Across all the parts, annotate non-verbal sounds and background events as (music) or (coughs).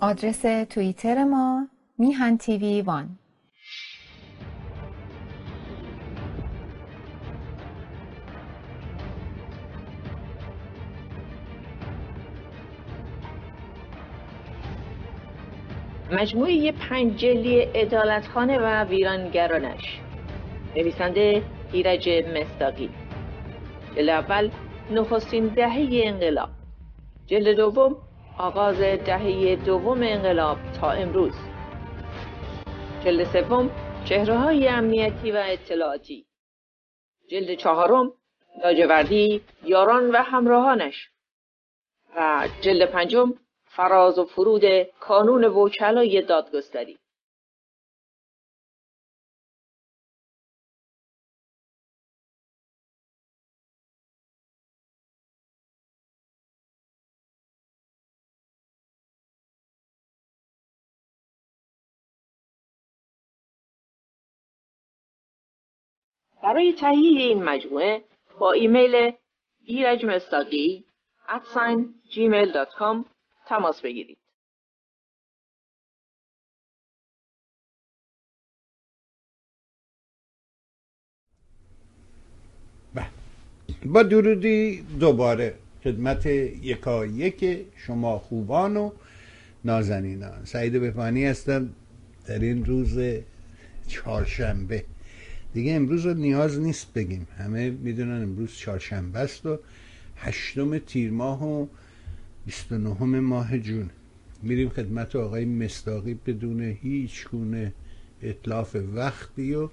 آدرس توییتر ما میهن تیوی وان. مجموعه پنج جلی ادالتخانه و ویرانگرانش. نویسنده ایرج مستاقی. جلد اول نخستین دهه انقلاب. جلد دوم آغاز دهه دوم انقلاب تا امروز. جلد سوم چهره های امنیتی و اطلاعاتی. جلد چهارم لاجوردی یاران و همراهانش. و جلد پنجم فراز و فرود کانون وکلای دادگستری. برای تهیه این مجموعه با ایمیل ایرج مستاقی gmail.com تماس بگیرید. بله. با درودی دوباره خدمت یکا یک شما خوبان و نازنینان سعید بفانی هستم در این روز چهارشنبه دیگه امروز رو نیاز نیست بگیم. همه می‌دونن امروز چهارشنبه است و هشتم تیر ماه و 29 ماه جون. میریم خدمت آقای مستاقی بدون هیچ گونه اطلاف وقتی و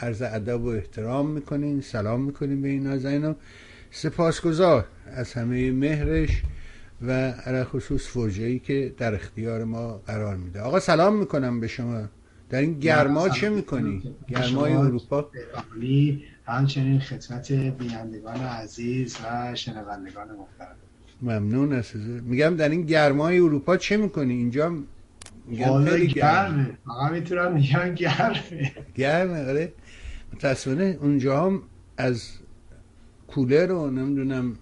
عرض ادب و احترام می‌کنین سلام می‌کنیم به این نازنین و سپاسگزار از همه مهرش و علا خصوص ای که در اختیار ما قرار میده. آقا سلام می‌کنم به شما. در این گرما چه می‌کنی؟ گرمای اروپا؟ همچنین خدمت بینندگان عزیز و شنوندگان محترم. ممنون از میگم در این گرمای اروپا چه می‌کنی؟ اینجا میگم خیلی گرمه. فقط می‌تونم میگم گرمه. گرمه آره. متاسفانه اونجا هم از کولر رو نمی‌دونم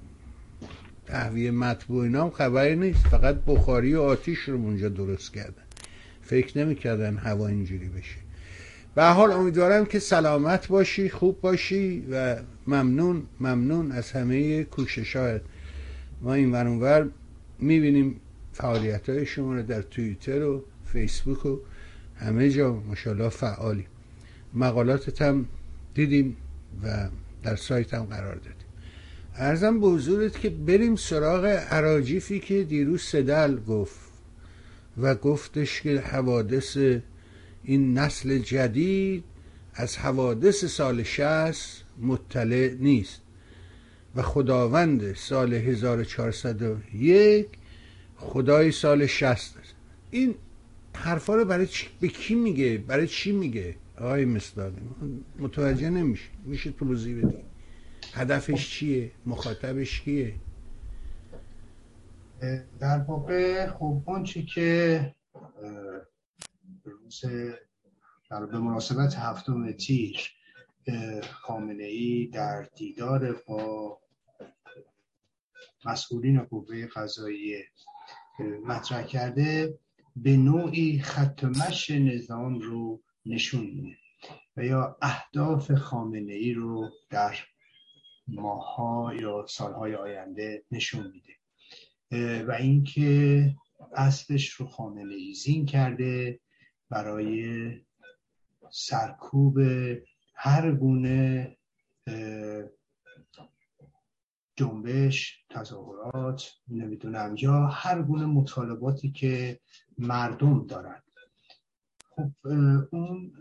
تهویه مطبوع اینا هم خبری نیست. فقط بخاری و آتیش رو اونجا درست کردن. فکر نمی‌کردن هوا اینجوری بشه. به حال امیدوارم که سلامت باشی خوب باشی و ممنون ممنون از همه کوششات ما این ورانور می‌بینیم فعالیت های شما رو در توییتر و فیسبوک و همه جا. مشالله فعالی. مقالاتت هم دیدیم و در سایت هم قرار دادیم. ارزم به حضورت که بریم سراغ عراجیفی که دیروز سدل گفت. و گفتش که حوادث این نسل جدید از حوادث سال شست مطلع نیست. و خداوند سال 1401 خدای سال 60 این حرفا رو برای چی... به کی میگه؟ برای چی میگه؟ آقای مصداقی متوجه نمیشه میشه توضیح بدی. هدفش چیه؟ مخاطبش کیه؟ در واقع خب اون چی که در به مناسبت هفتم تیر خامنه ای در دیدار با مسئولین قوه قضایی مطرح کرده به نوعی ختمش نظام رو نشون میده و یا اهداف خامنه ای رو در ماها یا سالهای آینده نشون میده. و اینکه اصلش رو خامنه ای زین کرده برای سرکوب هر گونه جنبش تظاهرات نمی‌دونم یا هر گونه مطالباتی که مردم دارند خب اون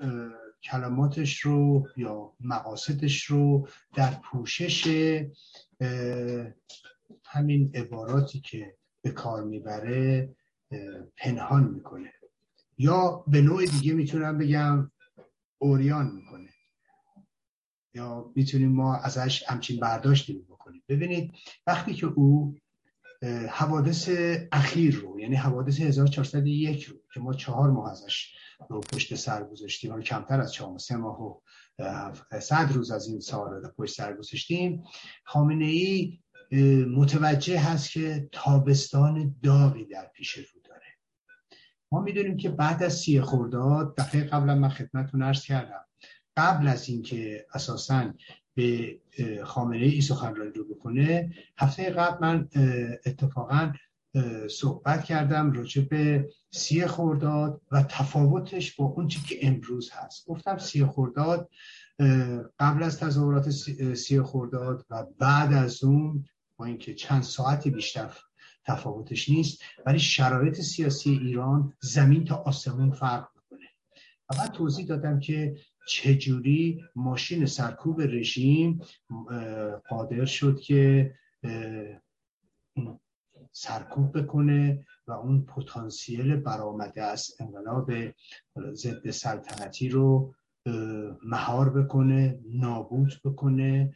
کلماتش رو یا مقاصدش رو در پوشش همین عباراتی که به کار می‌بره پنهان می‌کنه. یا به نوع دیگه می‌تونم بگم اوریان می‌کنه. یا می‌تونیم ما ازش همچین برداشتی بکنیم. ببینید وقتی که او حوادث اخیر رو یعنی حوادث 1401 رو که ما چهار ماه ازش رو پشت سر گذاشتیم و کمتر از چهار سه ماه و صد روز از این سال رو پشت سر گذاشتیم خامنه ای متوجه هست که تابستان داغی در پیش رو داره. ما می‌دونیم که بعد از سی خرداد دفعه قبلا من خدمتتون عرض کردم قبل از اینکه اساسا به خامنه ای سخنرانی رو بکنه هفته قبل من اتفاقا صحبت کردم راجع به سی خورداد و تفاوتش با اون که امروز هست. گفتم سی خورداد قبل از تظاهرات سی خورداد و بعد از اون با اینکه چند ساعتی بیشتر تفاوتش نیست ولی شرایط سیاسی ایران زمین تا آسمون فرق می‌کنه. و بعد توضیح دادم که چجوری ماشین سرکوب رژیم قادر شد که سرکوب بکنه و اون پتانسیل برآمده از انقلاب ضد سلطنتی رو مهار بکنه نابود بکنه.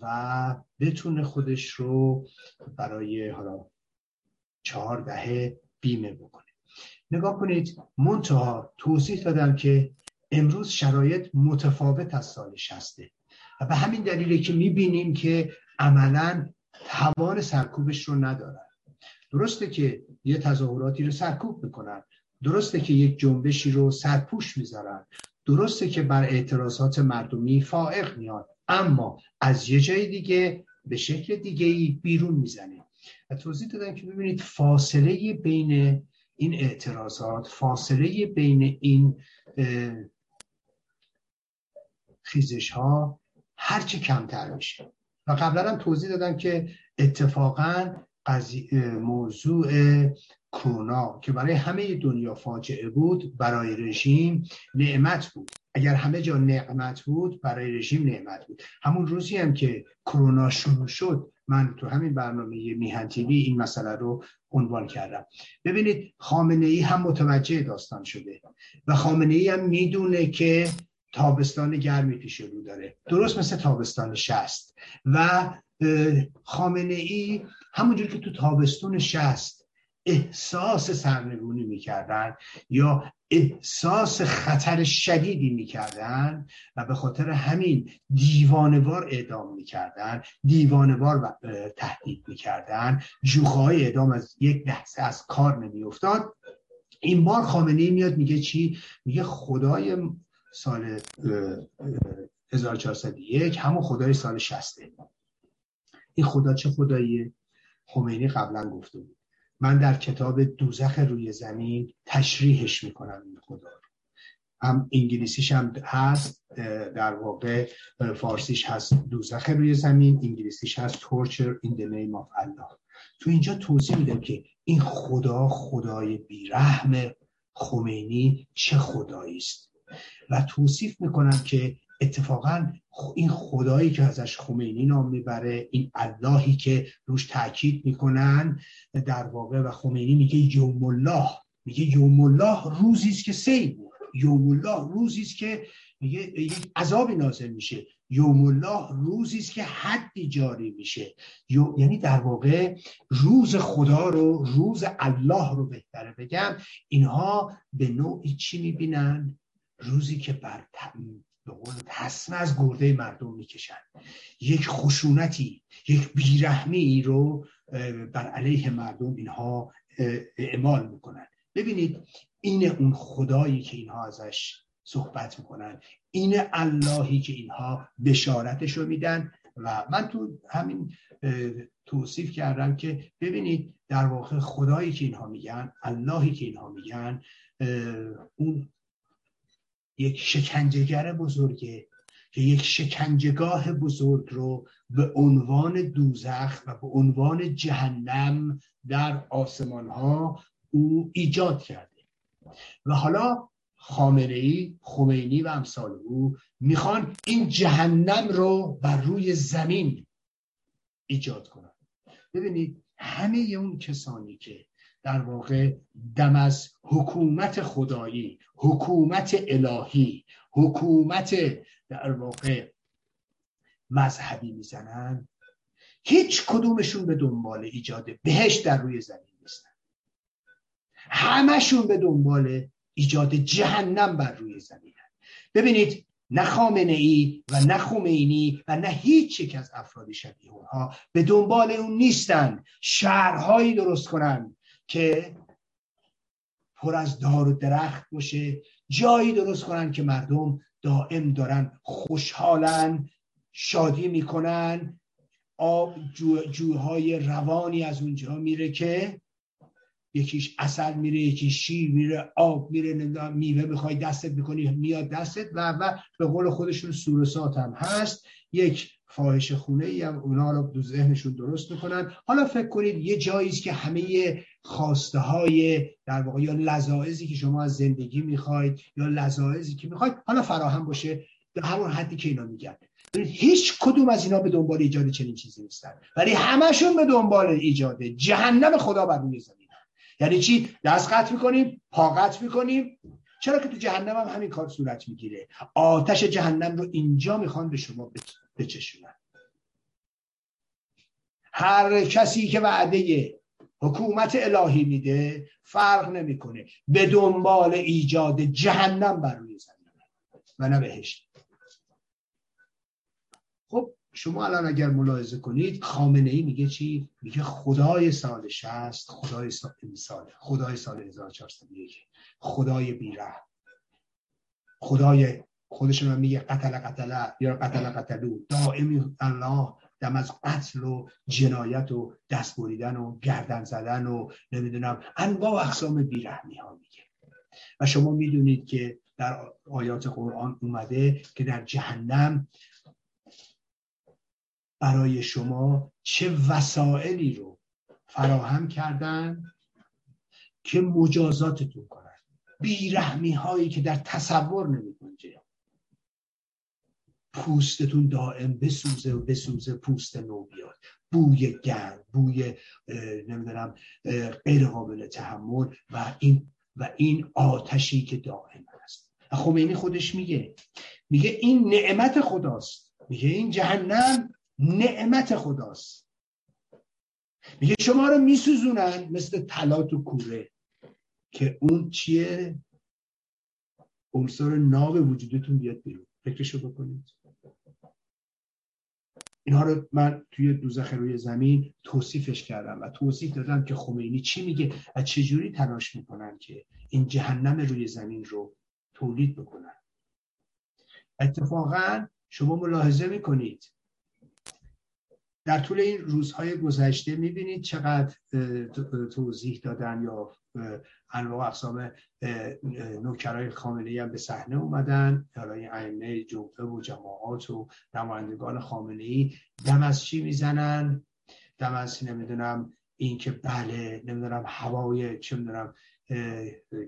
و بتونه خودش رو برای حالا چهار دهه بیمه بکنه. نگاه کنید منتها توضیح دادم که امروز شرایط متفاوت از سال شسته و به همین دلیله که می‌بینیم که عملا توان سرکوبش رو ندارن. درسته که یه تظاهراتی رو سرکوب می‌کنن. درسته که یک جنبشی رو سرپوش می‌ذارن. درسته که بر اعتراضات مردمی فائق میاد اما از یه جای دیگه به شکل دیگه ای بیرون می‌زنه. و توضیح دادن که ببینید فاصله بین این اعتراضات فاصله بین این خیزش ها هرچی کمتر میشه. و قبلا هم توضیح دادم که اتفاقا موضوع کرونا که برای همه دنیا فاجعه بود برای رژیم نعمت بود. اگر همه جا نعمت بود برای رژیم نعمت بود. همون روزی هم که کرونا شروع شد من تو همین برنامه میهن تیوی این مسئله رو عنوان کردم. ببینید خامنه ای هم متوجه داستان شده و خامنه ای هم می‌دونه که تابستان گرمی پیش رو داره. درست مثل تابستان شست. و خامنه ای همونجور که تو تابستون شست احساس سرنگونی می‌کردن یا احساس خطر شدیدی می‌کردن و به خاطر همین دیوانوار اعدام می‌کردن دیوانوار تهدید می‌کردن. جوخه های اعدام از یک لحظه از کار نمیافتاد. این بار خامنه ای میاد میگه چی؟ میگه خدای سال 1401 همون خدای سال 60 این خدا چه خداییه؟ خمینی قبلا گفته بود. من در کتاب دوزخ روی زمین تشریحش می‌کنم این خدا هم انگلیسیش هم هست در واقع فارسیش هست دوزخ روی زمین انگلیسیش هست torture in the name of Allah. تو اینجا توضیح میدم که این خدا خدای بیرحم خمینی چه خدایی است و توصیف می‌کنم که اتفاقا این خدایی که ازش خمینی نام می‌بره این اللهی که روش تاکید می‌کنن در واقع و خمینی میگه یوم الله میگه یوم الله روزی است که سیل یوم الله روزی است که میگه یک عذابی نازل میشه. یوم الله روزی است که حدی جاری میشه. یعنی در واقع روز خدا رو روز الله رو بهتره بگم. اینها به نوعی چی می‌بینن؟ روزی که بر به قول از گرده مردم می‌کشن. یک خشونتی یک بیرحمی رو بر علیه مردم اینها اعمال می‌کنن. ببینید این اون خدایی که اینها ازش صحبت می‌کنن این اللهی که اینها بشارتش رو میدن و من تو همین توصیف کردم که ببینید در واقع خدایی که اینها میگن اللهی که اینها میگن اون یک شکنجهگر بزرگه که یک شکنجهگاه بزرگ رو به عنوان دوزخ و به عنوان جهنم در آسمان ها او ایجاد کرده. و حالا خامنه ای خمینی و امثال او می‌خوان این جهنم رو بر روی زمین ایجاد کنن. ببینید همه اون کسانی که در واقع دم از حکومت خدایی حکومت الهی حکومت در واقع مذهبی می‌زنن. هیچ کدومشون به دنبال ایجاد بهش در روی زمین نیستن. همشون به دنبال ایجاد جهنم بر روی زمین ببینید نه خامنه ای و نه خمینی و نه هیچ یک از افراد شبیه اونها به دنبال اون نیستن. شهرهایی درست کنن. که پر از دار و درخت باشه جایی درست کنن که مردم دائم دارن خوشحالن شادی می‌کنن. آب جو، جوهای روانی از اونجا میره که یکیش اصل میره یکیش شیر میره آب میره میوه می‌خوای دستت می‌کنی میاد دستت و و به قول خودشون سورسات هم هست. یک فاحش خونه ای هم اونا رو دو ذهنشون درست می‌کنن. حالا فکر کنید یه جایی که همه خواسته های در واقع یا لذاعزی که شما از زندگی می‌خواید یا لذاعزی که می‌خواید حالا فراهم باشه در همون حدی که اینا میگن. هیچ کدوم از اینا به دنبال ایجاد چنین چیزی نیستن. ولی همشون به دنبال ایجاد جهنم خدا بر روی زمین یعنی چی؟ دست قطع می‌کنیم پا قطع می‌کنیم. چرا که تو جهنم هم همین کار صورت می‌گیره؟ آتش جهنم رو اینجا می‌خوان به شما بچشونن. هر کسی که وعده حکومت الهی میده فرق نمی‌کنه. به دنبال ایجاد جهنم بر روی زمین. و نه بهشت. خب شما الان اگر ملاحظه کنید خامنه ای میگه چی؟ میگه خدای سال 60 خدای سال سال خدای سال 1401 خدای بیره خدای خودشون میگه قتل قتل یا قتل قتلو. دائمی الله دم از قتل و جنایت و دست بریدن و گردن زدن و نمی‌دونم انواع اقسام بیرحمی ها میگه. و شما می‌دونید که در آیات قرآن اومده که در جهنم برای شما چه وسائلی رو فراهم کردن که مجازاتتون کنن. بیرحمی هایی که در تصور نمی پوستتون دائم بسوزه و بسوزه پوست نو بیاد. بوی گرم بوی نمی‌دونم غیر قابل تحمل و این و این آتشی که دائم هست. خمینی خودش میگه میگه این نعمت خداست. میگه این جهنم نعمت خداست. میگه شما رو میسوزونن مثل طلا و کوره. که اون چیه؟ عنصر ناب وجودتون بیاد بیرون. فکرشو بکنید. اینها رو من توی دوزخ روی زمین توصیفش کردم و توصیف دادم که خمینی چی میگه و چجوری تلاش می‌کنن که این جهنم روی زمین رو تولید بکنن. اتفاقا شما ملاحظه می‌کنید. در طول این روزهای گذشته می‌بینید چقدر توضیح دادن یا انواع اقسام نوکرای خامنه هم به صحنه اومدن. برای ائمه جمعه و جماعات و نمایندگان خامنه ای دم از چی می‌زنن؟ دم از نمی‌دونم این که بله نمی‌دونم هوای چه می‌دونم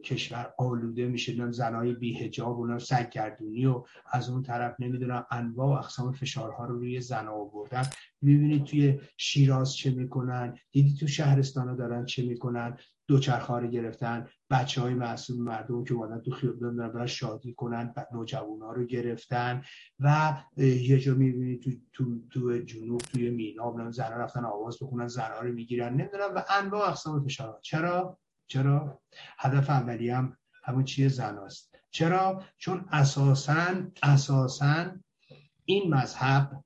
کشور آلوده میشه زنای بیهجاب و سرگردونی و از اون طرف نمی‌دونم انواع و اقسام فشارها رو روی زن آوردن. می‌بینید توی شیراز چه می‌کنن دیدی تو شهرستان دارن چه می‌کنن؟ دوچرخه رو گرفتن بچه های معصوم مردم که اومدن تو خیابون دارن برای شادی کنن نوجوان ها رو گرفتن. و یه جا می‌بینید تو, تو, تو جنوب توی مینا زن رفتن آواز بخونن زن ها رو می‌گیرن. نمی‌دونم و انواع اقسام فشارات چرا؟ چرا؟ هدف اولی هم همون چیه زناست. چرا؟ چون اساسا اساسا این مذهب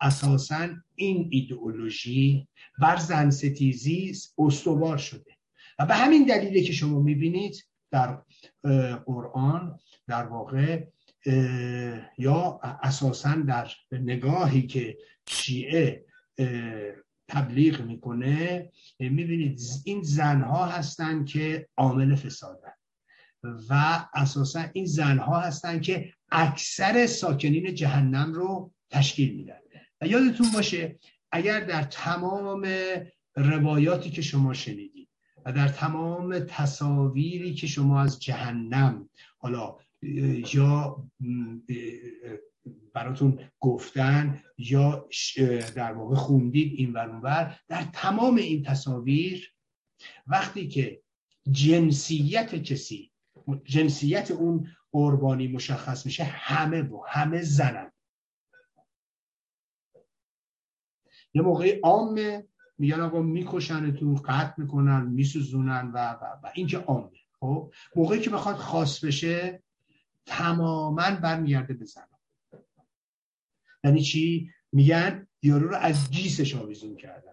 اساسا این ایدئولوژی بر زن ستیزی استوار شده. و به همین دلیله که شما می‌بینید در قرآن در واقع یا اساسا در نگاهی که شیعه تبلیغ می‌کنه می‌بینید این زنها هستند که عامل فسادن و اساسا این زنها هستند که اکثر ساکنین جهنم رو تشکیل میدن. و یادتون باشه اگر در تمام روایاتی که شما شنیدید و در تمام تصاویری که شما از جهنم حالا یا براتون گفتن یا در واقع خوندید این ور در تمام این تصاویر وقتی که جنسیت کسی جنسیت اون قربانی مشخص میشه همه با همه زنن. یه موقعی عامه میگن آقا میکشنتون قطع می‌کنن میسوزونن و, و, و. این که عامه خب؟ موقعی که بخواد خاص بشه تماما برمیگرده به زن. یعنی چی؟ میگن یارو رو از گیسش آویزون کردن.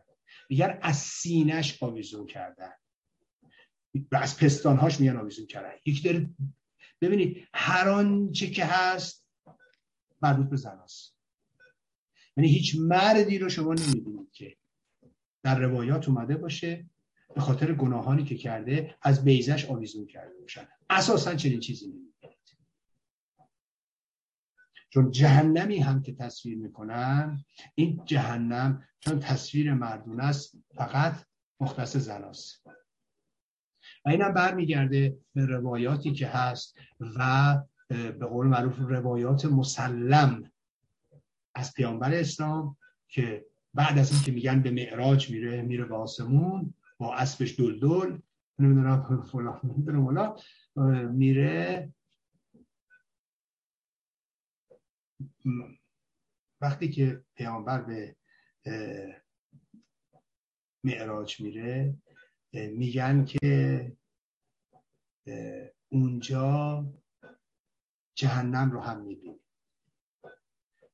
میگن از سینش آویزون کردن. و از پستانهاش میان آویزون کردن. یکی داره ببینید هر آنچه که هست مربوط به زناست یعنی هیچ مردی رو شما نمی‌بینید که در روایات اومده باشه به خاطر گناهانی که کرده از بیزش آویزون کرده باشن. اساسا چنین چیزی نمی‌بینید. چون جهنمی هم که تصویر می‌کنن این جهنم چون تصویر مردون است فقط مختص زناست و اینم برمیگرده به روایاتی که هست و به قول معروف روایات مسلم از پیامبر اسلام که بعد از اینکه میگن به معراج میره میره به آسمون با اسبش دلدل نمی‌دونم فلان نمی‌دونم میره وقتی که پیامبر به معراج میره میگن که اونجا جهنم رو هم می‌بینی.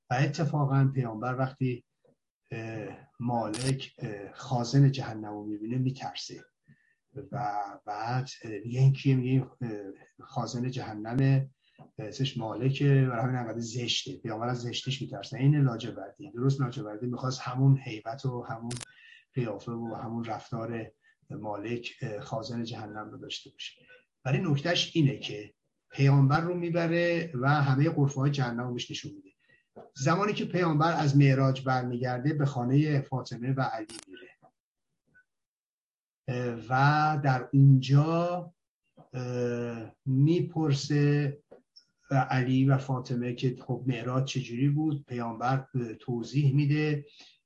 و اتفاقا پیامبر وقتی مالک خازن جهنم رو می‌بینه میترسه. و بعد میگه این کیه؟ میگه خازن جهنم اسمش مالکه و همین انقدر زشته. پیامبر از زشتیش میترسه. این لاجوردی. درست لاجوردی می‌خواست همون حیبت و همون قیافه و همون رفتار مالک خازن جهنم رو داشته باشه. ولی نکتهش اینه که پیامبر رو می‌بره و همه قرفه های جهنم رو نشون میده. زمانی که پیامبر از معراج برمیگرده به خانه فاطمه و علی میره. و در اونجا می‌پرسه علی و فاطمه که خب معراج چجوری بود؟ پیامبر توضیح میده.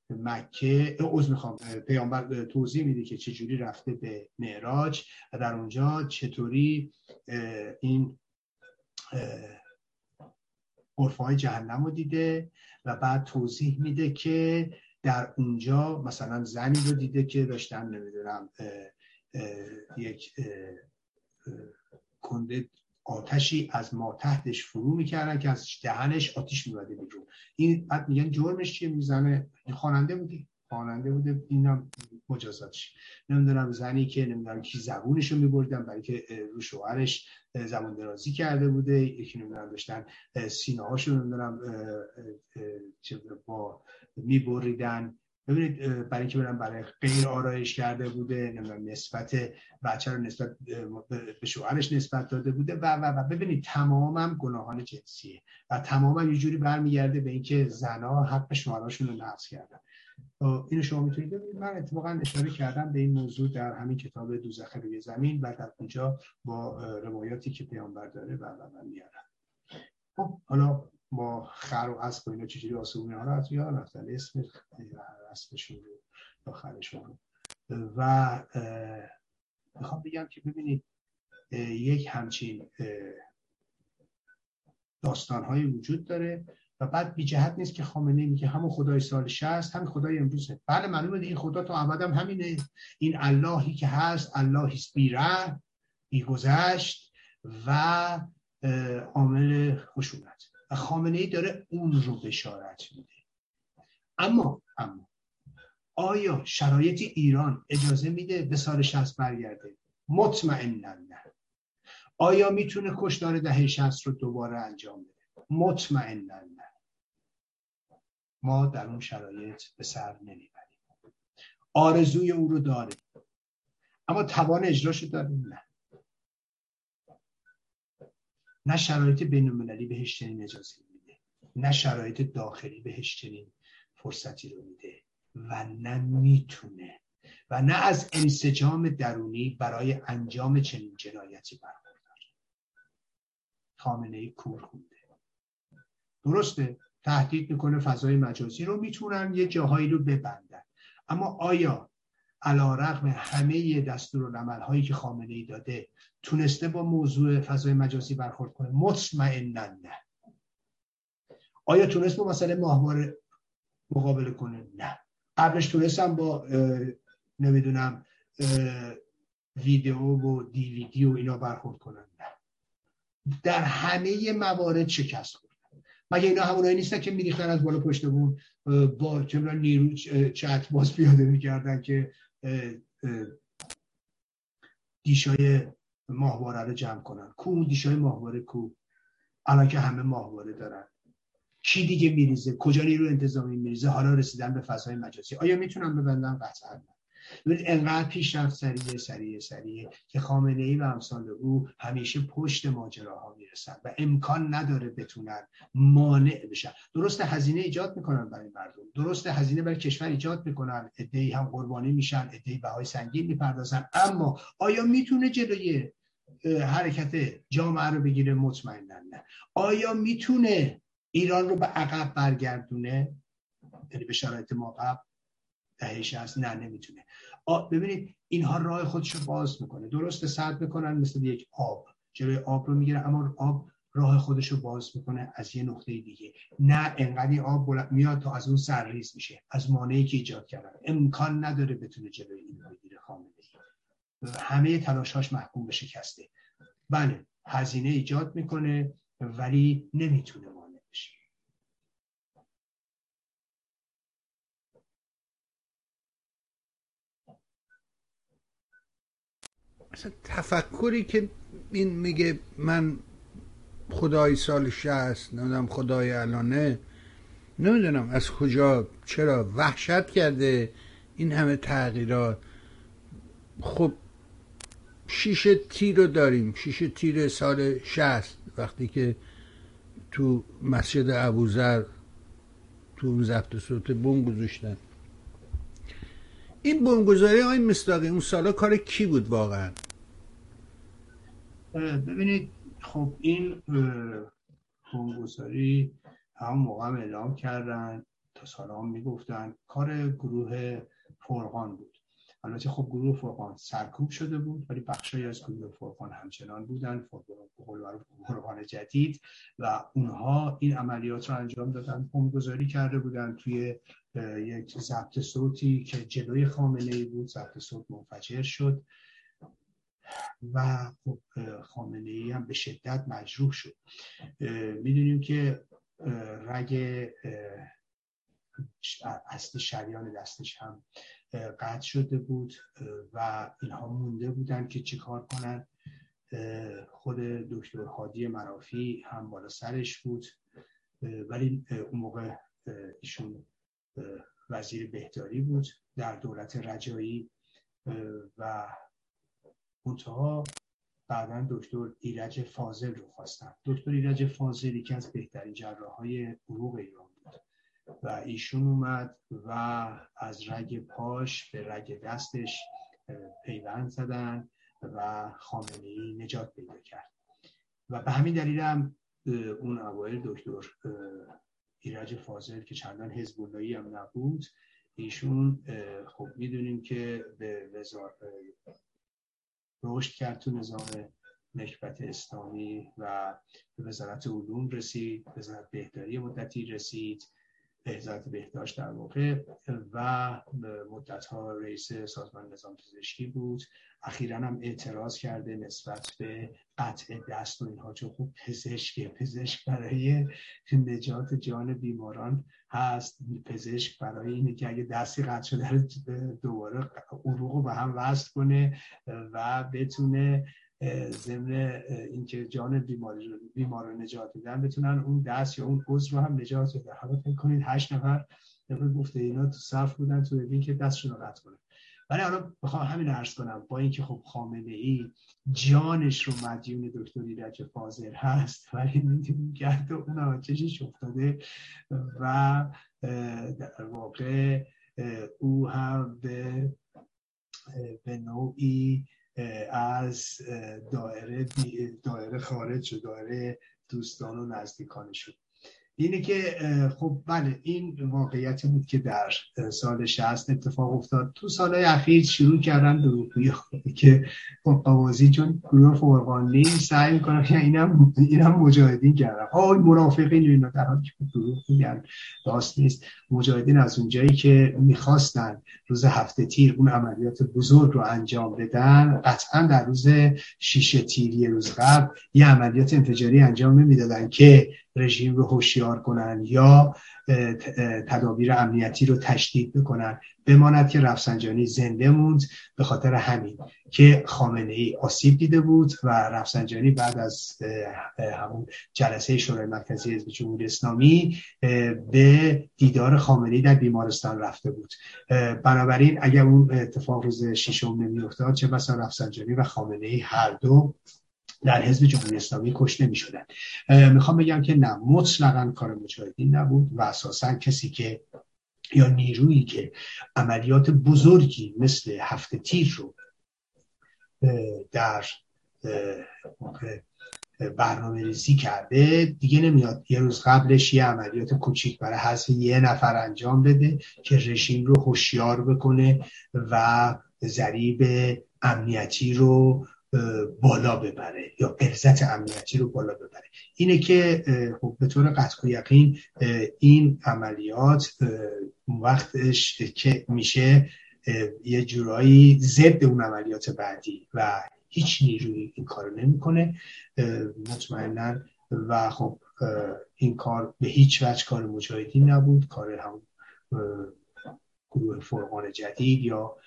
مکه عوض می‌خوام. پیامبر توضیح میده که چجوری رفته به معراج و در اونجا چطوری این عرفه های جهنم رو دیده و بعد توضیح میده که در اونجا مثلا زنی رو دیده که داشتن نمی‌دونم یک کنده آتشی از ما تحتش فرو می‌کردن که از دهنش آتیش میباده بیرون. این بعد میگن جرمش چیه می‌زنه؟ خواننده بودی خواننده بوده. اینم مجازاتش نمی‌دونم زنی که نمی‌دونم کی زبونش رو میبردن برای که رو شوهرش زبون درازی کرده بوده. یکی نمی‌دونم داشتن سینه هاشو نمی‌دونم با میبریدن. ببینید برای اینکه برن برای غیر آرایش کرده بوده نمی‌دونم نسبت بچه رو نسبت به شوهرش نسبت داده بوده و و و ببینید تمام هم گناهان جنسیه و تمام هم یه جوری برمیگرده به اینکه زنا حق شوهراشون رو نقض کردن. اینو شما می‌تونید ببینید. من اتفاقا اشاره کردم به این موضوع در همین کتاب دوزخ روی زمین و در اونجا با روایاتی که پیامبر داره و و میارن. خب حالا با خر و اسب و اینا چجوری آسمونی ها رو از یاد رفتن. اسم اسبشون رو یا خرشون و می‌خوام بگم که ببینید یک همچین داستان های وجود داره و بعد بی جهت نیست که خامنه میگه همون خدای سال 60 همین خدای امروزه. بله معلومه این خدا تو ابدا همینه. این اللهی که هست اللهی است بیره بیگذشت و عامل خشونت. و خامنه ای داره اون رو بشارت میده. اما اما آیا شرایط ایران اجازه میده به سال 60 برگرده؟ مطمئنا نه. آیا می‌تونه کشتار دهه 60 رو دوباره انجام بده؟ مطمئنا نه. ما در اون شرایط به سر نمی‌بریم. آرزوی او رو داره اما توان اجراش داره نه. نه شرایط بین المللی بهش چنین اجازه میده نه شرایط داخلی بهش چنین فرصتی رو میده و نه می‌تونه و نه از انسجام درونی برای انجام چنین جنایتی برخوردار. خامنه ای کور خونده. درسته تهدید می‌کنه فضای مجازی رو می‌تونن یه جاهایی رو ببندن. اما آیا علا رقم همه دستور هایی که خامنه ای داده تونسته با موضوع فضای مجازی برخورد کنه. مطمئنا نه. آیا تونست با مسئله ماهواره مقابله کنه؟ نه. قبلش تونستم با نمی‌دونم ویدیو و دیویدی و اینا برخورد کنن. نه. در همه موارد شکست خوردن مگه اینا همونایی نیستن که میریختن از بالا پشت بون با چه نیرو چت باز پیاده می‌کردن که دیشای ماهواره رو جمع کنن. کو دیشای ماهواره کو؟ الان که همه ماهواره دارن. کی دیگه میریزه؟ کجا نیرو انتظامی میریزه؟ حالا رسیدن به فضای مجازی. آیا می‌تونم ببندم؟ قطعا انقدر پیشرفت سریع سریع سریع که خامنه ای و امثال او همیشه پشت ماجراها می‌رسن و امکان نداره بتونن مانع بشن. درست هزینه ایجاد می‌کنن برای مردم درست هزینه برای کشور ایجاد می‌کنن ادهی هم قربانی میشن ادهی بهای سنگین می‌پردازن اما آیا می‌تونه جلوی حرکت جامعه رو بگیره؟ مطمئنا نه. آیا می‌تونه ایران رو به عقب برگردونه؟ یعنی به شرایط ما قبل دهش هست نه نمی‌تونه. ببینید اینها راه خودش رو باز می‌کنه. درست سرد می‌کنن مثل یک آب جلوی آب رو می‌گیره اما آب راه خودش رو باز می‌کنه از یه نقطه دیگه. نه انقدر آب میاد تا از اون سرریز میشه. از مانعی که ایجاد کردن. امکان نداره بتونه جلوی این بگیره خامنه همه تلاشاش محکوم به شکسته. بله هزینه ایجاد می‌کنه ولی نمی‌تونه مانع بشه مثلا تفکری که این میگه من خدای سال شهست نمی‌دونم خدای الانه نمی‌دونم از کجا چرا وحشت کرده این همه تغییرات. خب شیشه تیر رو داریم شیشه تیر سال شهست وقتی که تو مسجد ابوذر تو اون ضبط صوت بوم گذاشتن. این بمبگذاری های مصداقی اون سالا کار کی بود واقعا؟ ببینید خب این بمبگذاری هم موقع اعلام کردن تا سالا هم می‌گفتن. کار گروه فرقان بود. البته خب گروه فرقان سرکوب شده بود ولی بخشی از گروه فرقان همچنان بودن. فرقان جدید و اونها این عملیات رو انجام دادن گذاری کرده بودن توی یک ضبط صوتی که جلوی خامنه ای بود. ضبط صوت منفجر شد. و خب خامنه ای هم به شدت مجروح شد. می‌دونیم که رگ اصل شریان دستش هم قطع شده بود و اینها مونده بودن که چیکار کنن. خود دکتر هادی مرافی هم بالا سرش بود ولی اون موقع ایشون وزیر بهداری بود در دولت رجایی و منتها بعدا دکتر ایرج فاضل رو خواستن دکتر ایرج فاضل که از بهترین جراح های عروق ایران بود و ایشون اومد و از رگ پاش به رگ دستش پیوند زدن و خامنه ای نجات پیدا کرد. و به همین دلیل هم اون اوایل دکتر ایرج فاضل که چندان حزب هم نبود ایشون خب می‌دونیم که به وزار رشد کرد تو نظام نکبت اسلامی و به وزارت علوم رسید وزارت بهداری مدتی رسید. وزارت بهداشت در واقع و مدت ها رئیس سازمان نظام پزشکی بود. اخیرا هم اعتراض کرده نسبت به قطع دست و اینها چون خوب پزشک پزشک برای نجات جان بیماران هست. پزشک برای اینه که اگه دستی قطع شده دوباره عروق رو به هم وصل کنه و بتونه ضمن اینکه جان بیماری رو بیمار رو نجات بدن بتونن اون دست یا اون عضو رو هم نجات بدن. حالا فکر کنید هشت نفر نفر گفته اینا تو صف بودن تو ببین که دستشون رو قطع کنن. ولی حالا بخوام همین عرض کنم با اینکه خب خامنه ای جانش رو مدیون دکتر ایرج فاضل هست ولی می‌دونیم گرد اون چشش افتاده و در واقع او هم به به نوعی از دایره دایره خارج شد دایره دوستان و نزدیکان شد. اینه که خب بله این واقعیتی بود که در سال 60 اتفاق افتاد. تو سالهای اخیر شروع کردن دروغگویی که خب قوازی چون گروه فرقانی سعی می‌کنن که اینم اینم مجاهدین کردن. آی مرافقین اینا در حالی که دروغ میگن راست نیست. مجاهدین از اونجایی که می‌خواستن روز هفته تیر اون عملیات بزرگ رو انجام بدن قطعا در روز شیشه تیری روز قبل یه عملیات انفجاری انجام نمی‌دادن که رژیم رو هوشیار کنن یا تدابیر امنیتی رو تشدید بکنن. بماند که رفسنجانی زنده موند به خاطر همین که خامنه ای آسیب دیده بود و رفسنجانی بعد از همون جلسه شورای مرکزی حزب جمهوری اسلامی به دیدار خامنه ای در بیمارستان رفته بود. بنابراین اگر اون اتفاق روز ششم نمیافتاد چه بسا رفسنجانی و خامنه ای هر دو در حزب جمهوری اسلامی کشته می شدن می‌خوام بگم که نه مطلقا کار مجاهدین نبود و اساسا کسی که یا نیرویی که عملیات بزرگی مثل هفت تیر رو در برنامه ریزی کرده دیگه نمیاد. یه روز قبلش یه عملیات کوچیک برای حذف یه نفر انجام بده که رژیم رو هوشیار بکنه و ذریب امنیتی رو بالا ببره یا قرزت امنیتی رو بالا ببره. اینه که خب به طور قطع و یقین این عملیات وقتش که میشه یه جورایی ضد اون عملیات بعدی و هیچ نیروی این کارو نمی‌کنه مطمئنا. و خب این کار به هیچ وجه کار مجاهدین نبود کار هم گروه فرقان جدید یا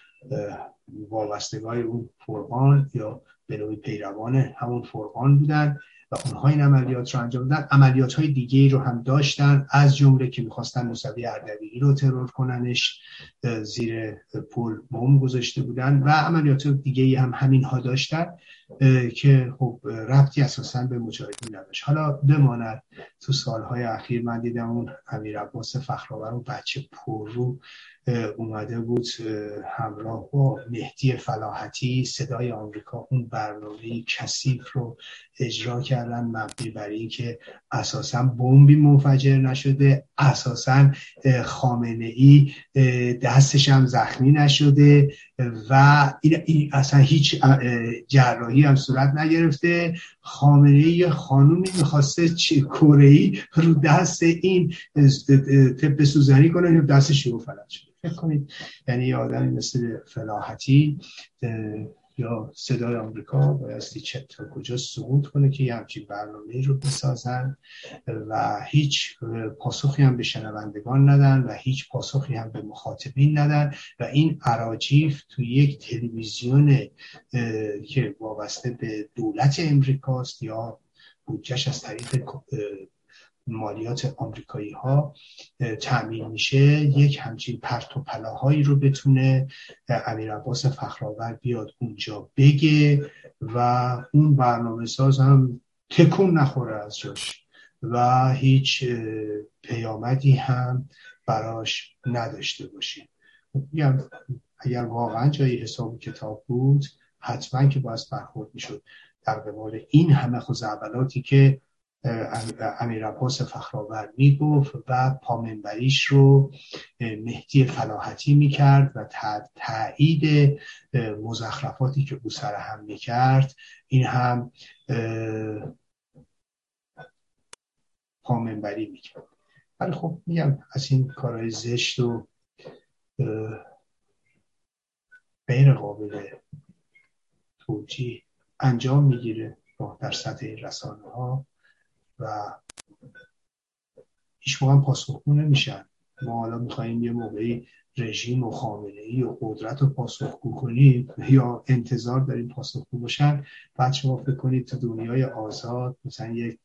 وابستگاه اون فرقان یا به نوعی پیروان همون فرقان بودن و اونها این عملیات رو انجام دادن. عملیات های دیگه رو هم داشتن از جمله که می‌خواستن موسوی اردبیلی رو ترور کننش زیر پل بم گذاشته بودن و عملیات دیگه هم همین ها داشتن که خب ربطی اساسا به مجاهدین نداشت. حالا بماند تو سالهای اخیر. من دیدم اون امیر عباس فخرآور و بچه پررو اومده بود همراه با مهدی فلاحتی صدای آمریکا اون برنامه کثیف رو اجرا کردن مبنی بر اینکه اساسا بمبی منفجر نشده. اساسا خامنه ای دستش هم زخمی نشده و این اصلا هیچ جراحی هم صورت نگرفته. خامنه ای خانومی می‌خواسته کره ای رو دست این طب سوزنی کنه دستش رو فلج شده فکر کنید یعنی آدمی مثل فلاحتی یا صدای آمریکا بایستی چه تا کجا سقوط کنه که یه همچین برنامه رو بسازن و هیچ پاسخی هم به شنوندگان ندن و هیچ پاسخی هم به مخاطبین ندن و این عراجیف تو یک تلویزیون که وابسته به دولت امریکاست یا بودجهش از طریق مالیات آمریکایی ها تأمین میشه یک همچین پرت و پلاهایی رو بتونه امیر عباس فخرآور بیاد اونجا بگه و اون برنامه ساز هم تکون نخوره از جاش و هیچ پیامدی هم براش نداشته باشه. اگر واقعا جایی حساب کتاب بود حتما که باید برخورد می‌شد در قبال این همه خزعبلاتی که امیر عباس فخرآور می‌گفت و پامنبریش رو مهدی فلاحتی می‌کرد و تایید مزخرفاتی که او سر هم می‌کرد. این هم پامنبری می‌کرد. ولی خب میگم از این کارهای زشت و غیر قابل توجیه انجام می‌گیره در سطح رسانه ها و هیچ موقع پاسخگو نمیشن. ما حالا میخواییم یه موقعی رژیم و خامنه ای و قدرت رو پاسخگو کنیم یا انتظار داریم پاسخگو باشن بعد شما فکر کنید تو دنیای آزاد مثلا یک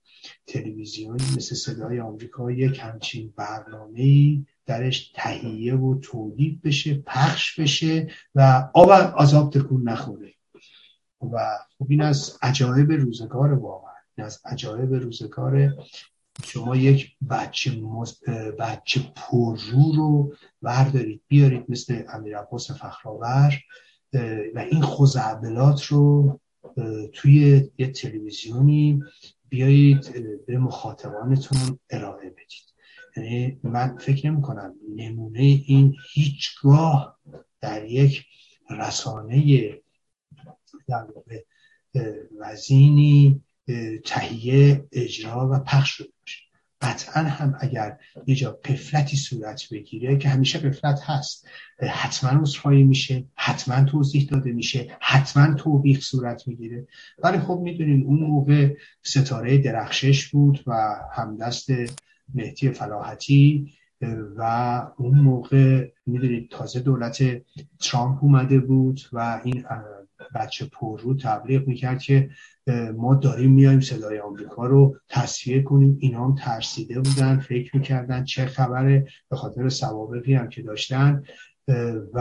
تلویزیونی مثل صدای آمریکا یک همچین برنامه درش تهیه و تولید بشه پخش بشه و آب عذاب تکون نخوره. و خب این از عجایب روزگار واقعا. از عجایب روزگار شما یک بچه, مز... بچه پررو رو بردارید بیارید مثل امیر عباس فخرآور و این خوزعبلات رو توی یه تلویزیونی بیایید به مخاطبانتون ارائه بدید. یعنی من فکر نمی کنم نمونه این هیچگاه در یک رسانه در وزینی تهیه اجرا و پخش شده باشه. قطعا هم اگر یه جا قفلتی صورت بگیره که همیشه قفلت هست حتما عذرخواهی میشه حتما توضیح داده میشه حتما توبیخ صورت می‌گیره. ولی خب می‌دونین اون موقع ستاره درخشش بود و همدست مهدی فلاحتی و اون موقع می‌دونید تازه دولت ترامپ اومده بود و این بچه پر رو تبلیغ می‌کرد که ما داریم میایم صدای آمریکا رو تصفیه کنیم. اینا هم ترسیده بودن فکر می‌کردن چه خبره. به خاطر سوابقی هم که داشتن. و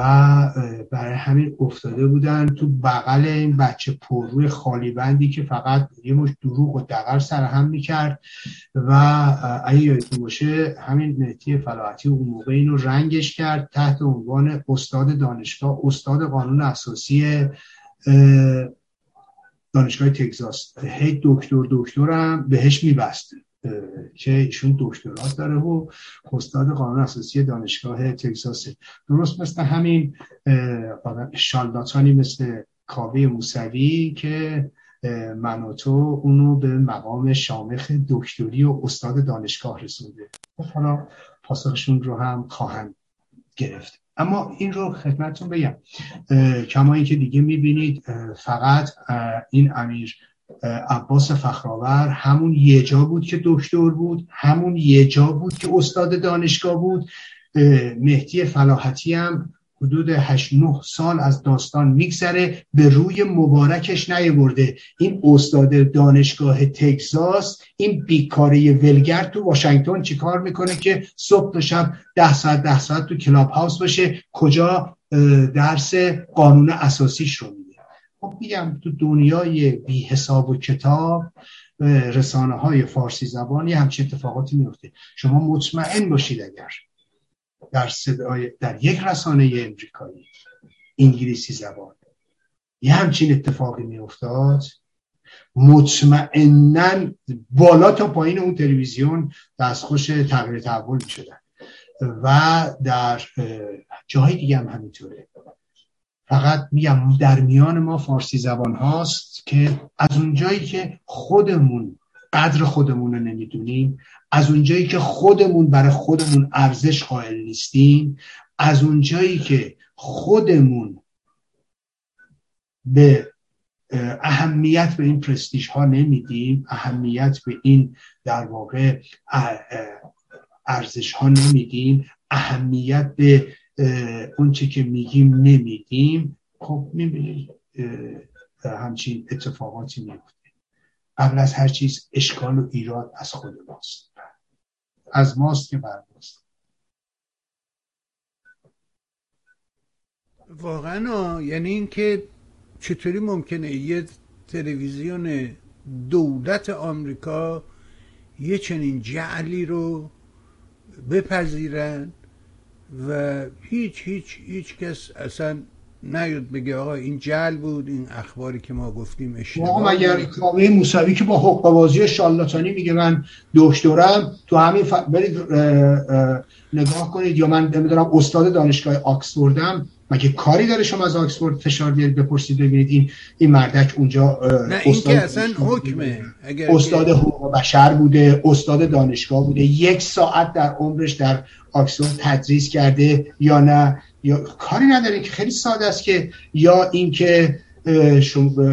برای همین افتاده بودن تو بغل این بچه پرروی خالی بندی که فقط یه مش دروغ و دقل سر هم می‌کرد. و اگه یادتون باشه همین مهدی فلاحتی اون موقع اینو رنگش کرد تحت عنوان استاد دانشگاه استاد قانون اساسی دانشگاه تگزاس. هی دکتر دکترم بهش میبست که ایشون دکترات داره و استاد قانون اساسی دانشگاه تگزاس درست مثل همین شالداتانی مثل کاوه موسوی که من و تو اونو به مقام شامخ دکتری و استاد دانشگاه رسونده. خب حالا پاسخشون رو هم خواهند گرفت. اما این رو خدمتتون بگم. کما اینکه دیگه می‌بینید فقط این امیر عباس فخرآور همون یه جا بود که دکتر بود همون یه جا بود که استاد دانشگاه بود. مهدی فلاحتی هم حدود 8 9 سال از داستان میگذره به روی مبارکش نیورده این استاد دانشگاه تگزاس این بیکاره ولگر تو واشنگتن چیکار می‌کنه که صبح تا شب ده ساعت ده ساعت تو کلاب هاوس باشه؟ کجا؟ درس قانون اساسیش رو میده. خب میگم تو دنیای بی حساب و کتاب رسانه های فارسی زبانی همچین اتفاقاتی میفته شما مطمئن باشید اگر در, صدای در یک رسانه امریکایی انگلیسی زبان. یه همچین اتفاقی می افتاد مطمئنا بالا تا پایین اون تلویزیون دستخوش تغییر تحول می شدن و در جاهای دیگه هم همینطوره. فقط میگم در میان ما فارسی زبان هاست که از اونجایی که خودمون قدر خودمون رو نمی‌دونیم از اونجایی که خودمون برای خودمون ارزش قائل نیستیم از اونجایی که خودمون به اهمیت به این پرستیژ ها نمیدیم اهمیت به این در واقع ارزش ها نمیدیم اهمیت به اونچه که میگیم نمیدیم خب می‌بینید همچین اتفاقاتی میفته قبل از هر چیز اشکال و ایراد از خود ماست. از ماست که بر واقعا یعنی اینکه چطوری ممکنه یه تلویزیون دولت آمریکا یه چنین جعلی رو بپذیرن و هیچ هیچ هیچ کس اصلا نیاد بگه آقا این جل بود این اخباری که ما گفتیم اشتباه مگر کاوه موسوی که با حقوق بازی شالاتانی میگه من دکترم تو همین ف... برید نگاه کنید یا من نمی‌دونم استاد دانشگاه آکسفوردم مگه کاری داره شما از آکسفورد فشار بیارید بپرسید ببینید این این مردک اونجا نه این که اصلا حکمه. اگر استاد حقوق بشر بوده استاد دانشگاه بوده. یک ساعت در عمرش در آکسفورد تدریس کرده یا نه؟ یا کاری نداره که خیلی ساده است که یا اینکه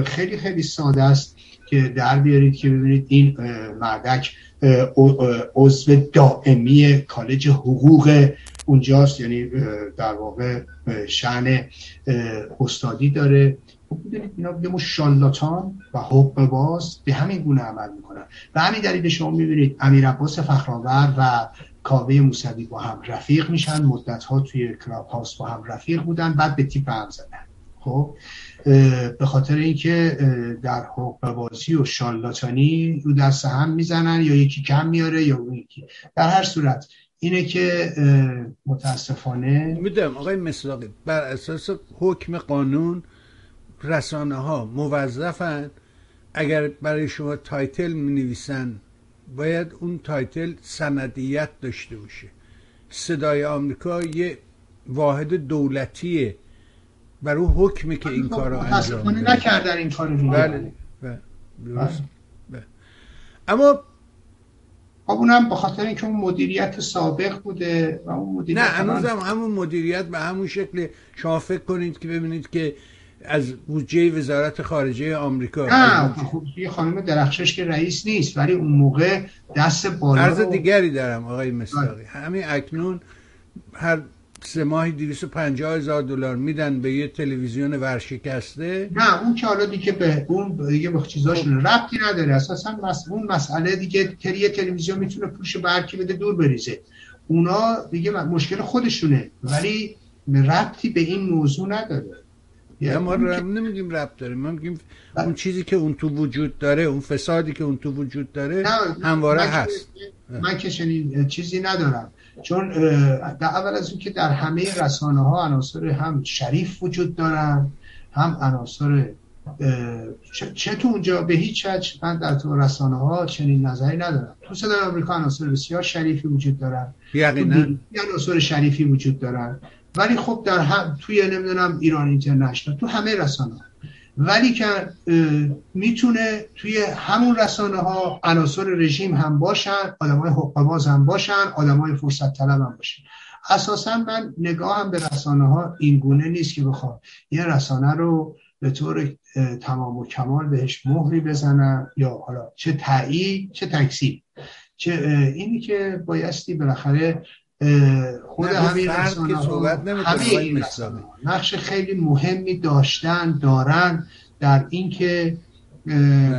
خیلی خیلی ساده است که در بیارید که ببینید این مردک عضو دائمی کالج حقوق اونجاست. یعنی در واقع شعن استادی داره. خب ببینید اینا یه شالاتان و حقوق باز به همین گونه عمل می‌کنن. و همین دلیل شما می‌بینید امیر عباس فخرآور و کاوه موسوی با هم رفیق میشن مدت ها توی کلاب هاوس با هم رفیق بودن بعد به تیپ هم زدن. خب به خاطر اینکه در حقوق بازی و شالاتانی رو دست هم می‌زنن یا یکی کم میاره یا اون یکی. در هر صورت اینه که متاسفانه می‌دونم آقای مصداقی بر اساس حکم قانون رسانه ها موظفن اگر برای شما title می نویسن باید اون title سندیت داشته باشه صدای آمریکا یه واحد دولتیه بر اون حکمی که این کار رو انجام بده نکردن این کار بله, بله. بله. اما خب اونم به خاطر اینکه اون مدیریت سابق بوده و اون مدیریت نه هنوزم همون مدیریت به همون شکل شما فکر کنید که ببینید که از بودجه وزارت خارجه آمریکا. نه خب یه خانم درخشش که رئیس نیست ولی اون موقع دست بالا عرض دیگری دارم آقای مستاقی. همین اکنون هر سه ماهی 250 هزار دلار میدن به یه تلویزیون ورشکسته. نه اون که حالا دیگه به اون دیگه به چیزاشون ربطی نداره. اساسا مس... اون مسئله دیگه یه تلویزیون می‌تونه پولش برکی بده دور بریزه. اونا دیگه مشکل خودشونه ولی ربطی به این موضوع نداره. یا ما رب نمیگیم ربط داره ما میگیم اون چیزی که اون تو وجود داره اون فسادی که اون تو وجود داره همواره هست. من که چنین چیزی ندارم. چون در اول از که در همه رسانه ها عناصر هم شریف وجود دارن هم عناصر چه تو اونجا به هیچ وجه من در تو رسانه ها چنین نظری ندارم. تو صدای آمریکا عناصر بسیار شریفی وجود دارن. یقینا عناصر شریفی وجود دارن. ولی خب در هم توی نمی‌دونم ایران اینترنشنال تو همه رسانه ها ولی که می‌تونه توی همون رسانه ها عناصر رژیم هم باشن آدمای حقوق هم باشن آدمای فرصت طلب هم باشن. اساسا من نگاهم به رسانه ها این گونه نیست که بخوام یه رسانه رو به طور تمام و کمال بهش مهری بزنم یا حالا چه تایید چه تکسیب چه اینی که بایستی بالاخره خود همین رسانه همین نقش خیلی مهمی داشتن دارن در اینکه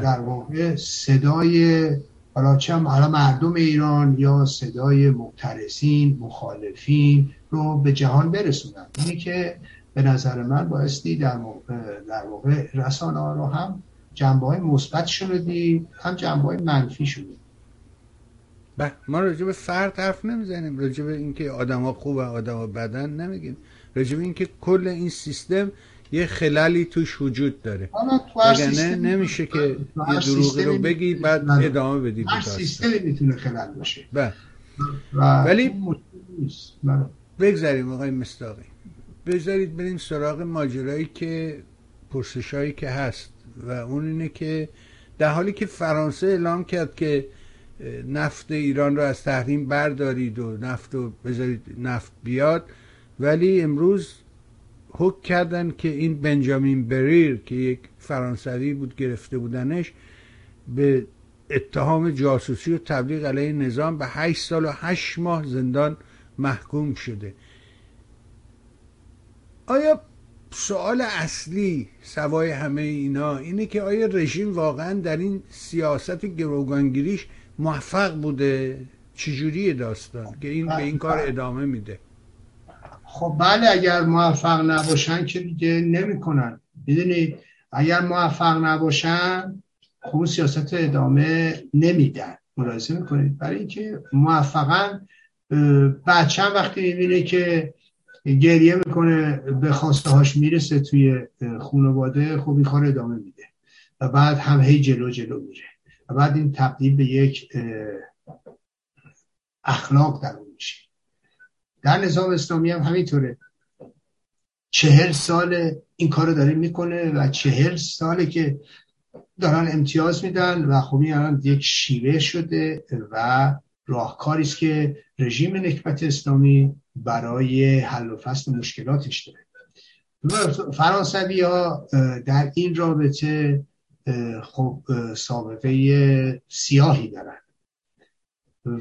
در واقع صدای حالا چه حالا مردم ایران یا صدای معترضین مخالفین رو به جهان برسونن. اینی که به نظر من بایستی در واقع, در واقع رسانه ها رو هم جنبه های مثبت شدی هم جنبه های منفی شدی ما راجع به فرد حرف نمی‌زنیم. راجع به اینکه آدما خوب و آدما بدن نمیگیم. راجع به اینکه کل این سیستم یه خلالی توش وجود داره. نه نمیشه که یه دروغی رو بگی بعد ادامه بدی هر سیستمی می‌تونه خلال باشه. بله. ولی بله. بگذاریم آقای مستاقی بذارید بریم سراغ ماجرایی که پرسشایی که هست. و اون اینه که در حالی که فرانسه اعلام کرد که نفت ایران رو از تحریم بردارید و نفت رو بذارید نفت بیاد. ولی امروز حک کردن که این بنجامین بریر که یک فرانسوی بود گرفته بودنش به اتهام جاسوسی و تبلیغ علیه نظام به 8 سال و 8 ماه زندان محکوم شده. آیا سوال اصلی سوای همه اینا اینه که آیا رژیم واقعا در این سیاست گروگانگیریش موفق بوده. چجوری داستان؟ که این به این کار ادامه میده. خب بله اگر موفق نباشن که دیگه نمی‌کنن. می‌دونید اگر موفق نباشن خب سیاست ادامه نمیدن. ملاحظه می‌کنید؟ برای اینکه موفقا بچه وقتی می‌بینه که گریه می‌کنه به خواسته هاش می‌رسه توی خانواده خب این کار ادامه میده. و بعد هم هی جلو جلو میره. بعد این تبدیل به یک اخلاق در اون میشه. در نظام اسلامی هم همینطوره. چهل سال این کار رو داره می‌کنه و چهل ساله که دارن امتیاز میدن و خب این یک شیوه شده و راهکاری است که رژیم نکبت اسلامی برای حل و فصل مشکلاتش داره. فرانسوی ها در این رابطه خب سابقه سیاهی دارن.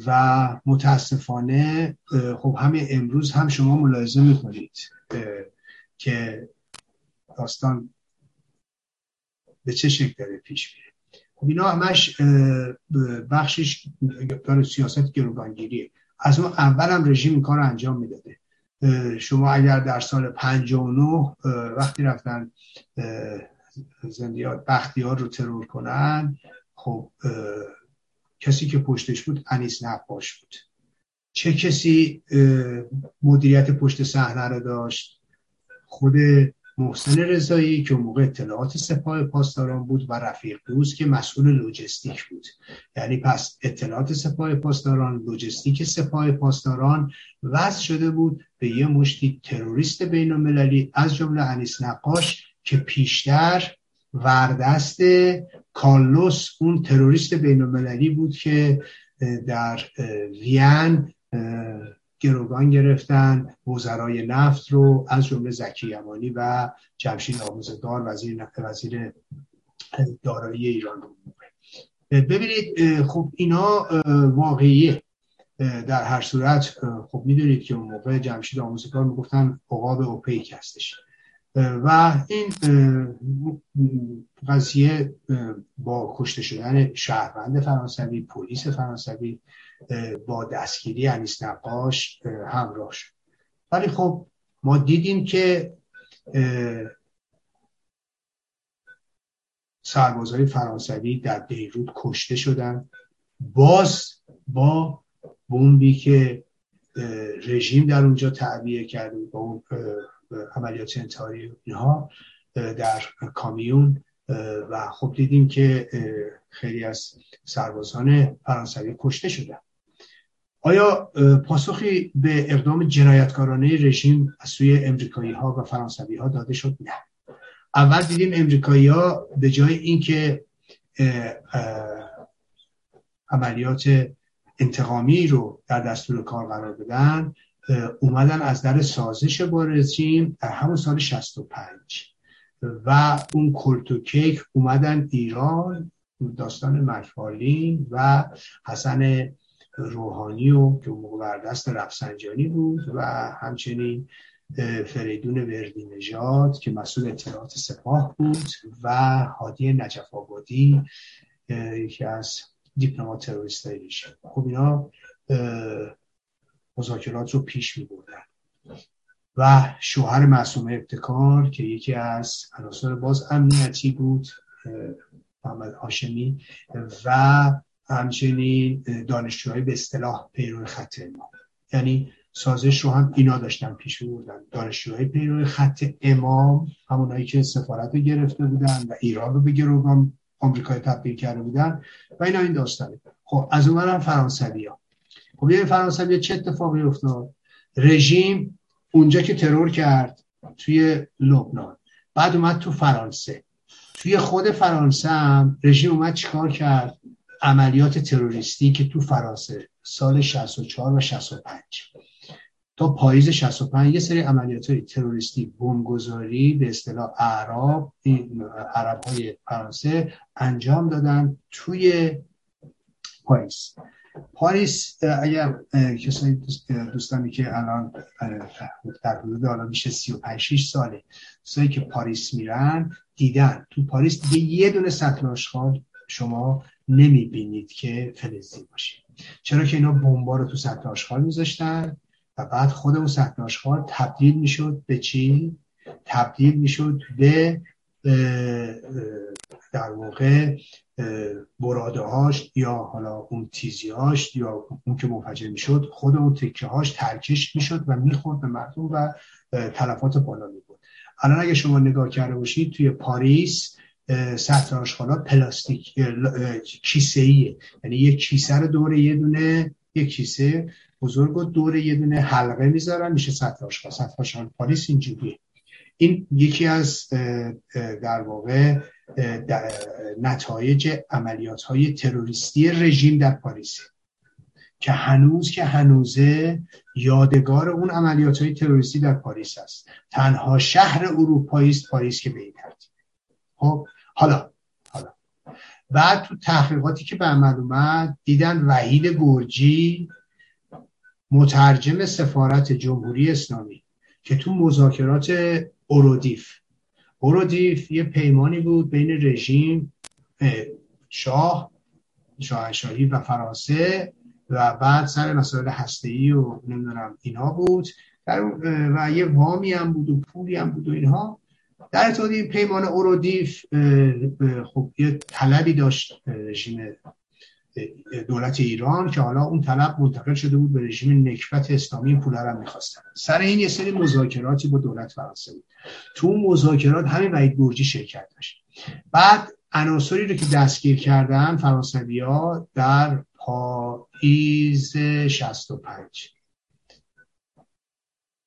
و متاسفانه خب همین امروز هم شما ملاحظه می‌کنید که داستان به چه شکل داره پیش میره. خب اینا همش بخشش داره سیاست گروگانگیریه از اون اول هم رژیم کار رو انجام می‌داده. شما اگر در سال 59 وقتی رفتن زندیات بختیار رو ترور کنن خب کسی که پشتش بود انیس نقاش بود. چه کسی مدیریت پشت صحنه رو داشت؟ خود محسن رضایی که موقع اطلاعات سپاه پاسداران بود و رفیق دوست که مسئول لوجستیک بود. یعنی پس اطلاعات سپاه پاسداران لوجستیک سپاه پاسداران وضع شده بود به یه مشتی تروریست بین المللی از جمله انیس نقاش که پیشتر وردست کارلوس اون تروریست بین المللی بود که در وین گروگان گرفتن وزرای نفت رو از جمله زکی یمانی و جمشید آموزگار وزیر وزیر دارایی ایران رو ببینید خب اینا واقعیه. در هر صورت خب می‌دونید که اون موقع جمشید آموزگار می‌گفتن عقاب اوپیک هستش. و این قضیه با کشته شدن شهروند فرانسوی پلیس فرانسوی با دستگیری انیس نقاش همراه شد. ولی خب ما دیدیم که سربازهای فرانسوی در بیروت کشته شدن. باز با بمبی که رژیم در اونجا تعبیه کرد با اون عملیات انتحاری اینها در کامیون و خب دیدیم که خیلی از سربازان فرانسوی کشته شدن. آیا پاسخی به اقدام جنایتکارانه رژیم از سوی امریکایی ها و فرانسوی ها داده شد؟ نه. اول دیدیم امریکایی ها به جای اینکه عملیات انتقامی رو در دستور کار قرار بدن اومدن از در سازش با رژیم در همون سال 65 و اون کلتوکیک اومدن ایران داستان مکفالین و حسن روحانی و که موقع دست رفسنجانی بود و همچنین فریدون وردی نژاد که مسئول اطلاعات سپاه بود و هادی نجف آبادی یکی از دیپلمات تروریست خب اینا مذاکرات رو پیش می بردن. و شوهر معصوم ابتکار که یکی از عناصر باز امنیتی بود محمد هاشمی و همچنین دانشجوهای به اصطلاح پیرو خط امام. یعنی سازش رو هم اینا داشتن پیش بردن. دانشجوهای پیرو خط امام همونایی که سفارت رو گرفته بودن و ایران رو به گروگان آمریکای تبدیل کرده بودن و اینا این داستانه. خب از اون هم فرانسوی ها خب یه فرانسوی چه اتفاقی افتاد؟ رژیم اونجا که ترور کرد توی لبنان. بعد اومد تو فرانسه. توی خود فرانسه هم رژیم اومد چیکار کرد؟ عملیات تروریستی که تو فرانسه سال 64 و 65 تا پاییز 65 یه سری عملیات تروریستی بمبگذاری به اصطلاح اعراب عرب های فرانسه انجام دادن توی پاریس پاریس اگر کسایی دوستانی که الان در حدود حالا میشه 35 ساله کسایی که پاریس میرن دیدن تو پاریس دیگه یه دونه سطل آشغال شما نمی‌بینید که فلزی باشه چرا که اینا بمبا رو تو سطل آشغال میذاشتن و بعد خود اون سطل آشغال تبدیل می‌شد به چی؟ تبدیل می‌شد به در واقع براده هاش یا حالا اون تیزی هاش یا اون که منفجر می‌شد خود اون تکه هاش ترکش می‌شد و می‌خورد به مردم و تلفات بالا میبود الان اگه شما نگاه کرده باشید توی پاریس سطل آشغالات پلاستیک کیسه ایه یعنی یک کیسه رو دور یه دونه یک کیسه بزرگ و دور یه دونه حلقه می‌ذارن میشه سطل آشغال. سطل آشغال پاریس اینجوریه. این یکی از در واقع نتایج عملیات های تروریستی رژیم در پاریس. که هنوز که هنوزه یادگار اون عملیات های تروریستی در پاریس است. تنها شهر اروپایی است پاریس که به این خب حالا حالا. بعد تو تحقیقاتی که به عمل اومد دیدن وحید گرجی مترجم سفارت جمهوری اسلامی که تو مذاکرات اورودیف اورودیف یه پیمانی بود بین رژیم شاه شاهنشاهی و فرانسه و بعد سر مسائل هسته‌ای و نمی‌دونم اینا بود. و یه وامی هم بود و پولی هم بود و اینها. در ارتباط پیمان اورودیف خب یه طلبی داشت رژیم دولت ایران که حالا اون طلب منتقل شده بود به رژیم نکبت اسلامی پول هم می‌خواستن. سر این یه سری مذاکراتی با دولت فرانسه بود. تو اون مذاکرات همین وحید گرجی شرکت داشت. بعد عناصری رو که دستگیر کردن فرانسوی ها در پاییز 65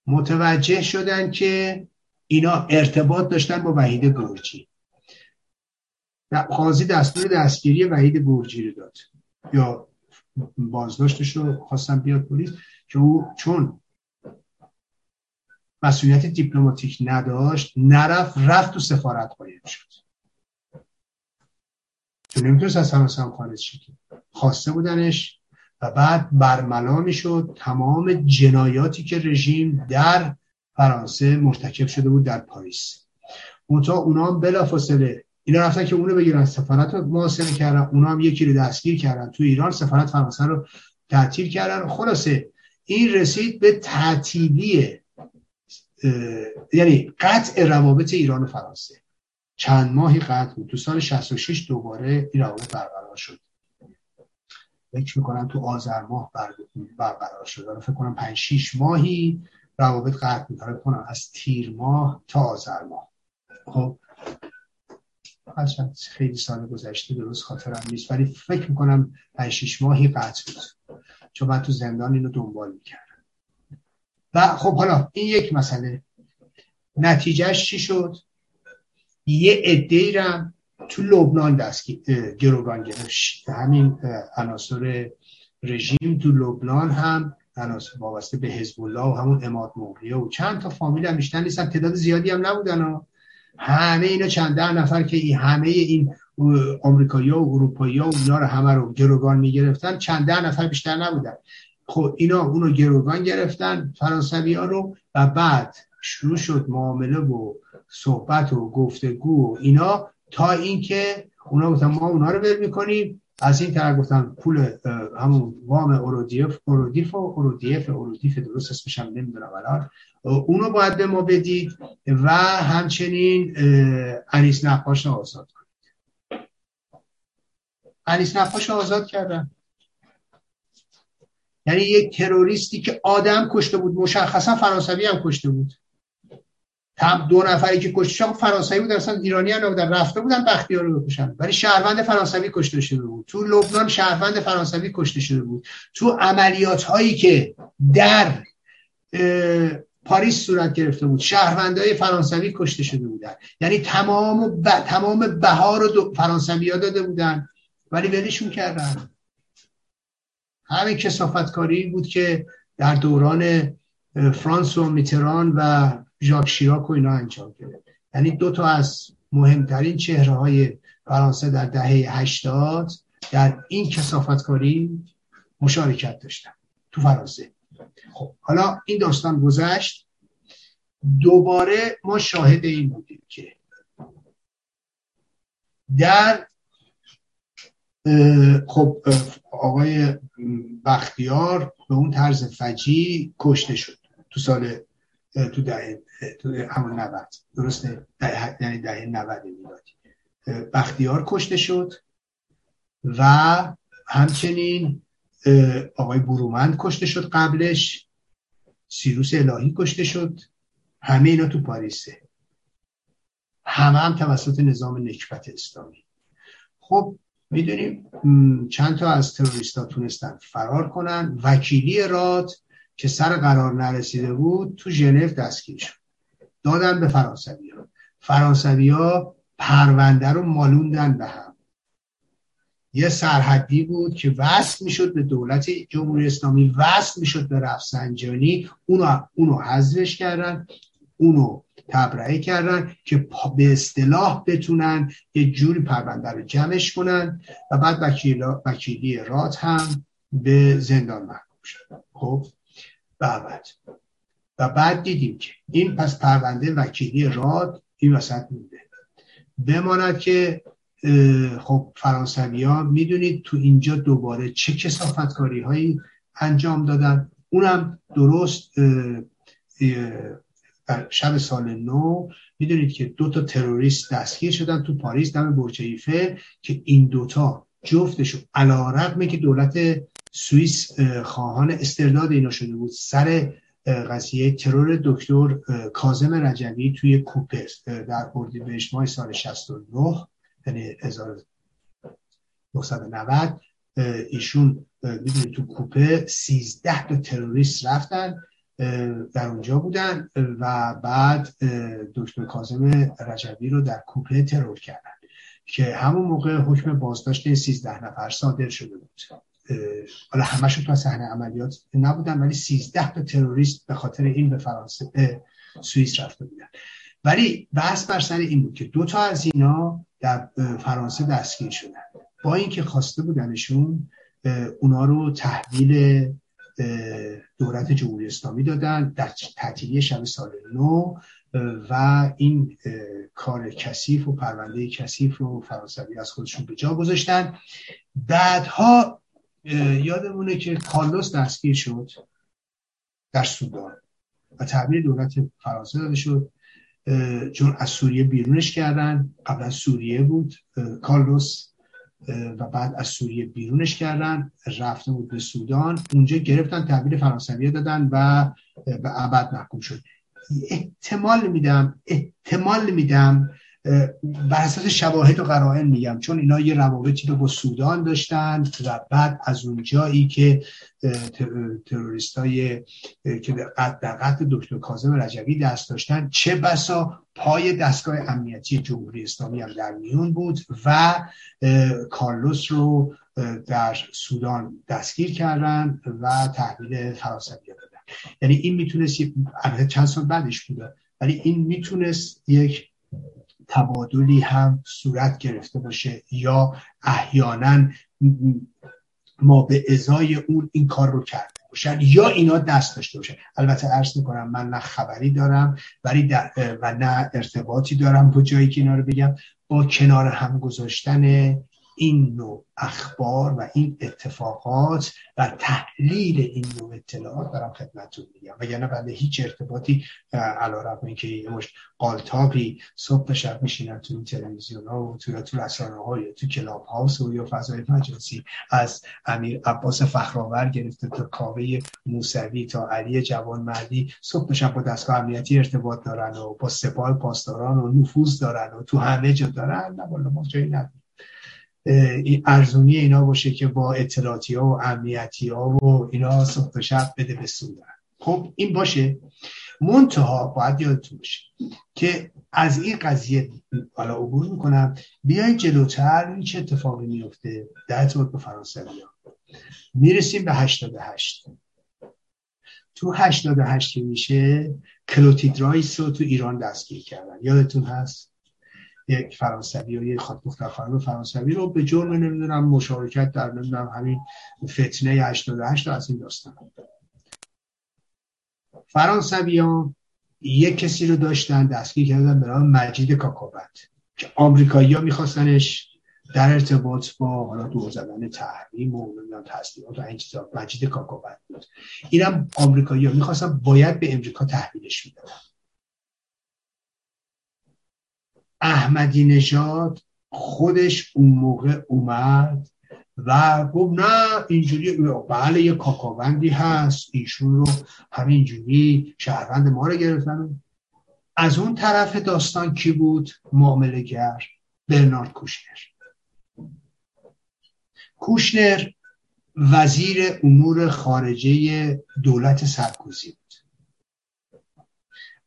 متوجه شدن که اینا ارتباط داشتن با وحید گرجی. قاضی دستور دستگیری وحید گرجی رو داد. یا بازداشتش رو خواستن بیاد پلیس که او چون مسئولیت دیپلماتیک نداشت نرفت رفت تو سفارت قایم شد. چون نمی‌تونست از هم خارج خواسته بودنش و بعد برملا می‌شد تمام جنایاتی که رژیم در فرانسه مرتکب شده بود در پاریس. منتها اونا هم بلافاصله اینا رفتن که اونو بگیرن سفارت رو محاصره کردن اونا هم یکی رو دستگیر کردن. تو ایران سفارت فرانسه رو تعطیل کردن. خلاصه این رسید به تعطیلی یعنی قطع روابط ایران و فرانسه. چند ماهی قطع بود. تو سال 66 دوباره این روابط برقرار شد. فکر می‌کنم تو آذر ماه برقرار شد. فکر کنم 5 6 ماهی روابط قطع بود. کنم از تیر ماه تا آذر ماه. خب خیلی سال گذشته درست خاطرم نیست ولی فکر می‌کنم 5 6 ماهی قطع بود. چون من تو زندان اینو دنبال می‌کردم. و خب حالا این یک مسئله. نتیجهش چی شد؟ یه عده رم تو لبنان دست گروگان گرفت. همین عناصر رژیم تو لبنان هم عناصر وابسته به حزب الله و همون اماد مغریه و چند تا فامیل هم بیشتر نیستن. تعداد زیادی هم نبودن. همه اینا چند ده نفر که این همه این آمریکایی و اروپایی ها و اینا رو همه رو گروگان می‌گرفتن چند ده نفر بیشتر نبودن. خب اینا اونو گروگان گرفتن فرانسوی ها رو و بعد شروع شد معامله و صحبت و گفتگو و اینا تا اینکه اونا گفتن ما اونا رو ول می‌کنیم. از این طرف گفتن پول همون وام اورودیف اورودیف و اورودیف اورودیف درست اسمش هم نمی‌دونم الان. اونو باید به ما بدید و همچنین انیس نقاش آزاد کنید. انیس نقاش آزاد کردن. یعنی یک تروریستی که آدم کشته بود مشخصا فرانسوی هم کشته بود. هم دو نفری که کشته فرانسوی بود اصلا ایرانی هم نبودن رفته بودن بختیار رو بکشن. ولی شهروند فرانسوی کشته شده بود. تو لبنان شهروند فرانسوی کشته شده بود. تو عملیات هایی که در پاریس صورت گرفته بود شهروندهای فرانسوی کشته شده بودن. یعنی تمام ب... تمام بهار رو فرانسوی ها داده بودن. ولی ولشون کردن. همین کسافتکاری بود که در دوران فرانس و میتران و ژاک شیراک و اینا انجام گرفت. یعنی دو تا از مهمترین چهره های فرانسه در دهه 80 در این کسافتکاری مشارکت داشتن تو فرانسه. خب حالا این داستان گذشت. دوباره ما شاهد این بودیم که در خب آقای بختیار به اون طرز فجی کشته شد تو سال تو دهه تو همون 90 درسته؟ یعنی دهه 90 میلادی. بختیار کشته شد و همچنین آقای برومند کشته شد قبلش. سیروس الهی کشته شد. همه اینا تو پاریسه. همه هم توسط نظام نکبت اسلامی. خب می‌دونیم چند تا از تروریستا تونستن فرار کنن. وکیلی راد که سر قرار نرسیده بود تو ژنو دستگیر شد. دادن به فرانسوی ها فرانسوی ها پرونده رو مالوندن به هم. یه سرحدی بود که وصل می‌شد به دولت جمهوری اسلامی وصل می‌شد به رفسنجانی. اونو, اونو حذفش کردن اونو تبرئه کردن که به اصطلاح بتونن یه جوری پرونده رو جمعش کنن و بعد وکیلی رات هم به زندان محکوم شد خب؟ بعد. و بعد دیدیم که این پس پرونده وکیلی راد این وسط مونده. بماند که خب فرانسوی ها می‌دونید تو اینجا دوباره چه کسافتکاری هایی انجام دادن. اونم درست در شب سال نو می‌دونید که دو تا تروریست دستگیر شدن تو پاریس دم برج ایفل که این دوتا جفتشون علا رقمه که دولت سوئیس خواهان استرداد اینا شده بود سر قضیه ترور دکتر کازم رجوی توی کوپر در اردیبهشت ماه سال 69 یعنی 1990 ایشون می‌دونید تو کوپه 13 تا تروریست رفتن در اونجا بودن و بعد دکتر کازم رجبی رو در کوپه ترور کردن که همون موقع حکم بازداشت 13 نفر صادر شده بود. حالا همشون تو صحنه عملیات نبودن ولی 13 تا تروریست به خاطر این به فرانسه به سوئیس رفته بودن. ولی بحث بر سر این بود که دو تا از اینا در فرانسه دستگیر شدن. با اینکه خواسته بودنشون اونا رو تحویل دولت جمهوری اسلامی دادن در تعطیلی شب سال نو و این کار کثیف و پرونده کثیف رو فرانسوی از خودشون به جا گذاشتن. بعدها یادمونه که کارلوس دستگیر شد در سودان و تحویل دولت فرانسه داده شد. چون از سوریه بیرونش کردن. قبل از سوریه بود. کارلوس و بعد از سوریه بیرونش کردن. رفته بود به سودان. اونجا گرفتن تحویل فرانسویه دادن و به ابد محکوم شد. احتمال میدم احتمال میدم بر اساس شواهد و قرائن میگم چون اینا یه روابطی رو با سودان داشتن و بعد از اونجایی که تروریست های که در قتل دکتر کاظم رجوی دست داشتن چه بسا پای دستگاه امنیتی جمهوری اسلامی هم در میون بود و کارلوس رو در سودان دستگیر کردن و تحویل فرانسوی دادن. یعنی این می‌تونست چند سال بعدش بوده ولی این می‌تونست یک تبادلی هم صورت گرفته باشه یا احیانا ما به ازای اون این کار رو کرده باشن یا اینا دست داشته باشن. البته عرض می‌کنم من نه خبری دارم ولی و نه ارتباطی دارم با جایی که اینا رو بگم با کنار هم گذاشتن این نوع اخبار و این اتفاقات و تحلیل این نوع اطلاعات دارم خدمتتون میگم. وگرنه بنده هیچ ارتباطی علا رقم اینکه یه مش قالتاقی صبح شب میشینن تو این تلویزیون ها و تو تو رسانه های تو کلاب هاوس و یا فضای مجازی از امیر عباس فخرآور گرفته تا کاوه موسوی تا علی جوان مردی صبح شب با دستگاه امنیتی ارتباط دارن و با سپاه پاسداران و نفوذ دارن و تو همه جا دارن. نه ما جایی نداریم. ارزونی اینا باشه که با اطلاعاتی ها و امنیتی ها و اینا صبح شب بده به خب این باشه. منتها باید یادتون باشه که از این قضیه حالا عبور می‌کنم. بیاین جلوتر این چه اتفاقی میفته در ارتباط به فرانسوی می‌رسیم به 88 تو 88 که میشه کلوتید رایس رو تو ایران دستگیر کردن. یادتون هست؟ یک فرانسوی و یک خط مختلف فرانسوی رو به جرم نمی‌دونم مشارکت در نمی‌دونم همین فتنه 88 از این داستان. فرانسوی ها یک کسی رو داشتن دستگیر کردن به نام مجید کاکابت که آمریکایی ها میخواستنش در ارتباط با حالا دور زدن تحریم و نمی‌دونم تسلیمات و این چیزا. مجید کاکابت بود. اینم آمریکایی ها می‌خواستن باید به امریکا تحویلش می‌دادن. احمدی نژاد خودش اون موقع اومد و گفت نه اینجوری بله یه کاکاوندی هست ایشون رو همینجوری شهروند ما رو گرفتن. از اون طرف داستان کی بود؟ معامله گر برنارد کوشنر. کوشنر وزیر امور خارجه دولت سرکوزی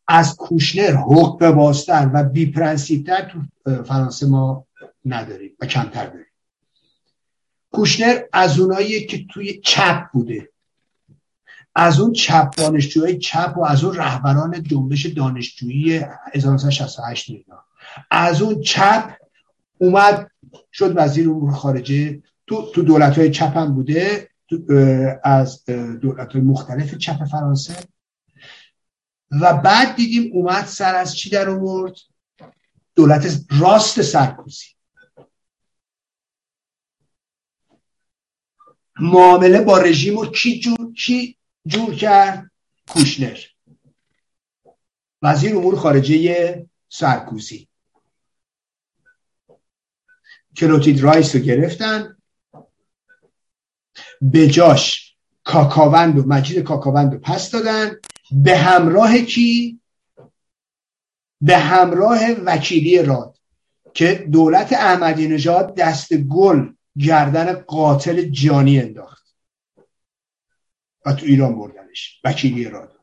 از کوشنر حقوق باستر و بی پرنسیبتر تو فرانسه ما نداریم و کمتر داریم. کوشنر از اونایی که توی چپ بوده. از اون چپ دانشجوهای چپ و از اون رهبران جنبش دانشجویی 1968 اینا از اون چپ اومد شد وزیر امور خارجه. تو تو دولت های چپ هم بوده از دولت های مختلف چپ فرانسه. و بعد دیدیم اومد سر از چی در آورد؟ دولت راست سرکوزی. معامله با رژیم رو کی جور, کی جور کرد؟ کوشنر. وزیر امور خارجه سرکوزی. کلوتید رایس رو گرفتن. به جاش کاکاوند و مجید کاکاوند رو پس دادن. به همراه کی؟ به همراه وکیلی راد که دولت احمدی نژاد دست گل گردن قاتل جانی انداخت. و تو ایران بردنش وکیلی راد.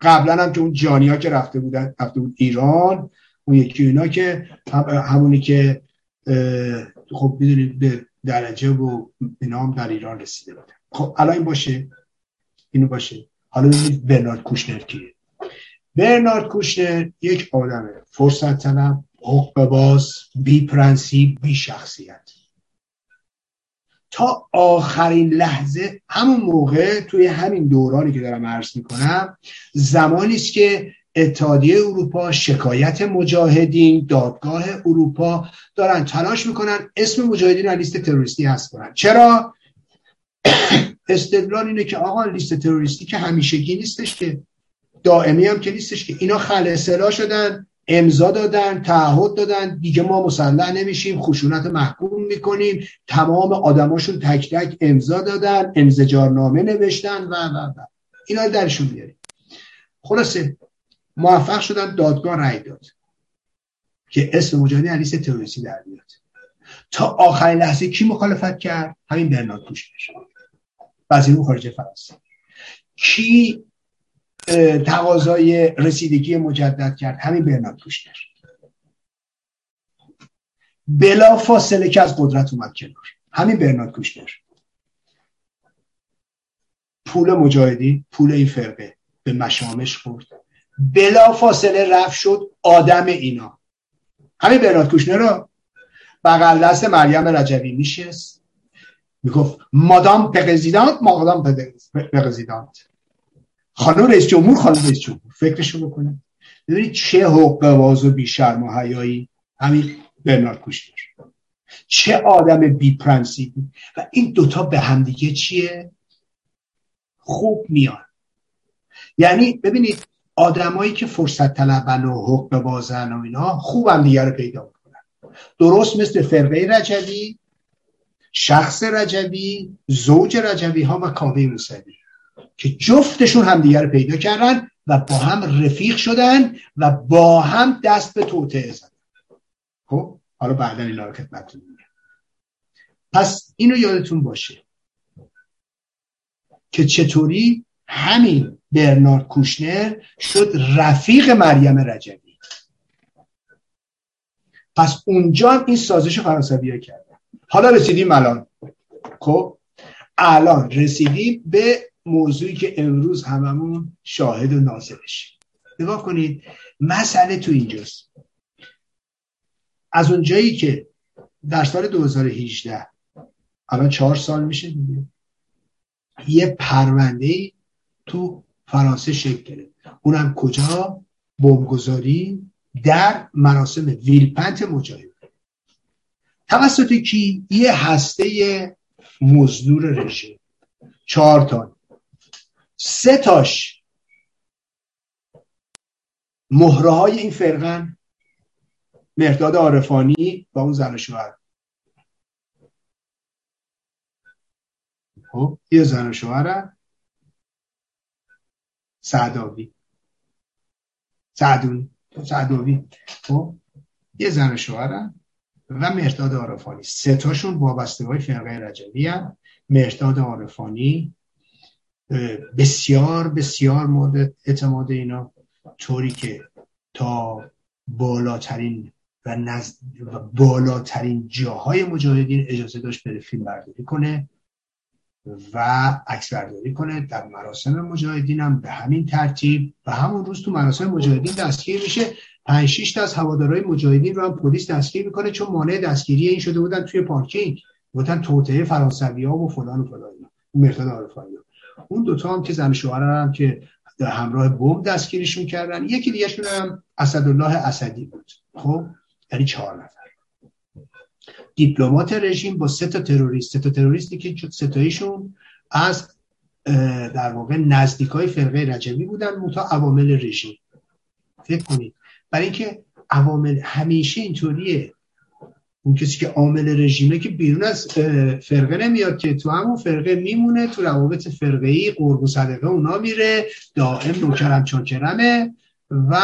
قبلا هم که اون جانی ها که رفته بودن رفته بود ایران اون یکی اینا که همونی که خب می‌دونید به درجه و نام در ایران رسیده بوده خب الان این باشه؟ اینو باشه. حالا ببینید برنارد کوشنر کیه. برنارد کوشنر یک آدمه فرصت طلب حقوق باز بی پرنسیب بی شخصیت تا آخرین لحظه همون موقع توی همین دورانی که دارم عرض می‌کنم زمانی است که اتحادیه اروپا شکایت مجاهدین دادگاه اروپا دارن تلاش می‌کنن اسم مجاهدین رو لیست تروریستی هست کنن. چرا؟ استدلال اینه که آقا لیست تروریستی که همیشگی نیستش که دائمی هم که نیستش که. اینا خل شدن امضا دادن تعهد دادن. دیگه ما مسلح نمیشیم خشونت محکوم می‌کنیم. تمام آدماشون تک تک امضا دادن نامه نوشتن و و و. اینا درشون بیاریم خلاصه موفق شدن دادگاه رأی داد که اسم مجاهدین علیس تروریستی در بیاد. تا آخرین لحظه کی مخالفت کرد؟ همین برنارد کوشنر وزیر خارجه فرانسه. کی تقاضای رسیدگی مجدد کرد؟ همین برنارد کوشنر. بلا فاصله که از قدرت اومد کنار. همین برنارد کوشنر. پول مجاهدین پول این فرقه به مشامش خورد. بلا فاصله رفت شد آدم اینا. همین برنارد کوشنر رو بغل دست مریم رجبی میشست. می‌گفت مادام پرزیدانت مادام پرزیدانت. خانم رئیس جمهور خانم رئیس جمهور. فکرشو بکنه. ببینید چه حقوق باز و بی شرم و حیایی. همین برنارد کوشنر. چه آدم بی پرنسیبی و این دوتا به همدیگه چیه؟ خوب میان. یعنی ببینید آدمایی که فرصت طلبن و حقوق بازن و اینا خوب هم دیگه رو پیدا می‌کنن. درست مثل فرقه رجبی شخص رجبی زوج رجبی ها و کاوه موسوی که جفتشون همدیگه رو پیدا کردن و با هم رفیق شدن و با هم دست به توطعه زدن. خب حالا بعدا این رو خدمتتون میگم. پس اینو یادتون باشه که چطوری همین برنارد کوشنر شد رفیق مریم رجبی پس اونجا این سازش فرانسوی ها کردن حالا رسیدیم الان. خب الان رسیدیم به موضوعی که امروز هممون شاهد و ناظرش نگاه کنید مسئله تو اینجاست. از اونجایی که در سال 2018 الان چهار سال میشه دیگه یه پرونده تو فرانسه شکل گرفت. اونم کجا؟ بمبگذاری در مراسم ویلپنت مجاهد. توسط کی؟ یه هسته مزدور رژیم. چهار تا. سه تاش مهره های این فرقن. مرداد عارفانی با اون زن شوهر. خب یه زن شوهر سعداوی سعدون. سعداوی خب یه زن شوهرن. و مرداد عارفانی. سه تاشون وابسته های فرقه رجبی هم مرداد عارفانی بسیار بسیار مورد اعتماد اینا. طوری که تا بالاترین و, نزد و بالاترین جاهای مجاهدین اجازه داشت بره فیلم برداری کنه. و عکس برداری کنه در مراسم مجاهدین هم به همین ترتیب. و همون روز تو مراسم مجاهدین دستگیر میشه. پنج شیش از هوادارهای مجاهدین رو هم پلیس دستگیر می‌کنه چون مانع دستگیری این شده بودن توی پارکینگ. بودن توطعه فرانسوی ها و فلان و فلان مرتضی عارفانی اون دوتا هم که زن شوهر هم که همراه بمب دستگیرشون کردن یکی دیگه هم اسدالله اسدی بود. خب؟ یعنی چهار نفر. دیپلمات رژیم با سه تا تروریست. سه تا تروریستی که ستایشون از در واقع نزدیک های فرقه رجبی بودن متا عوامل رژیم. فکر کنید. برای اینکه عوامل همیشه اینطوریه. اون کسی که عامل رژیمه که بیرون از فرقه نمیاد که تو همون فرقه میمونه تو روابط فرقه ای قرب و صدقه اونا میره دائم نوکرم چاکرمه. و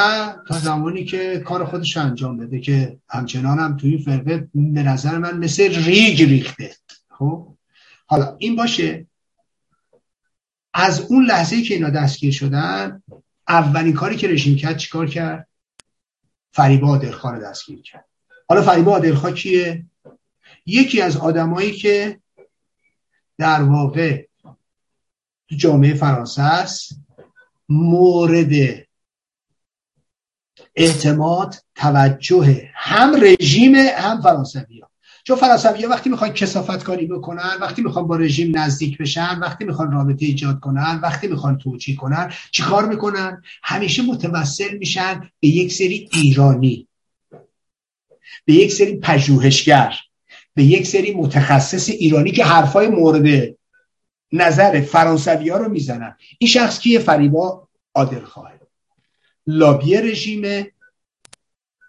تا زمانی که کار خودش انجام بده که همچنان هم توی فرقه به نظر من مثل ریگ ریخته. خب؟ حالا این باشه. از اون لحظه که اینا دستگیر شدن اولین کاری که رژیم کرد چیکار کرد؟ فریبا عادلخان دستگیر کرد. حالا فریبا عادلخان کیه؟ یکی از آدمایی که در واقع تو جامعه فرانسه است مورد اعتماد توجه هم رژیم هم فرانسوی ها چون فرانسوی ها وقتی می‌خوان کسافت کاری بکنن وقتی می‌خوان با رژیم نزدیک بشن وقتی می‌خوان رابطه ایجاد کنن وقتی می‌خوان توجیه کنن چیکار می‌کنن؟ همیشه متوسل میشن به یک سری ایرانی. به یک سری پژوهشگر. به یک سری متخصص ایرانی که حرفای مورد نظر فرانسوی ها رو می‌زنن. این شخص کیه؟ فریبا عادل خواهد لابی رژیم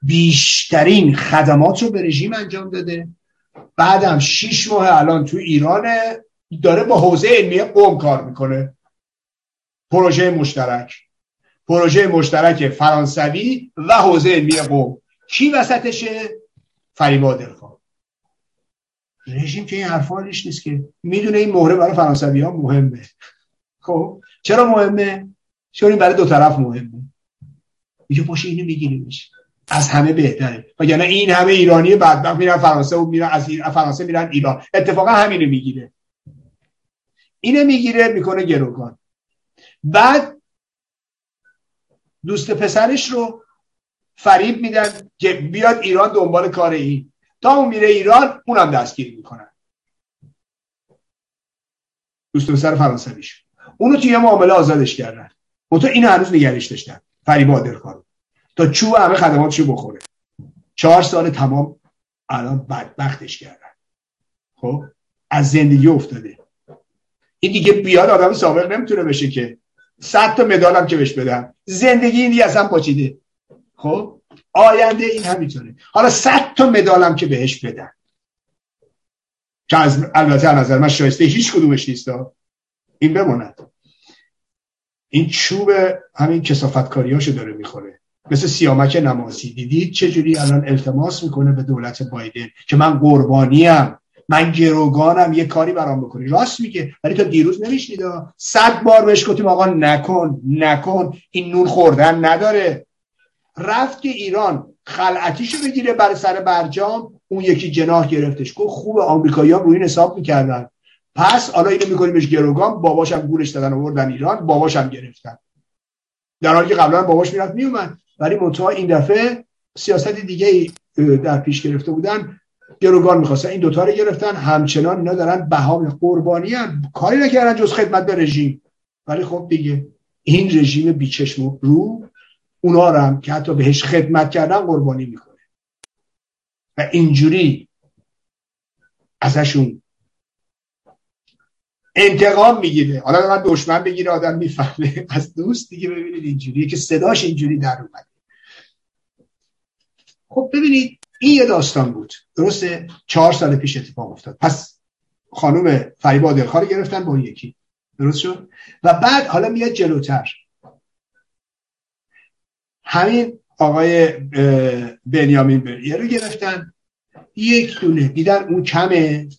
بیشترین خدمات رو به رژیم انجام داده. بعدم شیش ماه الان تو ایران داره با حوزه علمی قوم کار می‌کنه. پروژه مشترک. پروژه مشترک فرانسوی و حوزه علمی قوم. کی وسطشه؟ فریبا دلخواه رژیم که این حرفا نیست که می‌دونه این مهره برای فرانسوی ها مهمه. خب چرا مهمه؟ چون این برای دو طرف مهمه. میگه باشه اینو میگیریمش. از همه بهتره. وگرنه این همه ایرانی بدبخت میرن فرانسه و میرن از فرانسه میرن ایران. اتفاقا همینو می‌گیره. اینو می‌گیره می‌کنه گروگان. بعد دوست پسرش رو فریب میدن که بیاد ایران دنبال کار این. تا اون میره ایران اونم دستگیری می‌کنن. دوست پسر فرانسویش. اونو توی معامله آزادش کردن. تو اینو هنوز نگرش داشتن. فریب کارو تا چوب همه خدماتشو بخوره. چهار سال تمام الان بدبختش کردن. خب؟ از زندگی افتاده. این دیگه بیاد آدم سابق نمی‌تونه بشه که صد تا مدالم که بهش بدم زندگی این دیگه اصلا پاچیده. خب؟ آینده این همینطوره. حالا صد تا مدالم که بهش بدن. که از البته از نظر من شایسته هیچ کدومش نیست این بماند. این چوب همین کسافتکاریاشو داره می‌خوره. مثل سیامک نمازی. دیدید چجوری الان التماس می‌کنه به دولت بایدن که من قربانیم من گروگانم یه کاری برام بکنی. راست میگه ولی تا دیروز نمیشنید صد بار بهش گفتیم آقا نکن نکن. این نون خوردن نداره. رفت که ایران خلعتیشو بگیره برای سر برجام اون یکی جناح گرفتش. گفت خوب آمریکایی‌ها روی این حساب می‌کردن. پس حالا اینو میکنیمش گروگان باباشم گولش دادن آوردن ایران باباشم گرفتن. در حالی که قبلا باباش می‌رفت میومد ولی منتها این دفعه سیاست دیگه در پیش گرفته بودن. گروگان می‌خواستن این دوتا رو گرفتن. همچنان اینا دارن بهام قربانی هم. کاری نکردن جز خدمت به رژیم. ولی خب دیگه این رژیم بیچشم رو اونا رو هم که حتی بهش خدمت کردن قربانی می‌کنه. و اینجوری ازشون انتقام می‌گیره. حالا من دشمن بگیره آدم می‌فهمه. از دوست دیگه ببینید اینجوریه که صداش اینجوری در اومده. خب ببینید این یه داستان بود. درسته؟ چهار سال پیش اتفاق افتاد. پس خانم فریبا دلخواه گرفتن با یکی. درست شد؟ و بعد حالا میاد جلوتر. همین آقای بنیامین بریه رو گرفتن. یک دونه. دیدن اون کمه؟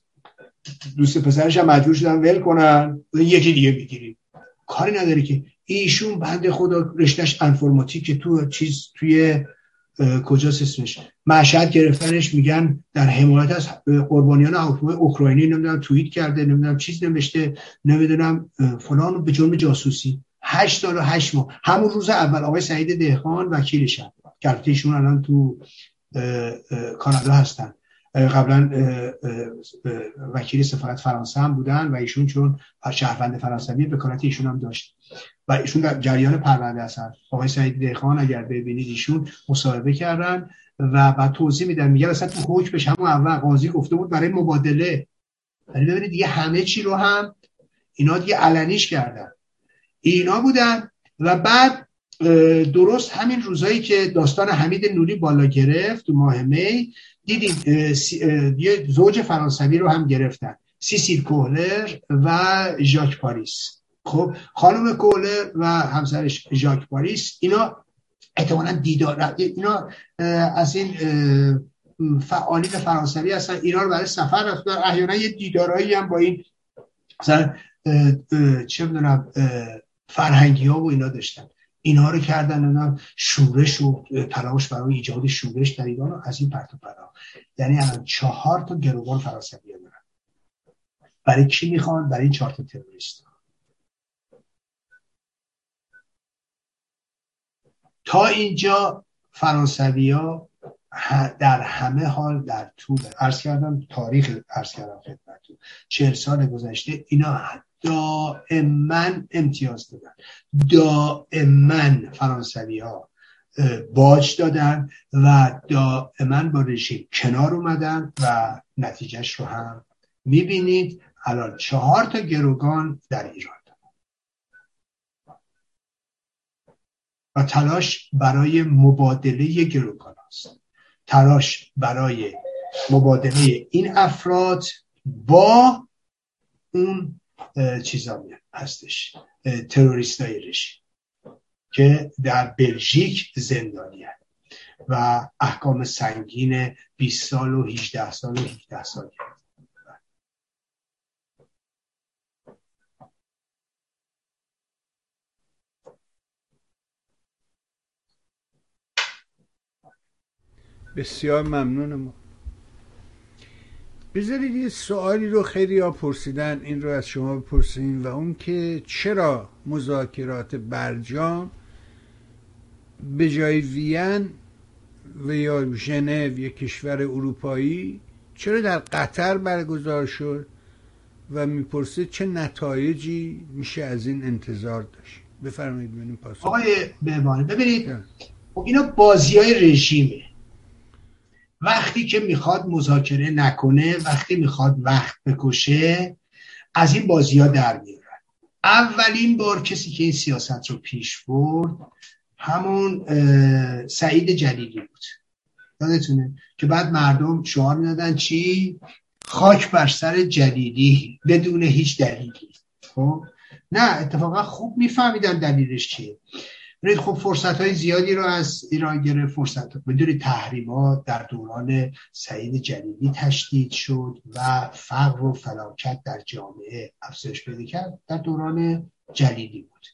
دوست پسرش هم مجبور شدن ول کنن. یکی دیگه بگیریم کاری نداره که. ایشون بنده خدا رشتهش انفرماتیک تو چیز توی کجاست اسمش؟ مشهد گرفتنش میگن در حمایت از قربانیان اوکراینی نمی‌دونم توییت کرده نمی‌دونم چیز نوشته نمی‌دونم فلان به جرم جاسوسی. هشت سال و هشت ماه. همون روز اول آقای سعید دهخان وکیلشن که ایشون الان تو کانادا هستن. قبلا وکیل سفارت فرانسه هم بودن و ایشون چون شهروند فرانسوی بکارت ایشون هم داشت. و ایشون در جریان پرونده هستن آقای سعید دیخان اگر ببینید ایشون مصاحبه کردن و بعد توضیح میدن. میگه اصلا تو حکمش همون اول قاضی گفته بود برای مبادله. ولی ببینید دیگه همه چی رو هم اینا دیگه علنیش کردن. اینا بودن و بعد درست همین روزایی که داستان حمید نوری بالا گرفت تو ماه می دیدیم یه زوج فرانسوی رو هم گرفتن. سیسیل کوهلر و ژاک پاریس. خب خانم کوهلر و همسرش ژاک پاریس اینا احتمالا دیدار اینا از این فعالین فرانسوی هستن. اینا برای سفر رفتن. احیانا یه دیدارایی هم با این مثلا چه می‌دونم فرهنگی ها و اینا داشتن. اینها رو کردن اینا شورش و تلاش برای ایجاد شورش در ایران از این پرت و پلا یعنی الان چهار تا گروگان فرانسوی دارن. برای کی می‌خوان؟ برای این چهار تا تروریست. تا اینجا فرانسوی ها در همه حال در طول ارز کردم تاریخ ارز کردم خدمتتون چهل سال گذشته اینا دائما امتیاز دادن. دائما فرانسوی ها باج دادن و دائما با رژیم کنار اومدن و نتیجهش رو هم می‌بینید. الان چهار تا گروگان در ایران. و تلاش برای مبادله گروگان هست. تلاش برای مبادله این افراد با اون چیزا هستش. تروریست های رژیم که در بلژیک زندانی و احکام سنگین 20 سال و 18 سال و 17 سال. بسیار ممنونم. بذارید یه سوالی رو خیلی ها پرسیدن این رو از شما بپرسیم و اون که چرا مذاکرات برجام به جای وین و یا ژنو یک کشور اروپایی چرا در قطر برگزار شد و می‌پرسه چه نتایجی میشه از این انتظار داشت؟ بفرمایید ببینیم پاسخ. آقای بهبانی ببینید خب اینا بازی های رژیمه. وقتی که می‌خواد مذاکره نکنه وقتی می‌خواد وقت بکشه از این بازی ها در میارن اولین بار کسی که این سیاست رو پیش برد همون سعید جلیلی بود. یادتونه که بعد مردم شعار می‌دادن چی؟ خاک بر سر جلیلی بدون هیچ دلیلی. خب؟ نه اتفاقا خوب میفهمیدن دلیلش چیه. ببینید خب فرصت های زیادی رو از ایران گرفت فرصت بدون تحریمات در دوران سعید جلیلی تشدید شد و فقر و فلاکت در جامعه افزایش پیدا کرد در دوران جلیلی بود.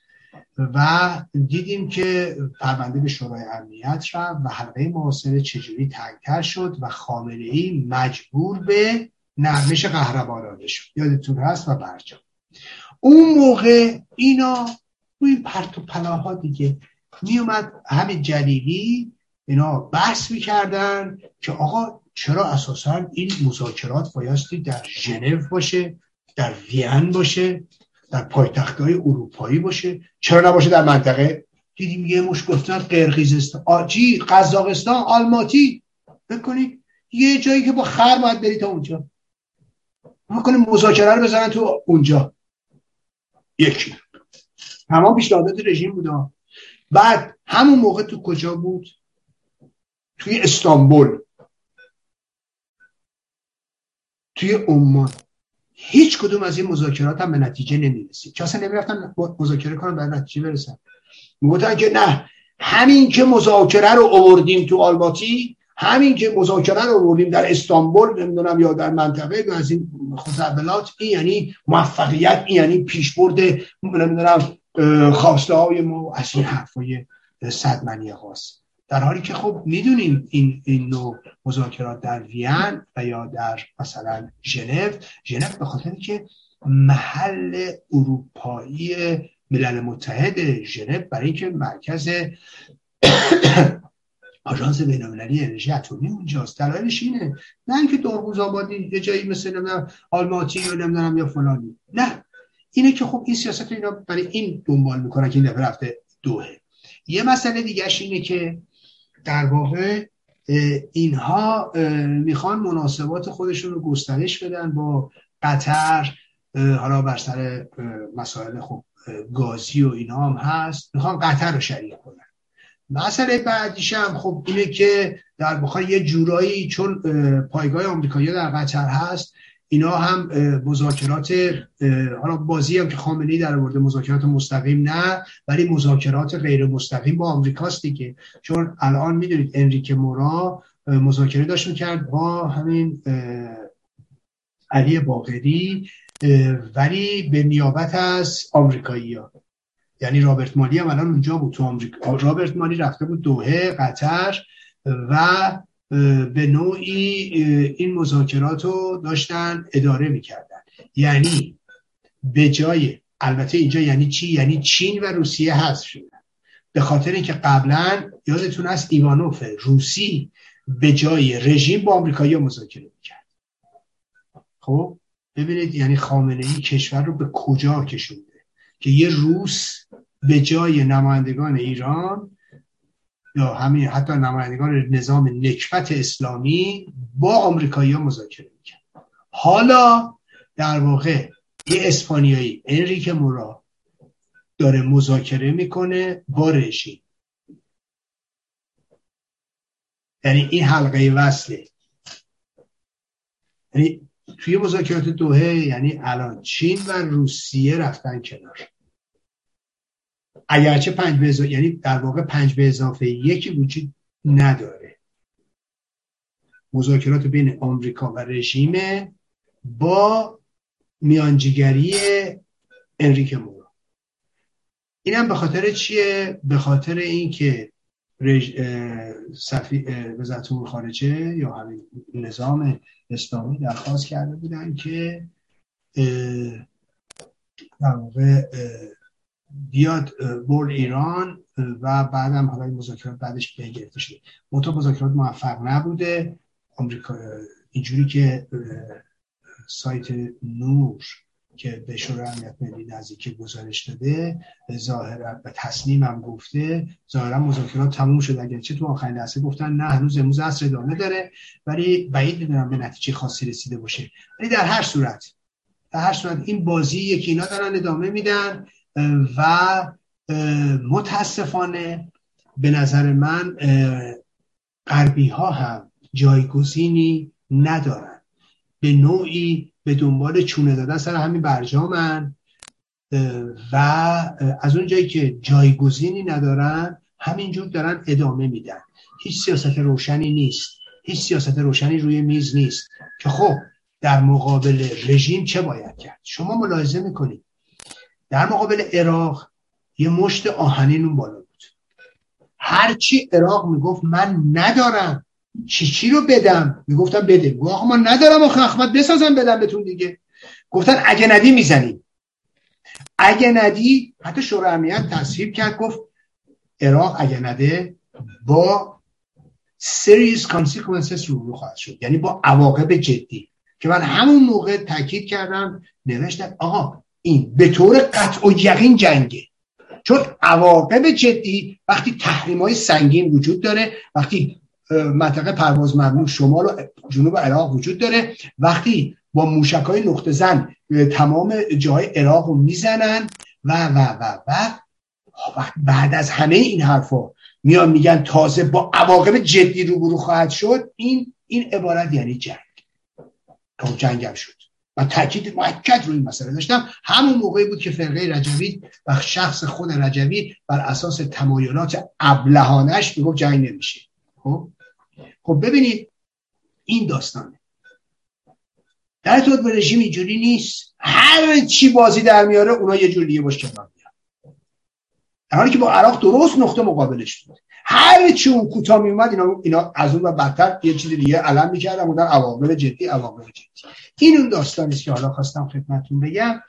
و دیدیم که پرونده به شورای امنیت رفت و حلقه محاصره چجوری تنگتر شد و خامنه ای مجبور به نرمش قهرمانانه شد. یادتون هست و برجام. اون موقع اینا روی پرت و پلاها دیگه. میومد همین جلیلی اینا بحث می‌کردن که آقا چرا اساسا این مذاکرات بایستی در ژنو باشه در وین باشه در پایتخت های اروپایی باشه؟ چرا نباشه در منطقه؟ دیدیم یه مش گفتن قرقیزستان آجی قزاقستان آلماتی. بکنید یه جایی که با خر باید بری تا اونجا. بکنید مذاکره رو بزنن تو اونجا. یکی. تمام پیشنهادات رژیم بودا بعد همون موقع تو کجا بود؟ توی استانبول. توی عمان. هیچ کدوم از این مذاکرات هم به نتیجه نمی‌رسید. چون اصلا نمی‌رفتن مذاکره کنن به نتیجه برسن. می‌گفتن که نه همین که مذاکره رو آوردیم تو آلماتی همین که مذاکره رو آوردیم در استانبول نمی‌دونم یا در منطقه از این خزعبلات این یعنی موفقیت این یعنی پیشبرد نمی‌دونم خواسته های ما از این حرفای صد منی در حالی که خب می‌دونیم این این نوع مذاکرات در وین و یا در مثلا ژنو. ژنو به خاطر که محل اروپایی ملل متحد ژنو برای اینکه مرکز (coughs) آژانس بین‌المللی انرژی اتمی اونجاست. دلایلش اینه. نه اینکه دارگوز آبادی یه جایی مثل نمی‌دونم آلماتی یا نمی‌دونم یا فلانی. نه. اینه که خب این سیاست اینا برای این دنبال می‌کنن که این دفعه رفته دوه یه مسئله دیگهش اینه که در واقع اینها می‌خوان مناسبات خودشون رو گسترش بدن با قطر حالا بر سر مسائل خب گازی و اینا هم هست. می‌خوان قطر رو شریک کنن. مسئله بعدیش هم خب اینه که در بخواه یه جورایی چون پایگاه آمریکایی در قطر هست اینا هم مذاکرات حالا بازی هم که خامنه‌ای در آورده مذاکرات مستقیم نه ولی مذاکرات غیر مستقیم با آمریکاست دیگه. چون الان می‌دونید انریک مورا مذاکره داشت کرد با همین علی باقری ولی به نیابت از آمریکایی ها یعنی رابرت مالی هم الان اونجا بود تو آمریکا. رابرت مالی رفته بود دوهه قطر و به نوعی این مذاکرات رو داشتن اداره می‌کردن. یعنی به جای البته اینجا یعنی چی؟ یعنی چین و روسیه هست شدن. به خاطر اینکه قبلا یادتون هست ایوانوف روسی به جای رژیم با آمریکایی مذاکره می‌کرد. خب؟ ببینید یعنی خامنه ای کشور رو به کجا کشونده؟ که یه روس به جای نمایندگان ایران یا همین حتی نمایندگان نظام نکبت اسلامی با آمریکایی ها مذاکره می‌کرد حالا در واقع یه اسپانیایی انریک مورا داره مذاکره می‌کنه با رژیم. یعنی این حلقه وصله. یعنی توی مذاکرات دوهه یعنی الان چین و روسیه رفتن کنار. اگرچه پنج به یعنی در واقع پنج به اضافه یکی وجود نداره. مذاکرات بین آمریکا و رژیم با میانجیگری انریک مورا. اینم به خاطر چیه؟ به خاطر اینکه رژ... وزارت امور خارجه یا همین نظام اسلامی درخواست کرده بودن که در واقع بیاد برد ایران و بعدم حالا مذاکرات بعدش گرفته شده. منتها مذاکرات موفق نبوده. آمریکا اینجوری که سایت نور که به شورای امنیت ملی نزدیک گزارش داده ظاهرا و تصمیم هم گفته ظاهرا مذاکرات تموم شد اگر چه تو آخرین لحظه گفتن نه هنوز امروز عصر ادامه داره ولی بعید می‌دونم به نتیجه خاصی رسیده باشه. ولی در هر صورت در هر صورت این بازی که اینا دارن ادامه میدن. و متاسفانه به نظر من غربی ها هم جایگزینی ندارن. به نوعی به دنبال چونه دادن سر همین برجامن و از اون جایی که جایگزینی ندارن همینجور دارن ادامه میدن. هیچ سیاست روشنی نیست. هیچ سیاست روشنی روی میز نیست که خب در مقابل رژیم چه باید کرد؟ شما ملاحظه می‌کنید. در مقابل عراق یه مشت آهنین اون بالا بود. هرچی عراق می‌گفت من ندارم. چی چی رو بدم؟ می‌گفتم بده. گفت آخه من ندارم آخه احمد بسازم بدم بهتون دیگه. گفتن اگه ندی می‌زنیم اگه ندی حتی شورای امنیت تصویب کرد گفت عراق اگه نده با سریز consequences رو رو خواهد شد. یعنی با عواقب جدی. که من همون موقع تاکید کردم نوشتم آقا این به طور قطع و یقین جنگه. چون عواقب جدی وقتی تحریم های سنگین وجود داره وقتی منطقه پرواز ممنوع شمال و جنوب عراق وجود داره وقتی با موشک های نقطه زن تمام جای عراق رو می‌زنن و و و و بعد از همه این حرفا میان میگن تازه با عواقب جدی روبرو خواهد شد این این عبارت یعنی جنگ. تا جنگ شد. و تاکید مؤکد روی این مسئله داشتم. همون موقعی بود که فرقه رجوی و شخص خود رجوی بر اساس تمایلات ابلهانش می‌گفت جنگ نمیشه. خب؟ خب ببینید این داستانه. در طور به رژیم اینجوری نیست. هر چی بازی در میاره اونا یه جور دیگه باش کنار میاد. در حالی که با عراق درست نقطه مقابلش بود. هر چی اون کوتاه می اومد اینا, اینا از اون و بدتر یه چیز دیگه علم می‌کردن بودن عواقب جدی عواقب جدی. این اون داستانی است که حالا خواستم خدمتتون بگم.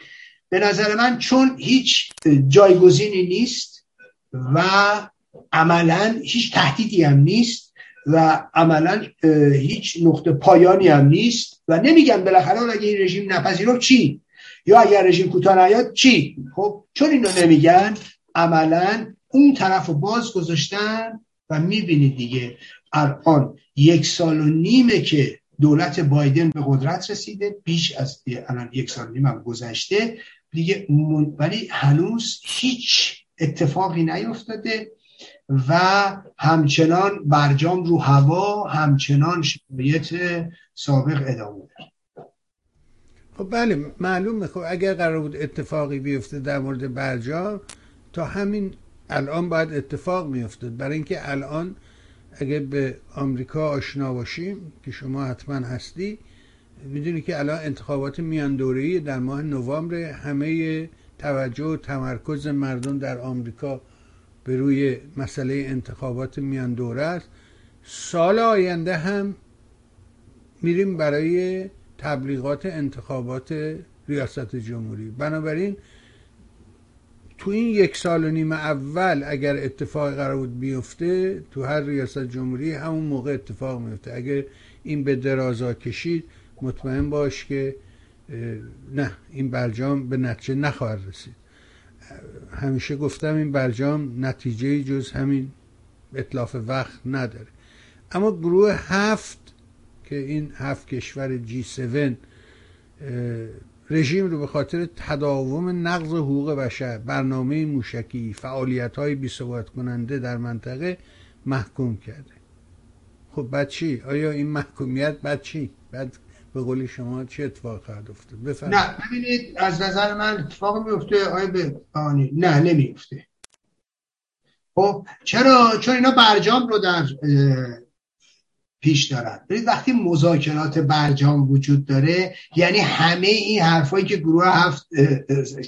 به نظر من چون هیچ جایگزینی نیست و عملا هیچ تهدیدی هم نیست و عملا هیچ نقطه پایانی هم نیست و نمیگم بالاخره اگه این رژیم نپذیرفت چی؟ یا اگر رژیم کوتاه نیاد چی؟ خب چون اینو نمیگن عملا اون طرف رو باز گذاشتن و می‌بینید دیگه الان یک سال و نیمه که دولت بایدن به قدرت رسیده بیش از الان یک سال و نیم هم گذشته دیگه ولی هنوز هیچ اتفاقی نیفتاده و همچنان برجام رو هوا همچنان شرایط سابق ادامه داره. خب بله معلومه. خب اگر قرار بود اتفاقی بیفته در مورد برجام تا همین الان باید اتفاق میافتاد برای اینکه الان اگه به آمریکا آشنا باشیم که شما حتما هستی می‌دونی که الان انتخابات میان در ماه نوامبر همه توجه و تمرکز مردم در آمریکا به روی مسئله انتخابات میان دوره است. سال آینده هم میریم برای تبلیغات انتخابات ریاست جمهوری. بنابراین تو این یک سال و نیم اول اگر اتفاق قرار بود بیفته تو هر ریاست جمهوری همون موقع اتفاق میفته اگر این به درازا کشید مطمئن باش که نه این برجام به نتیجه نخواهد رسید. همیشه گفتم این برجام نتیجه جز همین اطلاف وقت نداره. اما گروه هفت که این هفت کشور جی 7 رژیم رو به خاطر تداوم نقض حقوق بشر برنامه موشکی فعالیت های بی کننده در منطقه محکوم کرده. خب بعد چی؟ آیا این محکومیت بعد چی؟ بعد به قول شما چه اتفاق خواهد افتاد؟ بفرمایید. نه ببینید از نظر من اتفاق میفته آیا به آنی؟ نه نمیفته خب چرا؟ چون اینا برجام رو در پیش دارن وقتی مذاکرات برجام وجود داره یعنی همه این حرفایی که گروه هفت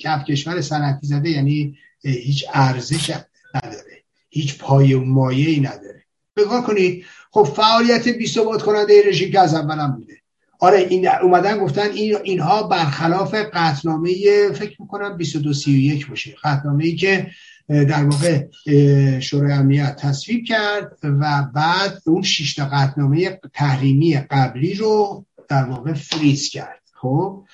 کف کشور صنعتی زده یعنی هیچ ارزش نداره. هیچ پای و مایه ای نداره. بگاه کنید خب فعالیت بی ثبات کننده رژیم که از اول هم بوده. آره این اومدن گفتن این اینها برخلاف قطنامه فکر می‌کنم 2231 باشه. قطنامه ای که در واقع شورای امنیت تصویب کرد و بعد اون شش تا قطنامه تحریمی قبلی رو در واقع فریز کرد خب؟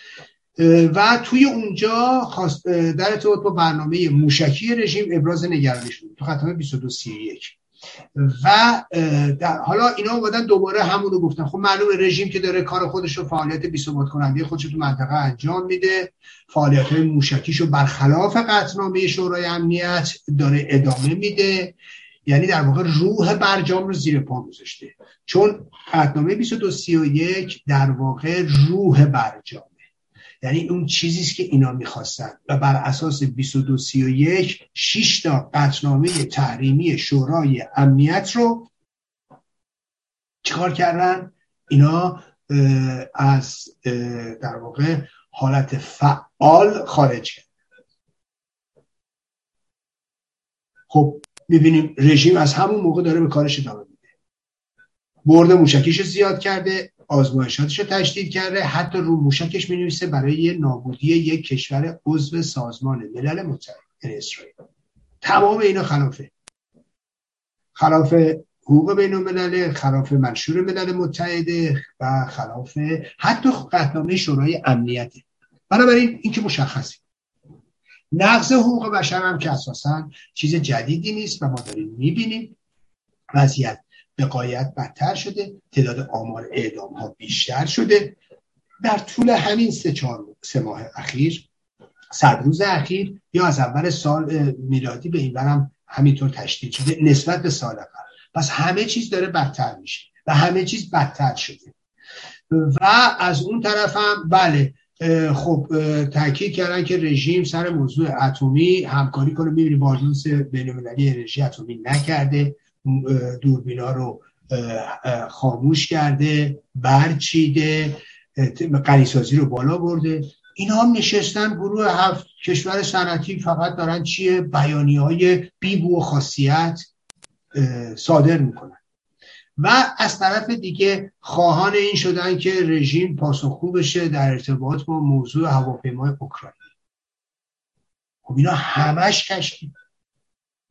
و توی اونجا در ارتباط با برنامه موشکی رژیم ابراز نگرانی شد تو قطنامه 2231 و در حالا اینا اومدن دوباره همون رو گفتن. خب معلوم رژیم که داره کار خودش رو فعالیت بی ثبات کننده خودش تو منطقه انجام میده. فعالیت های موشکیش رو برخلاف قطعنامه شورای امنیت داره ادامه میده. یعنی در واقع روح برجام رو زیر پا گذاشته. چون قطعنامه 2231 در واقع روح برجام. یعنی اون چیزی است که اینا می‌خواستن. و بر اساس 2231 6 تا قطنامه تحریمی شورای امنیت رو چیکار کردن؟ اینا از در واقع حالت فعال خارج کرد خب می‌بینیم رژیم از همون موقع داره به کارش ادامه میده. برد موشکیش زیاد کرده. آزمایشاتش رو تشدید کرده حتی رو موشکش می نویسه برای نابودی یک کشور عضو سازمان ملل متحد اسرائیل. تمام اینا خلافه. خلاف حقوق بین الملل خلاف منشور ملل متحده و خلاف حتی قطنامه شورای امنیته. بنابراین این که مشخصی نقض حقوق بشر هم که اساسا چیز جدیدی نیست و ما داریم می‌بینیم. وضعیت به قایت بدتر شده تعداد آمار اعدام ها بیشتر شده. در طول همین سه چهار سه ماه اخیر صد روز اخیر یا از اول سال میلادی به این هم همینطور تشدید شده نسبت به سال قبل. پس همه چیز داره بدتر میشه و همه چیز بدتر شده. و از اون طرف هم بله خب تاکید کردن که رژیم سر موضوع اتمی همکاری کنه. می‌بینی با آژانس بین‌المللی انرژی اتمی نکرده. دوربینا رو خاموش کرده برچیده قریسازی رو بالا برده. اینا هم نشستن گروه هفت کشور صنعتی فقط دارن چیه بیانی های بیبو و خاصیت صادر می‌کنن. و از طرف دیگه خواهان این شدن که رژیم پاسخگو بشه در ارتباط با موضوع هواپیمای اوکراینی خب اینا همش کشکی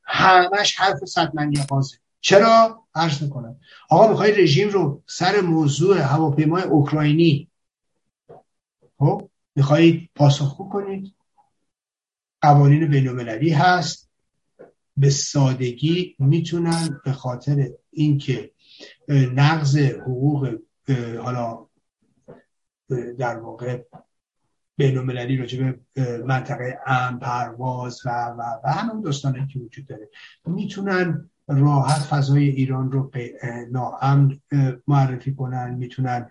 همش حرف صدمنی قازه چرا؟ عرض می‌کنم. آقا می‌خوای رژیم رو سر موضوع هواپیمای اوکراینی خب می‌خواهید پاسخگو کنید؟ قوانین بینالمللی هست. به سادگی می‌تونن به خاطر اینکه نقض حقوق حالا در واقع بین المللی راجع به منطقه ام پرواز و و و همون داستانی که وجود داره. می‌تونن راحت فضای ایران رو ناامن معرفی کنن می‌تونن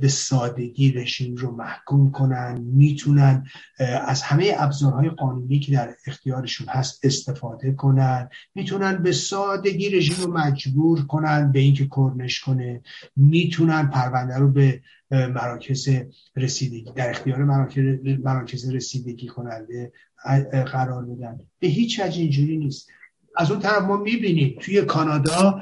به سادگی رژیم رو محکوم کنن می‌تونن از همه ابزارهای قانونی که در اختیارشون هست استفاده کنن می‌تونن به سادگی رژیم رو مجبور کنن به اینکه کرنش کنه می‌تونن پرونده رو به مراکز رسیدگی در اختیار مراکز رسیدگی کننده قرار بدن. به هیچ وجه اینجوری نیست. از اون طرف ما می‌بینیم توی کانادا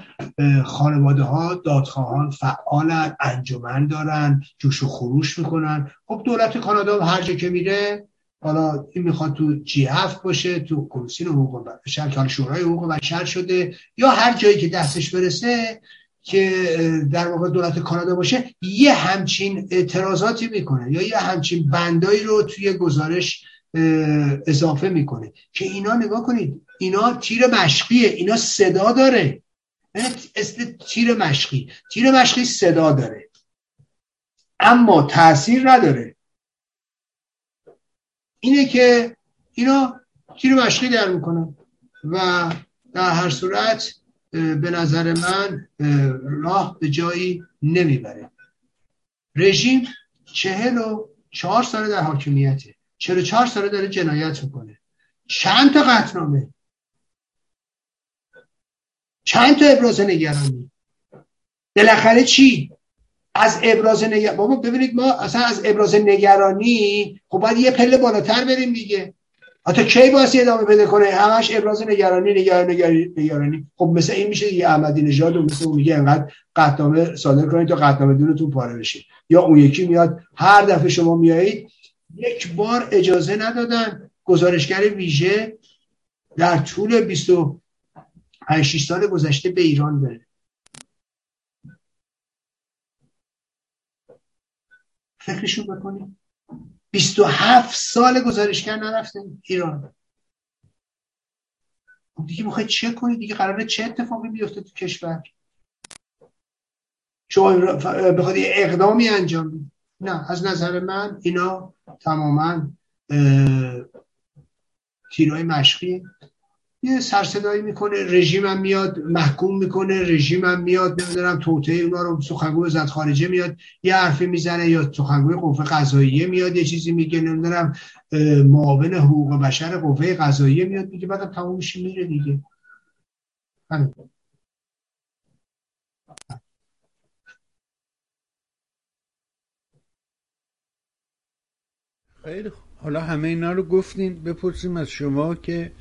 خانواده ها دادخواهان فعالن انجمن دارن جوش و خروش می‌کنن. خب دولت کانادا هر جا که میره حالا این می‌خواد تو جی هفت باشه تو کمیسیون حقوق بشر که شورای حقوق بشر شده یا هر جایی که دستش برسه که در واقع دولت کانادا باشه یه همچین اعتراضاتی می‌کنه یا یه همچین بندایی رو توی گزارش اضافه می‌کنه که اینا نگاه کنید اینا تیر مشقیه اینا صدا داره. اسم تیر مشقی. تیر مشقی صدا داره. اما تاثیر نداره. اینه که اینا تیر مشقی در می‌کنن و در هر صورت به نظر من راه به جایی نمی‌بره. رژیم چهل و چهار ساله در حاکمیته. چهل و چهار ساله داره جنایت می‌کنه. چند تا قطنامه چند تا ابراز نگرانی؟ بالاخره چی؟ از ابراز نگرانی بابا ببینید ما اصلا از ابراز نگرانی خب باید یه پله بالاتر بریم دیگه. حتی کی باید ادامه بده کنه؟ همش ابراز نگرانی نگرانی نگرانی. خب مثل این میشه یه احمدی نژاد و مثل میگه انقدر قطنامه صادر کنید تا قطنامه دونتون پاره بشه. یا اون یکی میاد هر دفعه شما میایید یک بار اجازه ندادن گزارشگر ویژه در طول 25 سال گذشته به ایران بره. فکرشون بکنید 27 سال گزارشگر نرفته ایران. خب دیگه می‌خواید چه کنید دیگه قراره چه اتفاقی بیفته تو کشور؟ شما بخواد اقدامی انجام بید نه از نظر من اینا تماما تیرهای مشقی. یه سرصدایی می‌کنه رژیم هم میاد محکوم می‌کنه رژیم هم میاد نمی‌دونم توته اونا رو سخنگوی وزارت خارجه میاد یه حرفی می‌زنه یا سخنگوی قوه قضاییه میاد یه چیزی میگه نمی‌دونم معاون حقوق بشر قوه قضاییه میاد میگه بعدم تموم میره دیگه. خیلی حالا همه اینا رو گفتین بپرسیم از شما که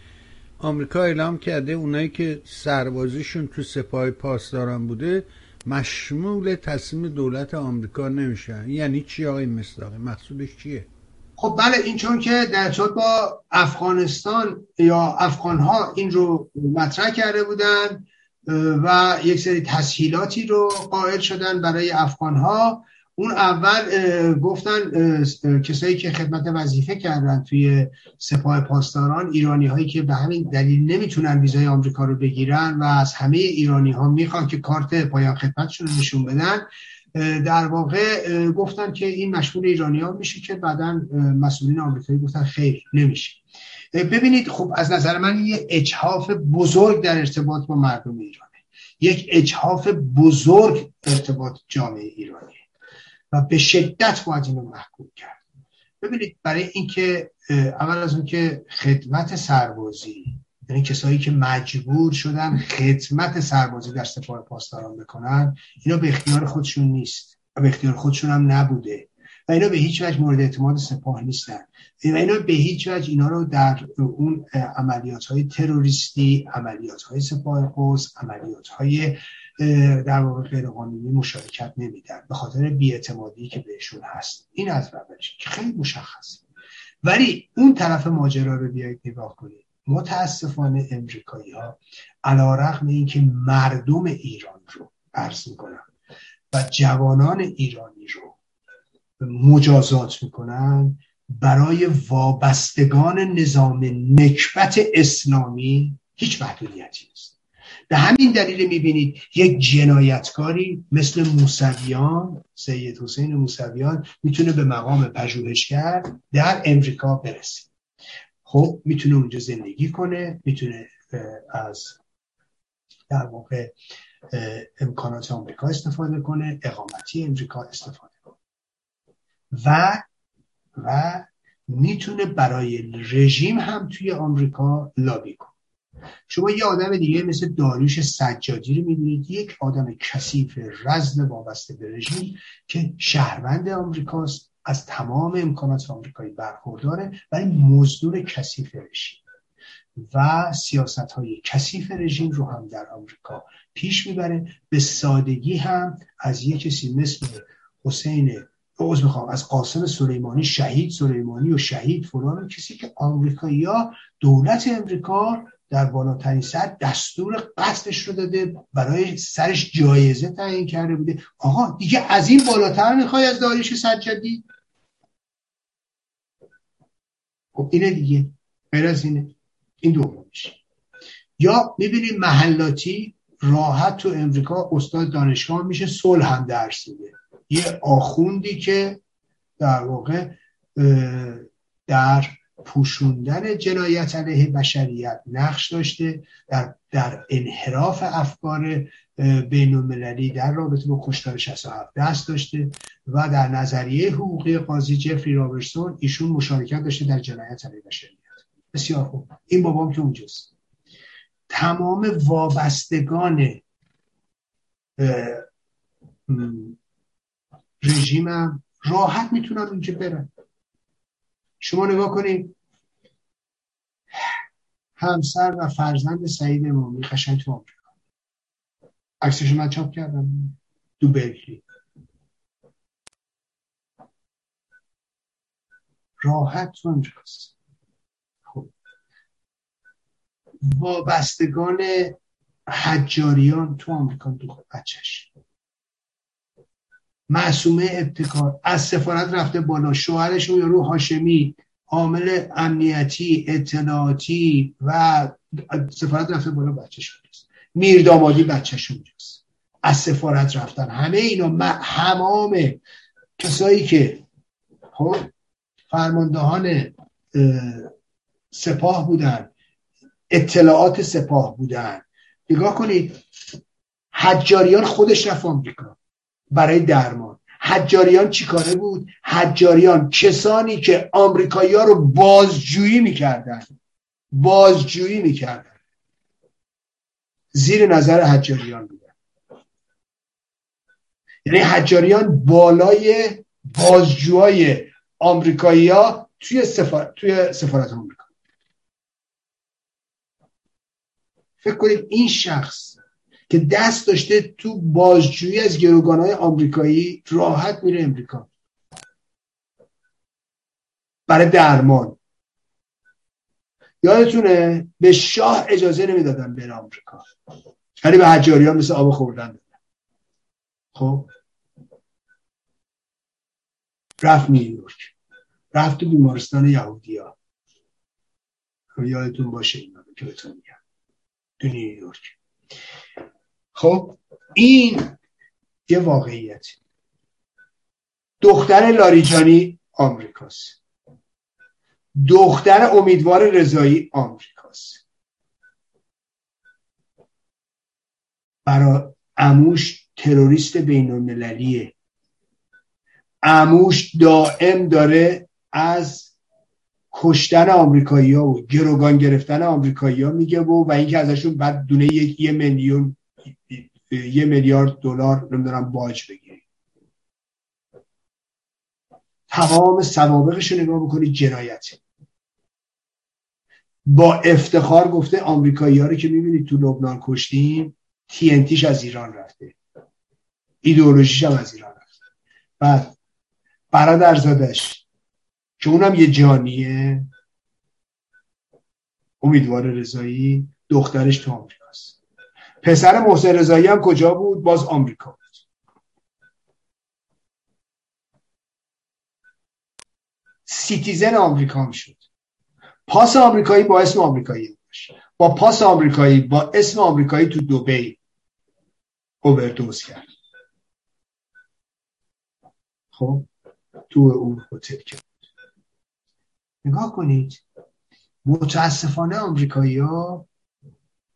آمریکا اعلام کرده اونایی که سربازیشون تو سپاه پاسداران بوده مشمول تصمیم دولت آمریکا نمیشن. یعنی چی آقای مصداقی؟ مقصودش چیه؟ خب بله این چون که در با افغانستان یا افغان ها این رو مطرح کرده بودن و یک سری تسهیلاتی رو قائل شدن برای افغان ها اون اول گفتن کسایی که خدمت وظیفه کردن توی سپاه پاسداران ایرانی هایی که به همین دلیل نمی‌تونن ویزای آمریکا رو بگیرن و از همه ایرانی ها می‌خوان که کارت پایان خدمتشون رو نشون بدن در واقع گفتن که این مشمول ایرانی ها میشه که بعدا مسئولین آمریکایی گفتن خیر نمیشه. ببینید خب از نظر من یه اجحاف بزرگ در ارتباط با مردم ایرانه. یک اجحاف بزرگ ارتباط جامعه ایرانی و به شدت باید اینو محکوم کرد. ببینید برای اینکه اول از اون که خدمت سربازی یعنی کسایی که مجبور شدن خدمت سربازی در سپاه پاسداران بکنن اینا به اختیار خودشون نیست و به اختیار خودشون هم نبوده. و اینا به هیچ وجه مورد اعتماد سپاه نیستن. و اینا به هیچ وجه اینا رو در اون عملیات های تروریستی عملیات های سپاه قوس عملیات های در واقع غیر قانونی مشارکت نمیدن به خاطر بیاعتمادی که بهشون هست. این از اولش که خیلی مشخصه ولی اون طرف ماجرا رو بیایید نگاه کنید. متاسفانه امریکایی ها علا رقم این که مردم ایران رو عرض می‌کنن و جوانان ایرانی رو مجازات می‌کنن برای وابستگان نظام نکبت اسلامی هیچ محدودیتی نیست. به همین دلیل می‌بینید یک جنایتکاری مثل موسویان سید حسین موسویان می‌تونه به مقام پژوهشگر در امریکا برسه. خب می‌تونه اونجا زندگی کنه می‌تونه از در واقع امکانات آمریکا استفاده کنه اقامتی امریکا استفاده کنه. و و می‌تونه برای رژیم هم توی آمریکا لابی کنه. شما یه آدم دیگه مثل داریوش سجادی رو می‌بینید یک آدم کثیف رزم وابسته به رژیم که شهروند آمریکاست از تمام امکانات آمریکایی برخورداره ولی مزدور کثیف رژیم. و سیاست های کثیف رژیم رو هم در آمریکا پیش می‌بره. به سادگی هم از یک کسی مثل حسین عوض می‌خوام از قاسم سلیمانی شهید سلیمانی و شهید فلان کسی که آمریکایی ها دولت امریکا در بالاترین سر دستور قصدش رو داده برای سرش جایزه تعیین کرده بوده. آقا دیگه از این بالاتر می‌خوای از داریش سجادی خب اینه دیگه. غیر از اینه. این دومش. یا می‌بینیم محلاتی راحت تو امریکا استاد دانشگاه میشه صلح هم درس میده. یه آخوندی که در واقع در پوشوندن جنایت علیه بشریت نقش داشته در, در انحراف افکار بین المللی در رابطه با کشتار 67 دست داشته و در نظریه حقوقی قاضی جفری رابرسون ایشون مشارکت داشته در جنایت علیه بشریت. بسیار خوب. این بابام که اونجاست. تمام وابستگان رژیمم راحت می‌تونن اونجا برن. شما نگاه کنید همسر و فرزند سعید امامی قشنگ تو آمریکا. عکسش من چاپ کردم. دو برکلی راحت تو امریکاست خب. وابستگان حجاریان تو آمریکا دو بچهش. معصومه ابتکار. از سفارت رفته بالا. شوهرش رو یارو هاشمی عامل امنیتی اطلاعاتی و سفارت رفته بالا بچهش اونجاست میر دامادی بچهش اونجاست از سفارت رفتن. همه اینا همام کسایی که خب فرماندهان سپاه بودن اطلاعات سپاه بودن. نگاه کنید حجاریان خودش رفت آمریکا برای درمان. حجاریان چیکاره بود؟ حجاریان کسانی که آمریکایی ها رو بازجویی می‌کردن. بازجویی می‌کردن. زیر نظر حجاریان بودن یعنی حجاریان بالای بازجوهای آمریکایی ها توی, سفارت توی سفارت آمریکا. فکر کنید این شخص که دست داشته تو بازجویی از های آمریکایی راحت میره امریکا. برای درمان. یادتونه؟ به شاه اجازه نمی‌دادن بره آمریکا. ولی به حجاری ها مثل آب خوردن دادن. خب؟ رفت نیویورک. رفت تو بیمارستان یهودی ها یادتون باشه اینا که بهتون میگم. تو نیویورک. خب این یه واقعیت. دختر لاریجانی آمریکاست. دختر امیدوار رضایی آمریکاست. برای اموش تروریست بین المللیه اموش دائم داره از کشتن آمریکایی ها و گروگان گرفتن آمریکایی ها میگه و و اینکه ازشون بعد دونه یک یه میلیون یه میلیارد دلار نمی‌دونم باج بگیری. تمام سوابقش رو نگاه بکنید جنایت. با افتخار گفته آمریکایی رو که می‌بینید تو لبنان کشتیم تینتیش از ایران رفته. ایدئولوژیش هم از ایران رفته. بعد برادر زادش که اونم یه جانیه امیدوار رضایی دخترش تو آمریکاست پسر محسن رضایی هم کجا بود؟ باز آمریکا بود. سیتیزن آمریکا شد. پاس آمریکایی با اسم آمریکایی با پاس آمریکایی با اسم آمریکایی تو دوبی اووردوز کرد. خب تو اون هتل کرد نگاه کنید. متاسفانه آمریکایی ها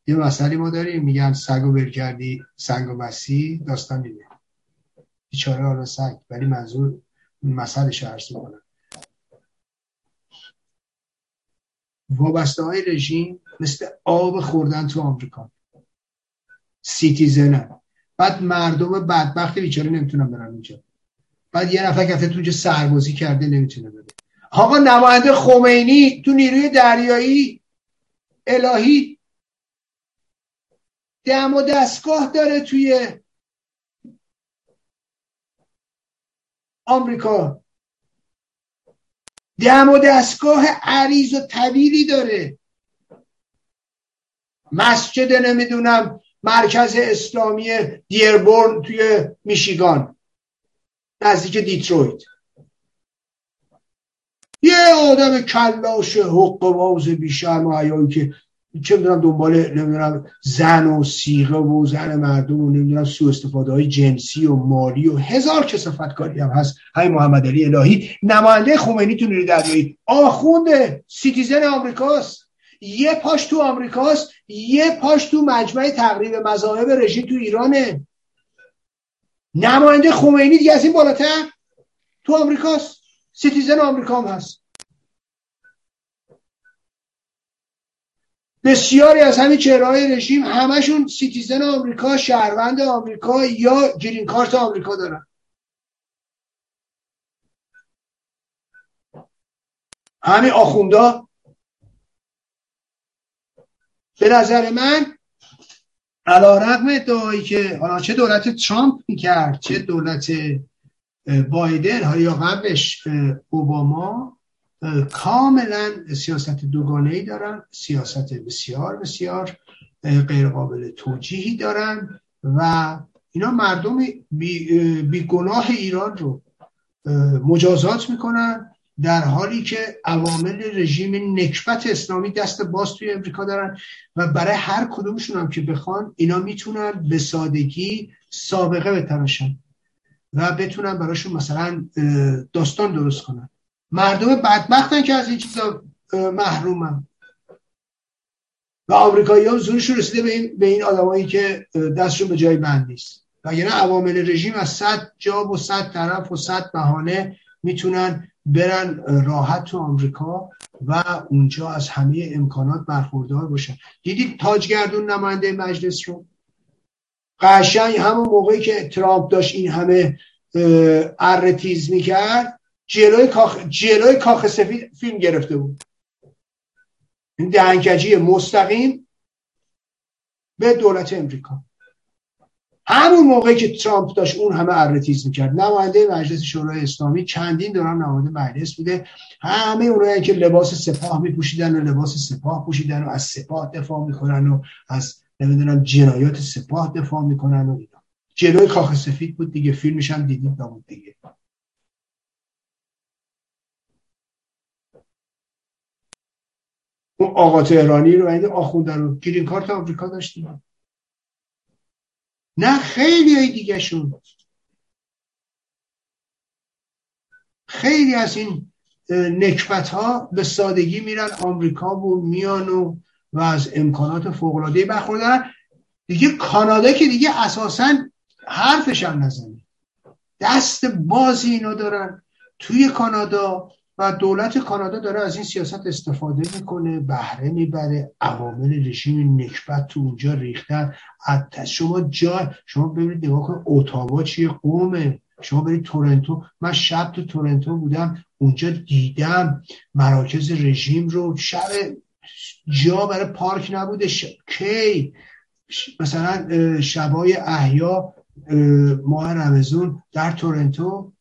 یه مسئله ما داریم میگن سگ و برکردی سنگ و مسیح داستان دیگه بیچاره حالا سگ ولی منظور مسئله عرض می‌کنم. وابسته های رژیم مثل آب خوردن تو آمریکا. سیتیزنن بعد مردم بدبخت بیچاره نمی‌تونن برن اونجا. بعد یه نفر که تو سربازی کرده نمی‌تونه بره. آقا نماینده خمینی تو نیروی دریایی الهی دم و دستگاه داره توی آمریکا. دم و دستگاه عریض و طویلی داره. مسجد نمی‌دونم مرکز اسلامی دیربورن توی میشیگان نزدیک دیترویت. یه آدم کلاش حق باز بیشرم و که چه می‌دونم دنبال نمی‌دونم زن و صیغه و زن مردم و نمی‌دونم سو استفاده های جنسی و مالی و هزار کثافت کاری هم هست. های محمد علی الهی نماینده خمینی تو نیروی دریایی. آخونده citizen آمریکاست. یه پاش تو آمریکاست. یه پاش تو مجمع تقریب مذاهب رژیم تو ایرانه. نماینده خمینی دیگه از این بالاتر؟ تو آمریکاست. citizen آمریکا هم هست. بسیاری از همین چهره‌های رژیم همشون citizen آمریکا شهروند آمریکا یا green card آمریکا دارن. همین آخوندا. به نظر من علی رغم ادعایی که حالا چه دولت ترامپ می‌کرد چه دولت بایدن یا قبلش اوباما کاملا سیاست دوگانه ای دارن سیاست بسیار بسیار غیر قابل توجیهی دارن و اینا مردم بی, گناه ایران رو مجازات می‌کنن در حالی که عوامل رژیم نکبت اسلامی دست باز توی امریکا دارن و برای هر کدومشون هم که بخوان اینا می‌تونن به سادگی سابقه بتراشن و بتونن براشون مثلا داستان درست کنن. مردم بدبختن که از این چیزا محرومن. و آمریکایی ها زورشون رسیده به این, به این آدمایی که دستشون به جای بند نیست. و یعنی عوامل رژیم از صد جا و صد طرف و صد بهانه می‌تونن برن راحت تو آمریکا و اونجا از همه امکانات برخوردار باشن. دیدید تاجگردون نماینده مجلس رو؟ قشنگ همون موقعی که ترامپ داشت این همه ارتیز می‌کرد جلوی کاخ, جلوی کاخ سفید فیلم گرفته بود. این دهنکجی مستقیم به دولت امریکا. همون موقعی که ترامپ داشت اون همه ارتیز می‌کرد. نماینده مجلس شورای اسلامی چندین دوران نماینده مجلس بوده. همه اونایی که لباس سپاه میپوشیدن و لباس سپاه پوشیدن و از سپاه دفاع می‌کنن و از نمی‌دونم جنایات سپاه دفاع می‌کنن و اینا. جلوی کاخ سفید بود دیگه. فیلمش هم دیدید بود دیگه. اون آقا تهرانی رو این آخونده رو گرین کارت آمریکا داشتیم. نه خیلی های دیگه شون خیلی از این نکبت ها به سادگی میرن آمریکا و میان و, و از امکانات فوق العاده دیگه کانادا که دیگه اساسا حرفش هم نزنی دست بازی اینا دارن. توی کانادا و دولت کانادا داره از این سیاست استفاده می‌کنه بهره می‌بره عوامل رژیم نکبت تو اونجا ریختن. شما جا شما ببینید نگاه کن اوتاوا چیه؟ قومه. شما برید تورنتو. من شب تو تورنتو بودم اونجا دیدم مراکز رژیم رو. شب جا برای پارک نبوده. کی؟ مثلا شبای احیا ماه رمزون در تورنتو.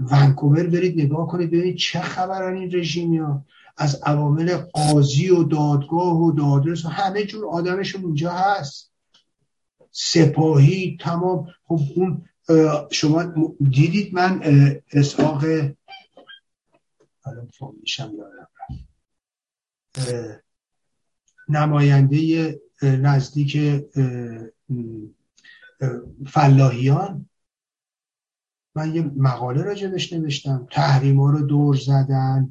ونکوور برید نگاه کنید ببینید چه خبرن این رژیمی ها. از عوامل قاضی و دادگاه و دادرس و همه جور آدمشون اونجا هست. سپاهی تمام. خب اون شما دیدید من اسحاق نماینده نزدیک فلاحیان. من یه مقاله راجبش نوشتم. تحریما رو دور زدن.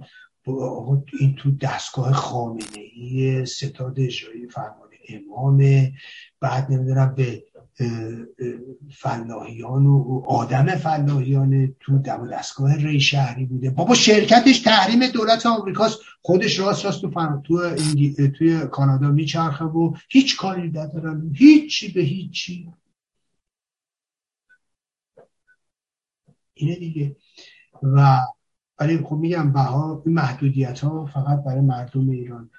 این تو دستگاه خامنه ای ستاد اجرایی فرمان امامه بعد نمی‌دونم به فلاحیان و آدم فلاحیان تو دم دستگاه ری شهری بوده. بابا شرکتش تحریم دولت آمریکاست. خودش راست راست تو فن... تو توی کانادا میچرخه و هیچ کاری ندارن. هیچی به هیچی. اینه دیگه. و ولی خب میگم بها محدودیت ها فقط برای مردم ایران.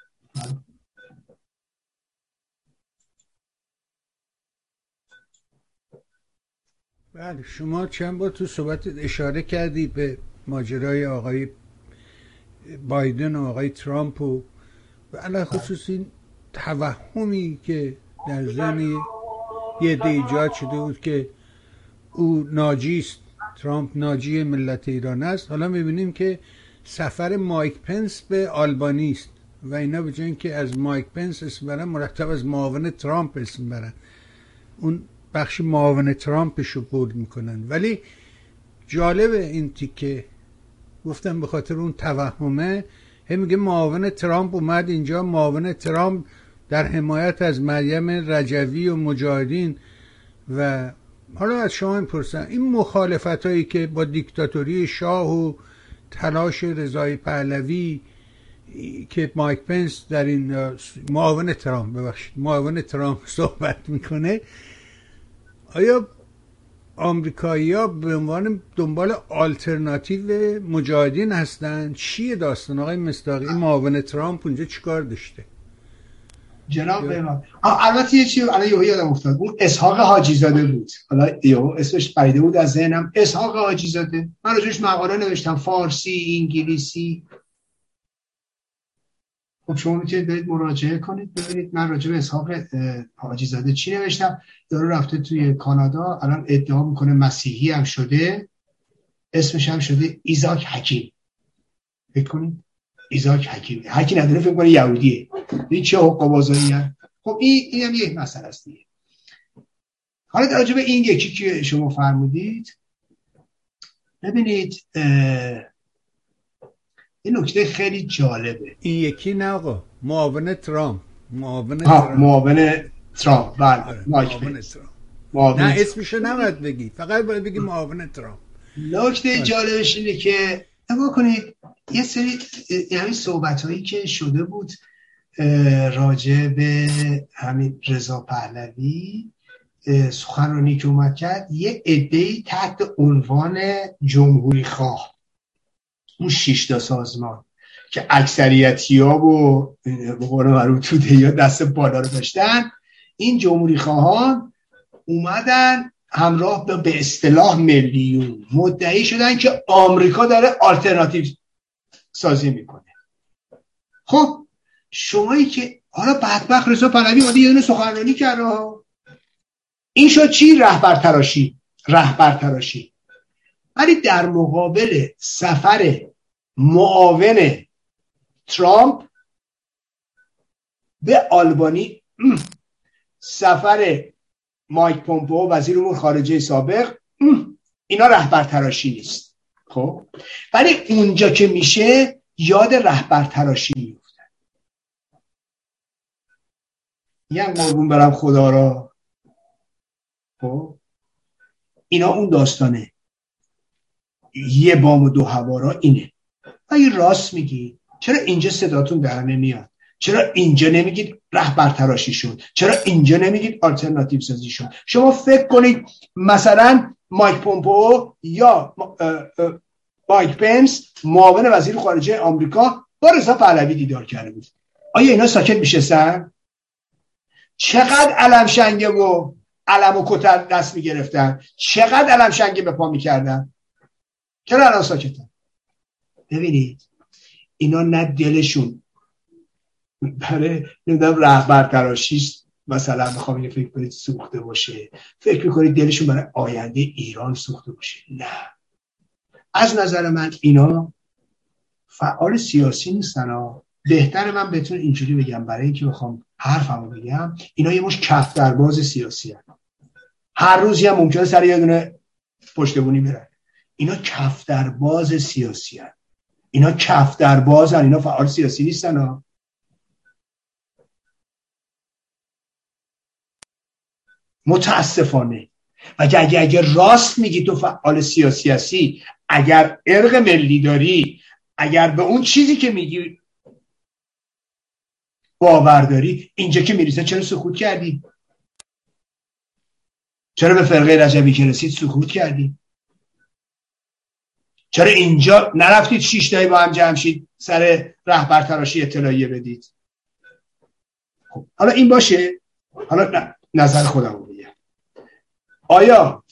بله شما چند بار تو صحبت اشاره کردی به ماجرای آقای بایدن و آقای ترامپ و علا خصوص این توهمی که در زنی یه دیجا شده بود که او ناجیست. ترامپ ناجی ملت ایران است. حالا می‌بینیم که سفر مایک پنس به آلبانی است و اینا به که از مایک پنس اسم برن مرتب از معاون ترامپ اسم برن. اون بخش معاون ترامپش رو برد می‌کنن. ولی جالب این تیکه گفتم به خاطر اون توهمه هم میگه معاون ترامپ اومد اینجا. معاون ترامپ در حمایت از مریم رجوی و مجاهدین و حالا از شما پرسن این مخالفت هایی که با دیکتاتوری شاه و تلاش رضای پهلوی که مایک پنس در این معاون ترامپ ببخشید معاون ترامپ صحبت می‌کنه آیا آمریکایی ها به عنوان دنبال آلترناتیو مجاهدین هستن؟ چیه داستان آقای مستاقی معاون ترامپ اونجا چیکار داشته؟ جناب بهمان البته یه چیز الان یهو یادم افتاد. اون اسحاق حاجی زاده بود. حالا یهو اسمش پریده بود از ذهنم. اسحاق حاجی زاده من راجعش مقاله نوشتم. فارسی انگلیسی. خب شما می‌تونید برید مراجعه کنید ببینید. من راجع به اسحاق حاجی زاده چی نوشتم؟ داره رفته توی کانادا الان ادعا می‌کنه مسیحی هم شده. اسمش هم شده ایزاک حکیم. فکر کنید؟ ایزاک حکیم حکی نداره فکر کنه یهودیه. این چه حقوق بازاری خب این این هم یک مسئله است دیگه. حالا در به این یکی که شما فرمودید ببینید این نکته خیلی جالبه. این یکی نه آقا. معاون ترامپ. معاون ترامپ. معاون ترامپ. بله آره، معاون ترامپ. نه اسمشو نباید بگی. فقط باید بگی معاون ترامپ. نکته آره. جالبش اینه که نگاه کنید یه سری یعنی صحبت هایی که شده بود راجع به همین رضا پهلوی سخنرانی که اومد کرد یه عده تحت عنوان جمهوری خواه. اون شیشتا سازمان که اکثریتی ها و به توده یا دست بالا رو داشتن این جمهوری خواهان اومدن همراه به به اصطلاح میلیون مدعی شدن که آمریکا داره آلترناتیو سازی می‌کنه. خب شمایی که حالا بدبخت رضا پهلوی اومده یه دونه سخنرانی کرده این شد چی رهبر تراشی رهبر تراشی ولی در مقابل سفر معاون ترامپ به آلبانی سفر مایک پومپو وزیر امور خارجه سابق اینا رهبر تراشی نیست. خب؟ ولی اونجا که میشه یاد رهبر تراشی میفتن یه قربون برم خدا را. خب؟ اینا اون داستانه. یه بام و دو هوارا اینه. اگه راست میگی. چرا اینجا صداتون در نمیاد چرا اینجا نمیگید رهبر تراشی شد؟ چرا اینجا نمیگید آلترناتیو سازی شد؟ شما فکر کنید مثلا مایک پومپو یا مایک پنس معاون وزیر خارجه آمریکا با رضا پهلوی دیدار کرده بود. آیا اینا ساکت میشستن چقدر علم شنگه و علم و کتر دست می‌گرفتن؟ چقدر علم شنگه به پا می‌کردن؟ چرا الان ساکتن؟ ببینید اینا نه دلشون برای نمی‌دونم رهبر تراشیست مثلا می‌خوام اینو فکر کنید سوخته باشه فکر می‌کنید دلشون برای آینده ایران سوخته باشه نه از نظر من اینا فعال سیاسی نیستن بهتر من بهتون اینجوری بگم برای اینکه بخوام حرفمو بگم اینا یه مش کف درباز سیاسی هن. هر روزی هم ممکنه سر یه دونه پشتبونی برن اینا کف درباز سیاسی هن. اینا کف درباز هن. اینا فعال سیاسی نیستن ها متاسفانه. و اگر اگر راست میگی تو فعال سیاسی هستی اگر ارق ملی داری اگر به اون چیزی که میگی باور داری اینجا که میریسه چرا سکوت کردی؟ چرا به فرقه رجبی که رسید سکوت کردی؟ چرا اینجا نرفتید شیش با هم جمع شید سر رهبر تراشی اطلاعیه بدید؟ خب حالا این باشه. حالا نظر خودم آیا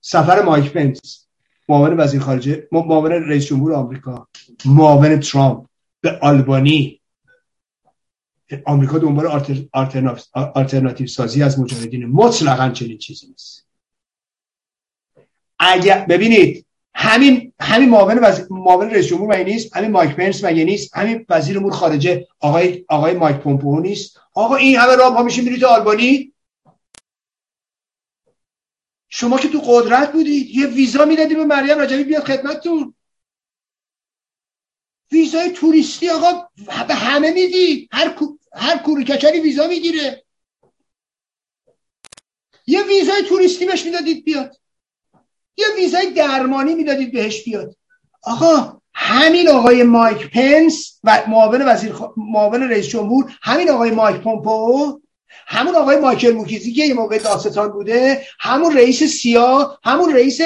سفر مایک پنس معاون وزیر خارجه معاون رئیس جمهور آمریکا معاون ترامپ به آلبانی آمریکا دنبال آلترناتیو سازی از مجاهدین مطلقا چنین چیزی نیست. اگر ببینید همین همین معاون. معاون رئیس جمهور مگه نیست؟ همین مایک پنس مگه نیست؟ همین وزیر امور خارجه آقای آقای مایک پمپئو نیست؟ آقا این همه راه پا میشه میرید تو آلبانی؟ شما که تو قدرت بودید یه ویزا می‌دادی به مریم رجبی بیاد خدمتتون. ویزای توریستی آقا به همه میدی. هر هر کوریکچری ویزا می‌گیره. یه ویزای توریستی بهش می‌دادید بیاد. یه ویزای درمانی می‌دادید بهش بیاد. آقا همین آقای مایک پنس و معاون وزیر معاون رئیس جمهور همین آقای مایک پومپو همون آقای مایکل موکیزی که یه موقع داستان بوده همون رئیس سیا همون رئیس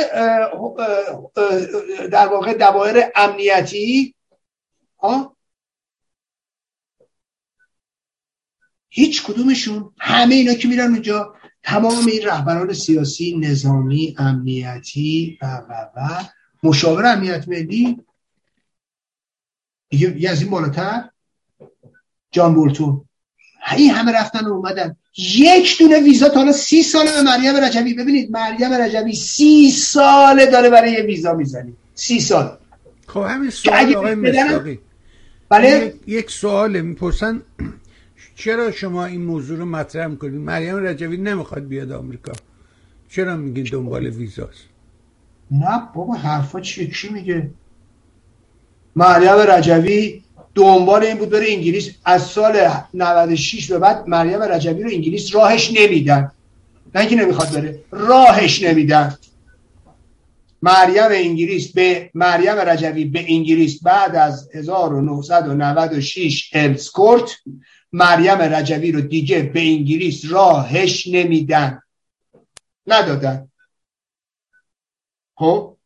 در واقع دوایر امنیتی. ها هیچ کدومشون. همه اینا که میرن اونجا. تمام این رهبران سیاسی نظامی امنیتی و و و. مشاور امنیت ملی. دیگه از این بالاتر. جان بولتون این همه رفتن و اومدن. یک دونه ویزا تا حالا سی ساله به مریم رجبی. ببینید مریم رجبی سی ساله داره برای یه ویزا می‌زنی سی سال. خب همین سوال آقای مصداقی. بله؟ یک سوال می‌پرسن چرا شما این موضوع رو مطرح می‌کنید؟ مریم رجوی نمی‌خواد بیاد آمریکا. چرا میگین دنبال ویزاست؟ نه بابا حرفا چیه کی میگه؟ مریم رجوی دنبال این بود بره انگلیس. از سال 96 به بعد مریم رجوی رو انگلیس راهش نمیدن. نه اینکه نمی‌خواد بره راهش نمیدن. مریم انگلیس به مریم رجوی به انگلیس بعد از 1996 السکورت مریم رجوی رو دیگه به انگلیس راهش نمیدن. ندادن. خب؟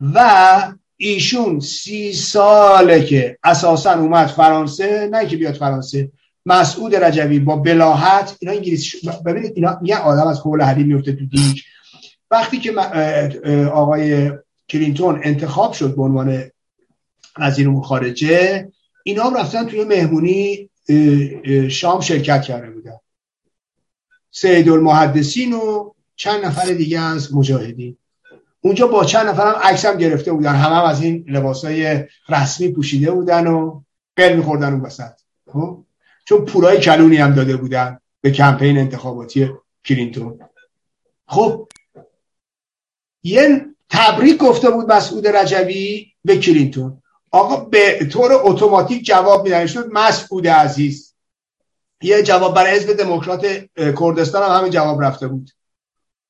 و ایشون سی ساله که اساسا اومد فرانسه نه که بیاد فرانسه مسعود رجوی با بلاحت اینا انگلیسی ببینید اینا یه آدم از حول حریم میفته تو دیگ وقتی که آقای کلینتون انتخاب شد به عنوان وزیر امور خارجه اینا هم رفتن توی مهمونی شام شرکت کرده بودن. سید المحدثین و چند نفر دیگه از مجاهدین. اونجا با چند نفر هم گرفته بودن. همه هم از این لباسای رسمی پوشیده بودن و قل میخوردن اون وسط. خب؟ چون پولای کلانی هم داده بودن به کمپین انتخاباتی کلینتون. خب؟ یه تبریک گفته بود مسعود رجوی به کلینتون. آقا به طور اتوماتیک جواب میدن شد مسعود عزیز یه جواب برای حزب دموکرات کردستان هم همین جواب رفته بود.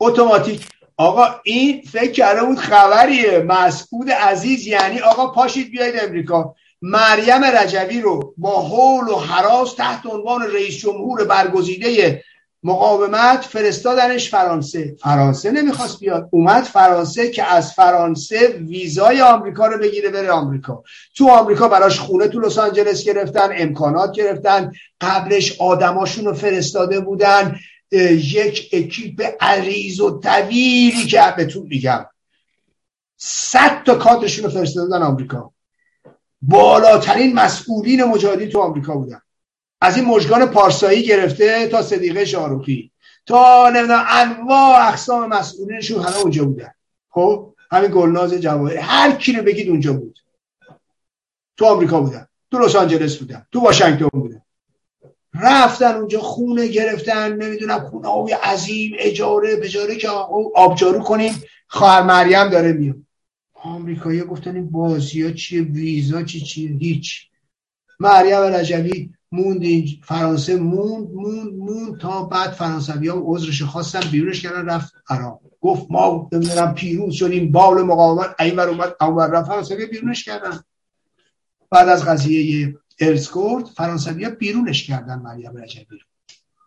اتوماتیک آقا این فکر کرده بود خبریه. مسعود عزیز یعنی آقا پاشید بیاید امریکا. مریم رجوی رو با حول و حراس تحت عنوان رئیس جمهور برگزیده مقاومت فرستادنش فرانسه. فرانسه نمی‌خواست بیاد. اومد فرانسه که از فرانسه ویزای آمریکا رو بگیره بره آمریکا. تو آمریکا براش خونه تو لس آنجلس گرفتن امکانات گرفتن قبلش آدماشون رو فرستاده بودن. یک اکیپ عریض و طویلی که بهتون میگم. صد تا کادرشون رو فرستاده بودن آمریکا. بالاترین مسئولین مجاهدین تو آمریکا بودن. از این مجگان پارسایی گرفته تا صدیقه شاروخی تا نمی‌دونم انواع اقسام مسئولینشون همه اونجا بودن. خب همین گلناز جواهر. هر کی رو بگید اونجا بود. تو آمریکا بودن. تو لس آنجلس بودن. تو واشنگتن بودن. رفتن اونجا خونه گرفتن نمی‌دونم خونه های عظیم اجاره بجاره که آبجارو کنیم خواهر مریم داره میاد. آمریکایی گفتن این بازی ها چیه ویزا چی چیه؟ هیچ. مریم رجوی موند فرانسه موند موند موند تا بعد فرانسوی ها عذرش خواستن بیرونش کردن رفت عراق. گفت ما نمی‌دونم پیروز شدیم بال مقاومت این ور اومد اون رفت فرانسوی بیرونش کردن. بعد از قضیه ارسکورت فرانسوی ها بیرونش کردن مریم رجبی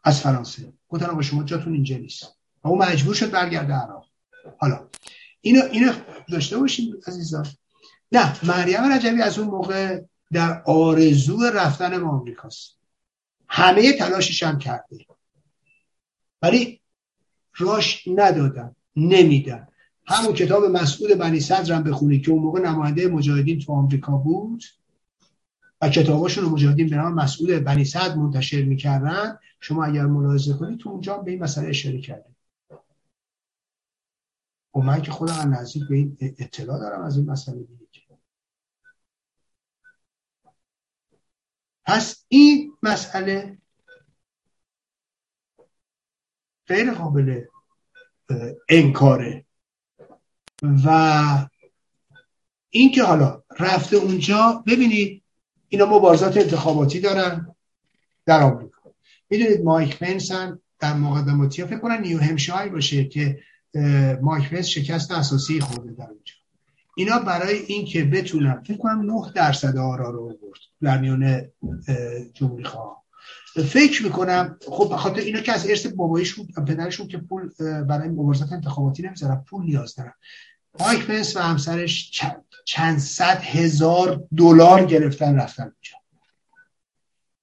از فرانسه. گفتن آقا شما جاتون اینجا نیست. و او مجبور شد برگرده عراق. حالا اینو اینو داشته باشیم عزیزان. نه مریم رجبی از اون موقع در آرزو رفتن به آمریکاست. همه تلاشش هم کرده. ولی راش ندادن نمیدن. همون کتاب مسعود بنی صدر هم بخونید که اون موقع نماینده مجاهدین تو آمریکا بود. کتاباشون رو مجاهدین به نام مسعود بنی صدر منتشر می‌کردن. شما اگر ملاحظه کنید تو اونجا به این مسئله اشاره کرده و من که خودم نزدیک به این اطلاع دارم از این مسئله دیگه پس این مسئله غیر قابل انکاره. و اینکه حالا رفته اونجا ببینید اینا مبارزات انتخاباتی دارن در آمریکا. می‌دونید مایک پنس هم در مقدماتی فکر کنن نیو همشایر باشه که مایک پنس شکست اساسی خورده در اونجا. اینا برای اینکه بتونن فکر کنم 9 درصد آرا رو برد در میان جمهوری خواه فکر می‌کنم خب بخاطر اینا که از ارث بابایشون پدرشون که پول برای مبارزات انتخاباتی نمی‌ذارن پول نیاز دارن. مایک پنس و همسرش چند صد هزار دلار گرفتن رفتن اونجا.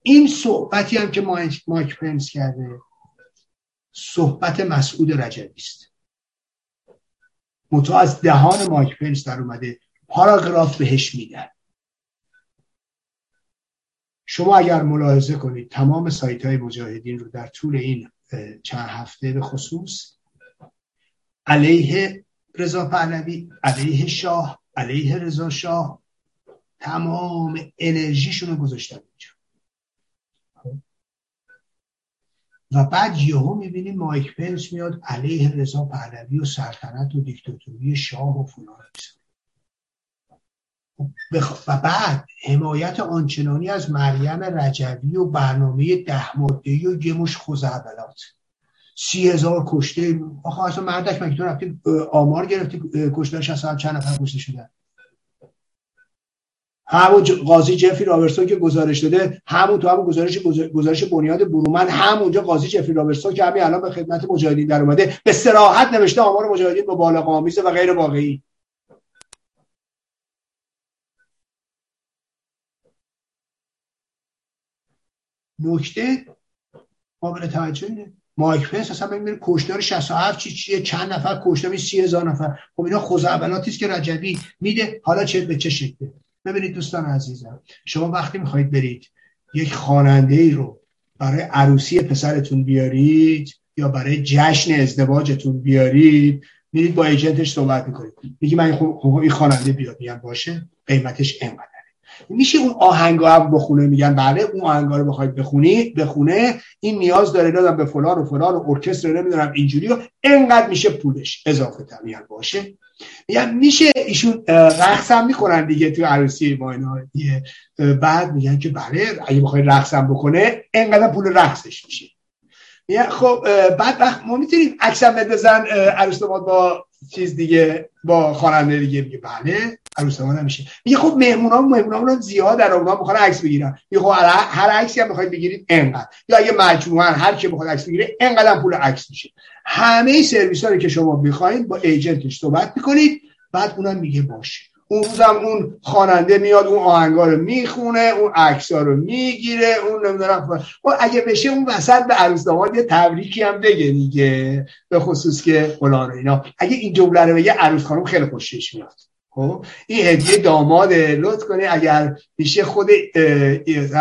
این صحبتی هم که مایک پنس کرده صحبت مسعود رجبی است. متو از دهان مایک پنس در اومده پاراگراف بهش میدن. شما اگر ملاحظه کنید تمام سایت های مجاهدین رو در طول این چند هفته به خصوص علیه رضا پهلوی علیه شاه علیه رضا شاه تمام انرژیشون رو گذاشتن اینجا. و بعد یهو می‌بینیم مایک پنس میاد علیه رضا پهلوی و سلطنت و دیکتاتوری شاه و فلان. و بعد حمایت آنچنانی از مریم رجوی و برنامه ده ماده و یه مش سی هزار کشته. آخه اصلا مردک مگه تو رفتی آمار گرفتی کشته شست چند نفر کشته شدن. همون قاضی جفری رابرسون که گزارش داده همون تو همون گزارش گزارش بنیاد برومن همونجا قاضی جفری رابرسون که همین الان به خدمت مجاهدین در اومده به صراحت نوشته آمار مجاهدین با بالا و غیر واقعی. نکته قابل توجه اینه مایک پنس اصلا ببینید کشتار 67 چی چیه چند نفر کشته 30 هزار نفر. خب اینا خزعبلاتی است که رجبی میده حالا چه به چه شکله. ببینید دوستان عزیزم شما وقتی می‌خواهید برید یک خواننده ای رو برای عروسی پسرتون بیارید یا برای جشن ازدواجتون بیارید میرید با ایجنتش صحبت می‌کنید. میگی من این خواننده بیاد میگم باشه؟ قیمتش اینقدر. میشه اون آهنگا هم بخونه میگن. بله اون آهنگا رو بخواید بخونی بخونه این نیاز داره دادم به فلان و فلان و ارکستر نمی‌دونم اینجوری و انقدر میشه پولش. اضافه تر باشه. میگن میشه ایشون رقص هم می‌کنن دیگه تو عروسی ما اینا. بعد میگن که بله اگه بخوای رقص هم بکنه انقدر پول رقصش میشه. خب بعد وقت ما می‌تونیم عکسم بندازن عروس با چیز دیگه با خواننده دیگه میگه بله عروس هم میشه. میگه خب مهمونا مهمونا زیاد در اونها می‌خوان عکس بگیرن. میگه خب هر عکسی هم می‌خواید بگیرید انقدر. یا اگه مجموعا هر کی بخواد عکس بگیره انقدر پول عکس میشه. همه سرویس رو که شما بخواید با ایجنتش صحبت می‌کنید بعد اونم میگه باشه. اون روزم اون خواننده میاد اون آهنگا رو می‌خونه اون عکس رو می‌گیره اون نمی‌دونم خب. اگه بشه اون وسط به عروس داماد یه تبریکی هم بگه دیگه به خصوص که فلان اینا. اگه این جمله رو بگه عروس خانم خیلی خوشش میاد. خب؟ این هدیه داماد لطف کنه اگر میشه خود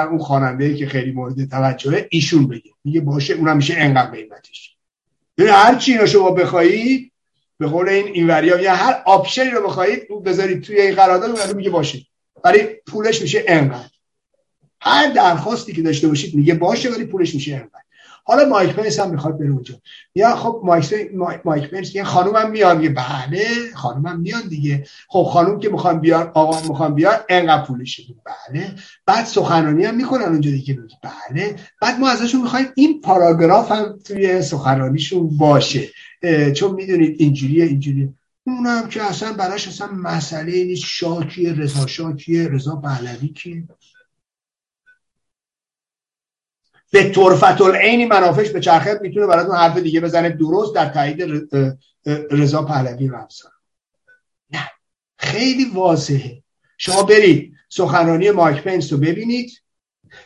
اون خواننده که خیلی مورد توجهه ایشون بگه. میگه باشه اونم میشه انقدر قیمتش. هر چی رو شما بخواهید به قول این اینوریا یا هر option ی رو بخواهید بذارید توی این قرارداد اون میگه باشه. ولی پولش میشه انقدر. هر درخواستی که داشته باشید میگه باشه ولی پولش میشه انقدر. حالا مایک پنس هم می‌خواد بره اونجا. یا خب مایک مایک پنس یه خانومم میاد میگه بله خانومم میاد دیگه. خب خانوم که می‌خوان بیار آقا می‌خوان بیار انقدر پولش بله. بعد سخنرانی هم می‌کنن اونجا دیگه. بله. بعد ما ازشون می‌خوایم این پاراگراف هم توی سخنرانیشون باشه. چون می‌دونید اینجوریه اینجوری اونم که اصلا براش اصلا مسئله نیست. شاکیه رضا شاکیه رضا پهلوی کیه؟ به طرفت العینی منافش به چرخه می‌تونه براتون حرف دیگه بزنه. درست در تایید رضا پهلوی رو نه. خیلی واضحه. شما برید سخنرانی مایک پنس رو ببینید.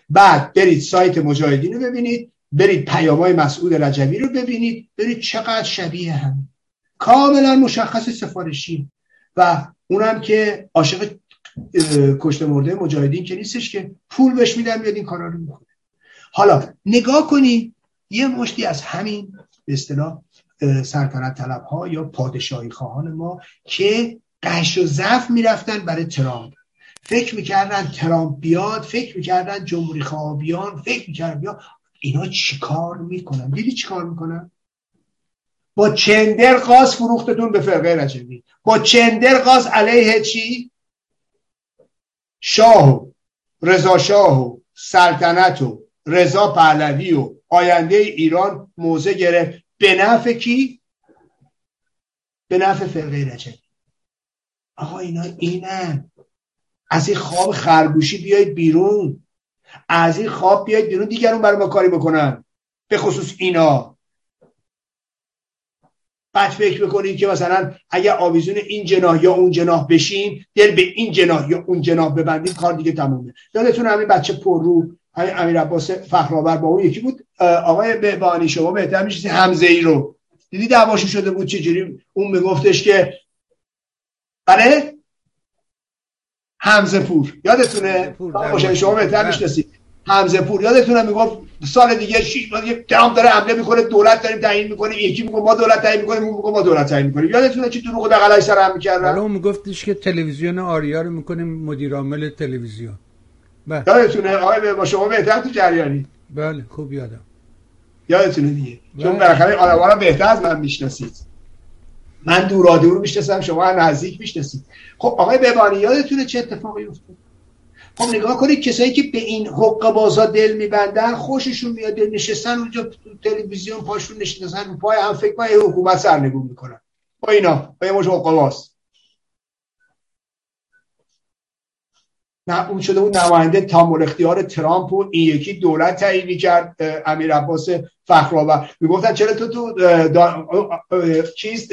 بعد برید سایت مجاهدین رو ببینید. برید پیامای مسعود رجبی رو ببینید برید چقدر شبیه هم. کاملا مشخص سفارشی. و اونم که عاشق کشته مرده مجاهدین که نیستش که پول بهش میدن میاد این کارا رو می‌کنه حالا نگاه کنید یه مشتی از همین به اصطلاح سلطنت طلب ها یا پادشاهی خواهان ما که قش و ضعف می‌رفتن برای ترامپ. فکر می‌کردن ترامپ بیاد فکر می‌کردن جمهوری خواه بیان فکر می‌کردن بیاد اینا چیکار می‌کنن؟ دیدی چیکار می‌کنن؟ با چندر قاز فروختتون به فرقه رجبی با چندر قاز علیه چی؟ شاه و رضا شاه و سلطنت و رضا پهلوی و آینده ایران موزه گرفت. به نفع کی؟ به نفع فرقه رجبی آقا اینا اینن. از این خواب خرگوشی بیاید بیرون. از این خواب بیاید بیرون دیگرون برای ما کاری بکنن. به خصوص اینا. بعد فکر بکنید که مثلا اگر آویزون این جناح یا اون جناح بشیم دل به این جناح یا اون جناح ببندیم کار دیگه تمومه. یادتون همین بچه پر رو همین امیر عباس فخرآور با اون یکی بود. آقای بهبانی شما بهتر میشه حمزه ای رو. دیدی دعواشو شده بود چجوری؟ اون میگفتش که بله؟ حمزه پور یادتونه شما بهتر می‌شناسید. حمزه پور یادتونه می‌گفت سال دیگه شی ترامپ داره حمله می‌کنه دولت داریم تعیین می‌کنیم. یکی میگه ما دولت تعیین می‌کنیم اون میگه ما دولت تعیین می‌کنیم. یادتونه چی دروغ دغلای سر هم می‌کردن؟ حالا اون میگفتش که تلویزیون آریا رو می‌کنیم مدیر عامل تلویزیون. بله. یادتونه؟ آقای با شما بهتر تو جریانی. بله خوب یادم. یادتونه دیگه. چون بالاخره آدم‌ها رو بهتر از من می‌شناسید. من دوراده رو می‌شناسم شما نزدیک می‌شناسید. خب آقای ببانی یادتونه چه اتفاقی افتاد؟ خب نگاه کنید کسایی که به این حق بازا دل میبندن خوششون میاد نشستن اونجا تو تلویزیون پاشون نشستن رو پای هم فکر کنن حکومت سرنگون می‌کنن. با اینا با یه مش اون شده اون نماینده تامور اختیار ترامپ و این یکی دولت تعیین کرد امیر عباس فخرآور. می‌گفتن چرا تو تو چیز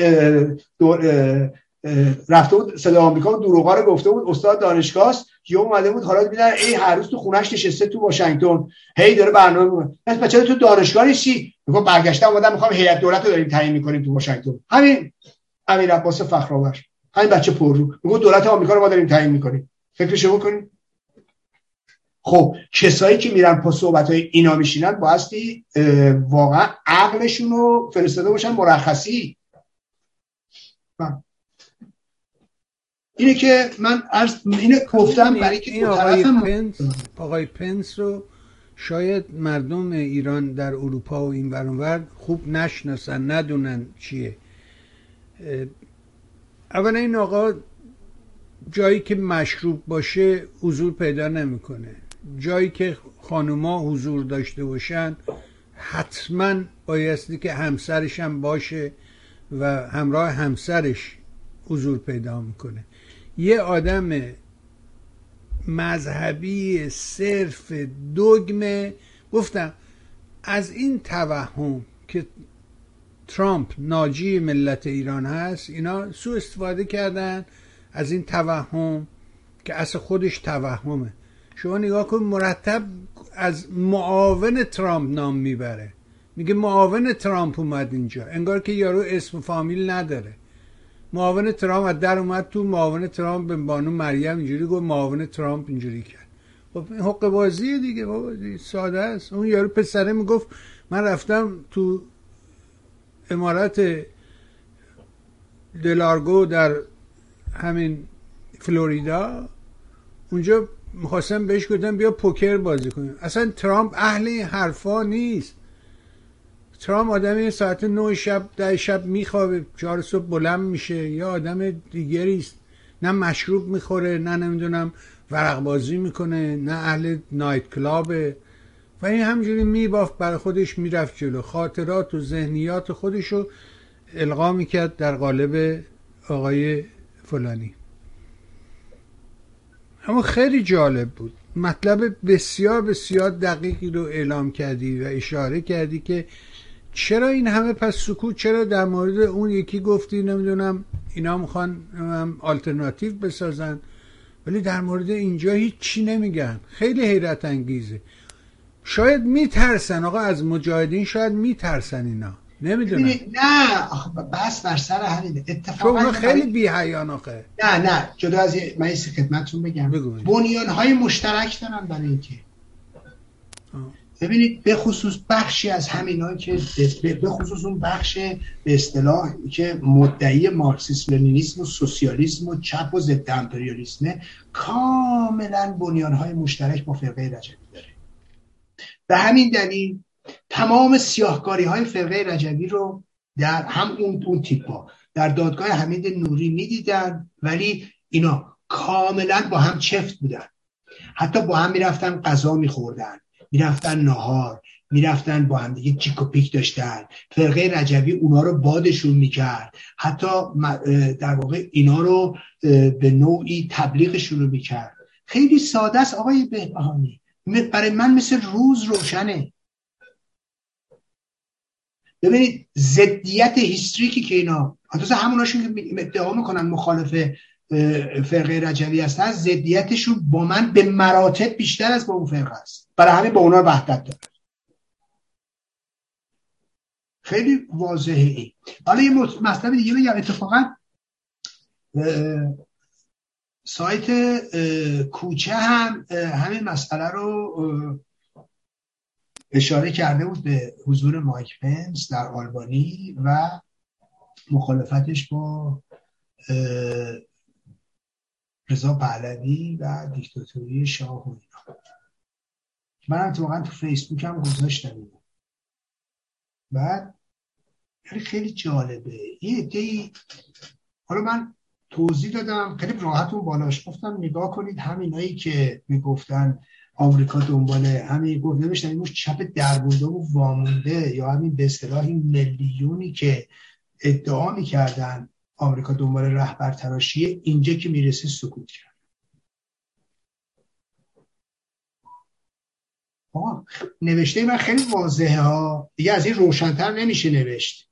رفته بود صدا آمریکا و دروغا رو گفته بود. استاد دانشگاه که اومده بود حالا میدن ای هر روز تو خونش نشسته تو واشنگتن. هی داره برنامه می‌کنه. پس بچه تو دانشگاه نیستی؟ میگم برگشتم اومدم می‌خوام هیئت دولت رو داریم تعیین می‌کنیم تو واشنگتن. همین امیر عباس فخرآور. همین بچه پررو. میگه دولت آمریکا رو ما داریم تعیین می‌کنیم. فکرشو بکنید خب کسایی که میرن پا صحبت های اینا میشینن بایستی واقعا عقلشون رو فرستاده باشن مرخصی. اینه که من عرض اینه گفتم برای که آقای پنس آقای پنس رو شاید مردم ایران در اروپا و این برانور خوب نشناسن ندونن چیه. اولا این آقا جایی که مشروب باشه حضور پیدا نمی‌کنه. جایی که خانوما حضور داشته باشن حتما بایستی که همسرش هم باشه و همراه همسرش حضور پیدا می‌کنه. یه آدم مذهبی صرف دگمه گفتم از این توهم که ترامپ ناجی ملت ایران هست اینا سو استفاده کردن. از این توهم که اصل خودش توهمه. شما نگاه کن مرتب از معاون ترامپ نام می‌بره. میگه معاون ترامپ اومد اینجا. انگار که یارو اسم فامیل نداره. معاون ترامپ از در اومد تو معاون ترامپ به بانو مریم اینجوری گفت معاون ترامپ اینجوری کرد. خب این حق بازی دیگه بابا ساده است. اون یارو پسره می‌گفت من رفتم تو امارت دلارگو در همین فلوریدا اونجا می‌خواستم بهش گفتم بیا پوکر بازی کنیم اصلا ترامپ اهل این حرفا نیست. ترامپ آدم ساعت نه شب ده شب میخوابه چهار صبح بلند میشه. یا آدم دیگری است. نه مشروب می‌خوره نه نمی‌دونم ورق بازی می‌کنه نه اهل نایت کلابه. و این همجوری میبافت برای خودش می‌رفت جلو. خاطرات و ذهنیات خودشو القا می‌کرد در قالب آقای فلانی. اما خیلی جالب بود. مطلب بسیار بسیار دقیقی رو اعلام کردی و اشاره کردی که چرا این همه پس سکوت چرا در مورد اون یکی گفتی نمی‌دونم اینا می‌خوان آلترناتیو بسازن ولی در مورد اینجا هیچ چی نمیگن. خیلی حیرت انگیزه. شاید میترسن آقا از مجاهدین شاید میترسن اینا. نمی‌دونم. نه بس بر سر همین اتفاقا خیلی بی آخه. نه نه جدا از من این خدمتتون بگم. بنیان های مشترک دارن برای اینکه. ببینید به خصوص بخشی از همینا که به- به خصوص اون بخش به اصطلاح که مدعی مارکسیسم لنینیسم و سوسیالیسم و چپ و ضد امپریالیسمه کاملا بنیان های مشترک با فرقه رجبی داره. به همین دلیل تمام سیاهکاری های فرقه رجبی رو در هم اون اون تیپا در دادگاه حمید نوری می‌دیدن ولی اینا کاملا با هم چفت بودن. حتی با هم می‌رفتن غذا میخوردن می‌رفتن نهار می‌رفتن با هم دیگه چیک و پیک داشتن. فرقه رجبی اونا رو بادشون می‌کرد. حتی در واقع اینا رو به نوعی تبلیغشون رو می‌کرد. خیلی ساده است آقای بهبهانی. برای من مثل روز روشنه. ببینید زدیت هیستریکی که اینا حتی هموناشون که ادعا می‌کنن مخالف فرقه رجوی هستن زدیتشون با من به مراتب بیشتر از با اون فرقه است. برای همین با اونا وحدت داره خیلی واضحه ای حالا یه مط- مطلب دیگه بگم. اتفاقا سایت کوچه هم همین مسئله رو اشاره کرده بود به حضور مایک پنس در آلبانی و مخالفتش با رضا پهلوی و دیکتاتوری شاه و اینا من اتفاقا تو فیسبوک هم گذاشتم. بعد خیلی خیلی جالبه یه عده‌ای حالا من توضیح دادم خیلی راحت اون بالاش گفتم نگاه کنید همینایی که می‌گفتن آمریکا دنبال همین گفت نوشتن این چپ دربونده و وامونده یا همین به اصطلاح این میلیونی که ادعا می‌کردن آمریکا دنبال رهبر تراشیه اینجا که می‌رسه سکوت کرد. آقا نوشته من خیلی واضحه ها. دیگه از این روشنتر نمیشه نوشت.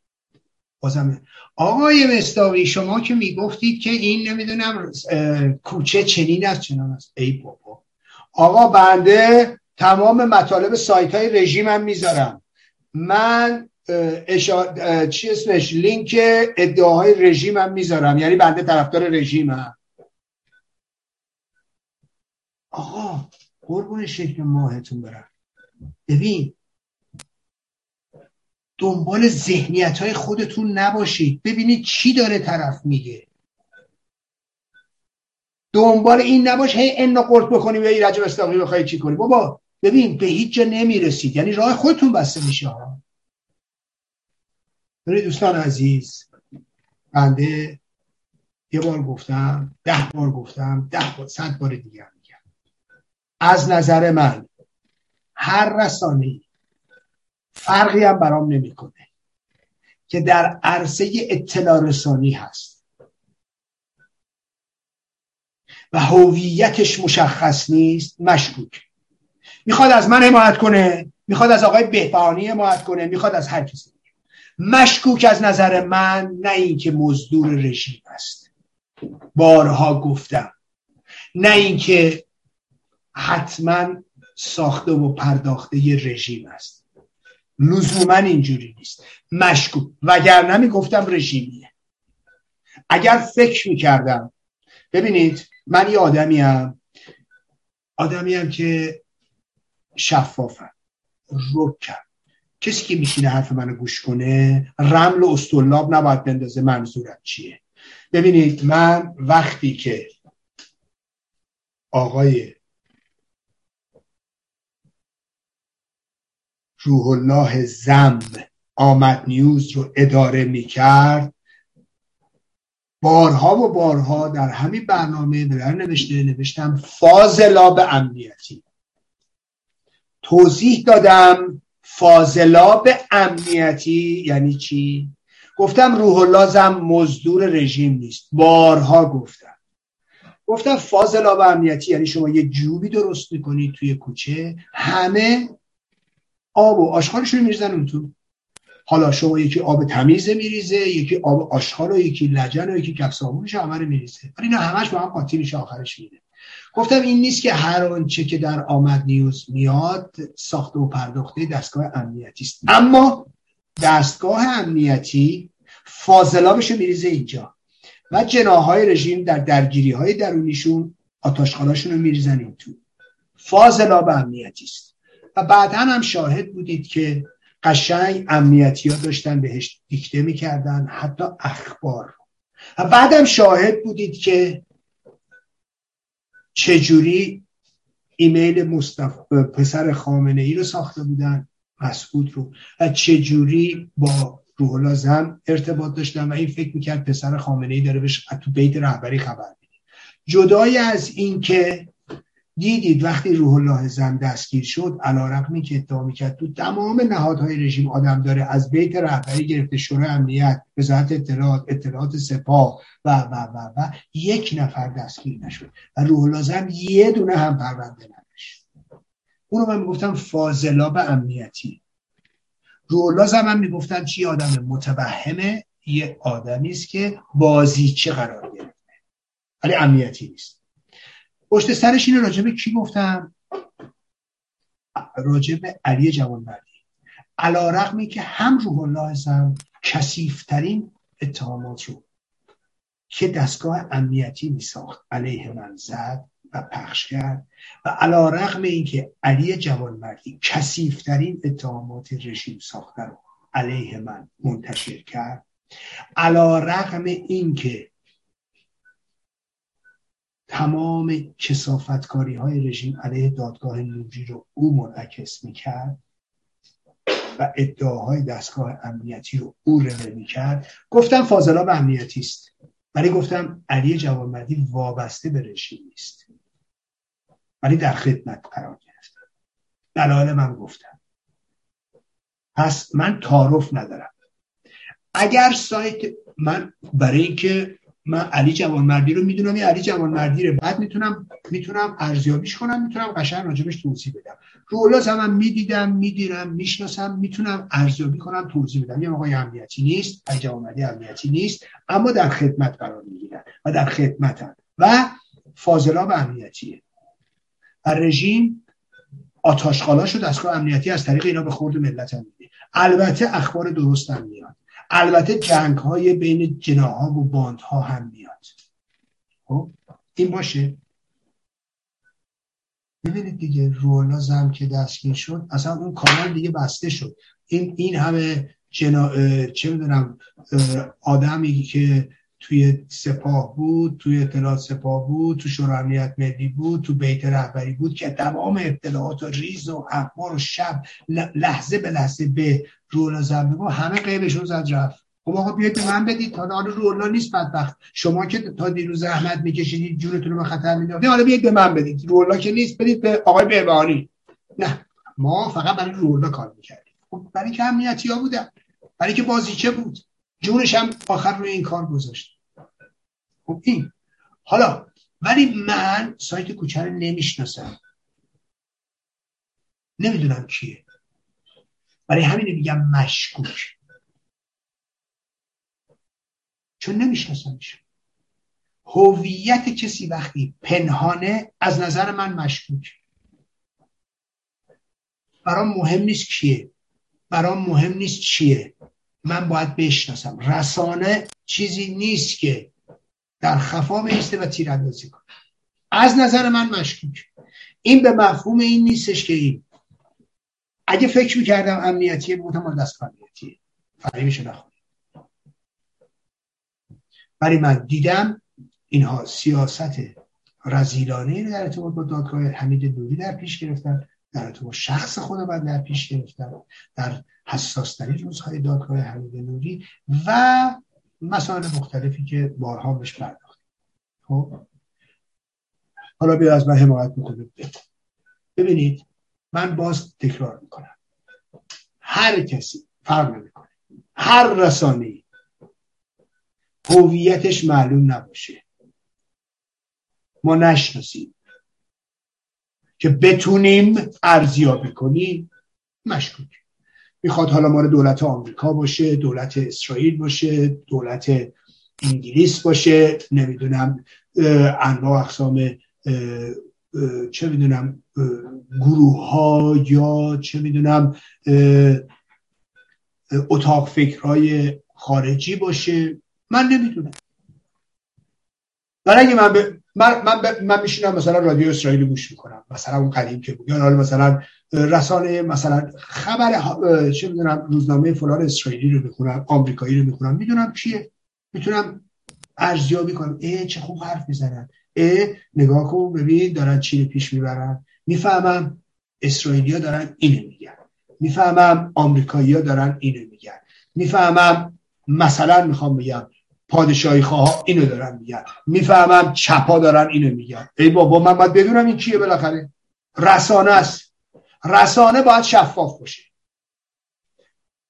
بازم آقای مستاقی شما که می‌گفتید که این نمی‌دونم کوچه چنین است چنان است. ای بابا. آقا بنده تمام مطالب سایت های رژیمم می‌ذارم. من اشا... چی اسمش؟ لینک ادعاهای رژیمم می‌ذارم. یعنی بنده طرفدار رژیمم آقا قربون شکل ماهتون برم. ببین دنبال ذهنیت های خودتون نباشید. ببینید چی داره طرف میگه. دنبال این نباش هی ان قرط بکنی و رجب استاقی بخوای چی کنی؟ بابا ببین به هیچ جا نمی‌رسید. یعنی راه خودتون بسته میشه دوستان عزیز بنده یه بار گفتم ده بار گفتم ده بار صد بار دیگه میگم. از نظر من هر رسانه فرقی هم برام نمی‌کنه که در عرصه اطلاع رسانی هست. و هویتش مشخص نیست مشکوک. می‌خواد از من حمایت کنه می‌خواد از آقای بهبهانی حمایت کنه می‌خواد از هر کسی. مشکوک از نظر من نه اینکه مزدور رژیم است. بارها گفتم. نه اینکه حتما ساخته و پرداخته رژیم است. لزوما اینجوری نیست. مشکوک. وگرنه می‌گفتم رژیمیه. اگر فکر می‌کردم ببینید من یه آدمی هم آدمی هم که شفافم رکم کسی که میشینه حرف منو گوش کنه رمل و استولاب نباید بندازه منظورم چیه. ببینید من وقتی که آقای روح الله زم آمد نیوز رو اداره می‌کرد بارها و بارها در همین برنامه در نوشته نوشتم فاضلاب امنیتی. توضیح دادم فاضلاب امنیتی یعنی چی؟ گفتم روح الله مزدور رژیم نیست. بارها گفتم. گفتم فاضلاب امنیتی یعنی شما یه جوبی درست می‌کنید توی کوچه همه آب و آشغالش رو میریزن اون تو. حالا شما یکی آب تمیز میریزه یکی آب آشغال و یکی لجن و یکی کف صابونش همه رو میریزه. ولی اینا همش با هم قاطی میشه آخرش میره گفتم این نیست که هر آنچه که در آمد نیوز میاد ساخته و پرداخته دستگاه امنیتی است. اما دستگاه امنیتی فاضلابش میریزه اینجا و جناهای رژیم در درگیری های درونیشون آتاشخاناشون رو میریزن این تو فاضلاب امنیتی است. و بعدا هم شاهد بودید که قشنگ امنیتی ها داشتن بهش دیکته می‌کردن حتی اخبار. و بعدم شاهد بودید که چجوری ایمیل مصطفی پسر خامنه ای رو ساخته بودن مسعود رو و چجوری با روح زم ارتباط داشتن و این فکر می‌کرد پسر خامنه ای داره بهش تو بیت رهبری خبر میده. جدای از این که دیدید وقتی روح الله زن دستگیر شد علا رقمی که ادعا می‌کرد تو تمام نهادهای رژیم آدم داره از بیت رهبری گرفته شورای امنیت وزارت اطلاعات اطلاعات سپاه و و و و یک نفر دستگیر نشد و روح الله زن یه دونه هم پرونده نداشت. اونو من می‌گفتم فاضلاب امنیتی. روح الله زن من می‌گفتن چی آدم متوهمه؟ یه آدمی است که بازیچه قرار گرفته. ولی امنیتی نیست. پشت سرش اینه راجبه کی گفتم؟ راجب علی جوانمردی علا رقمی که هم روح الله هم کسیفترین اتهامات رو که دستگاه امنیتی می ساخت علیه من زد و پخش کرد و علا رقم این که علی جوانمردی کسیفترین اتهامات رژیم ساخته رو علیه من منتشر کرد. علا رقم این که تمام کسافتکاری های رژیم علیه دادگاه نوری رو او منعکس می‌کرد و ادعاهای دستگاه امنیتی رو او روه می‌کرد. گفتم فاضلاب امنیتی است ولی گفتم علی جوانمردی وابسته به رژیم نیست. ولی در خدمت قرار گرفت. دلایل من گفتم. پس من تعارف ندارم. اگر سایت من برای اینکه من علی جوانمردی رو می‌دونم. یه علی جوانمردی بعد می‌تونم می‌تونم ارزیابیش کنم می‌تونم قشنگ راجبش توضیح بدم. رولا هم می‌دیدم میدیرم می‌شناسم می‌تونم ارزیابی کنم توضیح بدم. یه آقای امنیتی نیست علی جوانمردی امنیتی نیست اما در خدمت قرار می‌گیرن و در خدمتن. و فاضلاب امنیتیه و رژیم آتاشخالاش و دستگاه امنیتی از طریق اینا به خورد ملت هم میده البته اخبار درست هم میاد. البته جنگ های بین جناها و باندها هم میاد. خب این باشه. ببینید دیگه رولا زم که دستگیر شد اصلا اون کانال دیگه بسته شد. این این همه جنا... چه می‌دونم آدمی که توی سپاه بود توی اطلاعات سپاه بود تو شورای ملی بود تو بیت رهبری بود که تمام اطلاعات و ریز و اخبار و شب لحظه به لحظه به رولا زمین. همه قیبشون زد رفت. خب آقا بیاید به من بدید. تا حالا رولا نیست بدبخت. شما که تا دیروز زحمت میکشیدید جونتون رو به خطر می‌دادید حالا بیاید به من بدید. رولا که نیست بدید به آقای بهبانی نه ما فقط برای رولا کار می‌کردیم. خب برای که امنیتی ها بودن. برای که بازیچه بود. جونش هم آخر روی این کار گذاشت. خب این. حالا ولی من سایت کوچه رو نمی‌شناسم. نمی‌دونم کیه. برای همین میگم مشکوک. چون نمیشناسمش. هویت کسی وقتی پنهانه از نظر من مشکوک. برام مهم نیست کیه. برام مهم نیست چیه. من باید بشناسم. رسانه چیزی نیست که در خفا بیسته و تیراندازی کنه. از نظر من مشکوک. این به مفهوم این نیستش که این اگه فکر می‌کردم امنیتیه بودم مال دست امنیتیه فریبشو نخونیم ولی من دیدم اینها سیاست رزیلانه در ارتباط با دادگاه حمید نوری در پیش گرفتن در ارتباط شخص خود من در پیش گرفتن در حساسترین روزهای دادگاه حمید نوری و مسائل مختلفی که بارها بهش پرداختیم. خب؟ حالا بیا از من حمایت می‌کنه. ببینید من باز تکرار می‌کنم. هر کسی فرق نمی‌کنه. هر رسانه هویتش معلوم نباشه. ما نشناسیم. که بتونیم ارزیابی کنیم مشکوک. می‌خواد حالا مال دولت آمریکا باشه دولت اسرائیل باشه دولت انگلیس باشه نمی‌دونم انواع اقسام چه می‌دونم گروه ها یا چه می‌دونم اتاق فکرهای خارجی باشه. من نمی‌دونم. برای اگه من, ب... من, من. من میشینم مثلا رادیو اسرائیلی گوش می‌کنم. مثلا اون قدیم که بود یا مثلا رسانه مثلا خبر چه می‌دونم روزنامه فلان اسرائیلی رو می‌خونم آمریکایی رو می‌خونم. می‌دونم کیه می‌تونم ارزیابی کنم. ای چه خوب حرف می‌زنن. ای نگاه کن ببین دارن چی پیش می‌برن. می‌فهمم اسرائیلیا دارن اینو میگن. می‌فهمم آمریکایی‌ها دارن اینو میگن. می‌فهمم مثلا می‌خوام بگم پادشاهی خواه اینو دارن میگن. می‌فهمم چپا دارن اینو میگن. ای بابا من باید بدونم این کیه بالاخره. رسانه است. رسانه باید شفاف باشه.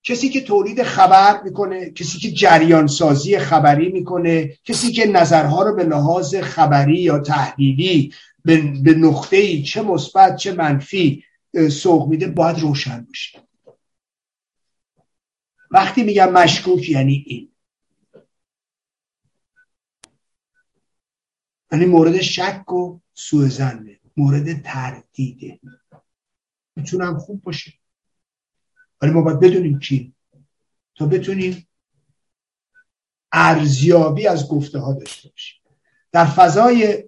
کسی که تولید خبر می‌کنه کسی که جریان سازی خبری می‌کنه کسی که نظرها رو به لحاظ خبری یا تحلیلی به نقطه ای چه مثبت چه منفی سوق میده باید روشن باشه. وقتی میگم مشکوک یعنی این. یعنی مورد شک و سوء مورد تردیده. می‌تونم خوب باشه. ولی ما باید بدونیم کی تا بتونیم ارزیابی از گفته ها داشته باشیم. در فضای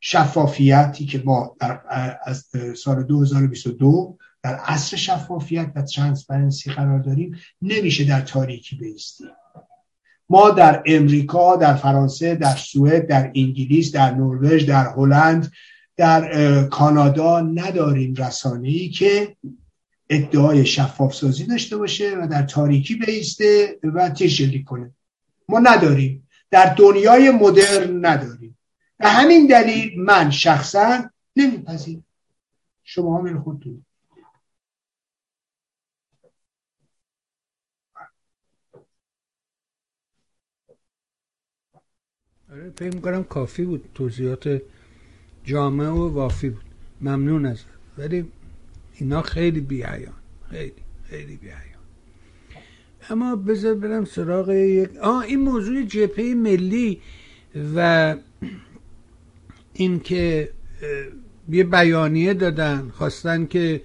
شفافیتی که ما در از سال 2022 در عصر شفافیت و transparency قرار داریم نمیشه در تاریکی بایستیم. ما در امریکا در فرانسه در سوئد در انگلیس در نروژ در هلند در کانادا نداریم رسانه‌ای که ادعای شفاف سازی داشته باشه و در تاریکی بایسته و تیرشلی کنه. ما نداریم. در دنیای مدرن نداریم. به همین دلیل من شخصا نمیپذیرم. شما هم خودتون. آره فکر می‌کنم کافی بود توضیحات جامعه و وافی بود. ممنون از ولی اینا خیلی بیعیان خیلی خیلی بیعیان اما بذار برم سراغ یک آه این موضوع جپه ملی و اینکه یه بیانیه دادن خواستن که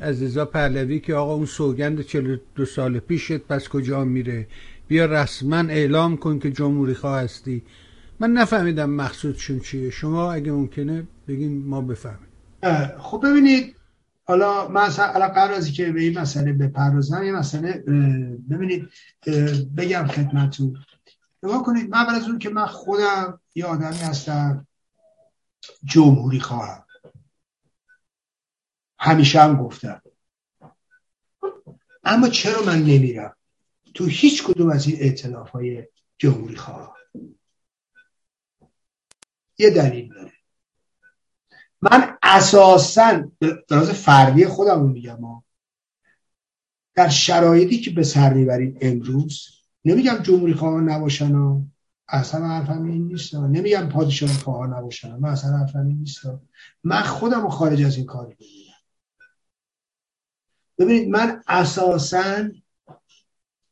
عزیزا پهلوی که آقا اون سوگند 42 سال پیشت پس کجا میره؟ بیا رسما اعلام کن که جمهوری خواه هستی. من نفهمیدم مقصودشون چیه. شما اگه ممکنه بگین ما بفهمیم. خب ببینید حالا من الان قرار که به این مسئله بپردازم. یه مسئله ببینید بگم خدمتتون. نگاه کنید من از اون که من خودم یه آدمی هستم جمهوری خواهم. همیشه هم گفتم. اما چرا من نمیرم؟ تو هیچ کدوم از این اعتلاف های جمهوری خواهم. یه دلیل داره. من اساسا راز فردی خودم رو میگم در شرایطی که به سر می‌بریم امروز نمیگم جمهوری خواهان نباشن ها اصلا حرفم این نیست نمیگم پادشاه خواهان نباشن من اصلا حرفم این نیست من خودم رو خارج از این کاری ببینم ببینید من اساسا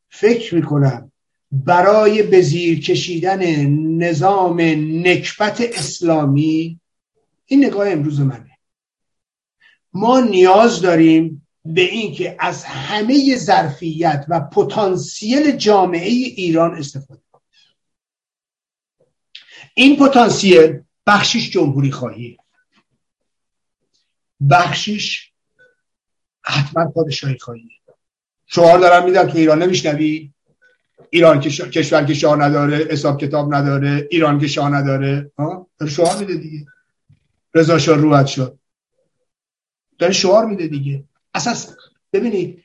فکر می‌کنم برای به زیر کشیدن نظام نکبت اسلامی این نگاه امروز منه. ما نیاز داریم به اینکه از همه ظرفیت و پتانسیل جامعه ایران استفاده کنیم. این پتانسیل بخشش جمهوری خواهی. بخشش حتما پادشاهی خواهی. شعار دارم میدن تو ایران نمیشنوی. ایران که کشور که شاه نداره حساب کتاب نداره ایران که شاه نداره. ها؟ شعار میده دیگه. رضا شاه روحت شد. داره شعار میده دیگه. اساس ببینید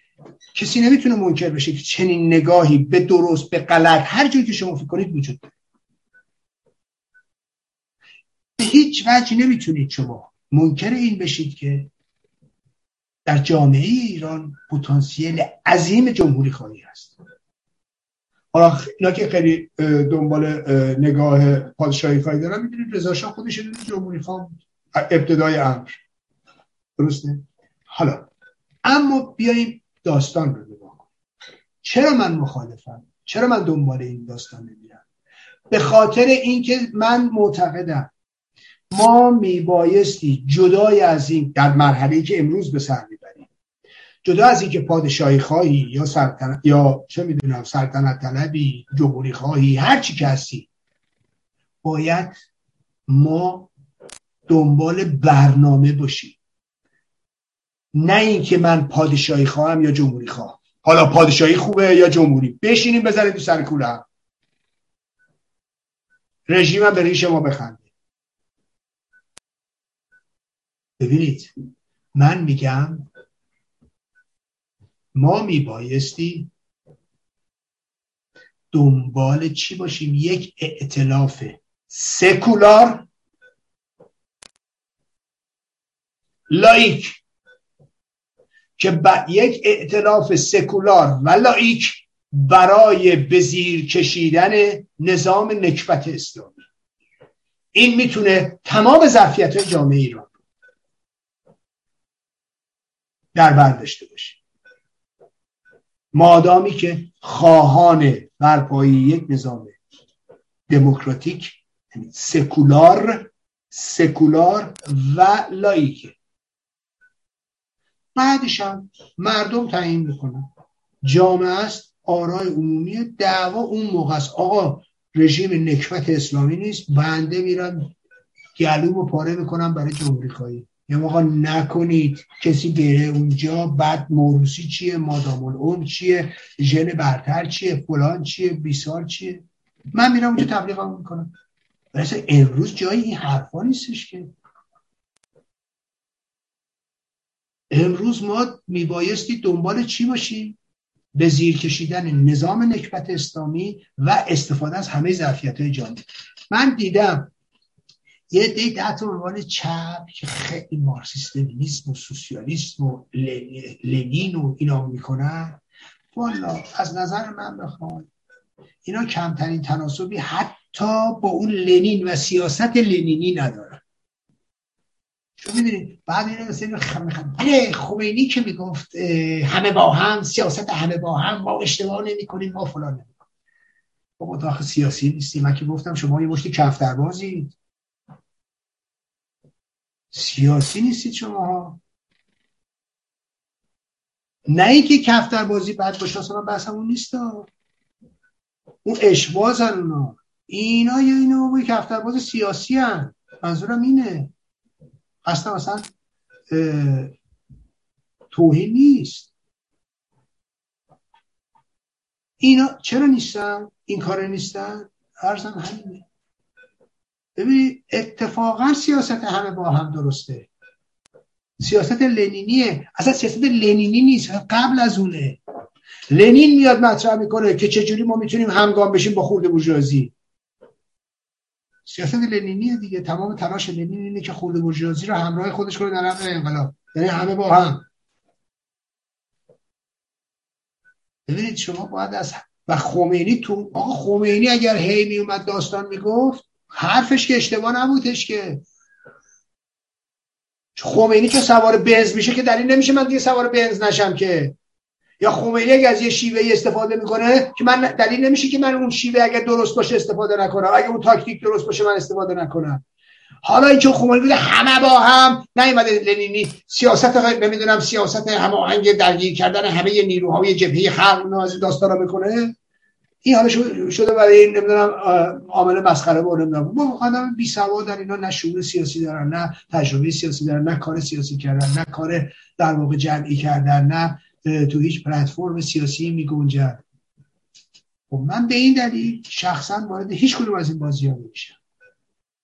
کسی نمی‌تونه منکر بشه که چنین نگاهی به درست به غلط هر جایی که شما فکر کنید وجود داره. به هیچ وجه نمی‌تونید شما منکر این بشید که در جامعه ایران پتانسیل عظیم جمهوری خواهی هست. حالا اینا که خیلی دنبال نگاه پادشاهی خواهی دارن می‌دونید رضا شاه خودش جمهوری خواه ابتدای امر. درسته؟ حالا اما بیاییم داستان رو نگاه کنیم. چرا من مخالفم؟ چرا من دنبال این داستان نمیرم به خاطر اینکه من معتقدم ما میبایستی جدای از این در مرحله که امروز به سر می‌بریم. جدا از اینکه پادشاهی خواهی یا سلطنت یا چه می‌دونم سلطنت طلبی جمهوری خواهی هر چی که هستی باید ما دنبال برنامه باشیم نه اینکه من پادشاهی خواهم یا جمهوری خواهم. حالا پادشاهی خوبه یا جمهوری؟ بشینیم بزنید تو سر کوله رژیم به ریش ما بخنده. ببینید من میگم ما میبایستی دنبال چی باشیم؟ یک اعتلاف سکولار لایک. که با یک اعتلاف سکولار و لایک برای بزیر کشیدن نظام نکبت اسلامی این می‌تونه تمام ظرفیت جامعه ایران در بر داشته باشه. مادامی که خواهان برپایی یک نظام دموکراتیک یعنی سکولار سکولار و لایکه بعدش هم مردم تعیین می‌کنن. جامعه است آرای عمومی دعوا اون موقع است. آقا رژیم نکبت اسلامی نیست بنده میرم و پاره می‌کنم برای جمهوری یا موقع نکنید کسی بره اونجا بعد موروسی چیه مادام اون چیه ژن برتر چیه فلان چیه بیسار چیه. من میرم اونجا تبلیغ می‌کنم. ولی امروز جایی این حرفا نیستش که. امروز ما میبایستی دنبال چی باشیم؟ به زیر کشیدن نظام نکبت اسلامی و استفاده از همه ظرفیت های جامعه من دیدم یه دی تحت عنوان چپ که خیلی مارکسیست لنینیسم و سوسیالیسم و لنین و اینا می‌کنن. والا از نظر من بخوان اینا کمترین تناسبی حتی با اون لنین و سیاست لنینی ندارن شما می‌دونید بعد این مثل بله خمینی که می‌گفت همه با هم سیاست همه با هم ما اشتباه نمی کنیم ما فلان نمی کنیم با داخل سیاسی نیستیم. من که گفتم شما یه مشتی کفتر بازید. سیاسی نیستید شما. ها نه اینکه کفتر بازی بد باشه اصلا بحث همون نیست اون اشبازن اونا. اینا یا اینا کفتر باز سیاسی هن. منظورم اینه. اصلا مثلا توهین نیست. اینا چرا نیستن؟ این کار نیستن؟ ارزم همینه. ببینید اتفاقا سیاست همه با هم درسته. سیاست لنینیه. اصلا سیاست لنینی نیست. قبل از اونه. لنین میاد مطرح می‌کنه که چجوری ما می‌تونیم همگام بشیم با خورده بورژوازی. سیاست لنینیه دیگه. تمام تلاش لنین اینه که خورده بورژوازی رو همراه خودش کنه در انقلاب. یعنی همه با هم. ببینید شما باید از و خمینی تو آقا خمینی اگر هی میومد داستان می‌گفت حرفش که اشتباه نبودش که. خمینی که سوار بنز میشه که دلیل نمیشه من دیگه سوار بنز نشم که. یا خمینی اگه از یه شیوه استفاده می‌کنه که من دلیل نمیشه که من اون شیوه اگه درست باشه استفاده نکنم. اگه اون تاکتیک درست باشه من استفاده نکنم. حالا این چون خمینی بوده همه با هم نیومده لنینی. سیاست نمی‌دونم سیاست هماهنگ درگیر کردن همه نیروهای جبهه خلق از داستانا بکنه این حالا شده برای این نمی‌دونم عامل مسخره بود نمی‌دونم. با آدم بی سواد اینا نه شعور سیاسی دارن نه تجربه سیاسی دارن نه کار سیاسی کردن نه کار در واقع جمعی کردن نه تو هیچ پلتفرم سیاسی می گنجن خب من به این دلیل شخصا وارد هیچ کدوم از این بازی ها نمیشم.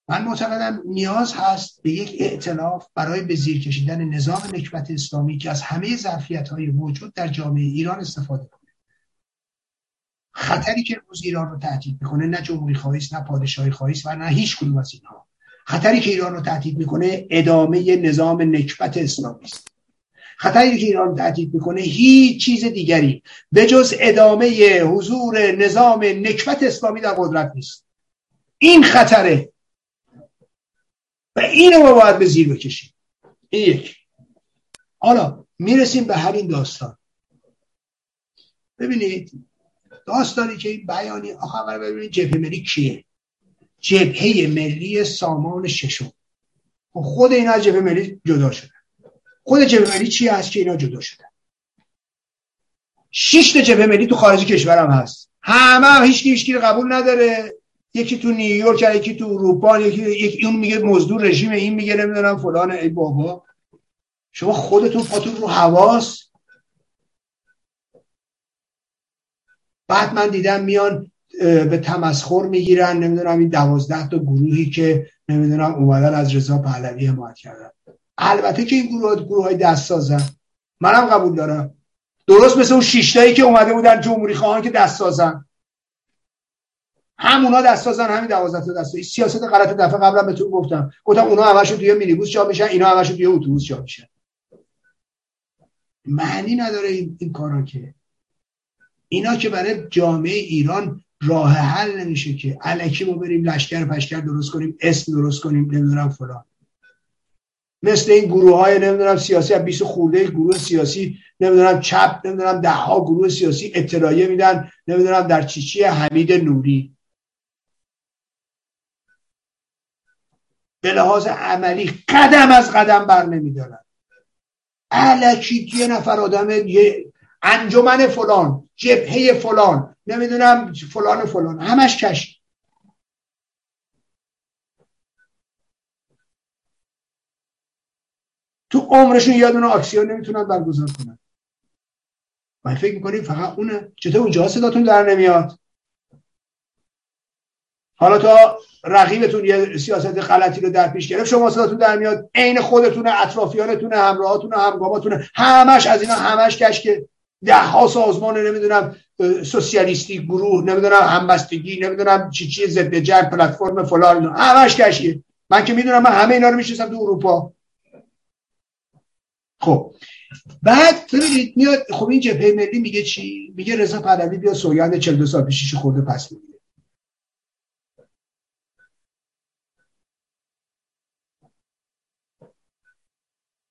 من معتقدم نیاز هست به یک اعتلاف برای به زیر کشیدن نظام نکبت اسلامی که از همه ظرفیت های موجود در جامعه ایران استفاده کنه. خطری که امروز ایران رو تهدید می‌کنه نه جمهوری خواهی نه پادشاهی خواهی و نه هیچ کدوم از اینها. خطری که ایران رو تهدید می‌کنه ادامه نظام نکبت اسلامی است. خطری که ایران تهدید می‌کنه هیچ چیز دیگری به جز ادامه حضور نظام نکبت اسلامی در قدرت نیست. این خطره. و اینو ما باید به زیر بکشیم. این یک. حالا می‌رسیم به همین داستان. ببینید داستانی که این بیانی آخر ببینید جبهه ملی کیه؟ جبهه ملی سامان ششم. خب خود اینا از جبهه ملی جدا شدن خود جبهه ملی چی هست که اینا جدا شدن؟ شش تا جبهه ملی تو خارج کشورم هست. همه هم هیچ کی قبول نداره. یکی تو نیویورک یکی تو اروپا یکی یکی اون میگه مزدور رژیم این میگه نمی‌دونم فلان ای بابا. شما خودتون پاتون رو حواس. بعد من دیدم میان به تمسخر می‌گیرن. نمی‌دونم این دوازده تا گروهی که نمی‌دونم اومدن از رضا پهلوی حمایت کردن. البته که این گروه گروه های دست سازن منم قبول دارم. درست مثل اون شیشتایی که اومده بودن جمهوری خواهان که دست سازن همونا دست سازن همین دوازده تا دست سیاست غلط دفعه قبلا بهتون گفتم. گفتم اونا همشون توی مینیبوس جا میشن اینا همشون توی اتوبوس جا میشن. معنی نداره این, این کارا که. اینا که برای جامعه ایران راه حل نمیشه که. علکی ما بریم لشکر پشکر درست کنیم اسم درست کنیم نمی‌دونم فلان. مثل این گروه های نمی‌دونم سیاسی هم 20 خورده گروه سیاسی نمی‌دونم چپ نمی‌دونم ده ها گروه سیاسی اطلاعیه میدن نمی‌دونم در چیچی حمید نوری. به لحاظ عملی قدم از قدم بر نمیدارن. علکی یه نفر آدم یه انجمن فلان جبهه فلان نمی‌دونم فلان فلان همش کش تو عمرشون یه دونه آکسیون نمی‌تونن برگزار کنن. من فکر می‌کنیم فقط اونه چطور اونجا صداتون در نمیاد؟ حالا تا رقیبتون یه سیاست غلطی رو در پیش گرفت شما صداتون در میاد. عین خودتون اطرافیانتون همراهاتون همگاماتون همش از اینا همش کش که ده ها سازمان نمی‌دونم سوسیالیستی گروه نمی‌دونم همبستگی نمی‌دونم چی چی ضد جنگ پلتفرم فلان همش کشیه. من که می‌دونم من همه اینا رو می‌شناسم تو اروپا. خب بعد ببینید میاد خب این جبهه ملی میگه چی؟ میگه رضا پهلوی بیا سوگند 42 سال پیشش خورده پس می‌گیره.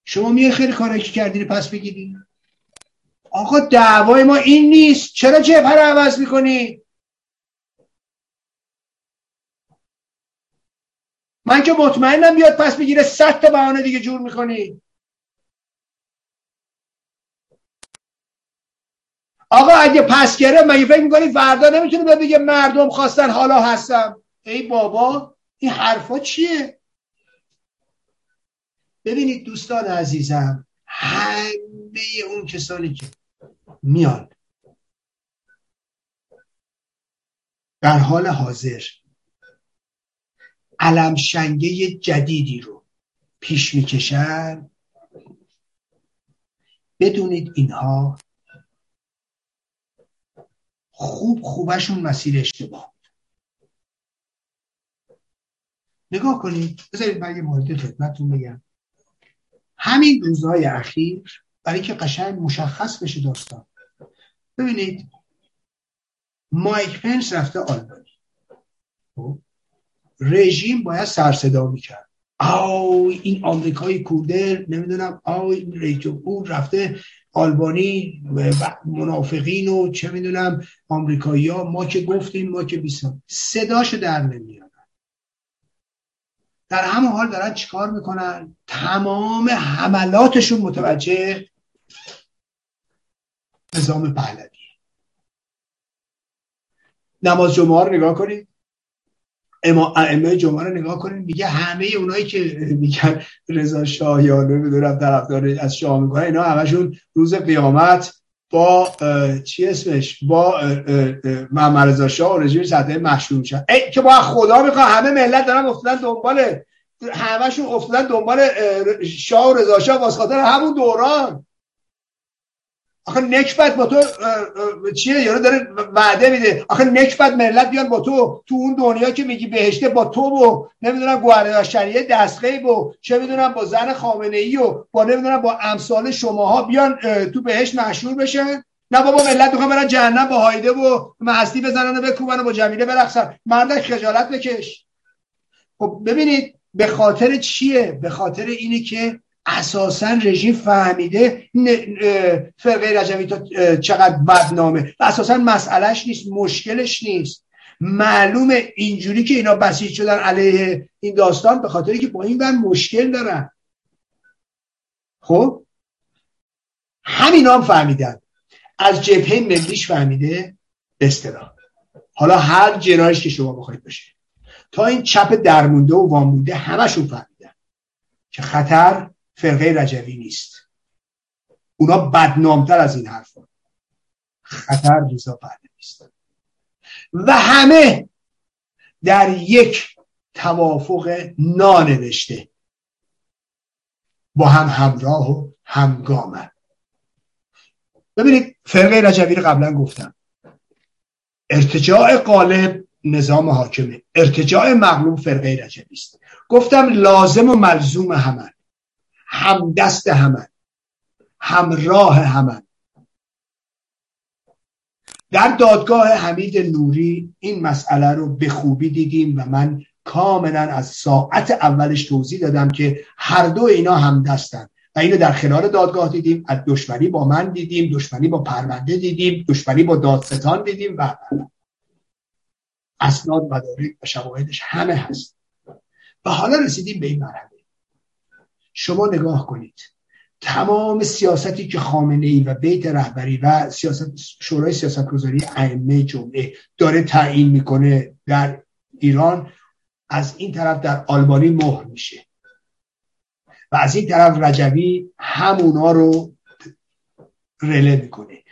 شما میای خیلی کارایی که کردین پس بگیرید آقا دعوای ما این نیست. چرا جبهه رو عوض می‌کنی من که مطمئنم بیاد پس بگیره صد تا بهانه دیگه جور می‌کنی. آقا اگه پس گره مگه فکر می‌کنی فردا نمی‌تونه بگه مردم خواستن حالا هستم؟ ای بابا این حرفا چیه؟ ببینید دوستان عزیزم همه اون کسانی که میان در حال حاضر علمشنگه جدیدی رو پیش می‌کشن. بدونید اینها خوب خوبشون مسیر اشتباه نگاه کنید بذارید من یه مورد خدمتتون بگم. همین روزهای اخیر برای که قشنگ مشخص بشه داستان. ببینید مایک پنس رفته آلبانی. خب؟ رژیم باید سرصدا می‌کرد. آو این آمریکای کودر نمی‌دونم آو این رئیس جمهور رفته آلبانی منافقین و چه می‌دونم آمریکایی ها. ما که گفتیم ما که بیسان صداشو در نمیارن. در همون حال دارن چیکار می‌کنن؟ تمام حملاتشون متوجه نظام پهلوی. نماز جمعه رو نگاه کنید. ائمه جمعه رو نگاه کنید میگه همه اونایی که میگن رضا شاه یا نمی‌دونم طرفدار از شاه می‌کنن اینا همشون روز قیامت با چی اسمش؟ با محمد رضا شاه و رژیم صدر محشور میشن. ای که با خدا می‌خواد همه ملت دارن افتادن دنبال همشون افتادن دنبال شاه و رضا شاه واسه خاطر همون دوران. آخه نکبت با تو چیه؟ یارو داره وعده میده. آخه نکبت ملت بیان با تو. تو اون دنیا که میگی بهشته با تو و نمی‌دونم گوهر شریعه دستخیب و چه می‌دونم با زن خامنه ای و با نمی‌دونم با امثال شماها بیان تو بهشت مشهور بشن. نه بابا ملت می‌خوان برن جهنم با هایده و مستی بزنن و بکوبن و با جمیله برقصن. مردک خجالت بکش. خب ببینید به خاطر چیه؟ به خاطر اینه که اساسا رژیم فهمیده فرقه رجوی تا چقدر بدنامه. و اساسا مسئلهش نیست مشکلش نیست. معلومه اینجوری که اینا بسیج شدن علیه این داستان به خاطر که با این بند مشکل دارن. خب؟ همین هم فهمیدن. از جبهه ملیش فهمیده به حالا هر جنایش که شما بخواید باشه. تا این چپ درمونده و وامونده همشون فهمیدن. که خطر؟ فرقه رجوی نیست. اونا بدنامتر از این حرفا. خطر رضا پهلوی است و همه در یک توافق نانوشته. با هم همراه و همگامن ببینید فرقه رجوی رو قبلا گفتم. ارتجاع قالب نظام حاکمه. ارتجاع مغلوب فرقه رجوی است. گفتم لازم و ملزوم همن همدست همن. همراه همن. در دادگاه حمید نوری این مسئله رو به خوبی دیدیم و من کاملا از ساعت اولش توضیح دادم که هر دو اینا هم دستن و اینو در خلال دادگاه دیدیم از دشمنی با من دیدیم دشمنی با پرونده دیدیم دشمنی با دادستان دیدیم و اسناد مدارک و شواهدش همه هست. و حالا رسیدیم به این مرحله. شما نگاه کنید. تمام سیاستی که خامنه ای و بیت رهبری و سیاست شورای سیاستگذاری ائمه جمعه داره تعیین می‌کنه در ایران از این طرف در آلبانی مهر میشه. و از این طرف رجوی همونا رو رله می‌کنه.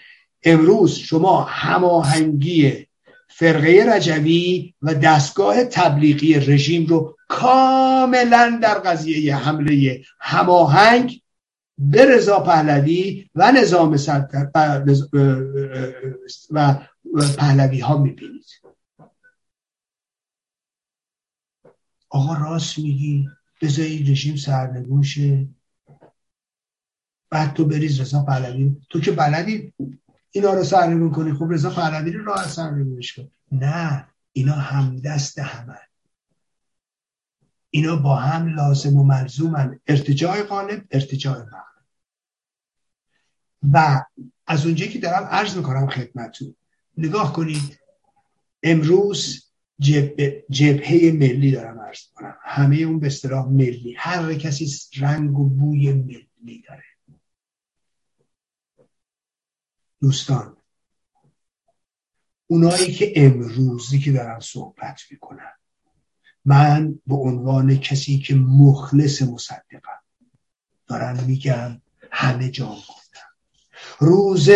امروز شما هماهنگی فرقه رجوی و دستگاه تبلیغی رژیم رو کاملا در قضیه حمله هماهنگ به رضا پهلوی و نظام سلطنت و پهلوی ها می‌بینید. آقا راست میگی. بذاری رژیم سرنگون شه. بعد تو بریز رضا پهلوی. تو که بلدی اینا رو سرنگون کنی خب رضا پهلوی رو راه سرنگونش کن نه اینا همدست همه. اینا با هم لازم و ملزومن. ارتجاع غالب ارتجاع مغلب و از اونجایی که دارم عرض می‌کنم خدمتتون نگاه کنید امروز جبهه ملی دارم عرض کنم همه اون به اصطلاح ملی. هر کسی رنگ و بوی ملی داره. دوستان اونایی که امروزی که دارن صحبت می‌کنن من به عنوان کسی که مخلص مصدقم دارم میگم همه جا گفتم روز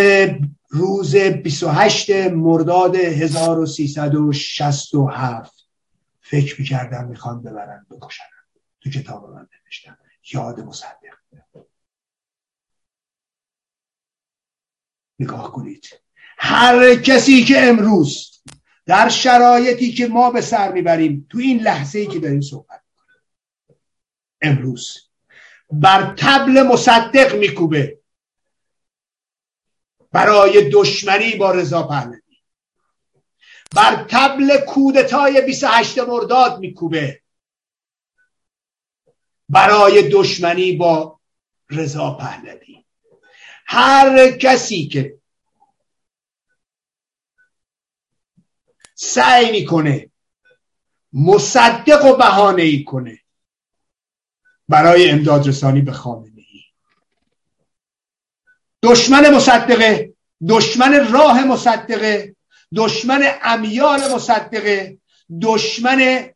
روز 28 مرداد 1367 فکر می‌کردم می‌خوان ببرن بکشن. تو کتاب من نوشتم یاد مصدق. نگاه کنید. هر کسی که امروز در شرایطی که ما به سر می‌بریم تو این لحظه ای که داریم صحبت امروز بر تبل مصدق میکوبه برای دشمنی با رضا پهلوی. بر تبل کودتای 28 مرداد میکوبه برای دشمنی با رضا پهلوی. هر کسی که سعی می‌کنه مصدق و بهانه ای کنه برای امداد رسانی به خامنه ای. دشمن مصدقه دشمن راه مصدقه دشمن امیال مصدقه دشمن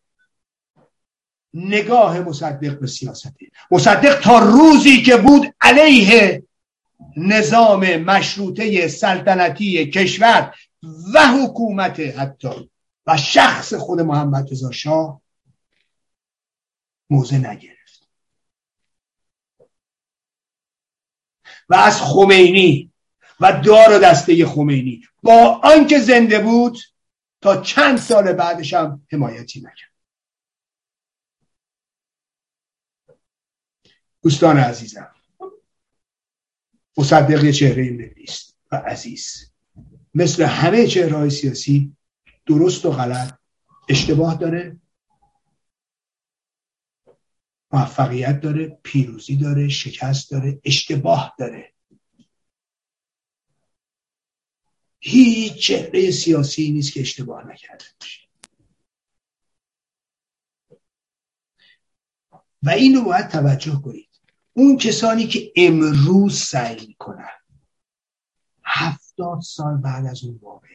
نگاه مصدق به سیاسته. مصدق تا روزی که بود علیه نظام مشروطه سلطنتی کشور و حکومت حتی و شخص خود محمد رضا شاه موضع نگرفت. و از خمینی و دار و دسته خمینی با آنکه زنده بود تا چند سال بعدش هم حمایتی نکرد. دوستان عزیزم مصدق چهره ملی است و عزیز. مثل همه چهرهای سیاسی درست و غلط اشتباه داره. موفقیت داره پیروزی داره شکست داره اشتباه داره. هیچ چهره سیاسی نیست که اشتباه نکرده و اینو باید توجه کنید. اون کسانی که امروز سعی می‌کنن هفتاد سال بعد از اون واقعه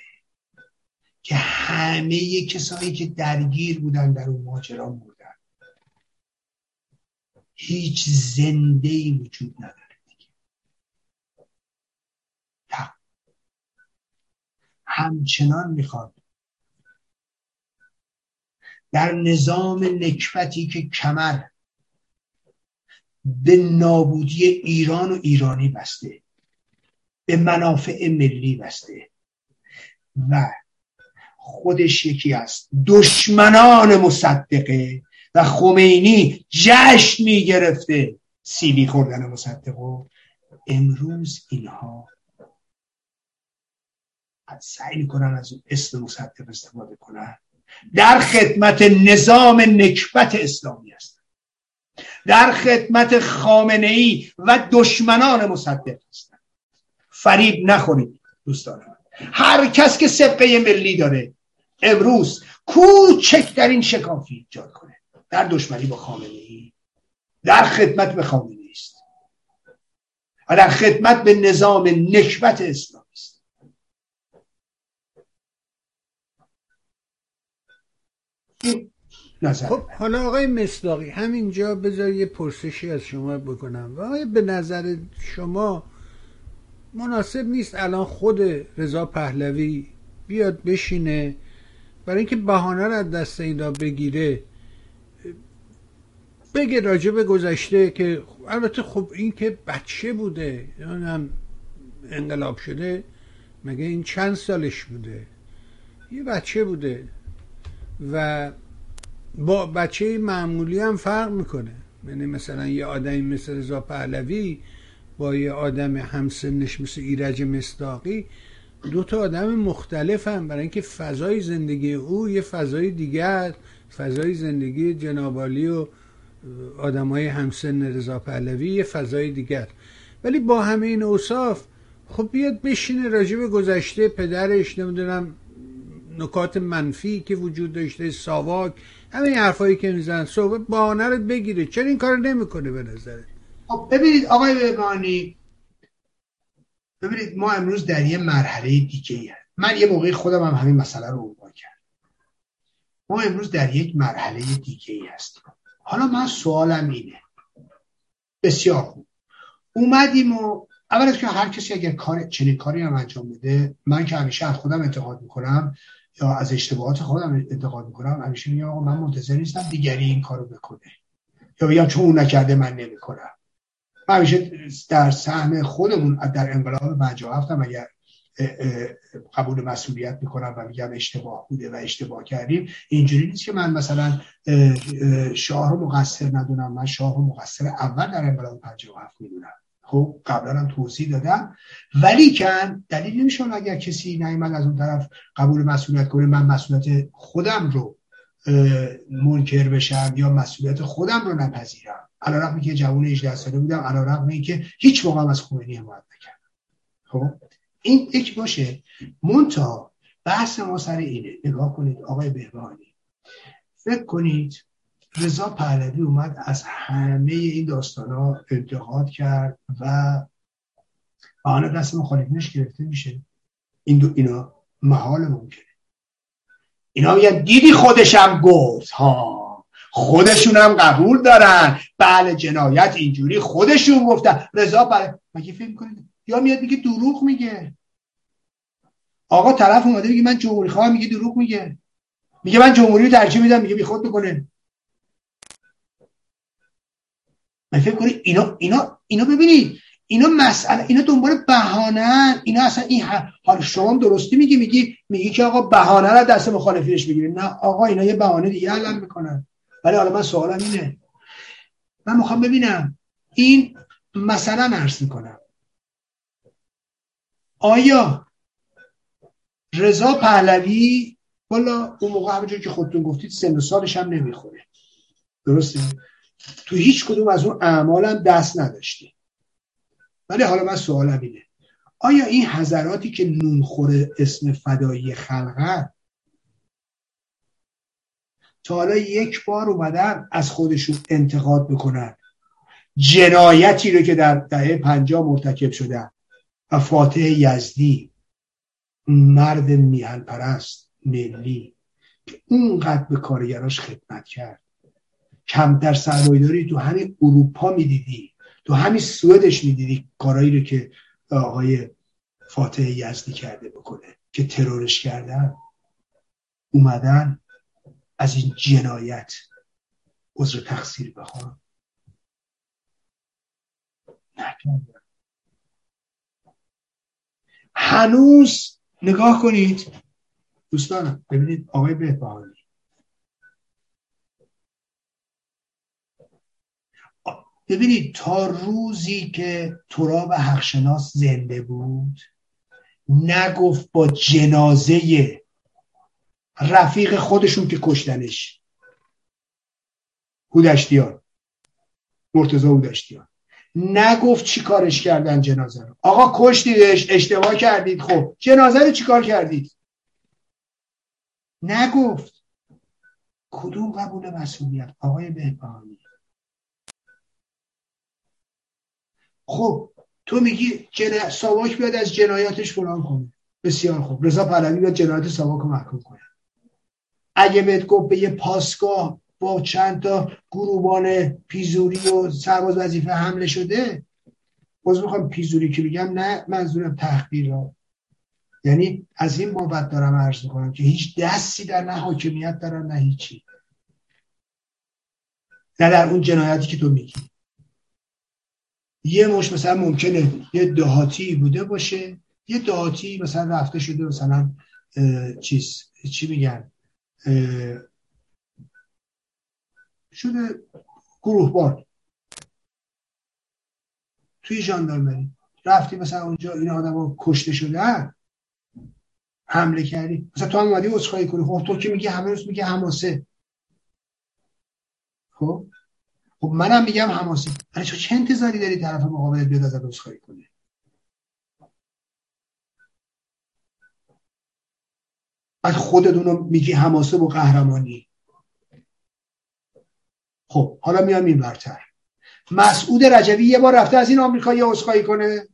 که همه کسایی که درگیر بودن در اون ماجرا بودن هیچ زنده ای وجود نداره همچنان می‌خواد در نظام نکبتی که کمر به نابودی ایران و ایرانی بسته. به منافع ملی بسته. و خودش یکی است دشمنان مصدقه و خمینی جشن می‌گرفته سیبی خوردن مصدقه امروز اینها سعی می‌کنن از اون اسم مصدق استفاده کنن. در خدمت نظام نکبت اسلامی است در خدمت خامنه ای و دشمنان مصدق هستند. فریب نخورید دوستان هر کس که سبقه ملی داره امروز کوچکترین شکافی ایجاد کنه. در دشمنی با خامنه ای در خدمت به خامنه است. و در خدمت به نظام نکبت اسلامی است. خب حالا آقای مصداقی همینجا بذار یه پرسشی از شما بکنم. و آقای به نظر شما مناسب نیست الان خود رضا پهلوی بیاد بشینه؟ برای اینکه بهانه رو از دست اینا بگیره. بگه راجع به گذشته که البته خب این که بچه بوده هم انقلاب شده مگه این چند سالش بوده؟ یه بچه بوده و با بچه معمولی هم فرق می‌کنه. یعنی مثلا یه آدمی مثل رضا پهلوی با یه آدم همسنش مثل ایرج مستاقی دو تا آدم مختلف هم برای اینکه فضای زندگی او یه فضای دیگر فضای زندگی جنابالی و آدمای همسن رضا پهلوی یه فضای دیگر ولی با همه این اوصاف خب بیاد بشینه راجع گذشته پدرش نمی‌دونم نکات منفی که وجود داشته ساواک همه این حرفایی که میزن صحبت بهانه رو بگیره. چرا این کار نمی‌کنه به نظرت؟ خب ببینید آقای بگانی ببینید ما امروز در یه مرحله دیگه ای من یه موقعی خودم هم همین مسئله رو عنوان کردم. ما امروز در یک مرحله دیگه ای هستیم. حالا من سوالم اینه. بسیار خوب. اومدیم و اول از که هر کسی اگر کار چنین کاری هم انجام بده من که همیشه از خودم انتقاد می‌کنم یا از اشتباهات خودم انتقاد می‌کنم همیشه میگم آقا من منتظر نیستم دیگری این کارو بکنه. یا بگم چون اون نکرده من نمی‌کنم. من همیشه در سهم خودمون در انقلاب 57 هم اگر قبول مسئولیت می‌کنم و میگم اشتباه بوده و اشتباه کردیم اینجوری نیست که من مثلا شاه رو مقصر ندونم من شاه رو مقصر اول در انقلاب 57 می‌دونم. خب قبلا هم توضیح دادم. ولی کن دلیل نمیشه اگر کسی نیامد از اون طرف قبول مسئولیت کنه من مسئولیت خودم رو منکر بشم یا مسئولیت خودم رو نپذیرم. علا رقمی که جوان 18 ساله بودم علا رقمی که هیچ موقع از خمینی حمایت نکردم. خب این یک باشه. مونتا بحث ما سر اینه. نگاه کنید آقای بهبانی فکر کنید رضا پهلوی اومد از همه این داستان ها انتقاد کرد و آن دست مخالفینش گرفته میشه. این دو اینا محال ممکنه. اینا میگن دیدی خودشم گفت. ها. خودشون هم قبول دارن. بله جنایت اینجوری خودشون گفتن. رضا پهلوی مگه فکر کنید یا میاد میگه دروغ میگه. آقا طرف اومده میگه من جمهوری خواه میگه دروغ میگه. میگه من جمهوری رو ترجیح میدم میگه بی خود بکنه من فکر کنید اینا اینا اینا ببینید اینا مسئله اینا دنبال بهانه اینا اصلا این حال شما درستی میگی میگی میگی که آقا بهانه را دست مخالفینش بگیره نه آقا اینا یه بهانه دیگه علم می‌کنن ولی حالا من سوالم اینه من می‌خوام ببینم این مثلا عرض می‌کنم آیا رضا پهلوی والا اون موقع که خودتون گفتید سن و سالش هم نمی‌خوره درسته تو هیچ کدوم از اون اعمالم دست نداشتی ولی حالا من سوالم اینه. آیا این حضراتی که نونخور اسم فدایی خلقه تا حالا یک بار اومدن از خودشون انتقاد بکنن جنایتی رو که در دهه پنجاه مرتکب شدن و فاتح یزدی مرد میهن پرست ملی که اونقدر به کارگراش خدمت کرد؟ کمتر سرمایداری تو همین اروپا می‌دیدی. تو همین سوئدش می‌دیدی کارایی رو که آقای فاتح یزدی کرده بکنه که ترورش کردن اومدن از این جنایت عذر تقصیر نکردن. هنوز نگاه کنید. دوستانم ببینید آقای بهبهانی. ببینید تا روزی که تراب حقشناس زنده بود نگفت با جنازه رفیق خودشون که کشتنش. هودشتیان. مرتزا هودشتیان. نگفت چی کارش کردن جنازه رو. آقا کشتیدش اشتباه کردید. خب جنازه رو چی کار کردید؟ نگفت. کدوم قبول مسئولیت؟ آقای بهبهانی. خب تو میگی جن... ساواک بیاد از جنایاتش فلان کنه. بسیار خوب. رضا پهلوی بیاد جنایت ساواک رو محکوم کنه. اگه بهت گفت به یه پاسگاه با چند تا گروبان پیزوری و سرباز وظیفه حمله شده باز می‌خوام پیزوری که بگم نه منظورم تحقیر یعنی از این بابت دارم عرض می‌کنم که هیچ دستی در نه حاکمیت دارن نه هیچی. نه در اون جنایتی که تو میگی. یه مش مثلا ممکنه یه دهاتی بوده باشه یه دهاتی مثلا رفته شده مثلا چیز چی میگن؟ شده گروه بار توی ژاندارمری. رفتی مثلا اونجا این آدم کشته شده حمله کردی. مثلا تو هم اومدی عذرخواهی کنی. خب تو که میگی همه روز میگه حماسه. خب؟ خب منم میگم حماسه ولی چه انتظاری داری طرف مقابل بیاد ازت عذرخواهی کنه؟ بعد خودتون میگی حماسه و قهرمانی. خب حالا میام این برتر مسعود رجوی یه بار رفته از این آمریکایی عذرخواهی کنه.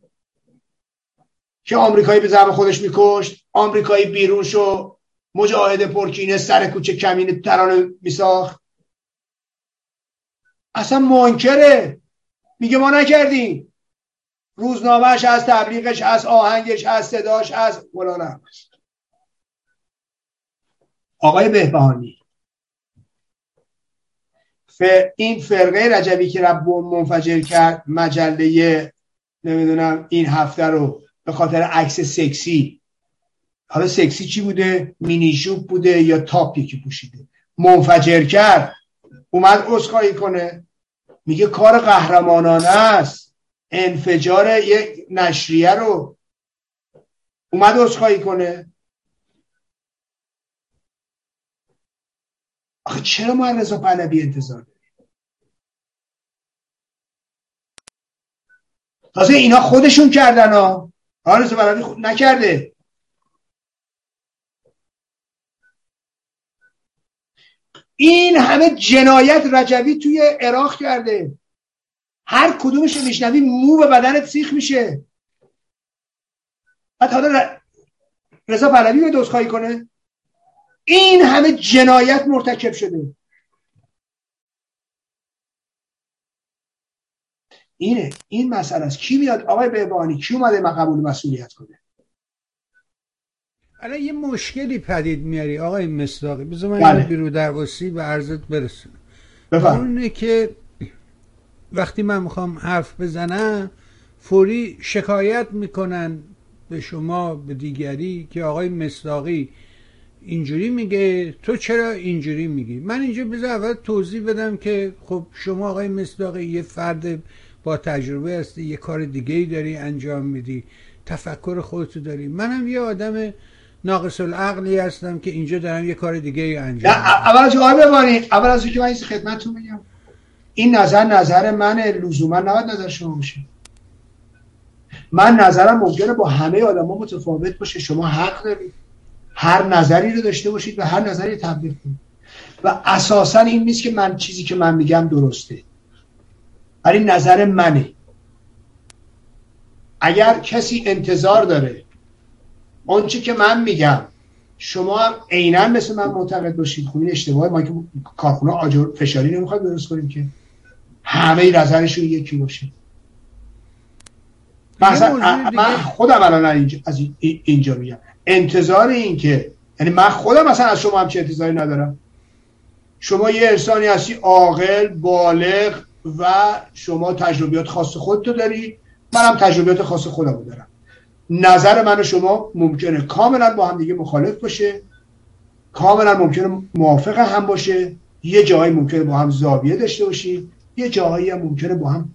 که آمریکایی به زعم خودش میکشت آمریکایی بیرون شو مجاهد پرکینه سر کوچه کمین ترانه میساخت. اصلا منکره. میگه ما نکردیم. روزنامهش از تبلیغش از آهنگش از صداش از فلان آقای بهبهانی این فرقه رجبی که رب منفجر کرد مجله نمی‌دونم این هفته رو به خاطر عکس سکسی. حالا سکسی چی بوده؟ مینیشوب بوده یا تاپی که پوشیده؟ منفجر کرد. اومد عذرخواهی کنه. میگه کار قهرمانانه است. انفجار یک نشریه رو. اومد عذرخواهی کنه. آخه چرا ما رضا پهلوی انتظار داریم تازه اینا خودشون کردن ها. رضا پهلوی خود نکرده. این همه جنایت رجوی توی عراق کرده. هر کدومش میشنوی مو به بدنت سیخ میشه. بعد حالا رضا پهلوی به دوزخواهی کنه. این همه جنایت مرتکب شده. اینه این مسئله است. کی میاد؟ آقای بهبانی کی اومده ما قبول مسئولیت کنه؟ الان یه مشکلی پدید میاری آقای مصداقی. بذار من بله. بیرو درواسی به عرضت برسونم. اونه که وقتی من می‌خوام حرف بزنم فوری شکایت می‌کنن به شما به دیگری که آقای مصداقی اینجوری میگه تو چرا اینجوری میگی؟ من اینجا بذار اول توضیح بدم که خب شما آقای مصداقی یه فرد با تجربه هستی یه کار دیگه ای داری انجام میدی تفکر خودتو داری. منم یه آدم ناقص العقلی هستم که اینجا دارم یه کار دیگه ای انجام اول از آقای ببانید اول از که من این خدمتتون بگم این نظر نظر من لزوما نباید نظر شما باشه. من نظرم ممکنه با همه آدما متفاوت باشه. شما حق دارید. هر نظری رو داشته باشید و هر نظری تبلیغ کنید. و اساسا این نیست که من چیزی که من میگم درسته. ولی نظر منه. اگر کسی انتظار داره آنچه که من میگم شما هم عینا مثل من معتقد باشید. خب این اشتباه ما که کارخونه آجر فشاری نمی‌خواد درست کنیم که همه نظرشون یکی باشه. مثلا من خودم الان اینجا از اینجا میگم. انتظار این که یعنی من خودم مثلا از شما هم چه انتظاری ندارم. شما یه انسانی هستی عاقل بالغ و شما تجربیات خاص خودتو داری. منم تجربیات خاص خودم دارم. نظر من و شما ممکنه کاملا با هم دیگه مخالف باشه کاملا ممکنه موافق هم باشه. یه جایی ممکنه با هم زاویه داشته باشیم یه جاهایی هم ممکنه با هم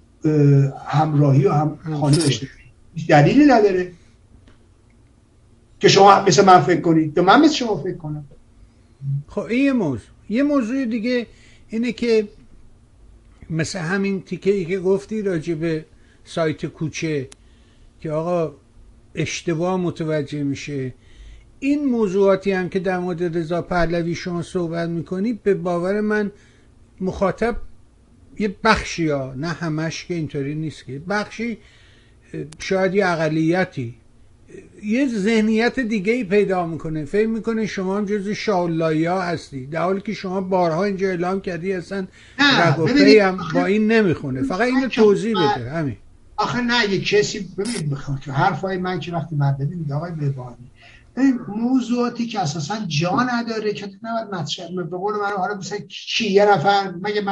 همراهی و هم خانه داشته باشیم دلیلی نداره که شما مثل من فکر کنید. یا من مثل شما فکر کنم. خب این یه موضوع. یه موضوع دیگه اینه که مثل همین تیکه ای که گفتی راجع به سایت کوچه که آقا اشتباه متوجه میشه. این موضوعاتی هم که در مورد رضا پهلوی شما صحبت می‌کنی به باور من مخاطب یه بخشی ها نه همش که اینطوری نیست که بخشی شاید یه اقلیتی. یه ذهنیت دیگه ای پیدا می‌کنه. فکر می‌کنه شما هم جز شاولایی ها هستی. در حالی که شما بارها اینجا اعلام کردی اصلا رگوپی هم با این نمی‌خونه. فقط اینو توضیح بده همین. آخه نه یه کسی ببینید که حرفای من که وقتی من ببینید آقای ببانی این موضوعاتی که اساسا جا نداره که نباید مطرح به قول من حالا مثلا کی یه نفر مگه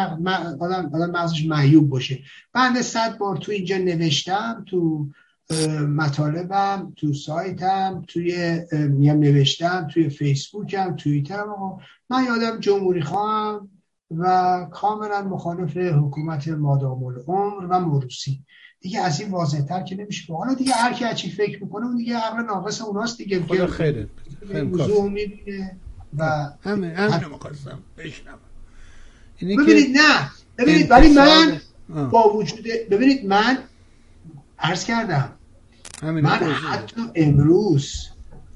آدم آدم مغزش معیوب باشه. بنده صد بار تو اینجا نوشتم تو مطالبم تو سایتم توی میام نوشتم توی فیسبوکم توییترم. من یادم جمهوری خواهم و کاملا مخالف حکومت مادام العمر و مروسی دیگه از این واضح تر که نمیشه. حالا دیگه هر کی چی فکر می‌کنه اون دیگه عقل ناقص اوناست دیگه. خدا خیره می‌بینه و همه همه مخواستم بشنم ببینید نه. ببینید ولی من با وجود ببینید من عرض کردم. من حتی امروز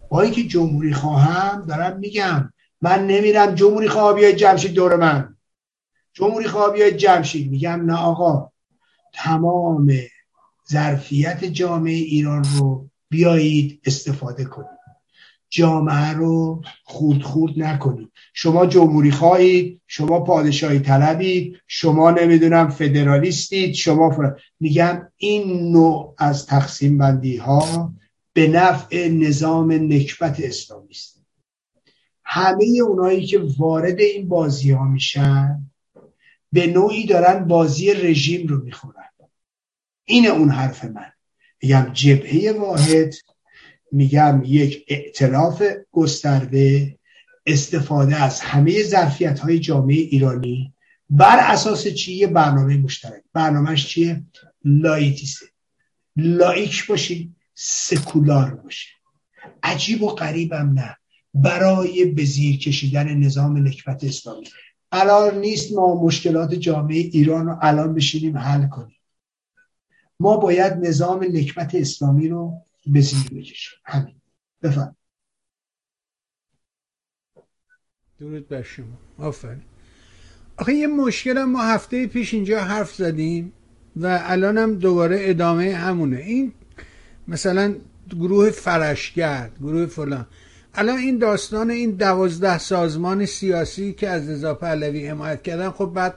با اینکه جمهوری خواهم دارم میگم من نمیرم جمهوری خواه بیاید جمشید دور من. جمهوری خواه بیاید جمشید. میگم نه آقا تمام ظرفیت جامعه ایران رو بیایید استفاده کنید جامعه رو خورد خورد نکنید شما جمهوری خواهید شما پادشاهی طلبید شما نمی‌دونم فدرالیستید شما فر... میگم این نوع از تقسیم بندی ها به نفع نظام نکبت اسلامی است همه اونایی که وارد این بازی ها میشن به نوعی دارن بازی رژیم رو می‌خورن. اینه اون حرف من. میگم جبهه واحد میگم یک اعتلاف گسترده استفاده از همه ظرفیت های جامعه ایرانی بر اساس چی؟ یه برنامه مشترک. برنامهش چیه؟ لایتیسته لایک باشی سکولار باشه. عجیب و غریبم نه. برای به زیر کشیدن نظام نکبت اسلامی. قرار نیست ما مشکلات جامعه ایران رو الان بشینیم حل کنیم. ما باید نظام نکبت اسلامی رو به زیر بکشیم. همین. بفرم درود بر شما. آفرین. آخه یه مشکل ما هفته پیش اینجا حرف زدیم و الان هم دوباره ادامه همونه. این مثلا گروه فرشگرد گروه فلان. الان این داستان این دوازده سازمان سیاسی که از رضا پهلوی حمایت کردن خب بعد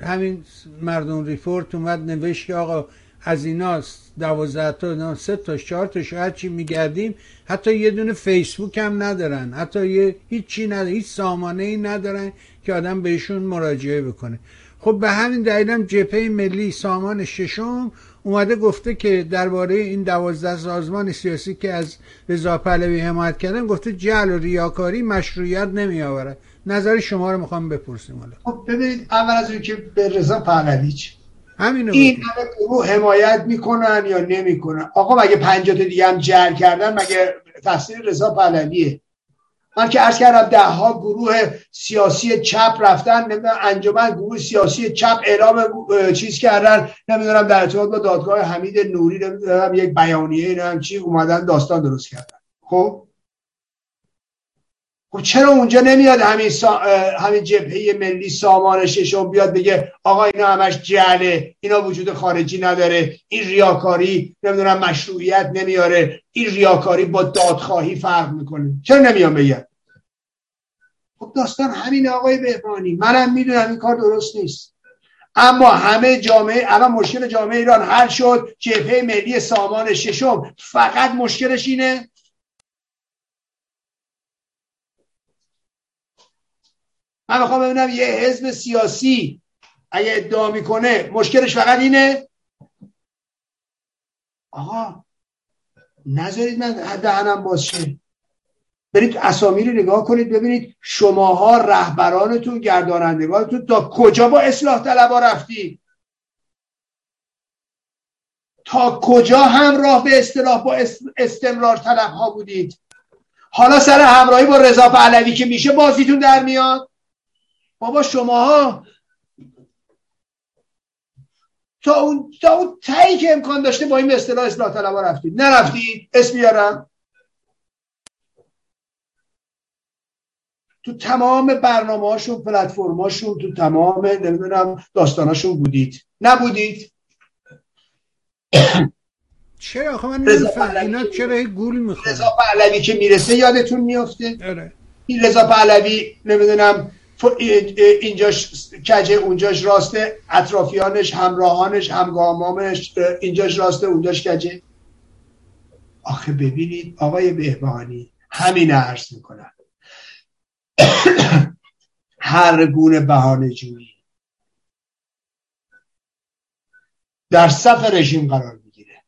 همین مردم ریپورت اومد نوشت که آقا از ایناست دوازده تا سه تا چهار تا شاید چی میگردیم حتی یه دونه فیسبوک هم ندارن حتی یه هیچی ندارن هیچ سامانه ای ندارن که آدم بهشون مراجعه بکنه. خب به همین دلیل هم جپه ملی سامان ششم اومده گفته که درباره این دوازده سازمان سیاسی که از رضا پهلوی حمایت کردن گفته جعل و ریاکاری مشروعیت نمی آورد نظر شما رو می‌خوام بپرسیم حالا. خب ببینید اول از اون که به رضا پهلوی همینو این همه گروه حمایت می‌کنن یا نمی‌کنن؟ آقا مگه پنجات دیگه هم جر کردن؟ مگه تحصیل رضا پهلویه؟ من که عرض کردم ده ها گروه سیاسی چپ رفتن نمی‌دونم انجمن گروه سیاسی چپ اعلام چیز کردن نمی‌دونم در ارتباط با دادگاه حمید نوری نمی‌دونم یک بیانیه نمی‌دونم چی اومدن داستان درست کردن. خب؟ خب چرا اونجا نمیاد همین, سا... همین جبهه ملی سامان ششم بیاد بگه آقا اینا همش جهله اینا وجود خارجی نداره این ریاکاری نمی‌دونم مشروعیت نمیاره این ریاکاری با دادخواهی فرق می‌کنه. چرا نمیان بگن؟ خب داستان همین آقای بهبانی. منم می‌دونم این کار درست نیست. اما همه جامعه الان مشکل جامعه ایران حل شد جبهه ملی سامان ششم. فقط مشکلش اینه من می‌خوام ببینم یه حزب سیاسی اگه ادعا می‌کنه مشکلش فقط اینه؟ آقا نذارید من دهنم باز شه. برید اسامی رو نگاه کنید ببینید شماها رهبرانتون گردانندگانتون تا کجا با اصلاح طلبا رفتید. تا کجا همراه به اصطلاح با استمرار طلب ها بودید. حالا سر همراهی با رضا پهلوی که میشه بازیتون در میاد. بابا شماها. تا اون تا اون تایی که امکان داشته با این اصطلاح اصلاح طلبا رفتید. نرفتید اسم بیارم. تو تمام برنامه هاشون پلتفرم هاشون تو تمام نمی‌دونم داستاناشون بودید. نبودید؟ چرا؟ آخه من اینا چرا گول می‌خواد رضا پهلوی که می‌رسه یادتون میفته آره. این رضا پهلوی نمی‌دونم اینجاش کجه اونجاش راسته اطرافیانش همراهانش همگامامش اینجاش راسته اونجاش کجه آخه ببینید آقای بهبانی همین عرض می‌کنم. (coughs) هر گونه بهانه جویی. در صف رژیم قرار می‌گیره.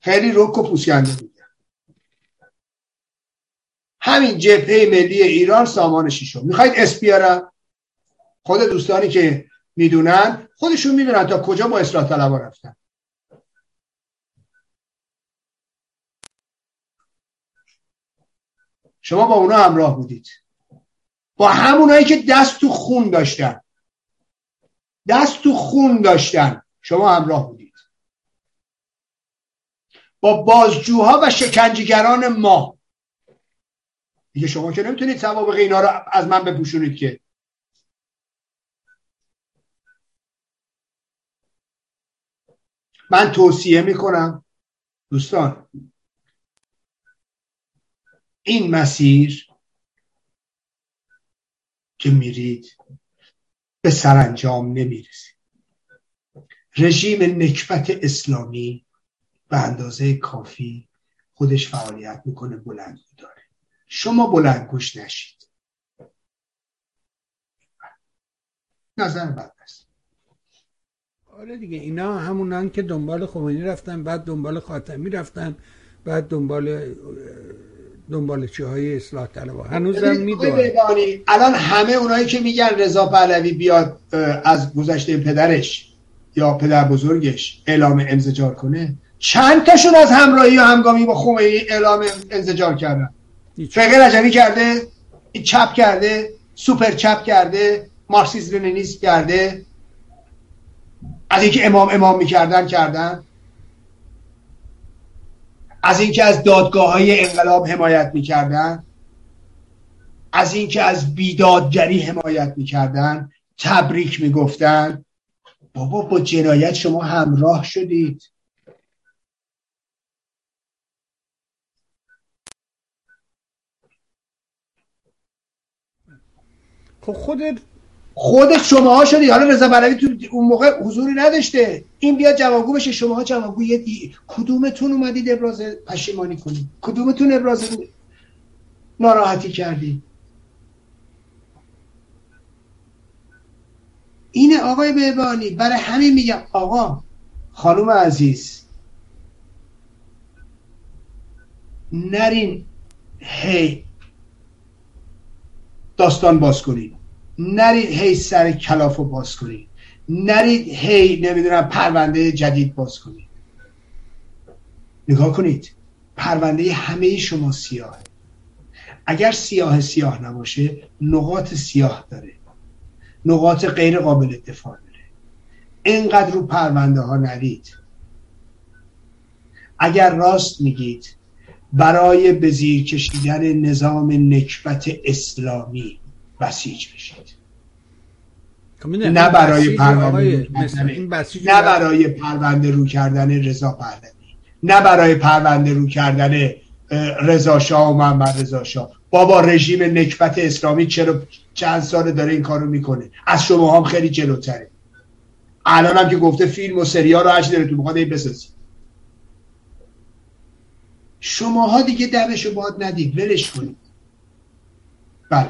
خیلی رک و پوسکنده همین جبهه ملی ایران سامان شیشم می‌خواید اسم خود دوستانی که می‌دونن خودشون می‌دونن تا کجا با اصلاح طلبا رفتن. شما با اونا همراه بودید. با همونایی که دست تو خون داشتن. دست تو خون داشتن. شما همراه بودید. با بازجوها و شکنجیگران ما. دیگه شما که نمی‌تونید سوابق اینا رو از من بپوشونید که. من توصیه می‌کنم دوستان. این مسیر که میرید به سرانجام نمی‌رسید رژیم نکبت اسلامی به اندازه کافی خودش فعالیت می‌کنه بلند داره. شما بلند گوش نشید. نظر بد است. آره دیگه اینا همونان که دنبال خمینی رفتن بعد دنبال خاتمی رفتن بعد دنبال دنبال چه های اصلاح طلب هنوزم می‌دونن الان همه اونایی که میگن رضا پهلوی بیاد از گذشته پدرش یا پدر بزرگش اعلام انزجار کنه چند تاشون از همراهی و همگامی با خمینی اعلام انزجار کردن؟ فقه رجبی کرده چپ کرده سوپر چپ کرده مارکسیسم لنینیسم کرده. از اینکه امام امام می‌کردن کردن. از اینکه از دادگاه های انقلاب حمایت می‌کردن. از اینکه از بیدادگری حمایت می‌کردن. تبریک می‌گفتن. بابا با جنایت شما همراه شدید. خب خودت خودت شماها شدی حالا رضا پهلوی تو اون موقع حضوری نداشته. این بیاد جوابگو بشه. شماها جوابگو یه دی... کدومتون اومدید ابراز پشیمانی کنید؟ کدومتون ابراز ناراحتی کردید؟ اینه آقای بهبانی. برای همین میگم آقا خانم عزیز نرین هی داستان باز کنید نرید هی سر کلاف رو باز کنید نرید هی نمی‌دونم پرونده جدید باز کنید نگاه کنید. پرونده همه شما سیاه. اگر سیاه سیاه نباشه نقاط سیاه داره. نقاط غیر قابل دفاع داره. اینقدر رو پرونده ها نرید. اگر راست میگید برای به زیر کشیدن نظام نکبت اسلامی بسیج بشید. نه برای پرونده نه برای پرونده رو کردن رضا پهلوی. نه برای پرونده رو کردن رضا شاه و محمد رضا شاه. بابا رژیم نکبت اسلامی چرا چند سال داره این کارو می‌کنه؟ از شما هم خیلی جلوتره. الان هم که گفته فیلم و سریال رو هرچی دلتون می‌خواد این بسازید. شماها دیگه دمشو باد ندید ولش کنید. بله.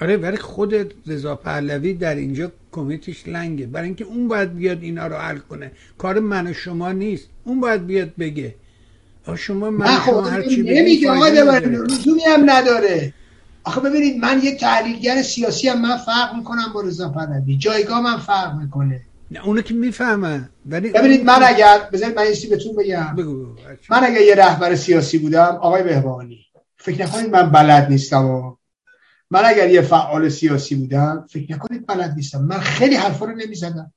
آره ولی خود رضا پهلوی در اینجا کمیتش لنگه. برای اینکه اون باید بیاد اینا رو حل کنه. کار من و شما نیست. اون باید بیاد بگه. شما من و شما خب هر چی نمیگه آقا. لزومی هم نداره. آخه ببینید من یه تحلیلگر سیاسی هم من فرق می‌کنم با رضا پهلوی. جایگاه من فرق می‌کنه. نه اونو که می‌فهمن. ولی ببینید من اگر بذارید من یه بهتون بگم. بگو بگو. من اگر یه رهبر سیاسی بودم آقای بهبانی فکر نکنید من بلد نیستم و من اگر یه فعال سیاسی بودم فکر نکنید بلد نیستم. من خیلی حرفا رو نمی‌زدم.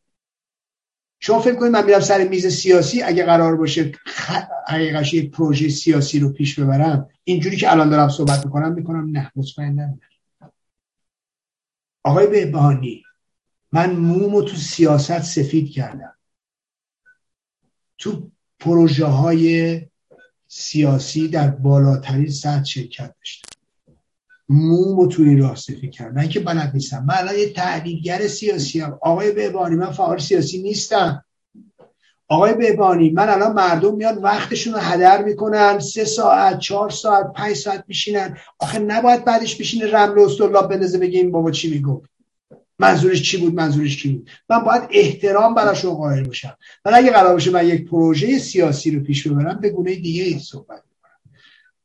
شما فکر کنید من میرم سر میز سیاسی اگه قرار باشه خ- حقیقش یک پروژه سیاسی رو پیش ببرم اینجوری که الان دارم صحبت می‌کنم می‌کنم نه مطمئن نه. آقای بهبانی من مومو تو سیاست سفید کردم. تو پروژه های سیاسی در بالاترین سطح شرکت داشتم. مومو تو این راه سفید کردم. من که بلد نیستم. من الان یه تحلیلگر سیاسی هم آقای بهبانی من فعال سیاسی نیستم. آقای بهبانی من الان مردم میان وقتشون رو هدر می‌کنن. سه ساعت چهار ساعت پنج ساعت میشینن. آخه نباید بعدش بشینه رمل استرلاب بندازه بگه این بابا چی می‌گفت. منظورش چی بود منظورش کی بود؟ من باید احترام براشون قائل باشم. ولی اگه قرار باشه من یک پروژه سیاسی رو پیش ببرم به گونه دیگه ای صحبت می‌کنم.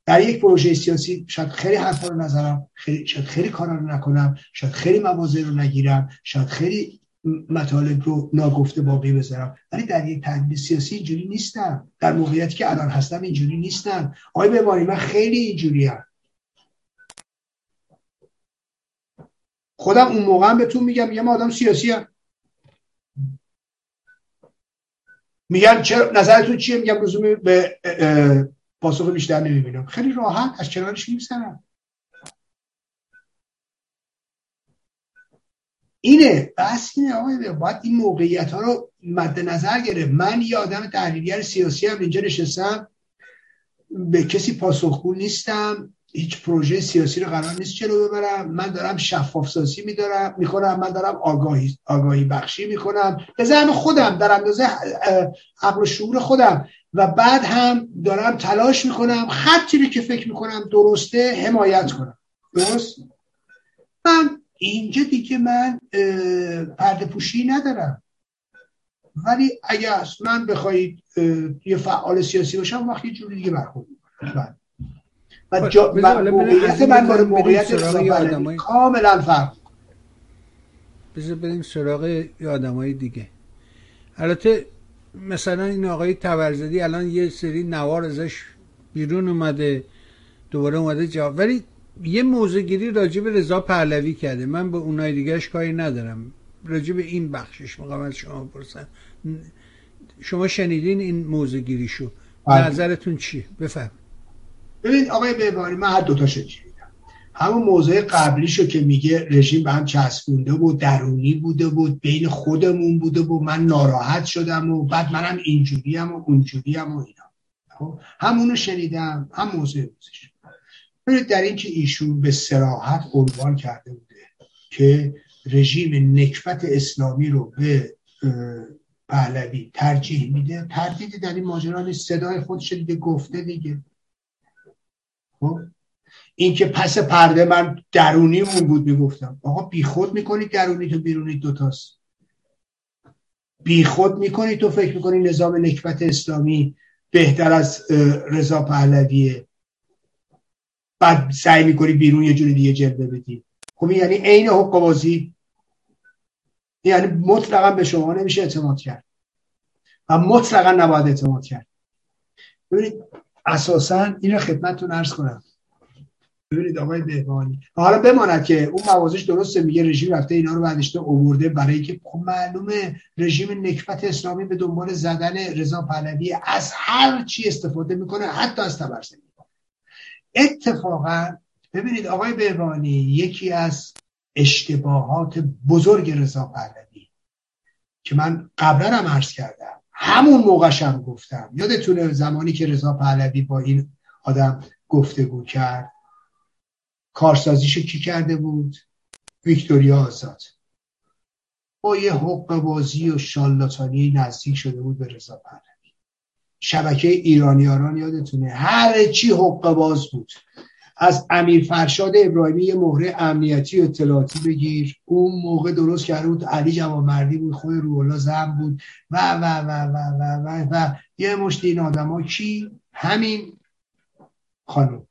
در یک پروژه سیاسی شاید خیلی حرفا رو نظرم خیلی شاید خیلی کارا رو نکنم شاید خیلی مواضع رو نگیرم شاید خیلی مطالب رو ناگفته باقی بذارم. ولی در یک تحلیل سیاسی اینجوری نیستم. در موقعیتی که الان هستم اینجوری نیستم. آقای ببانی من خیلی اینجوری هم. خودم اون موقع هم بهتون میگم میگم من آدم سیاسی هم. میگن چرا نظرتون چیه؟ میگم لزومی به پاسخ بیشتر نمی‌بینم. خیلی راحت از کنارش میگذرم. اینه بس اینه آقای. باید این موقعیت ها رو مد نظر گرفت. من یه آدم تحلیلگر سیاسی هم اینجا نشستم. به کسی پاسخگو نیستم. هیچ پروژه سیاسی رو قرار نیست جلو ببرم. من دارم شفاف سازی میدارم می‌کنم من دارم آگاهی آگاهی بخشی می‌کنم به زعم خودم در اندازه عقل و شعور خودم. و بعد هم دارم تلاش می‌کنم خطی رو که فکر می‌کنم درسته حمایت کنم. درست؟ من اینجا دیگه من پرده پوشی ندارم. ولی اگه من بخواید یه فعال سیاسی باشم وقتی یه جوری دیگه برخورد. و خب، جا و موقعیت من با موقعیت آدمای- کاملا فرق. بذار بریم سراغ آدمای دیگه. البته مثلا این آقای تورزدی الان یه سری نوار ازش بیرون اومده دوباره اومده جواب ولی یه موضوع گیری راجع به رضا پهلوی کرده. من به اونای دیگهش کاری ندارم. راجع به این بخشش می‌خوام از شما بپرسم. شما شنیدین این موضوع گیریشو بله. نظرتون چیه؟ بفهم. ببین آقای بهبانی من هر دوتا شنیدم همون موضوع قبلیشو که میگه رژیم به هم چسبونده بود درونی بوده بود بین خودمون بوده بود من ناراحت شدم و بعد منم اینجوریم و اونجوریم و اینا. خب همونو شنیدم هم موضوع ببینید در این که ایشون به سراحت عنوان کرده بوده که رژیم نکبت اسلامی رو به پهلوی ترجیح میده. تردیدی در این ماجرا صدای خودش دیگه گفته دیگه. این که پس پرده من درونیمون بود می‌گفتم. آقا بیخود می‌کنی درونی تو بیرونی دوتاست بیخود می‌کنی تو فکر می‌کنی نظام نکبت اسلامی بهتر از رضا پهلویه. بعد سعی می‌کنی بیرون یه جوری دیگه جلوه بدی. خب یعنی عین حق بازی. یعنی مطلقا به شما نمیشه اعتماد کرد. و مطلقا نباید اعتماد کرد. ببینید اساسا این خدمتتون عرض کنم. ببینید آقای بهبانی حالا بماند که اون موازش درسته میگه رژیم رفته اینا رو برداشته اوورده برای که خب معلومه رژیم نکبت اسلامی به دنبال زدن رضا پهلوی از هر چی استفاده می‌کنه حتی از تبرزنی اتفاقا ببینید آقای بهبانی یکی از اشتباهات بزرگ رضا پهلوی که من قبلا هم عرض کردم همون موقعش هم گفتم. یادتونه زمانی که رضا پهلوی با این آدم گفتگو کرد؟ کارسازیشو کی کرده بود؟ ویکتوریا آزاد. با یه حق بازی و شالاتانی نزدیک شده بود به رضا پهلوی. شبکه ایرانیاران یادتونه؟ هر چی حق باز بود. از امیر فرشاد ابراهیمی یه مهره امنیتی و اطلاعاتی بگیر. اون موقع درست کرده بود علی جوامردی بود خود روحالله زن بود. و و و و و و, و, یه مشت این آدم کی؟ همین خانم.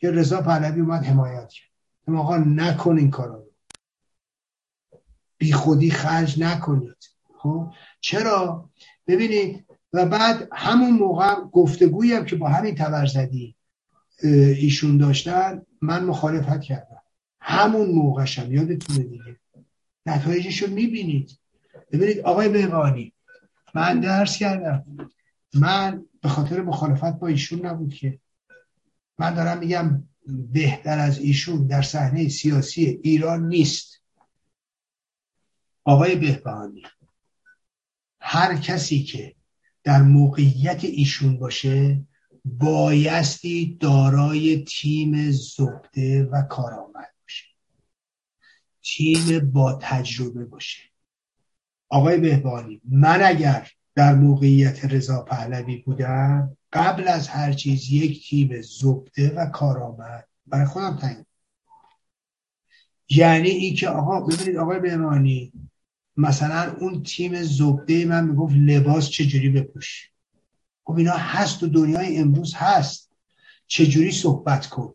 که رضا پهلوی اومد حمایت کرد. آقا نکن این کارا رو. بی خودی خرج نکنید. خب؟ چرا؟ ببینید. و بعد همون موقع گفتگویی هم که با همین تبرزدی ایشون داشتن من مخالفت کردم. همون موقعشم یادتونه دیگه. نتایجش رو می‌بینید. ببینید آقای بهبانی من درس کردم. من به خاطر مخالفت با ایشون نبود که. من دارم میگم بهتر از ایشون در صحنه سیاسی ایران نیست. آقای بهبانی هر کسی که در موقعیت ایشون باشه بایستی دارای تیم زبده و کارآمد باشه. تیم با تجربه باشه. آقای بهبانی من اگر در موقعیت رضا پهلوی بودم قبل از هر چیز یک تیم زبده و کارآمد برای خودم تعیین یعنی این که آقا ببینید آقای بهمانی مثلا اون تیم زبده من می‌گفت لباس چجوری بپوش؟ خب اینا هست و دنیای امروز هست. چجوری صحبت کن؟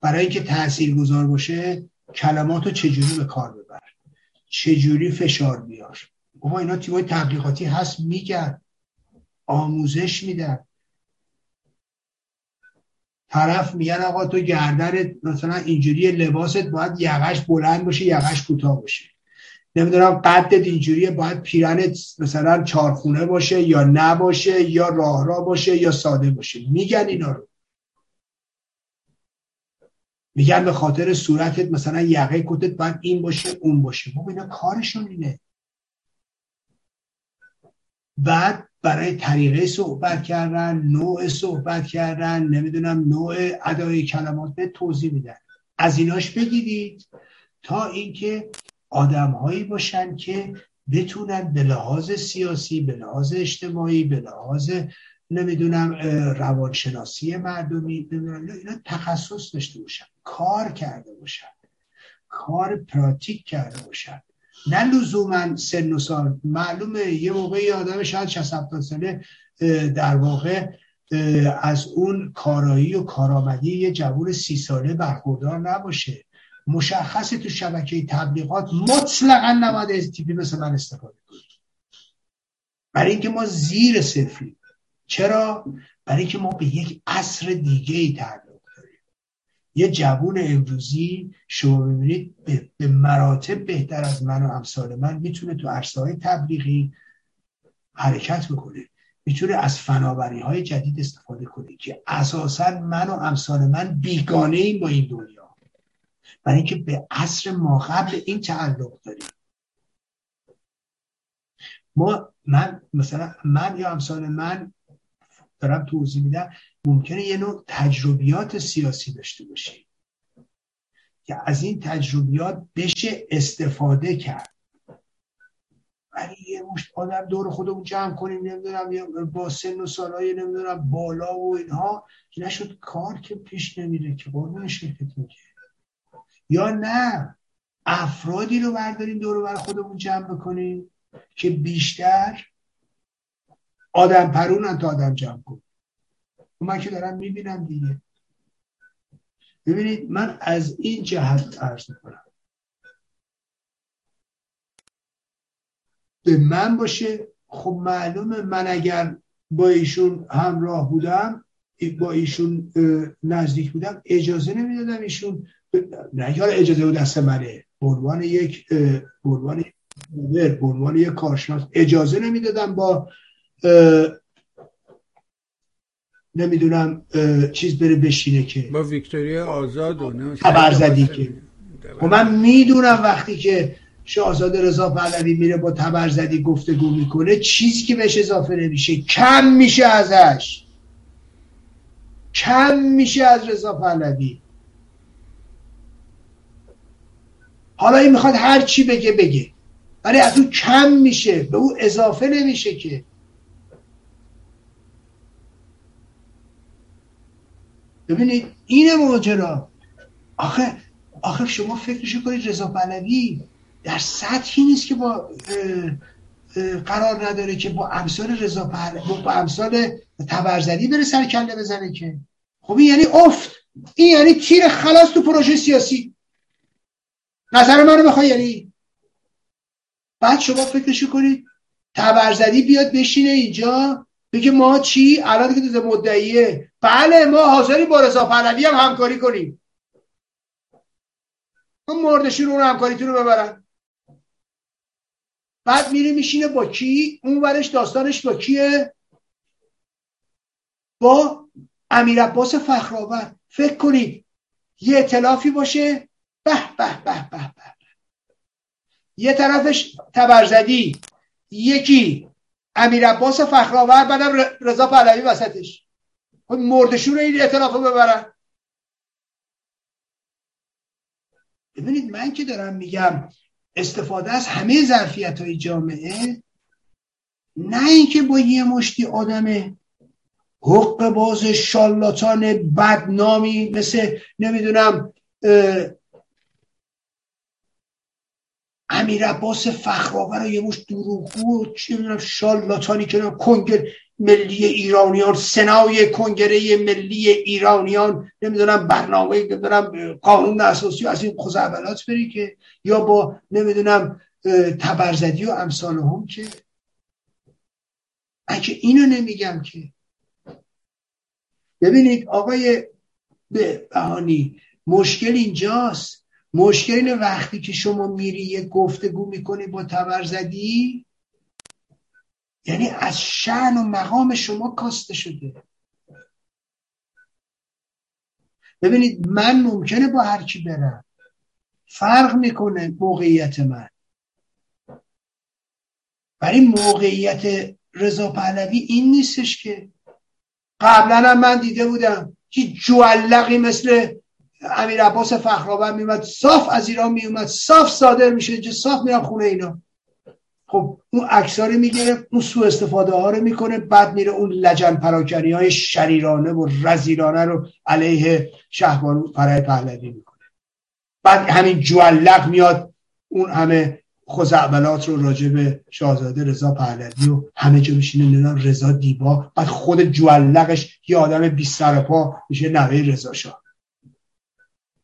برای اینکه تأثیر گذار باشه کلمات رو چجوری به کار ببر؟ چجوری فشار بیار؟ بابا اینا تیمای تبلیغاتی هست میگن. آموزش میدن. طرف میگن آقا تو گردن مثلا اینجوری لباست باید یقش بلند باشه یقش کوتاه باشه. نمی‌دونم قدت اینجوریه باید پیرنت مثلا چارخونه باشه یا نباشه یا راه را باشه یا ساده باشه. میگن اینا رو. میگن به خاطر صورتت مثلا یقه کتت باید این باشه اون باشه. بابا اینا کارشون اینه. بعد برای طریقه صحبت کردن نوع صحبت کردن نمی‌دونم نوع ادای کلمات به توضیح میدن. از ایناش بگیرید تا اینکه آدمهایی باشن که بتونن به لحاظ سیاسی به لحاظ اجتماعی به لحاظ نمی‌دونم روانشناسی مردمی اینا تخصص داشته باشن کار کرده باشن کار پراتیک کرده باشن. نه لزوما سن و سال. معلومه یه موقعی آدم شاید 60 ساله در واقع از اون کارایی و کارآمدی یه جوون سی ساله برخوردار نباشه. مشخصه تو شبکه تبلیغات مطلقا نباید از تیپی مثل من استفاده کنید برای اینکه ما زیر صفریم چرا؟ برای اینکه ما به یک عصر دیگه ای تعلق داریم. یه جوون امروزی شما ببینید به مراتب بهتر از من و امثال من می‌تونه تو عرصه های تبلیغی حرکت بکنه. می‌تونه از فناوری های جدید استفاده کنه که اساسا من و امثال من بیگانه ایم با این دنیا. برای اینکه به عصر ما قبل این تعلق داریم. ما من مثلا من یا امثال من دارم توضیح میدم ممکنه یه نوع تجربیات سیاسی داشته باشیم که از این تجربیات بشه استفاده کرد. ولی یه مشت آدم دور خودمون جمع کنیم نمی‌دونم با سن و سالهای نمی‌دونم بالا و اینها نشد کار که پیش نمیره که قربون شرکتون که یا نه؟ افرادی رو برداریم دور بر خودمون جمع بکنیم که بیشتر آدم پرونن تا آدم جمع کن من که دارم می‌بینم دیگه. ببینید من از این جهت عرض کنم به من باشه. خب معلومه من اگر با ایشون همراه بودم با ایشون نزدیک بودم اجازه نمی‌دادم ایشون نه یار اجازه بود دست منه. عنوان یک عنوان عنوان یک کارشناس اجازه نمی‌دادم با نمی‌دونم چیز بره بشینه که. با ویکتوریا آزاد و تبرزدی که. و خب من می‌دونم وقتی که شاهزاده رضا پهلوی میره با تبرزدی گفتگو می‌کنه چیزی که بهش اضافه نمیشه. کم میشه ازش. کم میشه از رضا پهلوی. حالا این می‌خواد هر چی بگه بگه. ولی از او کم میشه به او اضافه نمیشه که. ببینید این ماجرا آخه آخه شما فکرشو کنید رضا پهلوی در سطحی نیست که با قرار نداره که با امثال رضا با امثال تبرزدی بره سر کله بزنه که. خب این یعنی افت. این یعنی تیر خلاص تو پروژه سیاسی. نظر منو بخوای یعنی؟ بعد شما فکرشو کنید تبرزدی بیاد بشینه اینجا بگه ما چی؟ الان که تو مدعیه. بله ما حاضری با رضا پهلوی هم همکاری کنیم. اون رو همکاریتون رو ببرن. بعد میره میشینه با کی؟ اون ورش داستانش با کیه؟ با امیر عباس فخرآور. فکر کنید یه اطلافی باشه به به به به به. یه طرفش تبرزدی یکی امیر عباس فخرآور بعدم رضا پهلوی وسطش. خب مردشون این اطلاف رو ببرن. ببینید من که دارم میگم استفاده از همه ظرفیت های جامعه نه اینکه با یه مشتی آدم حق باز شالاتان بدنامی مثل نمی‌دونم امیر عباس فخرآور یه مش دروغگو چه می‌دونم شالاتانی که کنگل ملی ایرانیان سنای کنگره ملی ایرانیان نمی‌دونم برنامه نمی‌دونم قانون اساسی از این خزعبلات بری که یا با نمی‌دونم تبرزدی و امثال هم که اگه اینو نمیگم که ببینید آقای بهانی مشکل اینجاست. مشکل اینه وقتی که شما میری یه گفتگو می‌کنی با تبرزدی یعنی از شعن و مقام شما کاسته شده. ببینید من ممکنه با هر کی برم. فرق می‌کنه موقعیت من. ولی موقعیت رضا پهلوی این نیستش که قبلا من دیده بودم که جوالقی مثل امیر عباس فخرآور میومد صاف از ایران میومد صاف صادر میشه که صاف میرم خونه اینا. خب اون اکسا رو می‌گیره اون سو استفاده ها رو می‌کنه بعد میره اون لجن پراکنی های شریرانه و رزیرانه رو علیه شهبان فرای پهلوی می‌کنه. بعد همین جوالق میاد اون همه خزعبلات رو راجع به شاهزاده رضا پهلوی و همه جا میشینه نمی‌دونم رضا دیبا. بعد خود جوالقش یه آدم بی سر پا میشه نوه رضا شاه.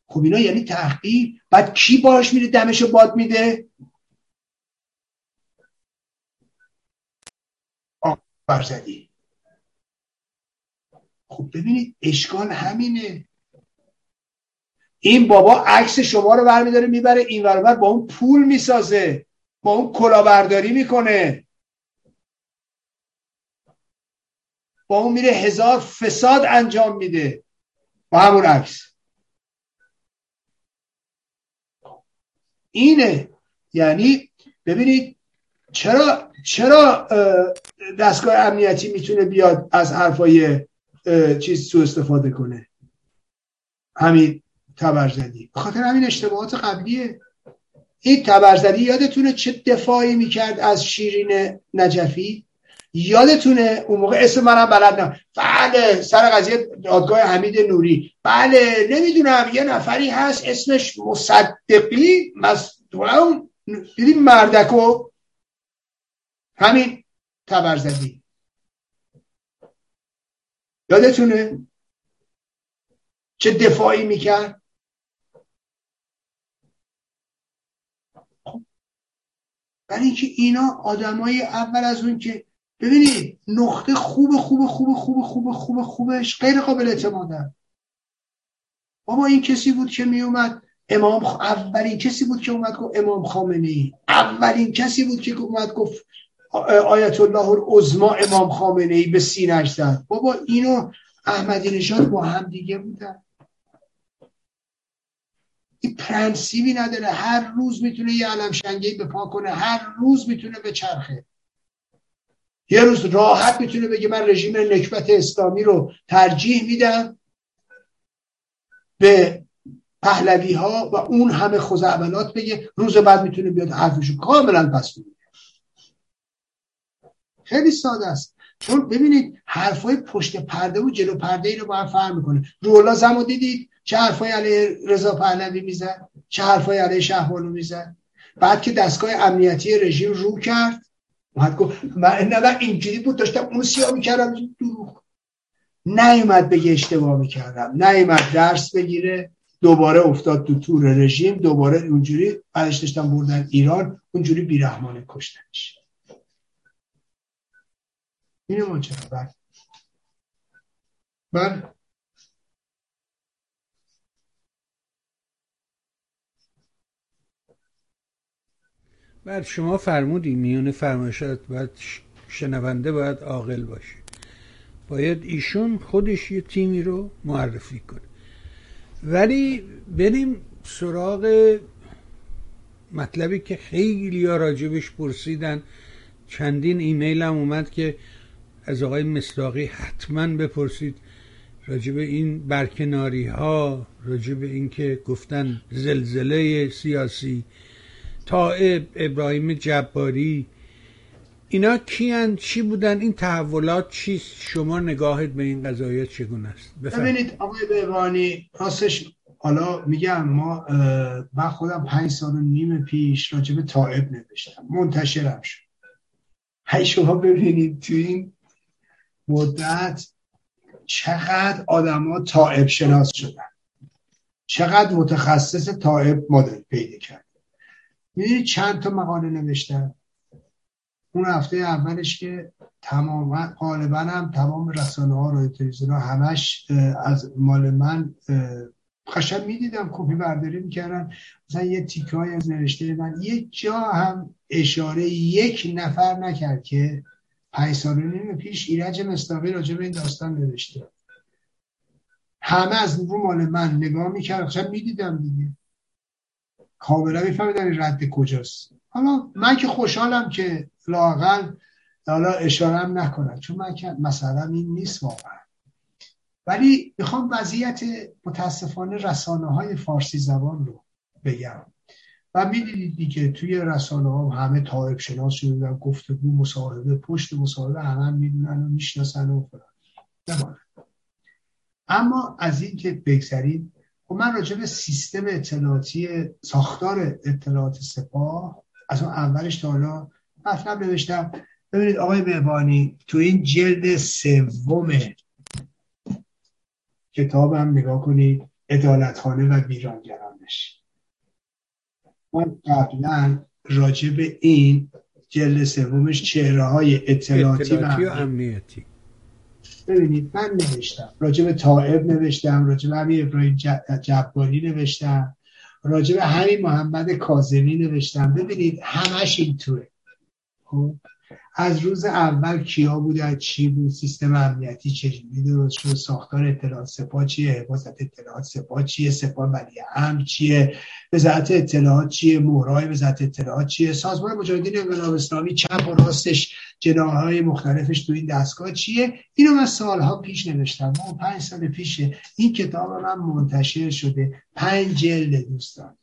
خب اینا یعنی تحقیق. بعد کی باش میره دمشو باد میده؟ برزدی خب ببینید اشکال همینه. این بابا عکس شما رو برمیداره می‌بره این ورور با اون پول می‌سازه با اون کلاهبرداری می‌کنه. با اون میره هزار فساد انجام میده. با همون عکس. اینه. یعنی ببینید چرا چرا دستگاه امنیتی می‌تونه بیاد از حرفای چیز سو استفاده کنه؟ همین تبرزدی. بخاطر همین اشتباهات قبلیه. این تبرزدی یادتونه چه دفاعی می‌کرد از شیرین نجفی؟ یادتونه اون موقع اسم منم بلد نه بله سر قضیه دادگاه حمید نوری. بله نمی‌دونم یه نفری هست اسمش مصدقی. مصدوم دیدیم مردکو همین تبرزدی. یادتونه؟ چه دفاعی می‌کرد؟ برای اینکه اینا آدمای اول از اون که ببینید نقطه خوب خوب خوب خوب خوب خوب خوبش غیر قابل اعتماده. بابا این کسی بود که می اومد امام اولین کسی بود که اومد گفت امام خامنه ای اولین کسی بود که اومد گفت آیت الله العظما امام خامنه ای به سینش زد. بابا اینو احمدی نژاد با هم دیگه بودن. این پرنسیبی نداره. هر روز می‌تونه یه علم شنگی به پا کنه. هر روز می‌تونه به چرخه. یه روز راحت می‌تونه بگه من رژیم نکبت اسلامی رو ترجیح میدم به پهلوی ها و اون همه خوزعبلات بگه روز بعد می‌تونه بیاد حرفشو کاملا پس بگه خیلی ساده است. چون ببینید حرفای پشت پرده و جلو پرده ای رو با هم فهم می‌کنه. رولا زمو دیدید؟ چه حرفای علیه رضا پهلوی می‌زد؟ چه حرفای علیه شهبانو می‌زد؟ بعد که دستگاه امنیتی رژیم رو کرد بعد گفت من نه اینجوری بود داشتم اون سیاه می‌کردم دروغ. نیومد بگه اشتباه می‌کردم. نیومد درس بگیره دوباره افتاد تو تور رژیم دوباره اونجوری بعدش داشتم بردن ایران اونجوری بیرحمانه کشتنش. اینه ماجرا من بعد شما فرمودی میون فرمایشات باید شنونده باید عاقل باشه. باید ایشون خودش یه تیمی رو معرفی کنه. ولی بریم سراغ مطلبی که خیلی ها راجبش پرسیدن. چندین ایمیل هم اومد که از آقای مصداقی حتما بپرسید راجب این برکناری ها راجب این که گفتن زلزله سیاسی طائب ابراهیم جباری. اینا کیان؟ چی بودن؟ این تحولات چیست؟ شما نگاهت به این قضایت چگونه است؟ ببینید آقای بهبانی راستش حالا میگم ما من خودم پنج سال و نیم پیش راجب طائب نوشتم. منتشرم شد. هی شما ببینید تو این مدت چقدر آدما طائب شناس شدن. چقدر متخصص طائب مدل پیدا کرد می‌دونید چند تا مقاله نوشتم. اون هفته اولش که تماما غالبا هم تمام رسانه ها رو تلویزیون همش از مال من خشب می‌دیدم. کپی برداری می‌کردن. مثلا یه تیکه های از نوشته من. یه جا هم اشاره یک نفر نکرد که پنج سال نیم پیش ایرج مستاقی راجع به این داستان نوشته. همه از رو مال من نگاه می‌کرد خشب می‌دیدم دیگه. کاملا میفهمیدن رد کجاست. حالا من که خوشحالم که لاقل حالا اشارم نکنم چون من که مثلا این نیست واقعا. ولی می‌خوام وضعیت متاسفانه رسانه های فارسی زبان رو بگم. و می‌دیدید دیگه توی رسانه ها همه تایب شناس شدن گفتگو مصاحبه پشت مصاحبه همه هم می‌دونن و می‌شناسن و فلان. اما از این که بگذرید خب من راجع به سیستم اطلاعاتی ساختار اطلاعات سپاه از اون اولش تا حالا مطلب نوشتم. ببینید آقای بهبانی تو این جلد سوم کتاب هم نگاه کنید ادالتخانه و ویرانگرانش. من قبلا راجع به این جلد سومش چهره های اطلاعاتی, اطلاعاتی و امنیتی. ببینید من نوشتم. راجع به طائب نوشتم راجع به همین ابراهیم جباری نوشتم راجع به همین محمد کاظمی نوشتم. ببینید همش این توه خب؟ از روز اول کیا بود چی بود سیستم امنیتی چجوری درست شد ساختار اطلاعات سپاه چیه حفاظت اطلاعات سپاه چیه سپاه ولی هم چیه وزارت اطلاعات چیه مهرای وزارت اطلاعات چیه سازمان مجاهدین انقلاب اسلامی چپ و راستش های مختلفش تو این دستگاه چیه؟ اینو من سالها پیش نوشتم. ما پنج سال پیشه این کتاب من منتشر شده. پنج جلد دوستان.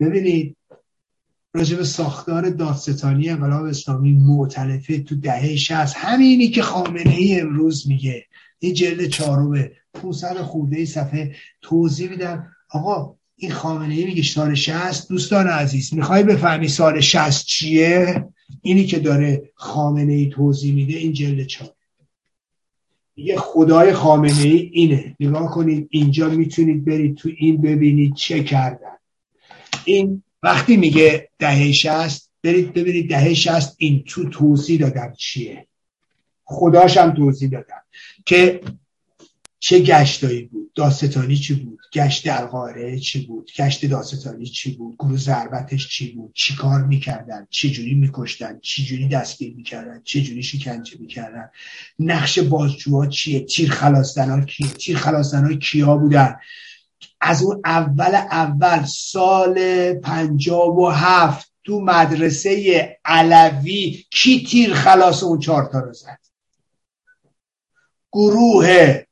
ببینید راجب ساختار دادستانی انقلاب اسلامی معتلفه تو دهه 60 همینی که خامنه ای امروز میگه. این جلد چهارم 500 خورده صفحه توضیح میدن آقا این خامنه ای میگه سال 60 دوستان عزیز می‌خوای بفهمی سال 60 چیه؟ اینی که داره خامنه ای توضیح میده این جلد چهار میگه خدای خامنه ای اینه. نگاه کنید اینجا می‌تونید برید تو این ببینید چه کردن. این وقتی میگه دهه شست برید ببینید دهه شست این تو توضیح دادم چیه. خداشم توضیح دادم که چه گشتایی بود؟ داستانی چی بود؟ گشت در چی بود؟ گشت داستانی چی بود؟ گروه ضربتش چی بود؟ چی کار می‌کردن؟ چی جوری میکشتن؟ چی جوری دستگیر می‌کردن؟ چی جوری شکنجه می‌کردن؟ نقش بازجوها چیه؟ تیر خلاصدن کیه؟ تیر خلاصدن کیا بودن؟ از اون اول اول سال پنجاب و هفت تو مدرسه علوی کی تیر خلاص اون چهارتا رو زد؟ گروه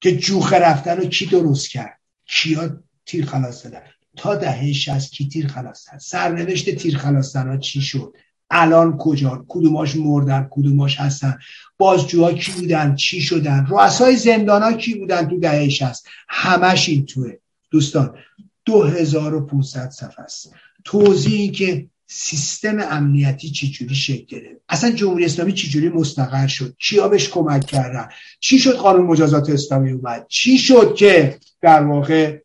که جوخه رفتن رو کی درست کرد؟ کیا تیر خلاص دادن تا دهه شست کی تیر خلاص دادن سرنوشت تیر خلاص ها چی شد؟ الان کجا؟ کدوماش مردن؟ کدوماش هستن؟ بازجوها کی بودن؟ چی شدن؟ رؤسای زندان ها کی بودن تو دهه شست؟ همش این توه. دوستان 2500 صفحه است. توضیحی که سیستم امنیتی چجوری شکل گرفت؟ اصلا جمهوری اسلامی چجوری مستقر شد؟ چیا بهش کمک کردن؟ چی شد قانون مجازات اسلامی اومد؟ چی شد که در واقع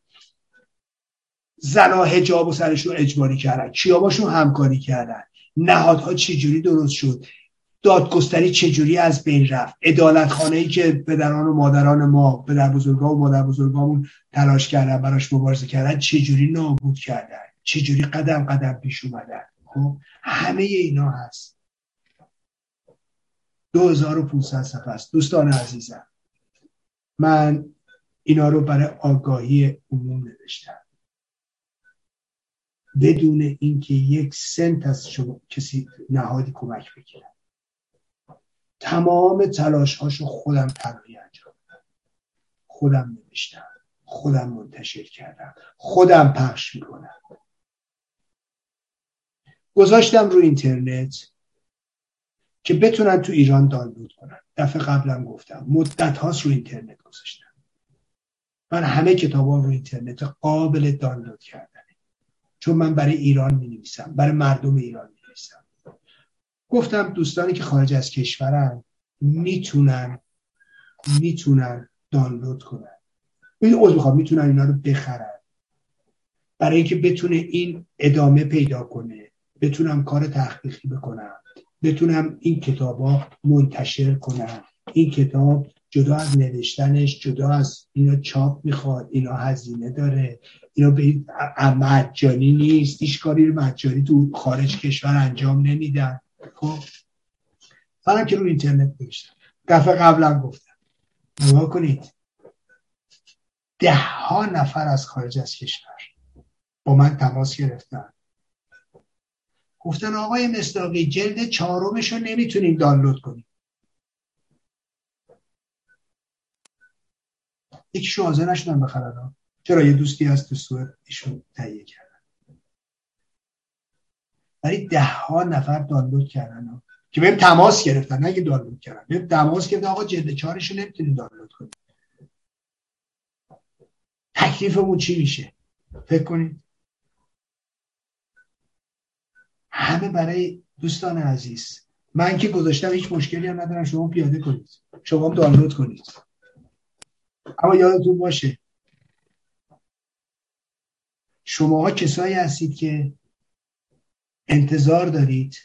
زنا هجاب و سرشون اجباری کردن؟ کیا باشون همکاری کردن؟ نهادها چجوری درست شد؟ دادگستری چجوری از بین رفت؟ ادالت خانه ای که پدران و مادران ما پدر بزرگا و مادر بزرگامون تلاش کردن براش مبارزه کردن چجوری نابود کردن؟ چجوری قدم قدم پیش اومدن؟ خب همه اینا هست. 2500 صفحه است. دوستان عزیزم من اینا رو برای آگاهی عموم نوشتم. بدون اینکه یک سنت از شما کسی نهادی کمک بگیرم. تمام تلاش هاشو خودم تنهایی انجام خودم نوشتم. خودم منتشر کردم. خودم پخش می‌کنم. گذاشتم رو اینترنت که بتونن تو ایران دانلود کنن. دفعه قبلم گفتم. مدت هاست رو اینترنت گذاشتم. من همه کتابان رو اینترنت قابل دانلود کردن چون من برای ایران می نویسم برای مردم ایران می نویسم گفتم دوستانی که خارج از کشورن می‌تونن می‌تونن دانلود کنن. این عضو می‌خوام. می‌تونن اینا رو بخرن. برای اینکه بتونه این ادامه پیدا کنه. بتونم کار تحقیقی بکنم بتونم این کتاب ها منتشر کنم. این کتاب جدا از نوشتنش جدا از اینا چاپ می‌خواد اینا هزینه داره اینا به مجانی نیست هیچ کاری رو مجانی تو خارج کشور انجام نمیدن. خب؟ فقط که رو اینترنت نوشتم. دفعه قبلا گفتم. نگاه کنید. ده ها نفر از خارج از کشور با من تماس گرفتن. گفتن آقای مصداقی جلد چهارمش رو نمی‌تونیم دانلود کنیم. یکیشو حاضر نشدن بخرن. چرا یه دوستی از تو سوئد ایشون تهیه کردن؟ ولی ده ها نفر دانلود کردن. که بهم تماس گرفتن نه دانلود کردن. بهم تماس گرفتن آقا جلد چهارش رو نمی‌تونیم دانلود کنیم. تکلیفمون چی میشه؟ فکر کنید. همه برای دوستان عزیز. من که گذاشتم هیچ مشکلی هم ندارم. شما پیاده کنید. شما دانلود کنید. اما یادتون باشه. شماها کسایی هستید که انتظار دارید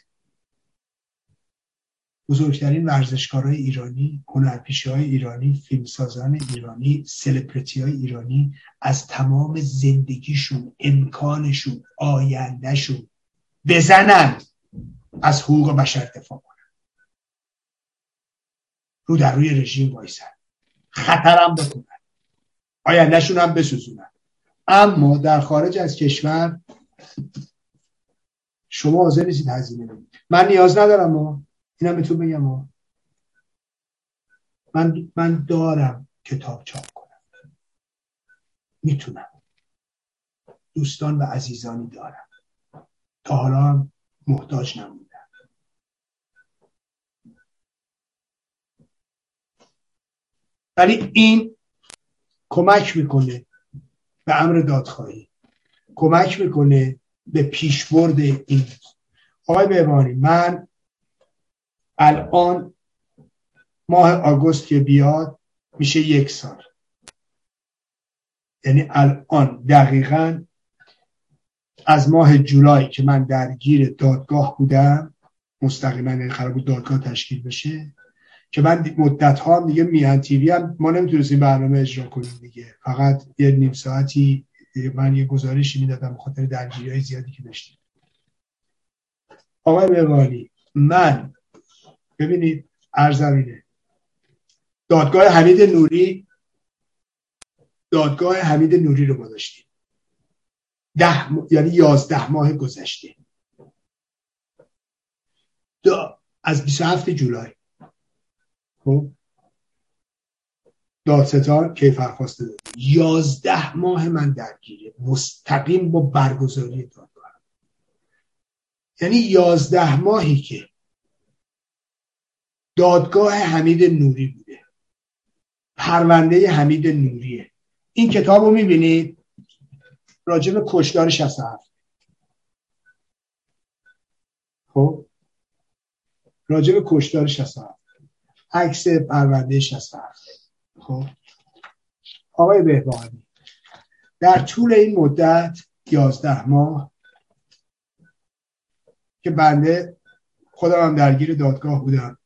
بزرگترین ورزشکارهای ایرانی هنرپیشه های ایرانی فیلمسازان ایرانی سلبریتی های ایرانی از تمام زندگیشون امکانشون آیندهشون بزنن. از حقوق بشر دفاع کنن. رو در روی رژیم وایسن. خطرم بکنن آیندهشون هم بسوزونن. اما در خارج از کشور شما حاضر نیستید هزینه بدید. من نیاز ندارم ما اینم بهتون بگم ما من من دارم کتاب چاپ کنم. می‌تونم. دوستان و عزیزانی دارم. حالا محتاج نموندم ولی این کمک می‌کنه به امر دادخواهی. کمک می‌کنه به پیشبرد این. آقای بهبانی من الان ماه آگوست که بیاد میشه یک سال. یعنی الان دقیقا از ماه جولای که من درگیر دادگاه بودم مستقیما یعنی قرار بود دادگاه تشکیل بشه که من مدت ها دیگه میان تیوی هم ما نمی‌تونستیم برنامه اجرا کنیم دیگه. فقط یه نیم ساعتی من یه گزارشی می‌دادم خاطر درگیری های زیادی که داشتیم. آقای بوانی من ببینید ارزمینه. دادگاه حمید نوری دادگاه حمید نوری رو ما داشتیم. ده یعنی یازده ماه گذشته. از 27 جولای. خب؟ دادستان کیفرخواسته داده. یازده ماه من درگیره. مستقیم با برگزاری دادگاه. یعنی یازده ماهی که دادگاه حمید نوری بوده. پرونده حمید نوریه. این کتاب رو می‌بینید؟ راجب کشدار 67 خب؟ راجب کشدار 67 عکس پرونده 67 خب؟ آقای بهبانی در طول این مدت یازده ماه که بنده خودم هم درگیر دادگاه بودم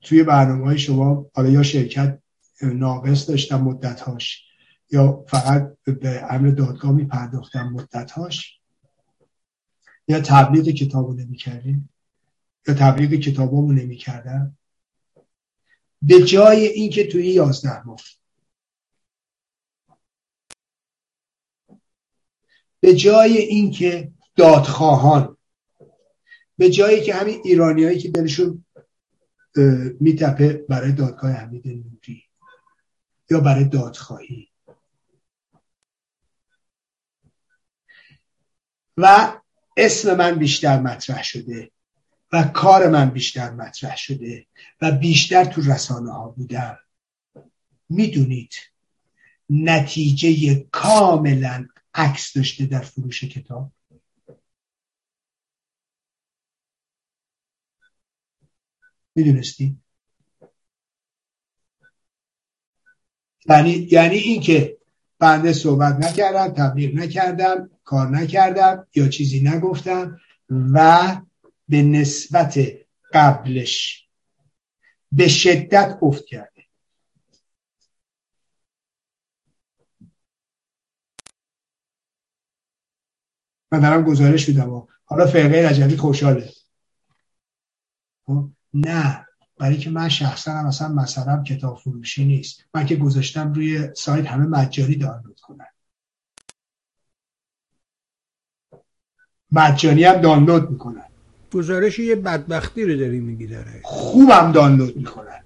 توی برنامه های شما حالا یا شرکت ناقص داشتم مدتهاش. یا فقط به امر دادگاه می پرداختم مدتهاش؟ یا تبلیغ کتابو نمی کردیم یا تبلیغ کتابامو نمی کردم به جای اینکه توی یازده ماه. به جای اینکه دادخواهان. به جایی که همین ایرانیایی که دلشون میتپه برای دادگاه حمید نوری. یا برای دادخواهی. و اسم من بیشتر مطرح شده و کار من بیشتر مطرح شده و بیشتر تو رسانه ها بودم. می‌دونید نتیجه کاملا عکس داشته در فروش کتاب. می‌دونستی یعنی یعنی اینکه بنده صحبت نکردم تبلیغ نکردم. کار نکردم یا چیزی نگفتم و به نسبت قبلش به شدت افت کرده. من دارم گزارش میدم. حالا فرقه رجبی خوشحاله. خب؟ نه. برای که من شخصا هم مثلا مثلا کتاب فروشی نیست. من که گذاشتم روی سایت همه مجانی دانلود کنن. مجانی هم دانلود می‌کنن. گزارش یه بدبختی رو داری میگی داره. خوبم دانلود می‌کنن.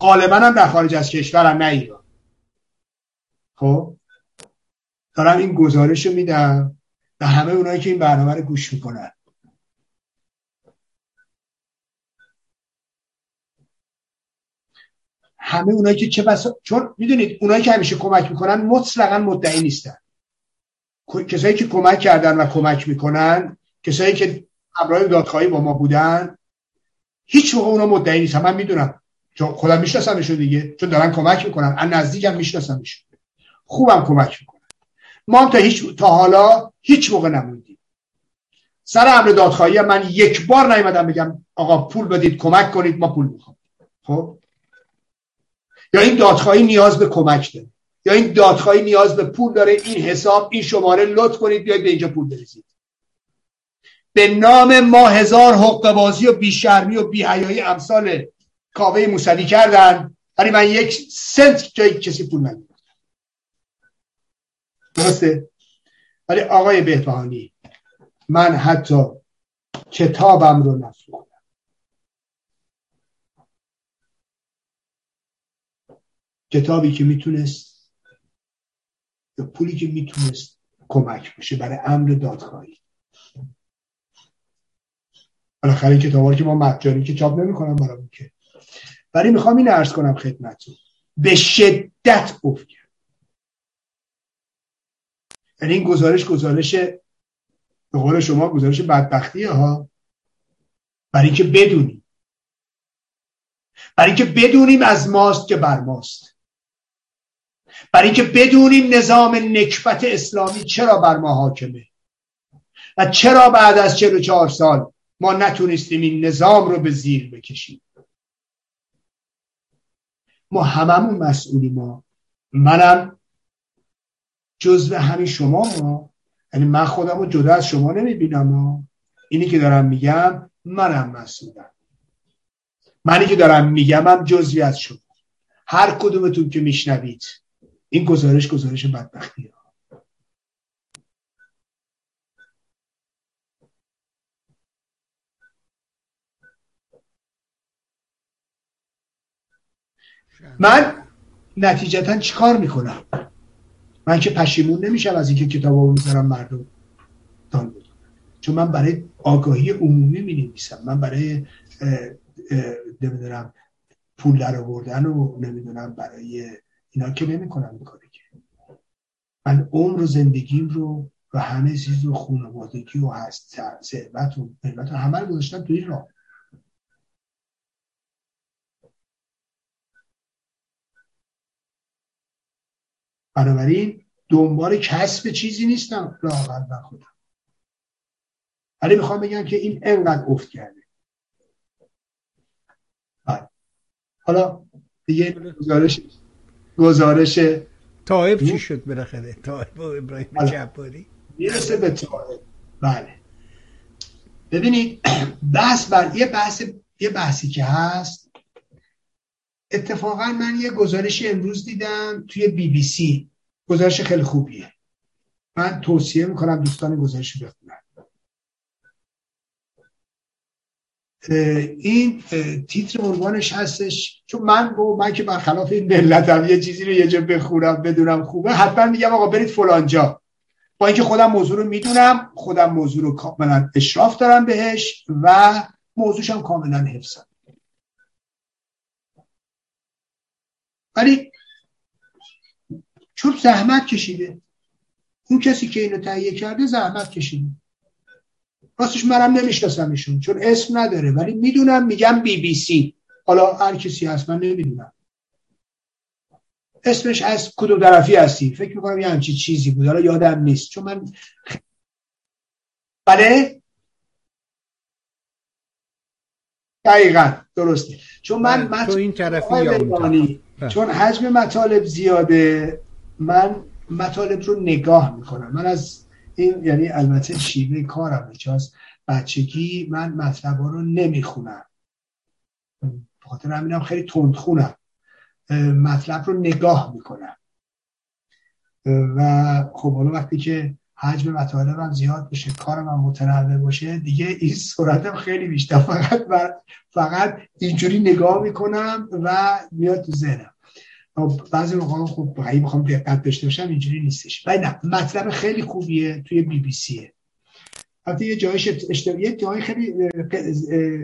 غالبا هم در خارج از کشورم نه ایران. خب؟ دارم این گزارش رو میدم به همه اونایی که این برنامه رو گوش می‌کنن. همه اونایی که چه بسا چون می‌دونید اونایی که همیشه کمک می‌کنن مطلقا مدعی نیستن. کسایی که کمک کردن و کمک می‌کنن کسایی که همراه دادخواهی با ما بودن هیچ موقع اونا مدعی نیستن. من می‌دونم. چون خودم میشناسمشون دیگه. چون دارن کمک می‌کنن. از نزدیکم میشناسمشون. خوبم کمک می‌کنن. ما هم تا هیچ تا حالا هیچ موقع نموندیم. سر امر دادخواهی من یک بار نیومدم بگم آقا پول بدید کمک کنید ما پول می‌خوام. خب؟ یا این دادخواهی نیاز به کمک داره. یا این دادخواهی نیاز به پول داره این حساب این شماره لطف کنید بیاید به اینجا پول بریزید به نام ما هزار حق بازی و بیشرمی و بیهیایی امثال کاوه موسوی کردن. ولی من یک سنت جای کسی پول نمیدم درسته؟ ولی آقای بهبهانی من حتی کتابم رو نفروختم کتابی که می‌تونست پولی که می‌تونست کمک بشه برای امر دادخواهی. بالاخره کتاب که ما مجانی که چاپ نمی‌کنم برامون که. ولی می‌خوام این عرض کنم خدمتتون. به شدت افت کرد. یعنی این گزارش گزارش به قول شما گزارش بدبختیه ها. برای اینکه بدونیم. برای اینکه بدونیم از ماست که بر ماست. برای اینکه بدونیم نظام نکبت اسلامی چرا بر ما حاکمه. و چرا بعد از 44 سال ما نتونستیم این نظام رو به زیر بکشیم؟ ما هممون مسئولی ما منم جزو همین شما ما یعنی من خودم رو جدا از شما نمی‌بینم اینی که دارم میگم منم مسئولم. منی که دارم میگم هم جزوی از شما. هر کدومتون که میشنوید. این گزارش گزارش بدبختی من نتیجتا چیکار می‌کنم؟ من که پشیمون نمیشم از اینکه کتاب رو می‌ذارم مردم دان چون من برای آگاهی عمومی می نویسم من برای نمی‌دونم پول در آوردن و نمی‌دونم برای اینا که نمی کنم می‌کنه که. من عمر و زندگیم رو و همه چیز رو خانوادگی و هست ثروت و ملت همه رو گذاشتم تو این راه. بنابراین دنبال کسب چیزی نیستم لاغل و خودم. ولی می‌خوام بگم که این انقدر افت کرده. بله. حالا دیگه گزارش گزارش طایب چی شد بالاخره؟ طایب و ابراهیم. جباری؟ می‌رسه به طایب بله. ببینید بحث بر یه بحث یه بحثی که هست اتفاقا من یه گزارش امروز دیدم توی بی بی سی. گزارش خیلی خوبیه. من توصیه می‌کنم دوستان گزارش بخونن. این تیتر عنوانش هستش. چون من با من که برخلاف این ملتم یه چیزی رو یه جا بخورم بدونم خوبه حتما میگم آقا برید فلانجا با اینکه خودم موضوع رو می‌دونم خودم موضوع رو کاملا اشراف دارم بهش و موضوعشم کاملا حفظم. ولی چون زحمت کشیده اون کسی که اینو تهیه کرده زحمت کشیده. راستش منم نمی‌شناسم ایشون چون اسم نداره ولی می‌دونم میگم بی بی سی. حالا هر کسی هست من نمی‌دونم. اسمش از کدوم طرفی هستی؟ فکر می‌کنم یه همچی چیزی بود. حالا یادم نیست چون من بله؟ دقیقا درسته. چون من بله، تو این طرفی چون حجم مطالب زیاده من مطالب رو نگاه می‌کنم. من از این یعنی البته شیوه کارم از بچگی من مطلب رو نمی‌خونم. بخاطر همینم خیلی تندخونم. مطلب رو نگاه می‌کنم. و خب حالا وقتی که حجم مطالبم زیاد بشه کارم هم متنوع باشه دیگه این سرعتم خیلی بیشتر. فقط فقط اینجوری نگاه می‌کنم و میاد تو ذهنم. بعضی موقع خب اگه بخوام دقت داشته باشم اینجوری نیستش. ولی نه مطلب خیلی خوبیه توی بی بی سیه البته یه جایش اشتباهی یه خیلی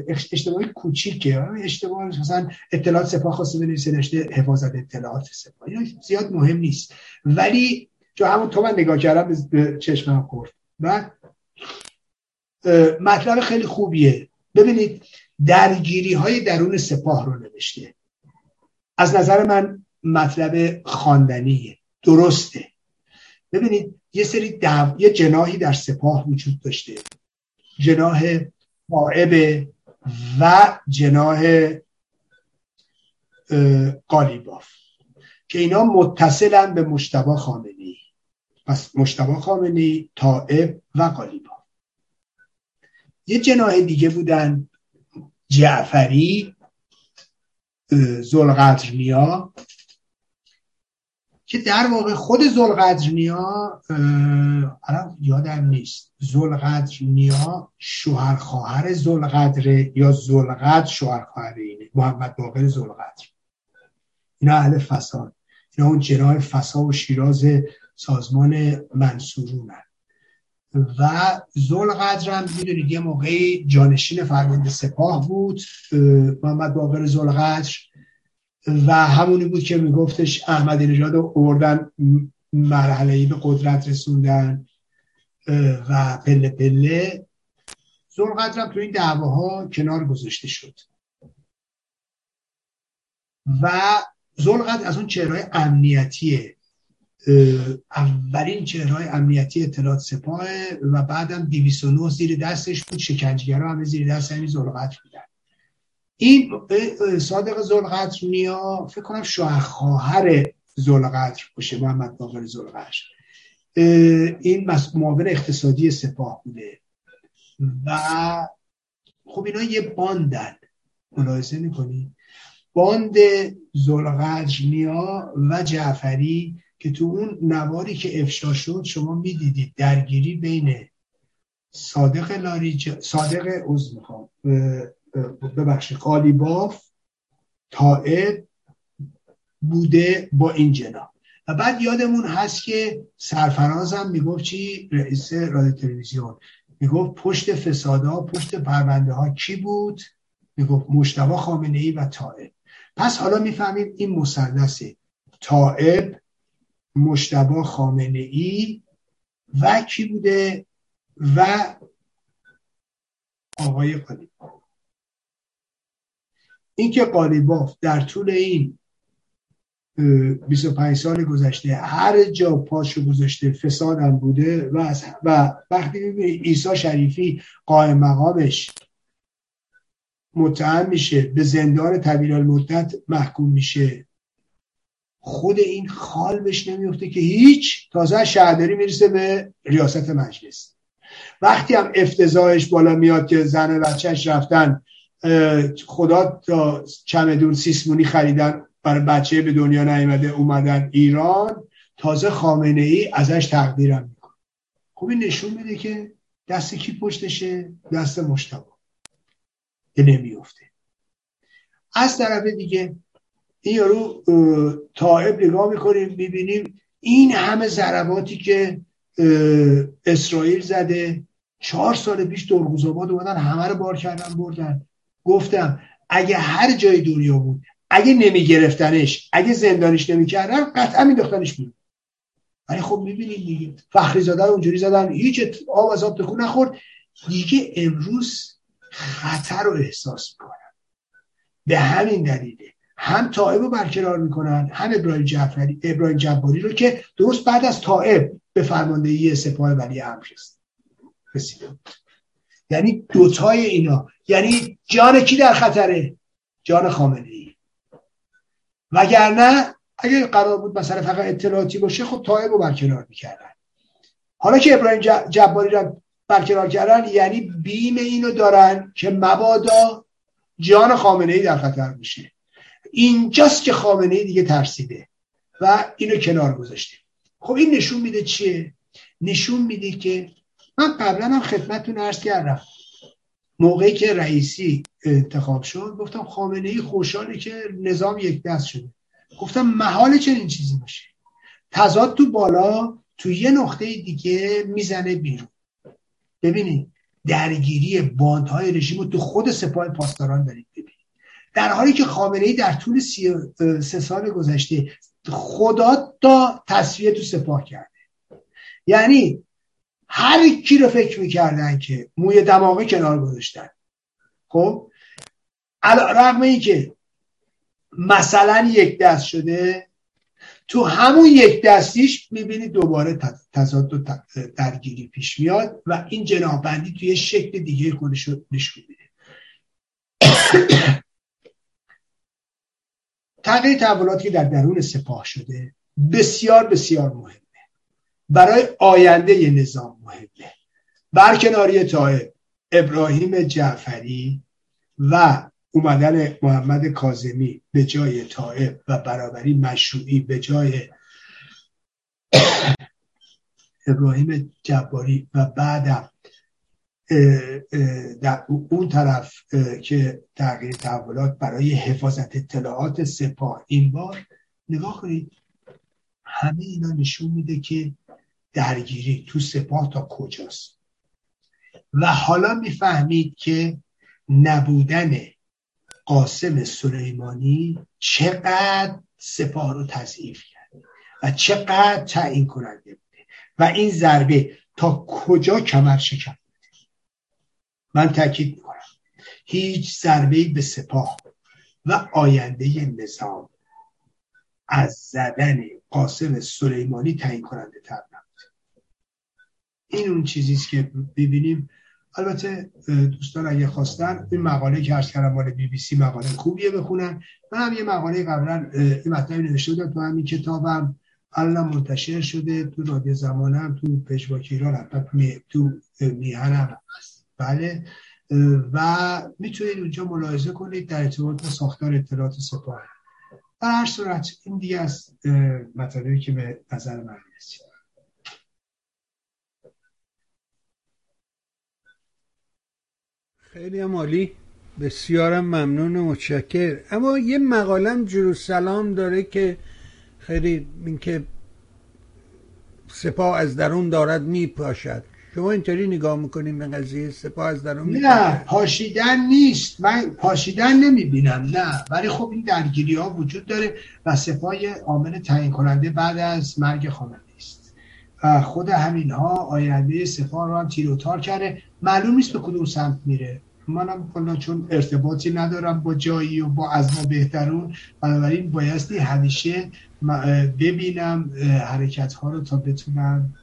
اشتباهی کوچیکه. اشتباه مثلا اطلاعات سپاه خواسته بنویسه نشته حفاظت اطلاعات سپاه. زیاد مهم نیست. ولی جو همون تو من نگاه کردم به چشمم خورد. و مطلب خیلی خوبیه. ببینید درگیری های درون سپاه رو نوشته. از نظر من مطلب خواندنیه. درسته. ببینید یه سری دو... یه جناحی در سپاه وجود داشته. جناح قائب و جناح قالیباف. که اینا متصلن به مشتبه خامنی پس مشتبه خامنی طائب و قالیباف. یه جناح دیگه بودن جعفری زلغتر نیا که در واقع خود زلقدر نیا یادم نیست. زلقدر نیا شوهر خواهر زلقدر یا زلقدر شوهر خواهر اینه؟ محمد باقر زلقدر اینا اهل فساد اینا اون جناه فساد و شیراز سازمان منصورونن و زلقدر هم می‌دونید یه موقعی جانشین فرمانده سپاه بود. محمد باقر زلقدر و همونی بود که میگفتش احمدی نژاد رو اوردن مرحله ای به قدرت رسوندن و پله پله زلقدرم تو این دعواها کنار گذاشته شد. و زلقدر از اون چهرهای امنیتی اولین چهرهای امنیتی اطلاعات سپاه و بعدم 209 زیر دستش بود. شکنجهگرا همه زیر دست همین زلقدر بودن. این صادق زلقدر نیا فکر کنم شوهر خواهر زلقدر باشه محمد باقر زلقدر این معاون اقتصادی سپاه بوده. و خب اینا یه باندن. ملاحظه می‌کنی؟ باند زلقدر نیا و جعفری که تو اون نواری که افشا شد شما می‌دیدید درگیری بین صادق لاریج صادق می‌خوام ببخش قالیباف طائب بوده با این جناب. و بعد یادمون هست که سرفراز هم می‌گفت چی؟ رئیس رادیو تلویزیون. می‌گفت پشت فسادها پشت پرونده ها کی بود؟ می‌گفت مشتبه خامنه ای و طائب پس حالا می‌فهمیم این مثلث طائب مشتبه خامنه ای و کی بوده؟ و آقای قالیباف اینکه قالیباف در طول این 25 سال گذشته هر جا پاشو گذاشته فسادم بوده و, و وقتی ایسا شریفی قائم مقامش متهم میشه به زندان طویل المدت محکوم میشه. خود این خال بهش نمیفته که هیچ تازه شهرداری می‌رسه به ریاست مجلس. وقتی هم افتضاحش بالا میاد که زن و بچهش رفتن خدا تا چمدون سیسمونی خریدن برای بچه به دنیا نیامده اومدن ایران تازه خامنه ای ازش تقدیرم می‌کنه. خب این نشون میده که دست کی پشتشه؟ دست مشتبه. که نمیفته از طرف دیگه این یارو طائب نگاه می‌کنیم می‌بینیم این همه ضرباتی که اسرائیل زده چهار سال پیش دورگوزاباد اومدن همه رو بار کردن بردن. گفتم اگه هر جای دنیا بود اگه نمیگرفتنش اگه زندانش نمی‌کردن قطعا مینداختنش بیرون. ولی خب می‌بینید دیگه فخری زاده اونجوری زدن هیچ آب از آب نخورد. دیگه امروز خطر رو احساس می‌کنن. به همین دلیله. هم طائب رو برقرار می‌کنن هم ابراهیم جعفری ابراهیم جباری رو که درست بعد از طائب به فرماندهی سپاه ولی امر رسید. یعنی دوتای اینا. یعنی جان کی در خطره؟ جان خامنه ای وگرنه اگر قرار بود مثلا فقط اطلاعاتی باشه خب طائب رو برکنار می‌کردن. حالا که ابراهیم جباری رو برکنار کردن یعنی بیم اینو دارن که مبادا جان خامنه ای در خطر میشه اینجاست که خامنه ای دیگه ترسیده و اینو کنار گذاشته. خب این نشون میده چیه؟ نشون میده که من قبلا هم خدمتتون عرض کردم. موقعی که رئیسی انتخاب شد گفتم خامنه ای خوشحاله که نظام یک دست شده. گفتم محال چنین چیزی باشه. تضاد تو بالا تو یه نقطه دیگه می‌زنه بیرون. ببینید درگیری باندهای رژیم رو تو خود سپاه پاسداران دارید ببینید. در حالی که خامنه ای در طول سی سه سال گذشته خدا تا تصویه تو سپاه کرده. یعنی هر کی رو فکر می‌کردن که موی دماغه کنار گذاشتن. خب؟ رغم این که مثلا یک دست شده تو همون یک دستیش می‌بینی دوباره تضاد و درگیری پیش میاد و این جناهبندی توی شکل دیگه خودش رو نشون میده. تغییر تحولاتی که در درون سپاه شده بسیار بسیار مهم برای آینده نظام مهمه. برکناری طائب ابراهیم جعفری و اومدن محمد کازمی به جای طائب و برابری مشروعی به جای ابراهیم جباری و بعدم در اون طرف که تغییر تحولات برای حفاظت اطلاعات سپاه. این بار نگاه کنید همه اینا نشون میده که درگیری تو سپاه تا کجاست. و حالا می‌فهمید که نبودن قاسم سلیمانی چقدر سپاه رو تضعیف کرد و چقدر تعیین کننده بوده و این ضربه تا کجا کمر شکم من تاکید می‌کنم هیچ ضربه به سپاه و آینده نظام از زدن قاسم سلیمانی تعیین کننده تر این اون چیزیست که ببینیم. البته دوستان اگه خواستن این مقاله که عرض کردم مال بی بی سی مقاله خوبیه بخونن. من هم یه مقاله قبلا این مطلبی نوشته بودم تو همین کتابم. الان منتشر شده تو رادیو زمانم تو پژواک ایران حتی تو میهنم بله. و می‌تونید اونجا ملاحظه کنید در ارتباط با ساختار اطلاعات سپاه. در هر صورت این دیگه از مطالبی که به نظر من خیلی عالی. بسیارم ممنون و متشکر. اما یه مقالم جروسلام داره که خیلی اینکه سپاه از درون دارد میپاشد. شما اینطوری نگاه می‌کنیم به قضیه سپاه از درون نه پاشیدن نیست. من پاشیدن نمی‌بینم نه. ولی خب این درگیری ها وجود داره و سپاه عامل تعیین کننده بعد از مرگ خامنه است خود همین ها آینده سپاه رو هم تیر و تار کرده. معلوم نیست به کدوم سمت میره. منم کلا چون ارتباطی ندارم با جایی و با از ما بهترون بنابراین بایستی همیشه ببینم حرکت ها رو تا بتونم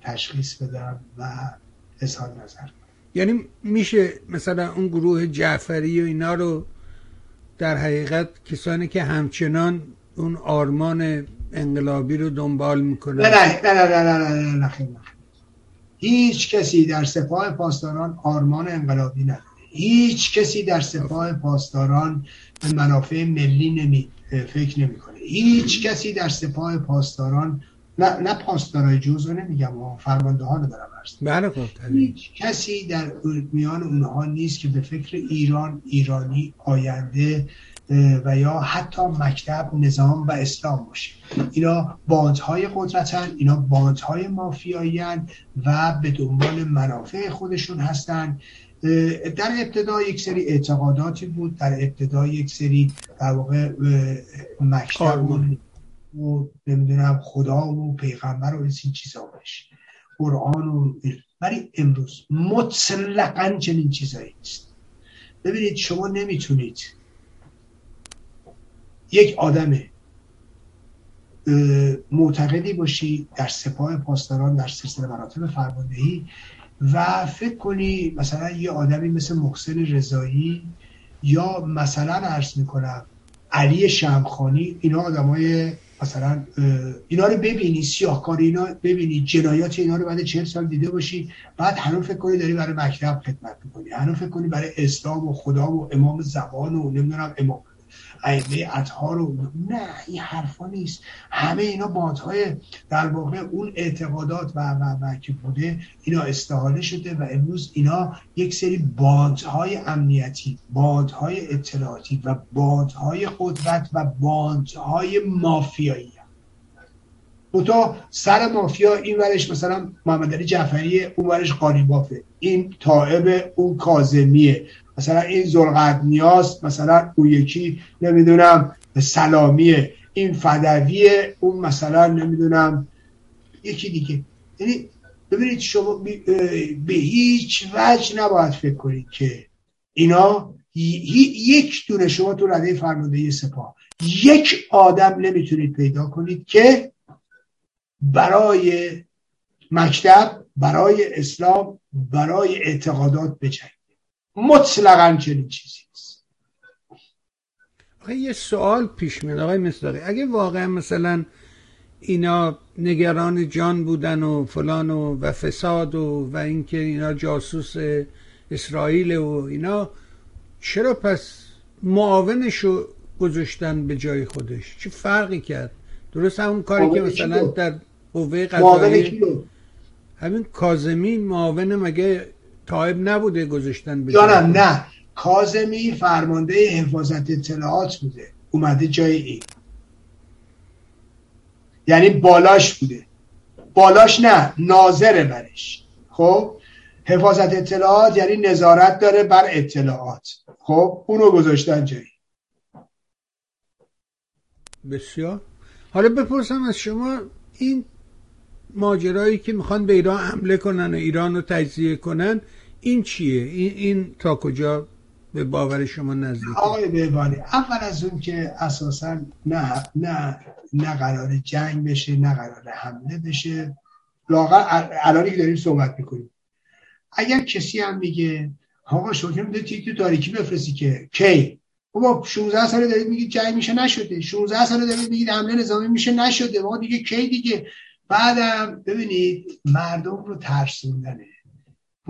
تشخیص بدم و اظهار نظر یعنی میشه مثلا اون گروه جعفری و اینا رو در حقیقت کسانی که همچنان اون آرمان انقلابی رو دنبال می‌کنن نه نه نه نه نه نه, نه, نه, نه هیچ کسی در سپاه پاسداران آرمان انقلابی نداره. هیچ کسی در سپاه پاسداران به منافع ملی نمی فکر نمی‌کنه. هیچ کسی در سپاه پاسداران نه, نه پاسدارای جزو نمیگم فرمانده ها رو دارم بله خب هیچ کسی در میان اونها نیست که به فکر ایران ایرانی آینده و یا حتی مکتب نظام و اسلام باشه. اینا باندهای قدرتن اینا باندهای مافیایی و به دنبال منافع خودشون هستن. در ابتدا یک سری اعتقاداتی بود در ابتدا یک سری در واقع مکتب و نمی‌دونم خدا و پیغمبر و این چیزا باشه. قرآن و ولی امروز مطلقا چنین چیزایی نیست. ببینید شما نمی‌تونید یک آدم معتقدی باشی در سپاه پاسداران در سلسله مراتب فرماندهی و فکر کنی مثلا یه آدمی مثل محسن رضایی یا مثلا عرض می‌کنم علی شمخانی اینا آدمای مثلا اینا رو ببینی سیاهکاری اینا ببینی جنایات اینا رو بعد چهل سال دیده باشی بعد هنوز فکر کنی داری برای مکتب خدمت می‌کنی هنوز فکر کنی برای اسلام و خدا و امام زبان و نمی‌دونم امام. ائمه اطهار رو نه این حرفا نیست. همه اینا باندهای در واقع اون اعتقادات و, و, و که بوده اینا استحاله شده و امروز اینا یک سری باندهای امنیتی باندهای اطلاعاتی و باندهای قدرت و باندهای مافیایی تو سر مافیا این ورش مثلا محمد علی جعفری اون ورش قالیبافه این طائب اون کازمیه مثلا این زلقت نیاز مثلا اون یکی نمی‌دونم سلامیه این فدویه اون مثلا نمی‌دونم یکی دیگه. یعنی ببینید شما به هیچ وجه نباید فکر کنید که اینا یک دونه شما تو رده فرمانده سپاه یک آدم نمی‌تونید پیدا کنید که برای مکتب برای اسلام برای اعتقادات بجنگ مطلقا چنین چیزی نیست. یه سوال پیش میاد. آقای مصداقی اگه واقعا مثلا اینا نگران جان بودن و فلان و, و فساد و و اینکه اینا جاسوس اسرائیل و اینا چرا پس معاونشو گذاشتن به جای خودش؟ چه فرقی کرد؟ درست همون کاری که مثلا در قوه قضایی همین کازمی معاون مگه تایب نبوده گذاشتن به جانم نه کازمی فرمانده حفاظت اطلاعات بوده. اومده جای این. یعنی بالاش بوده. بالاش نه ناظر برش. خب؟ حفاظت اطلاعات یعنی نظارت داره بر اطلاعات. خب؟ اونو گذاشتن جایی بسیار. حالا بپرسم از شما این ماجرایی که می‌خوان به ایران حمله کنن و ایران رو تجزیه کنن این چیه؟ این, این تا کجا به باور شما نزدیک آقای بهبانی اول از اون که اساسا نه نه نه قرار جنگ بشه نه قرار حمله بشه. لاغر الانی که داریم صحبت می‌کنیم. اگر کسی هم میگه آقا شما که تو تاریکی بفرستی که کی؟ بابا 16 ساله دارید میگید جنگ میشه نشده. 16 ساله دارید میگید حمله نظامی میشه نشده. ما دیگه کی دیگه؟ بعدم ببینید مردم رو ترسوندنه.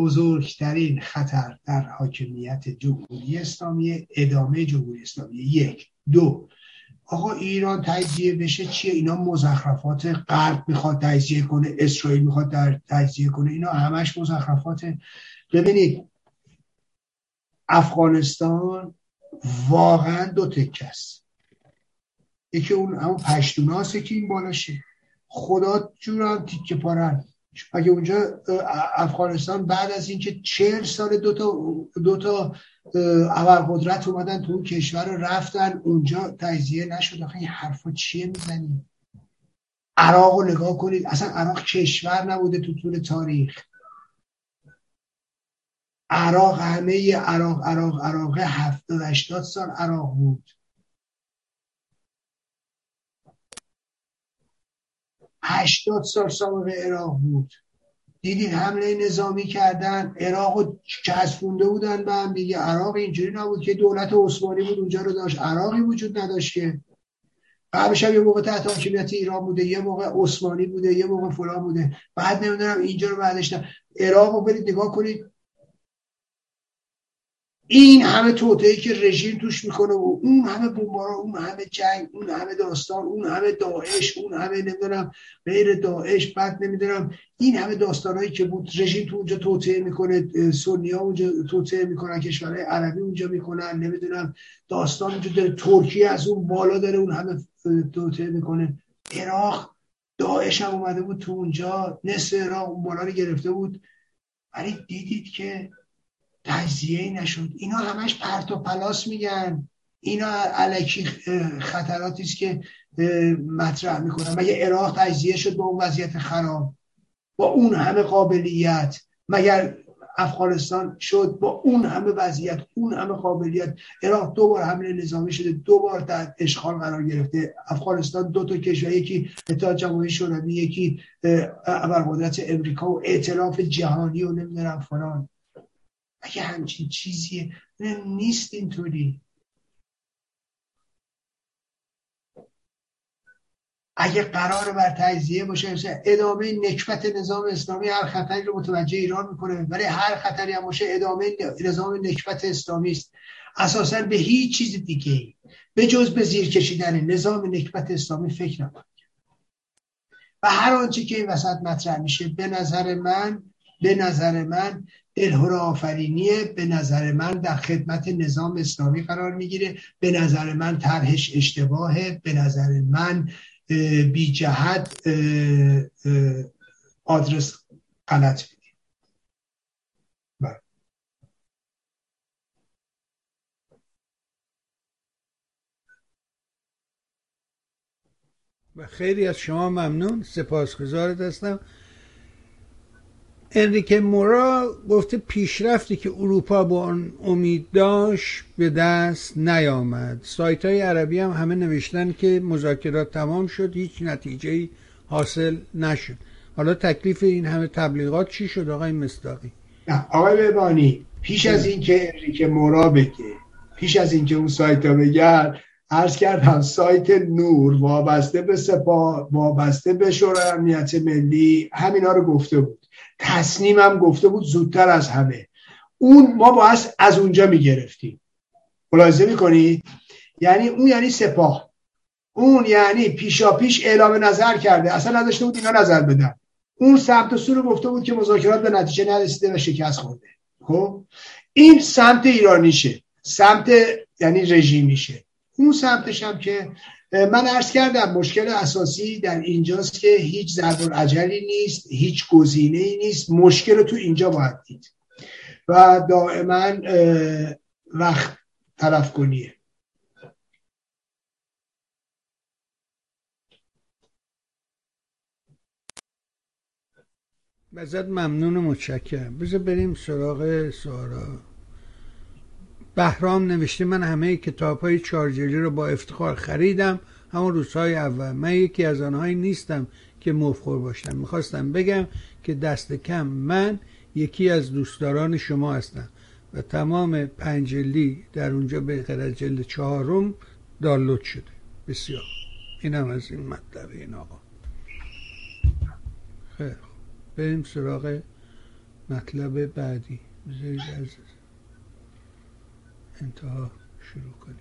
بزرگترین خطر در حاکمیت جمهوری اسلامی ادامه جمهوری اسلامی. یک. دو. آقا ایران تجزیه بشه چیه؟ اینا مزخرفات غرب می‌خواد تجزیه کنه اسرائیل می‌خواد در تجزیه کنه اینا همش مزخرفات ببینید افغانستان واقعا دو تکه است. یکی اون همون پشتوناسه که این بالاشه. خدا جورم تیکه پارن. اگه اونجا افغانستان بعد از اینکه چهل سال دو تا دو تا قدرت اومدن تو اون کشور رفتن اونجا تجزیه نشد. آخه این حرفا چیه می‌زنی؟ عراق رو نگاه کنید. اصلا عراق کشور نبوده تو طول تاریخ. عراق همه عراق عراق عراق هفتاد هشتاد سال عراق بود. هشتاد سال سابقه عراق بود. دیدید حمله نظامی کردن عراق رو چسبونده بودن به هم دیگه. عراق اینجوری نبود که دولت عثمانی بود اونجا رو داشت. عراقی وجود نداشت که. قبلش هم یه موقع تحت حاکمیت ایران بوده یه موقع عثمانی بوده یه موقع فلان بوده. بعد نمی‌دونم اینجا رو بعدش عراق رو برید نگاه کنید. این همه توطئه که رژیم توش می‌کنه و اون همه بمبارا اون همه جنگ اون همه داستان اون همه داعش اون همه نمی‌دونم غیر داعش بعد نمی‌دونم این همه داستانهایی که بود رژیم تو اونجا توطئه می‌کنه سنی اونجا توطئه می‌کنن کشورهای عربی اونجا می‌کنن نمی‌دونم داستان اونجا داره ترکیه از اون بالا داره اون همه توطئه می‌کنه. عراق داعش هم اومده بود تو اونجا نصف عراق اون بالا رو گرفته بود. ولی دیدید که تجزیه نشد. اینا همش پرت و پلاس میگن. اینا علکی خطراتی است که مطرح می‌کنن. مگه عراق تجزیه شد با اون وضعیت خراب؟ با اون همه قابلیت. مگر افغانستان شد با اون همه وضعیت اون همه قابلیت. عراق دو بار حمله نظامی شده دو بار در اشغال قرار گرفته. افغانستان دو تا کشور یکی اتحاد جماهیر شوروی یکی ابرقدرت امریکا و ائتلاف جهانی و نمی‌دونم فلان. اگه همچین چیزی نیست اینطوری. اگه قرار بر تجزیه باشه ادامه نکبت نظام اسلامی هر خطری رو متوجه ایران می‌کنه ولی هر خطری هم باشه ادامه نظام نکبت اسلامی است. اساسا به هیچ چیز دیگه به جز به زیر کشیدن نظام نکبت اسلامی فکر نکنید. و هر آنچه که این وسط مطرح میشه به نظر من به نظر من دلهور آفرینیه به نظر من در خدمت نظام اسلامی قرار می‌گیره. به نظر من طرحش اشتباهه. به نظر من بی جهت آدرس غلط میده بله. خیلی از شما ممنون. سپاسگزارت هستم. انریکه مورا گفته پیشرفتی که اروپا با آن امید داشت به دست نیامد. سایت های عربی هم همه نوشتن که مذاکرات تمام شد هیچ نتیجه حاصل نشد. حالا تکلیف این همه تبلیغات چی شد آقای مصداقی؟ آقای ببانی پیش از اینکه انریکه مورا بگه پیش از اینکه اون سایت ها بگن عرض کردم سایت نور وابسته به سپاه وابسته به شورای امنیت ملی همینا رو گفته بود. تصنیم هم گفته بود زودتر از همه. اون ما باید از اونجا می‌گرفتیم. ملاحظه می‌کنید یعنی اون یعنی سپاه. اون یعنی پیشا پیش اعلام نظر کرده. اصلا نداشته بود اینا نظر بدن. اون سمت رو گفته بود که مذاکرات به نتیجه نرسیده و شکست خورده. خب؟ این سمت ایرانیشه. سمت یعنی رژیمیشه. اون سمتش هم که من عرض کردم مشکل اساسی در اینجاست که هیچ ضرب عجلی نیست هیچ گزینه ای نیست. مشکل رو تو اینجا باید دید. و دائما وقت طرف کنیه. بزد ممنون و متشکرم. بذار بریم سراغ سوارا. بهرام نوشته من همه کتاب های چارجلی رو با افتخار خریدم. همون روزهای اول. من یکی از آنهایی نیستم که مفخور باشم. می‌خواستم بگم که دست کم من یکی از دوستداران شما هستم و تمام پنجلی در اونجا به غیر جلد چهارم دانلود شده. بسیار. اینم از این مطلب این آقا. خیلی بریم سراغ مطلب بعدی. بذارید از انتها شروع کنیم.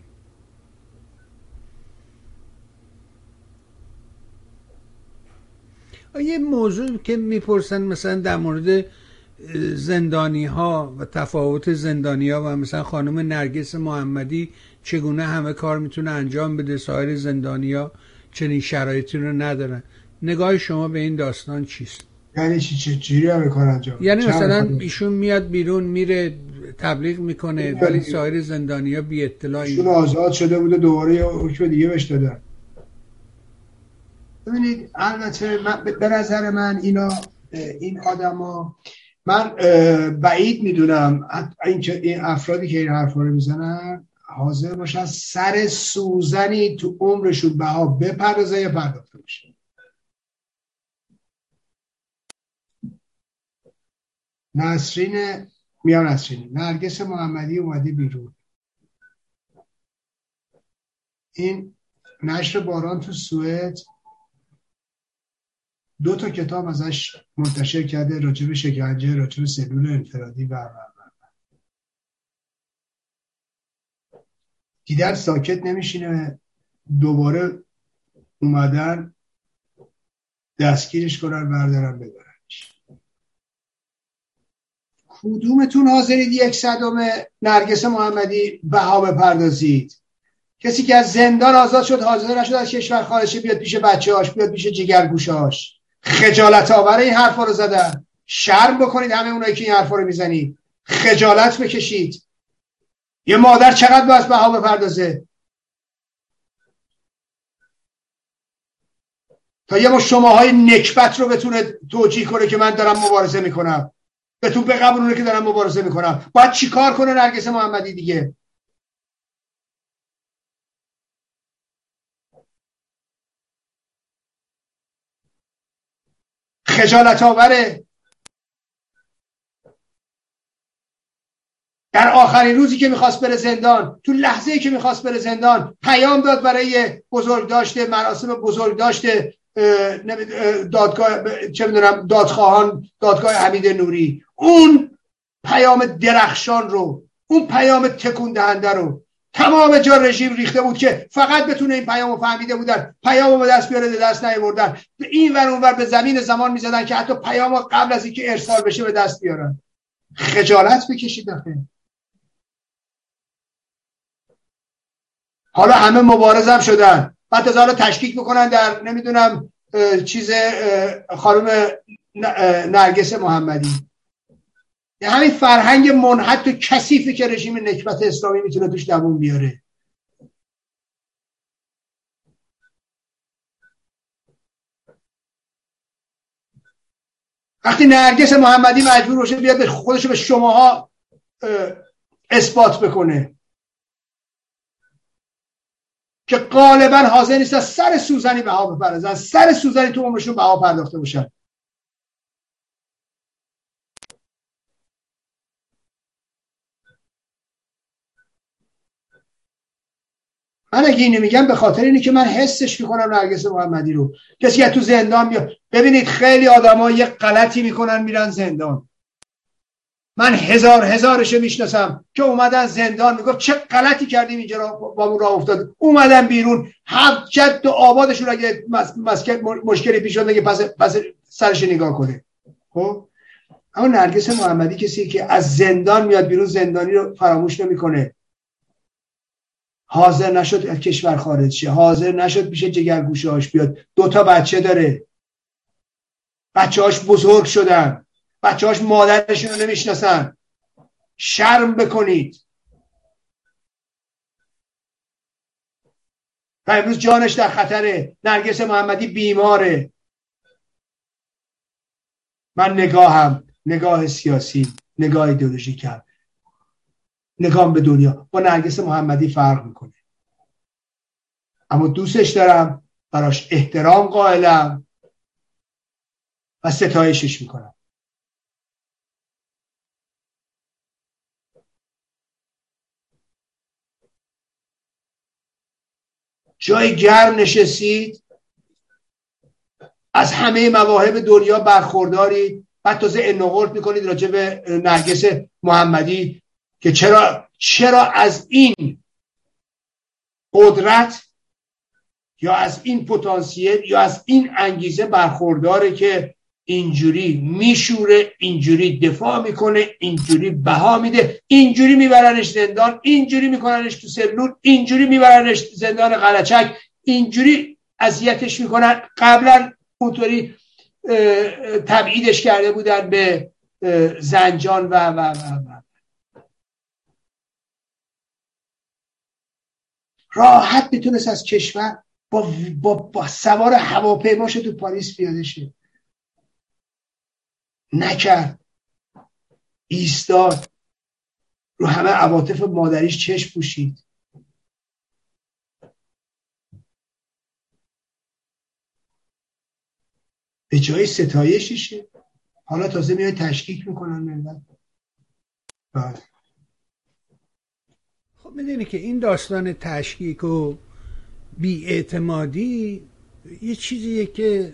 یه موضوع که می‌پرسن مثلا در مورد زندانی ها و تفاوت زندانی ها و مثلا خانم نرگس محمدی چگونه همه کار می‌تونه انجام بده سایر زندانی ها چنین شرایطی رو ندارن. نگاه شما به این داستان چیست؟ یعنی چی؟ چه جوری همه کار انجام یعنی مثلا ایشون میاد بیرون میره تبلیغ می‌کنه ولی سایر زندانی ها بی اطلاعی ایشون آزاد شده بوده دوباره یه حکم دیگه بهش دادن. ببینید البته به نظر من اینا این آدما من بعید می‌دونم این این افرادی که این حرفا رو می‌زنن حاضر باشن سر سوزنی تو عمرشون بها بپردازه یا پرداخته بشه. نسرین میان نسرین نرگس محمدی اومدی بیرون. این نشر باران تو سوئد دو تا کتاب ازش منتشر کرده راجب شکنجه راجب سلول انفرادی و دیدن ساکت نمیشینه. دوباره اومدن دستگیرش کنن بردارن ببرنش کدومتون حاضرید یک صدم نرگس محمدی بها بپردازید؟ کسی که از زندان آزاد شد حاضر نشد از کشور خارجی بیاد پیش بچه هاش بیاد پیش جگرگوشاش خجالت آور این حرفا رو زدن. شرم بکنید همه اونایی که این حرفا رو می‌زنید. خجالت بکشید. یه مادر چقدر باید بها بپردازه؟ تا یه ما شماهای نکبت رو بتونه توجیه کنه که من دارم مبارزه می‌کنم. بتون بقبولونه که دارم مبارزه می‌کنم. باید چیکار کنه نرگس محمدی دیگه؟ خجالت آوره در آخرین روزی که می‌خواست بره زندان تو لحظه ای که می‌خواست بره زندان پیام داد برای بزرگ داشته مراسم بزرگ داشته دادگاه چه می‌دونم دادخواهان دادگاه حمید نوری. اون پیام درخشان رو اون پیام تکون دهنده رو تمام جا رژیم ریخته بود که فقط بتونه این پیامو فهمیده بودن پیامو به دست بیاره دست نیاوردن. به این ور اونور به زمین زمان می‌زدن که حتی پیام قبل از اینکه ارسال بشه به دست بیارن. خجالت بکشید آخه. حالا همه مبارزم شدن. بعد از حالا تشکیک می‌کنن در نمی‌دونم چیز خانم نرگس محمدی. همین فرهنگ منحط و کثیفی که رژیم نکبت اسلامی می‌تونه توش دووم بیاره. وقتی نرگس محمدی مجبور باشه بیاد خودش به شماها اثبات بکنه. که غالبا حاضر نیست سر سوزنی به ها بپردازن سر سوزنی تو عمرشون به ها پرداخته باشن من اگه اینو میگم به خاطر اینه که من حسش می‌کنم نرگس محمدی رو. کسی که تو زندان بیاد. ببینید خیلی آدما یه غلطی می‌کنن میرن زندان. من هزار هزارش می‌شناسم که اومدن زندان. می‌گفت چه غلطی کردیم اینجا با راه افتاد. اومدن بیرون. جد و آبادشون اگه مشکلی پیش شد پس, پس سرش نگاه کنه. خب؟ اما نرگس محمدی کسی که از زندان میاد بیرون زندانی رو فراموش نمی‌کنه. حاضر نشد از کشور خارج شه. حاضر نشد پیش جگرگوشه هاش بیاد. دو تا بچه داره. بچه هاش بزرگ شدن. بچه هاش مادرشون رو نمی‌شناسن. شرم بکنید. و امروز جانش در خطره. نرگس محمدی بیماره. من نگاهم. نگاه سیاسی. نگاه ایدئولوژیکم. نگام به دنیا. با نرگس محمدی فرق می‌کنه. اما دوستش دارم براش احترام قائلم و ستایشش می‌کنم. جای گرم نشستید از همه مواهب دنیا برخوردارید بعد تازه انقورت می‌کنید راجع به نرگس محمدی که چرا چرا از این قدرت یا از این پتانسیل یا از این انگیزه برخورداره که اینجوری میشوره اینجوری دفاع می‌کنه اینجوری بها میده اینجوری میبرنش زندان اینجوری میکننش تو سلول اینجوری میبرنش زندان قلچک اینجوری اذیتش می‌کنن قبلا اونطوری تبعیدش کرده بودن به زنجان و و و, و. راحت می‌تونست از کشور با, با, با سوار هواپیماش تو پاریس پیاده شه. نکرد. ایستاد. رو همه عواطف مادریش چشم پوشید. به جای ستایششه حالا تازه میاد تشکیک می‌کنن ملت. بله. خب می‌دونی که این داستان تشکیک و بیاعتمادی یه چیزیه که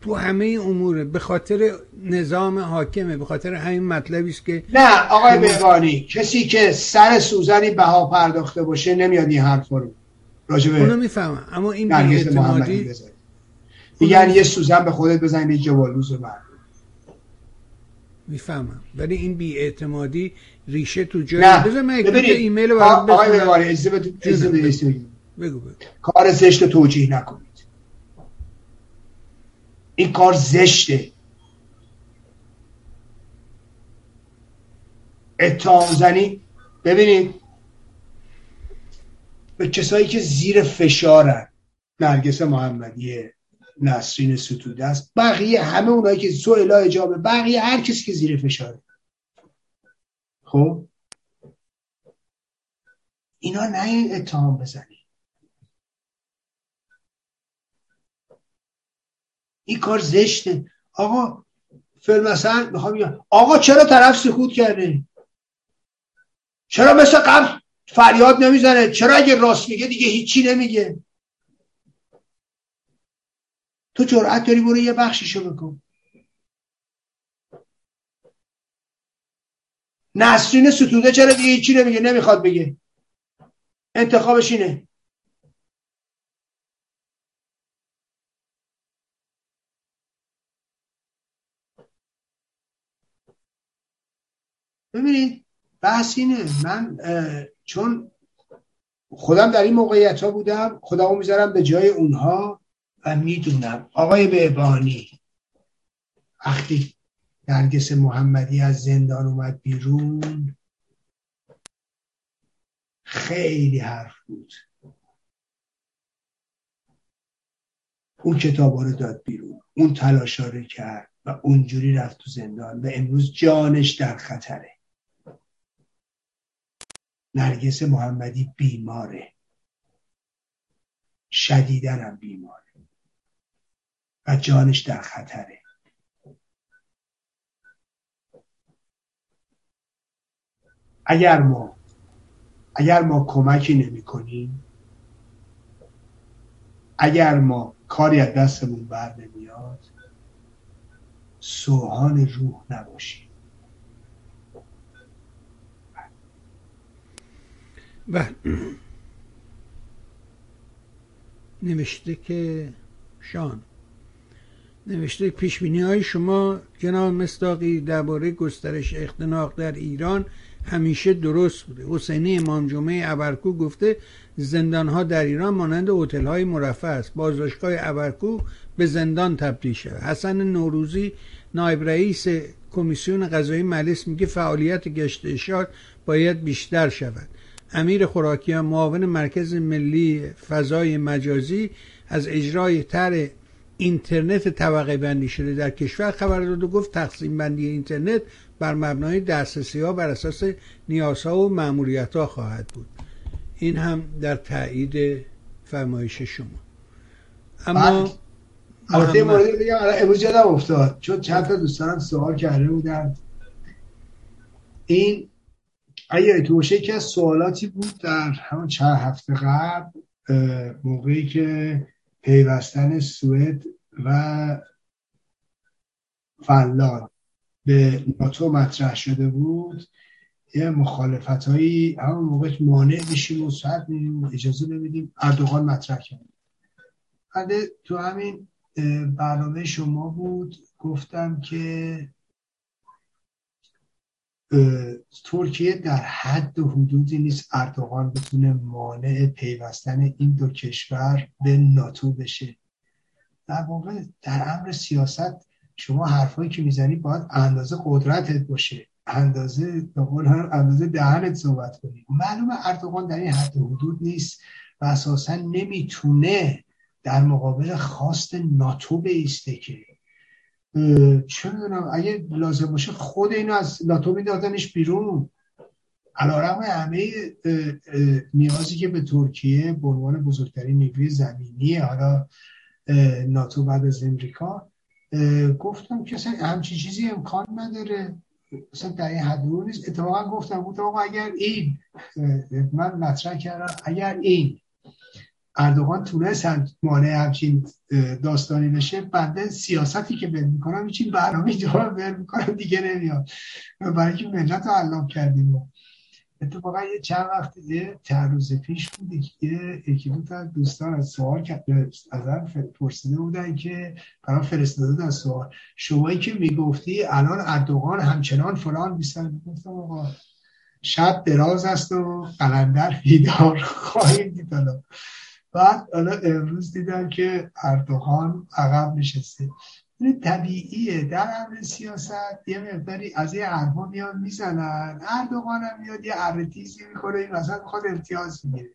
تو همه اموره به خاطر نظام حاکمه به خاطر همین مطلبی است که نه آقای بهبانی کسی که سر سوزنی بها پرداخته باشه نمیاد این حرف رو راجبه اونو می‌فهمم اما این بیاعتمادی میگن یه سوزن به خودت بزنی به جوالوز رو می‌فهمم. ولی این بیاعتمادی ریشه تو جای بذار من ایمیل رو آقای بهبانی بگو بگو. کار زشت توجیه نکنید. این کار زشته. اتهام زنی ببینید. به کسایی که زیر فشارن. نرگس محمدیه. نسرین ستوده است. بقیه همه اونایی که سوئلا اجابه بقیه هر کسی که زیر فشاره. خب؟ اینا نه این اتهام بزنی. این کار زشته. آقا مثلا می‌خوام آقا چرا طرف سکوت کرده؟ چرا مثل قبل فریاد نمی‌زنه؟ چرا اگه راست میگه دیگه هیچی نمیگه؟ تو جرأت داری برو یه بخشیشو بکن. نسرین ستوده چرا دیگه هیچی نمیگه؟ نمی‌خواد بگه. انتخابش اینه. ببینید بحث اینه. من چون خودم در این موقعیت ها بودم خودمو می‌ذارم به جای اونها. و می‌دونم. آقای بهبانی وقتی نرگس محمدی از زندان اومد بیرون خیلی حرف بود. اون کتاب رو داد بیرون اون تلاشا رو کرد و اونجوری رفت تو زندان و امروز جانش در خطره. نرگس محمدی بیماره. شدیدن بیماره. و جانش در خطره. اگر ما اگر ما کمکی نمی کنیم اگر ما کاری از دستمون بر نمیاد سوهان روح نباشیم. بله. نوشته که شان. نوشته پیشبینی های شما جناب مستاقی درباره گسترش اختناق در ایران همیشه درست بوده. حسینی امام جمعه ابرکو گفته زندان ها در ایران مانند هتل های مرفه است بازداشتگاه ابرکو به زندان تبدیل شده حسن نوروزی نایب رئیس کمیسیون قضایی مجلس میگه فعالیت گشت اشار باید بیشتر شود. امیر خوراکیان معاون مرکز ملی فضای مجازی از اجرای تر اینترنت طبقه بندی شده. در کشور خبر داد و گفت تقسیم بندی اینترنت بر مبنای دسترسی ها بر اساس نیازها و معمولیت ها خواهد بود. این هم در تایید فرمایش شما. اما البته مورد بگم امروز یادم افتاد. چون چند تا دوستانم سوال کرده بودن. این اگه تو یکی از سوالاتی بود در همون چند هفته قبل موقعی که پیوستن سوئد و فنلاند به ناتو مطرح شده بود یه مخالفت هایی همون موقع مانع میشیم و ساعت اجازه نمیدیم اردوغان مطرح کرد. تو همین برنامه شما بود گفتم که ترکیه در حد و حدودی نیست اردوغان بتونه مانع پیوستن این دو کشور به ناتو بشه. در واقع در امر سیاست شما حرفایی که می‌زنی باید اندازه قدرتت باشه. اندازه به اندازه دهنت صحبت کنی. معلومه اردوغان در این حد حدود نیست و اساسا نمی‌تونه در مقابل خواست ناتو بیسته که. چه می‌دونم اگه لازم باشه خود اینو از ناتو میدادنش بیرون. علیرغم همه نیازی که به ترکیه به عنوان بزرگترین نیروی زمینی حالا ناتو بعد از امریکا. گفتم که همچین چیزی امکان نداره. اصلا در این حد نیست. اتفاقا گفتم بود آقا اگر این من مطرح کردم اگر این اردوغان تونست هم مانع همچین داستانی بشه بنده سیاستی که بل می‌کنم هیچی برنامه جا بل می‌کنم دیگه نمیاد. برای که ملت رو علام کردیم. اتفاقا یه چند وقت یه روز پیش بود یه یکی دو تا دوستان از سوال از پرسیده بودن که برای فرستاده از سوال. شمایی که می‌گفتی الان اردوغان همچنان فلان بیستن گفتم آقا شب دراز است و قلندر بیدار خواهیم دید بعد حالا امروز دیدم که اردوغان عقب نشسته. طبیعیه. در امر سیاست یه مقداری از یه حرفا میان می‌زنن. اردوغان هم میاد یه ارتیزی می‌کنه این مثلا خود امتیاز می‌گیره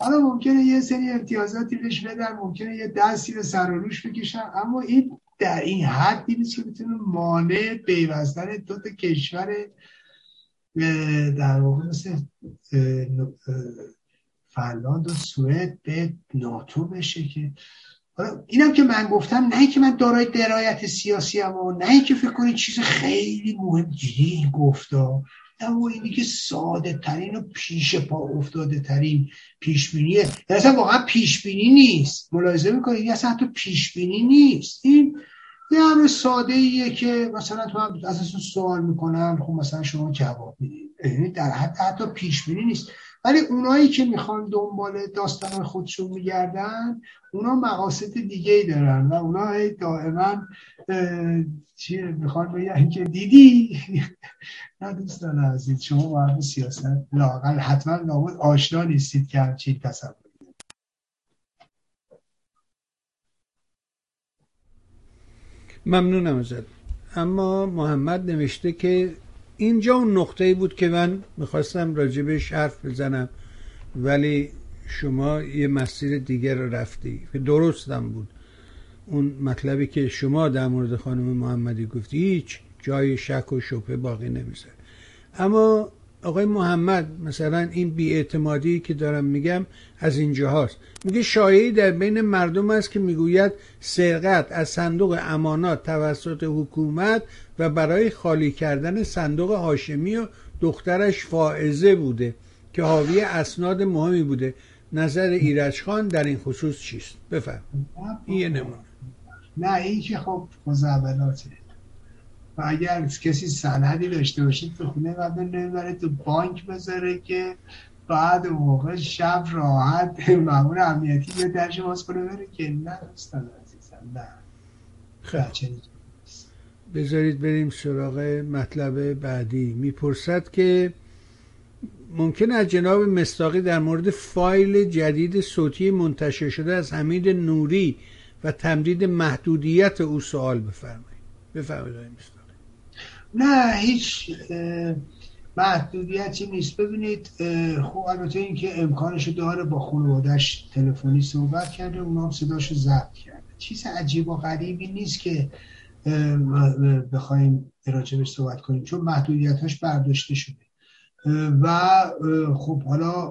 حالا ممکنه یه سری امتیازاتی بهش بدن. ممکنه یه دستی به سر و روش بکشن. اما این در این حدی نیست که بتونه مانع پیوستن دو تا کشور در واقع مثل فنلاند و سوئد به ناتو بشه که اینم که من گفتم نه که من دارای درایت سیاسی هم و نه که فکر کنید چیز خیلی مهم جدید گفتا. نه و اینی که ساده ترین و پیش پا افتاده ترین پیش بینیه یعنی اصلا واقعا پیش بینی نیست. ملاحظه می‌کنید این اصلا حتی پیش بینی نیست. این یه همه ساده ایه که مثلا تو هم از سوال می‌کنن خب مثلا شما جواب می‌دید. یعنی در حد حتی پیش بینی نیست. ولی اونایی که می‌خوان دنبال داستان خودشون میگردن اونا مقاصد دیگه ای دارن و اونا دائما چی می‌خوان بگن؟ که دیدی؟ (laughs) نه دوستان عزیز شما باید سیاست لاقل حتما لابد آشنا نیستید که همچین تصور ممنونم ازت. اما محمد نوشته که اینجا اون نقطه بود که من می‌خواستم راجبش حرف بزنم ولی شما یه مسیر دیگر رو رفتی که درستم بود. اون مطلبی که شما در مورد خانم محمدی گفتی هیچ جای شک و شبه باقی نمی‌ذاره. اما آقای محمد مثلا این بیاعتمادی که دارم میگم از اینجا هاست. میگه شایعی در بین مردم است که می‌گوید سرقت از صندوق امانات توسط حکومت و برای خالی کردن صندوق هاشمی و دخترش فائزه بوده که حاوی اسناد مهمی بوده. نظر ایرج خان در این خصوص چیست؟ بفهم این نمونه نه این که خب مزبلاته و اگر کسی سندی داشته باشه تو خونه و نمی‌بره تو بانک بذاره که بعد موقع شب راحت مامور امنیتی به درش باز کنه بره که نه دوستان عزیزم نه. خیلی بذارید بریم سراغ مطلب بعدی. می‌پرسد که ممکن از جناب مستاقی در مورد فایل جدید صوتی منتشر شده از حمید نوری و تمدید محدودیت او سوال بفرمایید. بفرمایید نه هیچ محدودیتی نیست. ببینید خب البته اینکه امکانش داره با خانوادش تلفنی صحبت کرده اونا هم صداشو ضبط کرده. چیز عجیب و غریبی نیست که بخوایم راجبش صحبت کنیم چون محدودیتاش برداشته شده. و خب حالا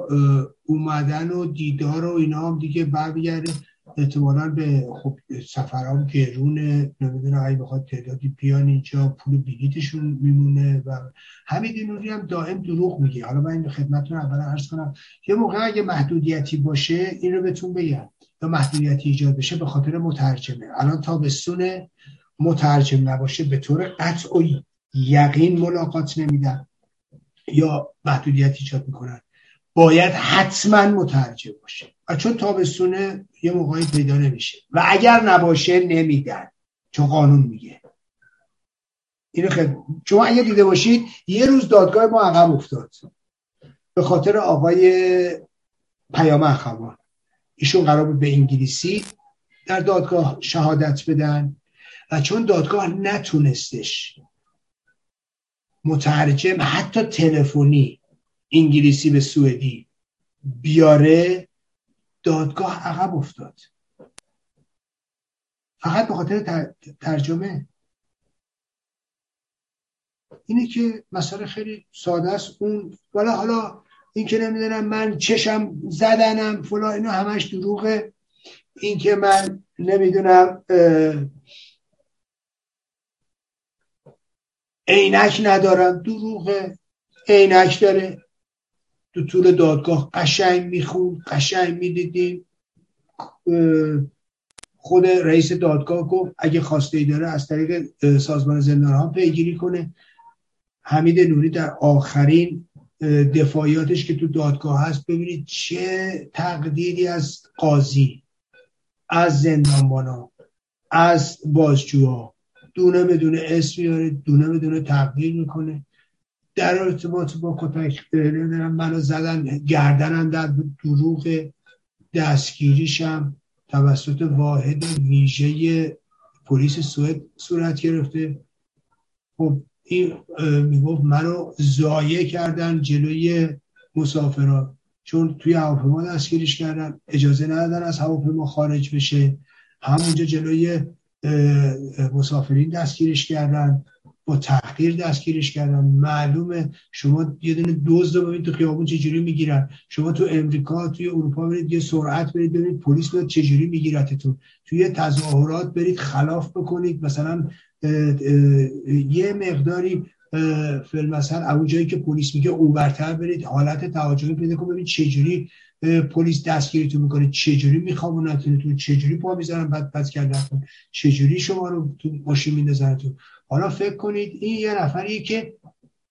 اومدن و دیدار و اینا هم دیگه برمیگرده. احتمالا به خب سفرام گرونه نمی‌دونه اگه بخواد تعدادی بیان اینجا پول بلیتشون میمونه و همین نوری هم دائم دروغ میگه. حالا من این خدمتتون اولا عرض کنم یه موقع اگه محدودیتی باشه این رو بهتون بگم. یا محدودیتی ایجاد بشه به خاطر مترجمه. الان تابستون مترجم نباشه به طور قطع و یقین ملاقات نمیدن یا محدودیت ایجاد می‌کنن. باید حتما مترجم باشه. چون تابستونه یه موقعی پیدا نمیشه. و اگر نباشه نمیدن. چون قانون میگه. اینو خیلی شما اگر دیده باشید یه روز دادگاه ما عقب افتاد. به خاطر آقای پیام اخوان. ایشون قرار بود به انگلیسی در دادگاه شهادت بدن. و چون دادگاه نتونستش مترجم حتی تلفنی انگلیسی به سوئدی بیاره دادگاه عقب افتاد. فقط به خاطر ترجمه. اینه که مسئله خیلی ساده است. اون ولی حالا این که نمی‌دونم من چشم زدنم فلا اینا همش دروغه. این که من نمی‌دونم عینک ندارم دروغه. عینک داره. تو طول دادگاه قشنگ میخون قشنگ می‌دیدیم. خود رئیس دادگاه گفت اگه خواسته ای داره از طریق سازمان زندان ها پیگیری کنه. حمید نوری در آخرین دفاعیاتش که تو دادگاه هست ببینید چه تقدیری از قاضی از زندانبانا از بازجوها. دونه بدون اسم میاره دونه تقدیر می‌کنه. در ارتباط با کتک منو زدن گردنم در دروغ دستگیریشم توسط واحد ویژه پلیس سوئد صورت گرفته. خب این می‌گفت منو زایه کردن جلوی مسافران چون توی هواپیما دستگیریش کردن اجازه ندادن از هواپیما خارج بشه. همونجا جلوی مسافرین دستگیرش کردن. با تحقیر دستگیرش کردن. معلومه شما یه دونه دزد رو ببینید تو خیابون چجوری می‌گیرن. شما تو امریکا توی اروپا برید یه سرعت برید ببینید پلیس میاد چجوری میگیرتتون. توی تظاهرات برید خلاف بکنید. مثلا یه مقداری فیلم مثلا اون جایی که پلیس میگه اوورتر برید. حالت توجه پیدا کنید ببینید چجوری پلیس دستگیریتون می‌کنه. چجوری میخوابونتون چجوری پا می‌ذارن بعد پس کردن. چجوری شما رو تو ماشین میندازنتون حالا فکر کنید این یه نفریه که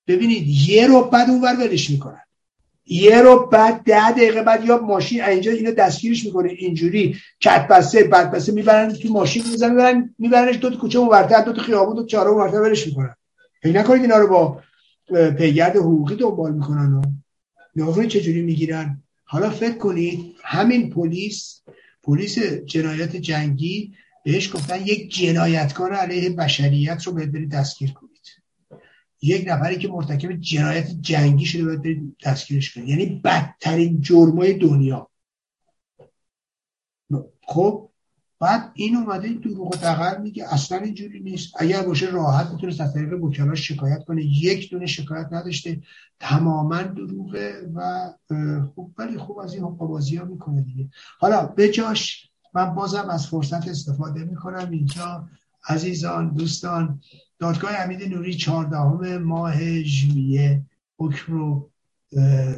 ببینید یه رو بعد اون ور ولش می‌کنن. یه رو بعد ده دقیقه بعد یا ماشین اینجا اینو دستگیرش می‌کنه. اینجوری کت بسته می‌برن تو ماشین می‌زنن می‌برن میبرنش دو تا کوچه اونورتر دو تا خیابون دو چهارم اونورتر ولش می‌کنن. فکر نکنید اینا رو با پیگرد حقوقی دنبال می‌کنن و چجوری می‌گیرن؟ حالا فکر کنید همین پلیس پلیس جنایت جنگی بهش گفتن یک جنایتکار علیه بشریت رو باید برید دستگیر کنید. یک نفری که مرتکب جنایت جنگی شده باید برید دستگیرش کنید. یعنی بدترین جرمای دنیا. خب بعد این اومده دروغ و دقل میگه. اصلا اینجوری نیست. اگر باشه راحت می‌تونه از طریق وکلاش شکایت کنه. یک دونه شکایت نداشته. تماما دروغه و خوب ولی خوب از این حقوقبازی ها می‌کنه دیگه. حالا به جاش من بازم از فرصت استفاده می‌کنم. اینجا عزیزان دوستان دادگاه امید نوری چهاردهم ماه ژوئیه حکم رو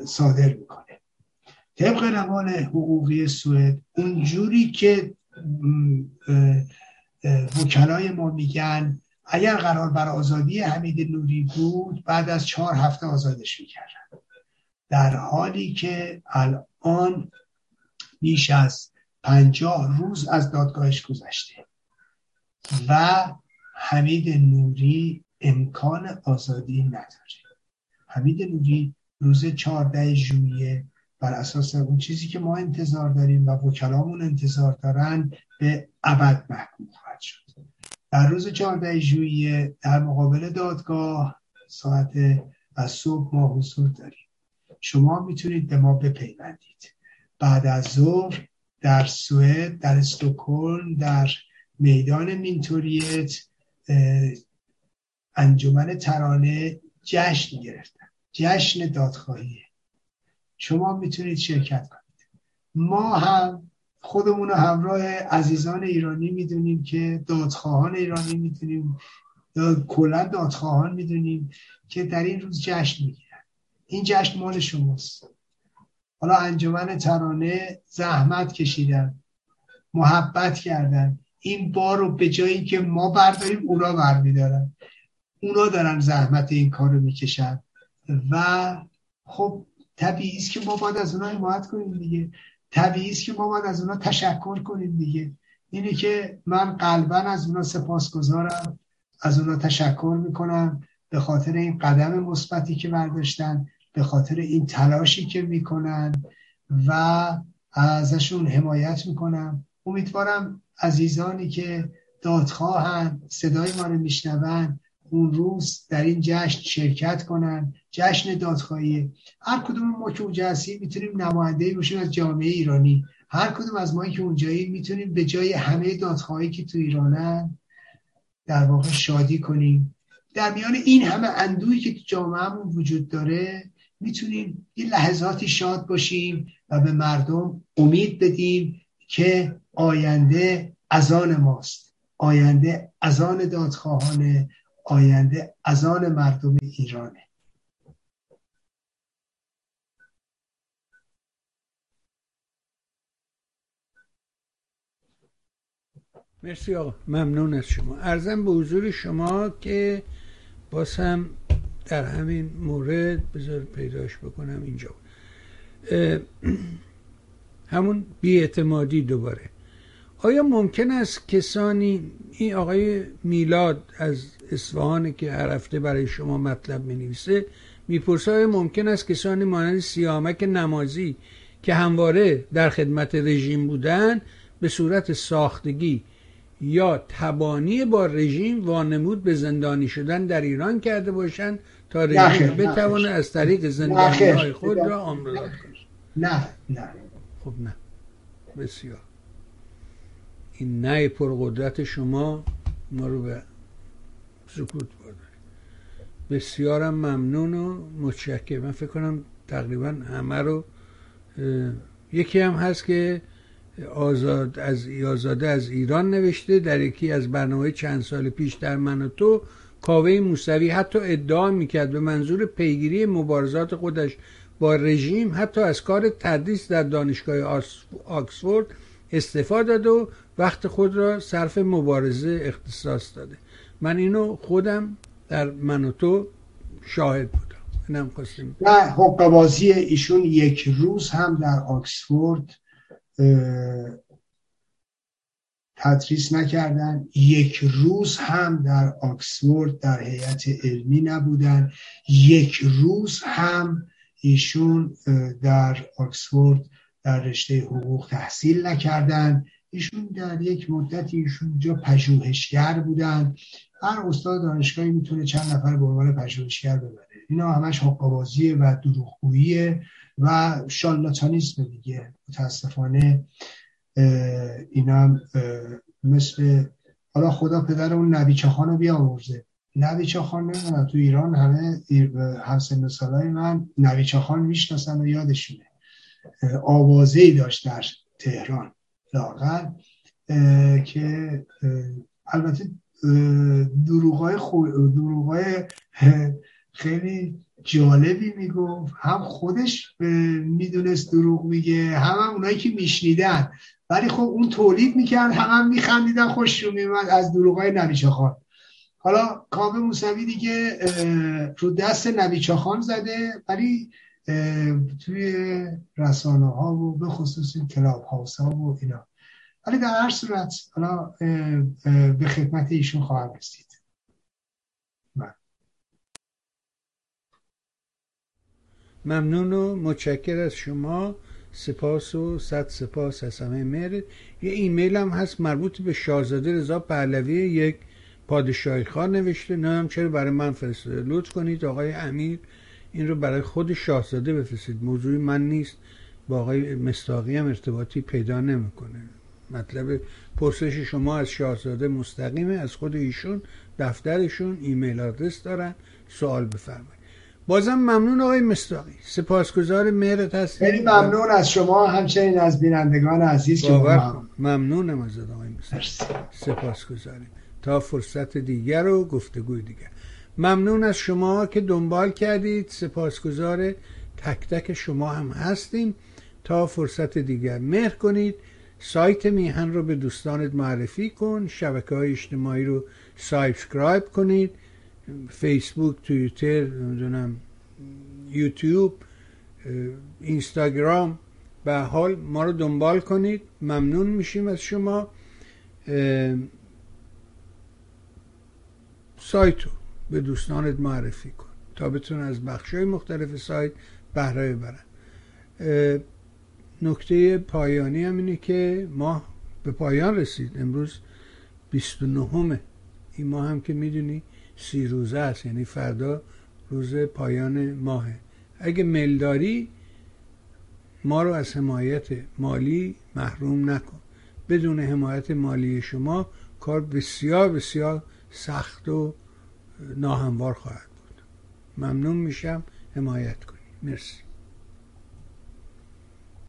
صادر می‌کنه. طبق روان حقوقی سوئد اونجوری که وکلای ما میگن اگر قرار بر آزادی حمید نوری بود بعد از چهار هفته آزادش می‌کردن. در حالی که الان بیش از پنجاه روز از دادگاهش گذشته. و حمید نوری امکان آزادی نداره. حمید نوری روز چهارده ژوئیه بر اساس اون چیزی که ما انتظار داریم و وکلامون انتظار دارن به ابد محکوم خواهد شد. در روز 14 ژوئیه در مقابل دادگاه ساعت و صبح ما حضور داریم. شما می‌تونید به ما بپیوندید. بعد از ظهر در سوئد در استکهلم در میدان مینتوریت انجمن ترانه جشن گرفتن. جشن دادخواهیه. شما می‌تونید شرکت کنید. ما هم خودمون رو همراه عزیزان ایرانی می‌دونیم که دادخواهان ایرانی می‌دونیم کلا دادخواهان می‌دونیم که در این روز جشن می‌گیرن. این جشن مال شماست. حالا انجمن ترانه زحمت کشیدن محبت کردن. این بار رو به جایی که ما برداریم اونا برمیدارن اونا دارن زحمت این کار رو می‌کشن. و خب طبیعی است که ما باید از اونا حمایت کنیم دیگه. طبیعی است که ما باید از اونا تشکر کنیم دیگه. اینه که من قلبا از اونا سپاسگزارم از اونا تشکر می‌کنم به خاطر این قدم مثبتی که برداشتن. به خاطر این تلاشی که می‌کنن و ازشون حمایت می‌کنم. امیدوارم عزیزانی که دادخواهن صدای ما رو میشنون اون روز در این جشن شرکت کنن. جشن دادخواهی. هر کدوم ما که اونجا هستیم می‌تونیم نماینده باشیم از جامعه ایرانی. هر کدوم از ما که اونجایی می‌تونیم به جای همه دادخواهی که تو ایرانن در واقع شادی کنیم. در میان این همه اندوهی که تو جامعهمون وجود داره می‌تونیم یه لحظاتی شاد باشیم و به مردم امید بدیم که آینده ازان ماست. آینده ازان دادخواهانه آینده ازان مردم ایرانه. مرسی آقا. ممنون از شما. ارزم به حضور شما که باز هم در همین مورد بذار پیداش بکنم اینجا. همون بیاعتمادی دوباره. آیا ممکن است کسانی این آقای میلاد از اصفهان که هر هفته برای شما مطلب می نویسه می‌پرسه آیا ممکن است کسانی مانند سیامک نمازی که همواره در خدمت رژیم بودن به صورت ساختگی یا تبانی با رژیم وانمود به زندانی شدن در ایران کرده باشند؟ تا رژیم بتوانه از طریق زندانی های خود را آمرزاد کنه نه نه خب نه. بسیار. این نه پرقدرت شما ما رو به سکوت برداره بسیارم ممنون و متشکر من فکر کنم تقریبا همه رو یکی هم هست که آزاد از آزاده از ایران نوشته در یکی از برنامه چند سال پیش در من و تو کاوه موسوی حتی ادعا می‌کرد به منظور پیگیری مبارزات خودش با رژیم حتی از کار تدریس در دانشگاه آکسفورد استفاده داد و وقت خود را صرف مبارزه اختصاص داده. من اینو خودم در من و تو شاهد بودم. اینم خواستیم نه حق بازی ایشون یک روز هم در آکسفورد تدریس نکردن. یک روز هم در آکسفورد در هیئت علمی نبودن. یک روز هم ایشون در آکسفورد در رشته حقوق تحصیل نکردن. ایشون در یک مدتی ایشون جا پژوهشگر بودن. هر استاد دانشگاهی می‌تونه چند نفر به عنوان پژوهشگر ببره. اینا همش حقابازیه و دروغگوییه و شالاتانیسم دیگه. متاسفانه اینم مثل حالا خدا پدر اون نبی چاخان رو بیامرزه نبی چاخان نمی‌دونم تو ایران همه همسن سالای من نبی چاخان می‌شناسن و یادشونه. آوازه ای داشت در تهران لاغر که البته دروغای, خو... دروغای خیلی جالبی می‌گفت. هم خودش می‌دونست دروغ میگه هم, هم اونایی که میشنیدن. ولی خب اون تولید می‌کرد هم هم میخندیدن خوش رو میمد از دروغای نبیچه خان. حالا کاوه موسوی دیگه رو دست نبیچه خان زده ولی توی رسانه ها و به خصوص کلاب هاوس ها و اینا. ولی در هر صورت حالا به خدمت ایشون خواهم رسید. ممنون و متشکر از شما. سپاس و صد سپاس از همه مهر. یه ایمیل هم هست مربوط به شاهزاده رضا پهلوی یک پادشاهی خان نوشته. نه هم چرا برای من فرستاده. لطف کنید آقای امیر این رو برای خود شاهزاده بفرستید. موضوعی من نیست. با آقای مستاقی هم ارتباطی پیدا نمی‌کنه. مطلب پرسش شما از شاهزاده مستقیمه. از خود ایشون دفترشون ایمیل آدرس دارن. سوال بفرمایید. بازم ممنون آقای مستاقی سپاسگزار مهرت هستیم خیلی ممنون از شما همچنین از بینندگان عزیز که کن. ممنونم از آقای مرسی. سپاسگزاریم. تا فرصت دیگر و گفتگوی دیگر. ممنون از شما که دنبال کردید. سپاسگزار تک تک شما هم هستیم. تا فرصت دیگر مهر کنید. سایت میهن رو به دوستانت معرفی کن. شبکه های اجتماعی رو subscribe کنید. Facebook Twitter نمی‌دونم YouTube Instagram به حال ما رو دنبال کنید. ممنون میشیم از شما. سایت رو به دوستانت معرفی کن تا بتونن از بخش های مختلف سایت بهره ببرن. نکته پایانی هم اینه که ماه به پایان رسید. امروز 29 این ماه هم که می‌دونی سی روزه است یعنی فردا روز پایان ماهه. اگه میل داری ما رو از حمایت مالی محروم نکن. بدون حمایت مالی شما کار بسیار بسیار سخت و ناهموار خواهد بود. ممنون میشم. حمایت کنید مرسی.